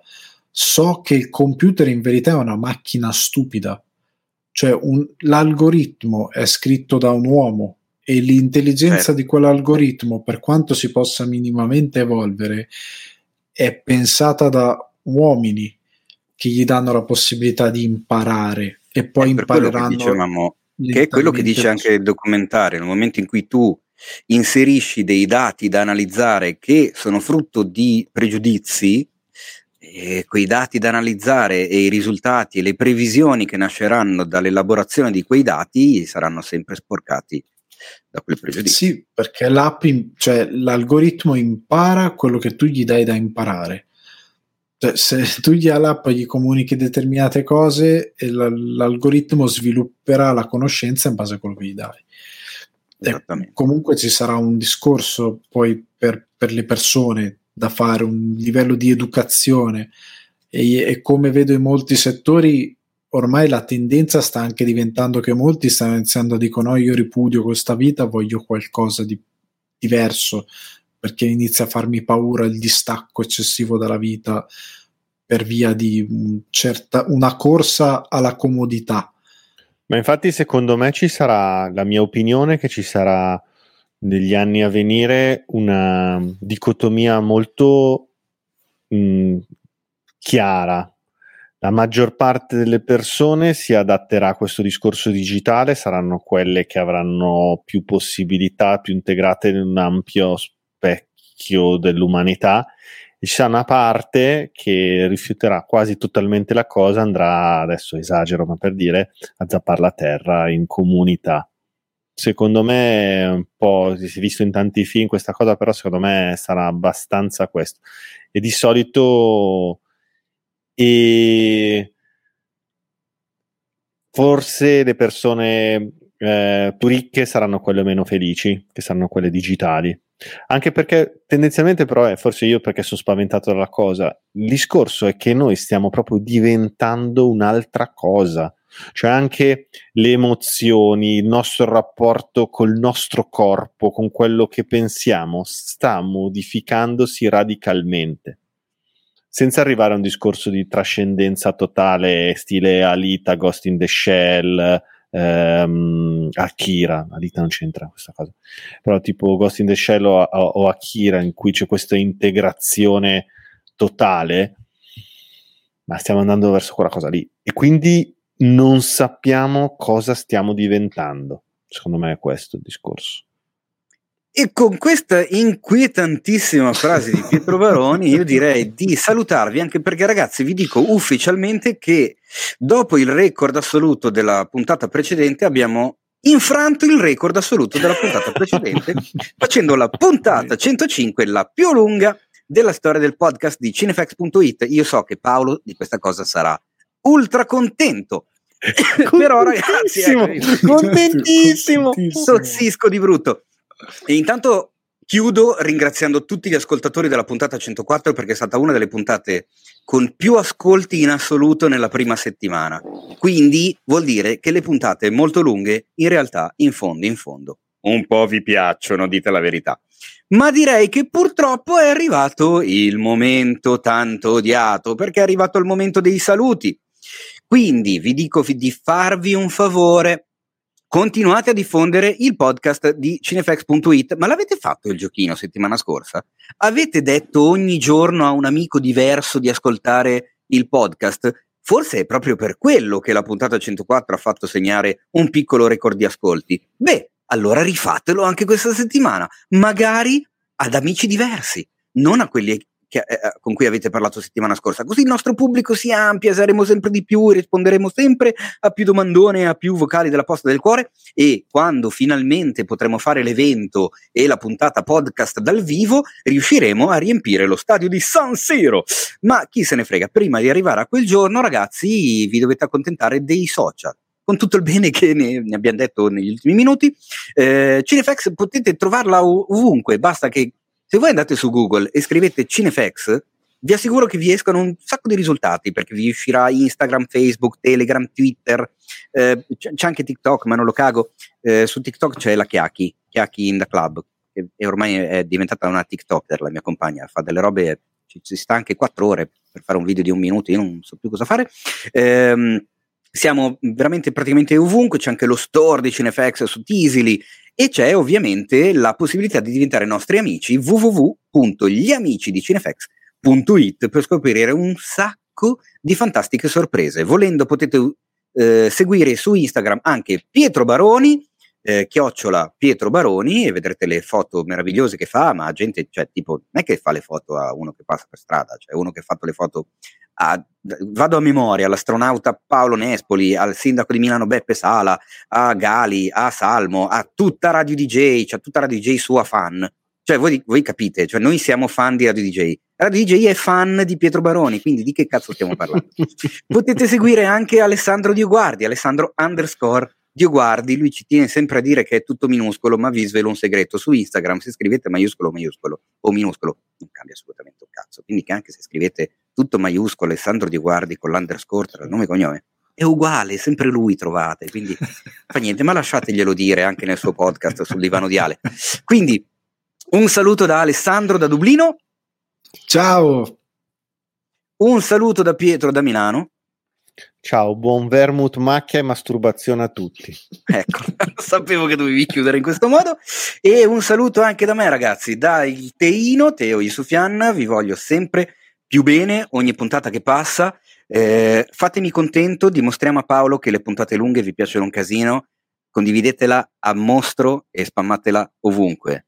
so che il computer in verità è una macchina stupida. Cioè, un, l'algoritmo è scritto da un uomo e l'intelligenza certo. di quell'algoritmo, per quanto si possa minimamente evolvere, è pensata da uomini che gli danno la possibilità di imparare e poi impareranno. Che, che è quello che dice anche il documentario, nel momento in cui tu inserisci dei dati da analizzare che sono frutto di pregiudizi, e quei dati da analizzare e i risultati e le previsioni che nasceranno dall'elaborazione di quei dati saranno sempre sporcati da quel pregiudizio. Sì, perché l'app, cioè l'algoritmo impara quello che tu gli dai da imparare. Cioè, se tu gli all'app gli comunichi determinate cose, l'algoritmo svilupperà la conoscenza in base a quello che gli dai. E comunque ci sarà un discorso poi per, per, le persone da fare, un livello di educazione e, e come vedo in molti settori ormai la tendenza sta anche diventando che molti stanno iniziando a dire no io ripudio questa vita, voglio qualcosa di diverso perché inizia a farmi paura il distacco eccessivo dalla vita per via di un certa, una corsa alla comodità. Ma infatti secondo me ci sarà, la mia opinione, che ci sarà negli anni a venire una dicotomia molto mh, chiara. La maggior parte delle persone si adatterà a questo discorso digitale, saranno quelle che avranno più possibilità, più integrate in un ampio specchio dell'umanità e ci sarà una parte che rifiuterà quasi totalmente la cosa, andrà, adesso esagero, ma per dire, a zappare la terra in comunità. Secondo me un po', si è visto in tanti film questa cosa, però secondo me sarà abbastanza questo. E di solito e forse le persone eh, più ricche saranno quelle meno felici, che saranno quelle digitali. Anche perché tendenzialmente, però, è forse io perché sono spaventato dalla cosa. Il discorso è che noi stiamo proprio diventando un'altra cosa. Cioè anche le emozioni, il nostro rapporto col nostro corpo, con quello che pensiamo, sta modificandosi radicalmente. Senza arrivare a un discorso di trascendenza totale, stile Alita, Ghost in the Shell, ehm, Akira, Alita non c'entra questa cosa, però tipo Ghost in the Shell o, o Akira in cui c'è questa integrazione totale, ma stiamo andando verso quella cosa lì e quindi non sappiamo cosa stiamo diventando. Secondo me è questo il discorso. E con questa inquietantissima frase di Pietro Baroni io direi di salutarvi anche perché ragazzi vi dico ufficialmente che dopo il record assoluto della puntata precedente abbiamo infranto il record assoluto della puntata precedente [laughs] facendo la puntata 105 la più lunga della storia del podcast di cinefax.it. Io so che Paolo di questa cosa sarà ultra contento. [laughs] Però ragazzi, ecco, contentissimo, tossisco di brutto. E intanto chiudo ringraziando tutti gli ascoltatori della puntata 104 perché è stata una delle puntate con più ascolti in assoluto nella prima settimana. Quindi vuol dire che le puntate molto lunghe in realtà in fondo in fondo un po' vi piacciono, dite la verità. Ma direi che purtroppo è arrivato il momento tanto odiato perché è arrivato il momento dei saluti. Quindi vi dico di farvi un favore, continuate a diffondere il podcast di cinefx.it, ma l'avete fatto il giochino settimana scorsa? Avete detto ogni giorno a un amico diverso di ascoltare il podcast? Forse è proprio per quello che la puntata 104 ha fatto segnare un piccolo record di ascolti. Beh, allora rifatelo anche questa settimana, magari ad amici diversi, non a quelli che, eh, eh, con cui avete parlato settimana scorsa. Così il nostro pubblico si amplia, saremo sempre di più e risponderemo sempre a più domandone, a più vocali della posta del cuore e quando finalmente potremo fare l'evento e la puntata podcast dal vivo, riusciremo a riempire lo stadio di San Siro. Ma chi se ne frega, prima di arrivare a quel giorno, ragazzi, vi dovete accontentare dei social con tutto il bene che ne, ne abbiamo detto negli ultimi minuti. Eh, Cinefax potete trovarla ovunque, basta che se voi andate su Google e scrivete Cinefx, vi assicuro che vi escono un sacco di risultati perché vi uscirà Instagram, Facebook, Telegram, Twitter, eh, c'è anche TikTok, ma non lo cago. Eh, su TikTok c'è la Chiaki, Chiaki in the Club, che è ormai è diventata una TikToker, la mia compagna, fa delle robe, ci, ci, sta anche quattro ore per fare un video di un minuto, io non so più cosa fare. Eh, siamo veramente praticamente ovunque, c'è anche lo store di Cinefx su Tisili e c'è ovviamente la possibilità di diventare nostri amici www.gliamicidicine.it per scoprire un sacco di fantastiche sorprese. Volendo potete eh, seguire su Instagram anche Pietro Baroni, eh, chiocciola Pietro Baroni e vedrete le foto meravigliose che fa, ma gente, cioè tipo, non è che fa le foto a uno che passa per strada, cioè uno che ha fatto le foto a, vado a memoria, all'astronauta Paolo Nespoli, al sindaco di Milano Beppe Sala, a Gali, a Salmo, a tutta Radio DJ, cioè tutta Radio DJ sua fan. Cioè voi, voi capite, cioè noi siamo fan di Radio DJ. Radio DJ è fan di Pietro Baroni, quindi di che cazzo stiamo parlando? [laughs] Potete seguire anche Alessandro Dioguardi, Alessandro underscore Dioguardi, lui ci tiene sempre a dire che è tutto minuscolo, ma vi svelo un segreto. Su Instagram se scrivete maiuscolo maiuscolo o minuscolo non cambia assolutamente un cazzo. Quindi che anche se scrivete tutto maiuscolo Alessandro Di Guardi con l'underscore tra nome e cognome è uguale, sempre lui trovate, quindi [laughs] fa niente, ma lasciateglielo dire anche nel suo podcast sul divano di Ale. Quindi un saluto da Alessandro da Dublino. Ciao. Un saluto da Pietro da Milano. Ciao, buon vermouth, macchia e masturbazione a tutti. Ecco, [laughs] sapevo che dovevi chiudere in questo modo. E un saluto anche da me, ragazzi, da il Teino, Teo Yusufian, vi voglio sempre più bene ogni puntata che passa. Eh, fatemi contento, dimostriamo a Paolo che le puntate lunghe vi piacciono un casino, condividetela a mostro e spammatela ovunque.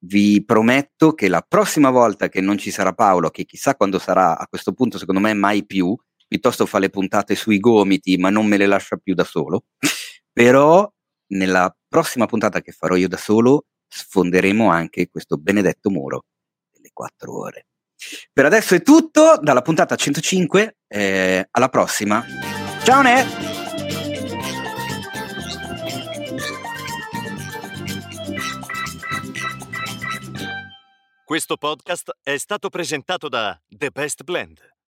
Vi prometto che la prossima volta che non ci sarà Paolo, che chissà quando sarà, a questo punto secondo me mai più, piuttosto fa le puntate sui gomiti ma non me le lascia più da solo, però nella prossima puntata che farò io da solo sfonderemo anche questo benedetto muro delle quattro ore. Per adesso è tutto dalla puntata 105. Eh, alla prossima. Ciao Ne! Questo podcast è stato presentato da The Best Blend.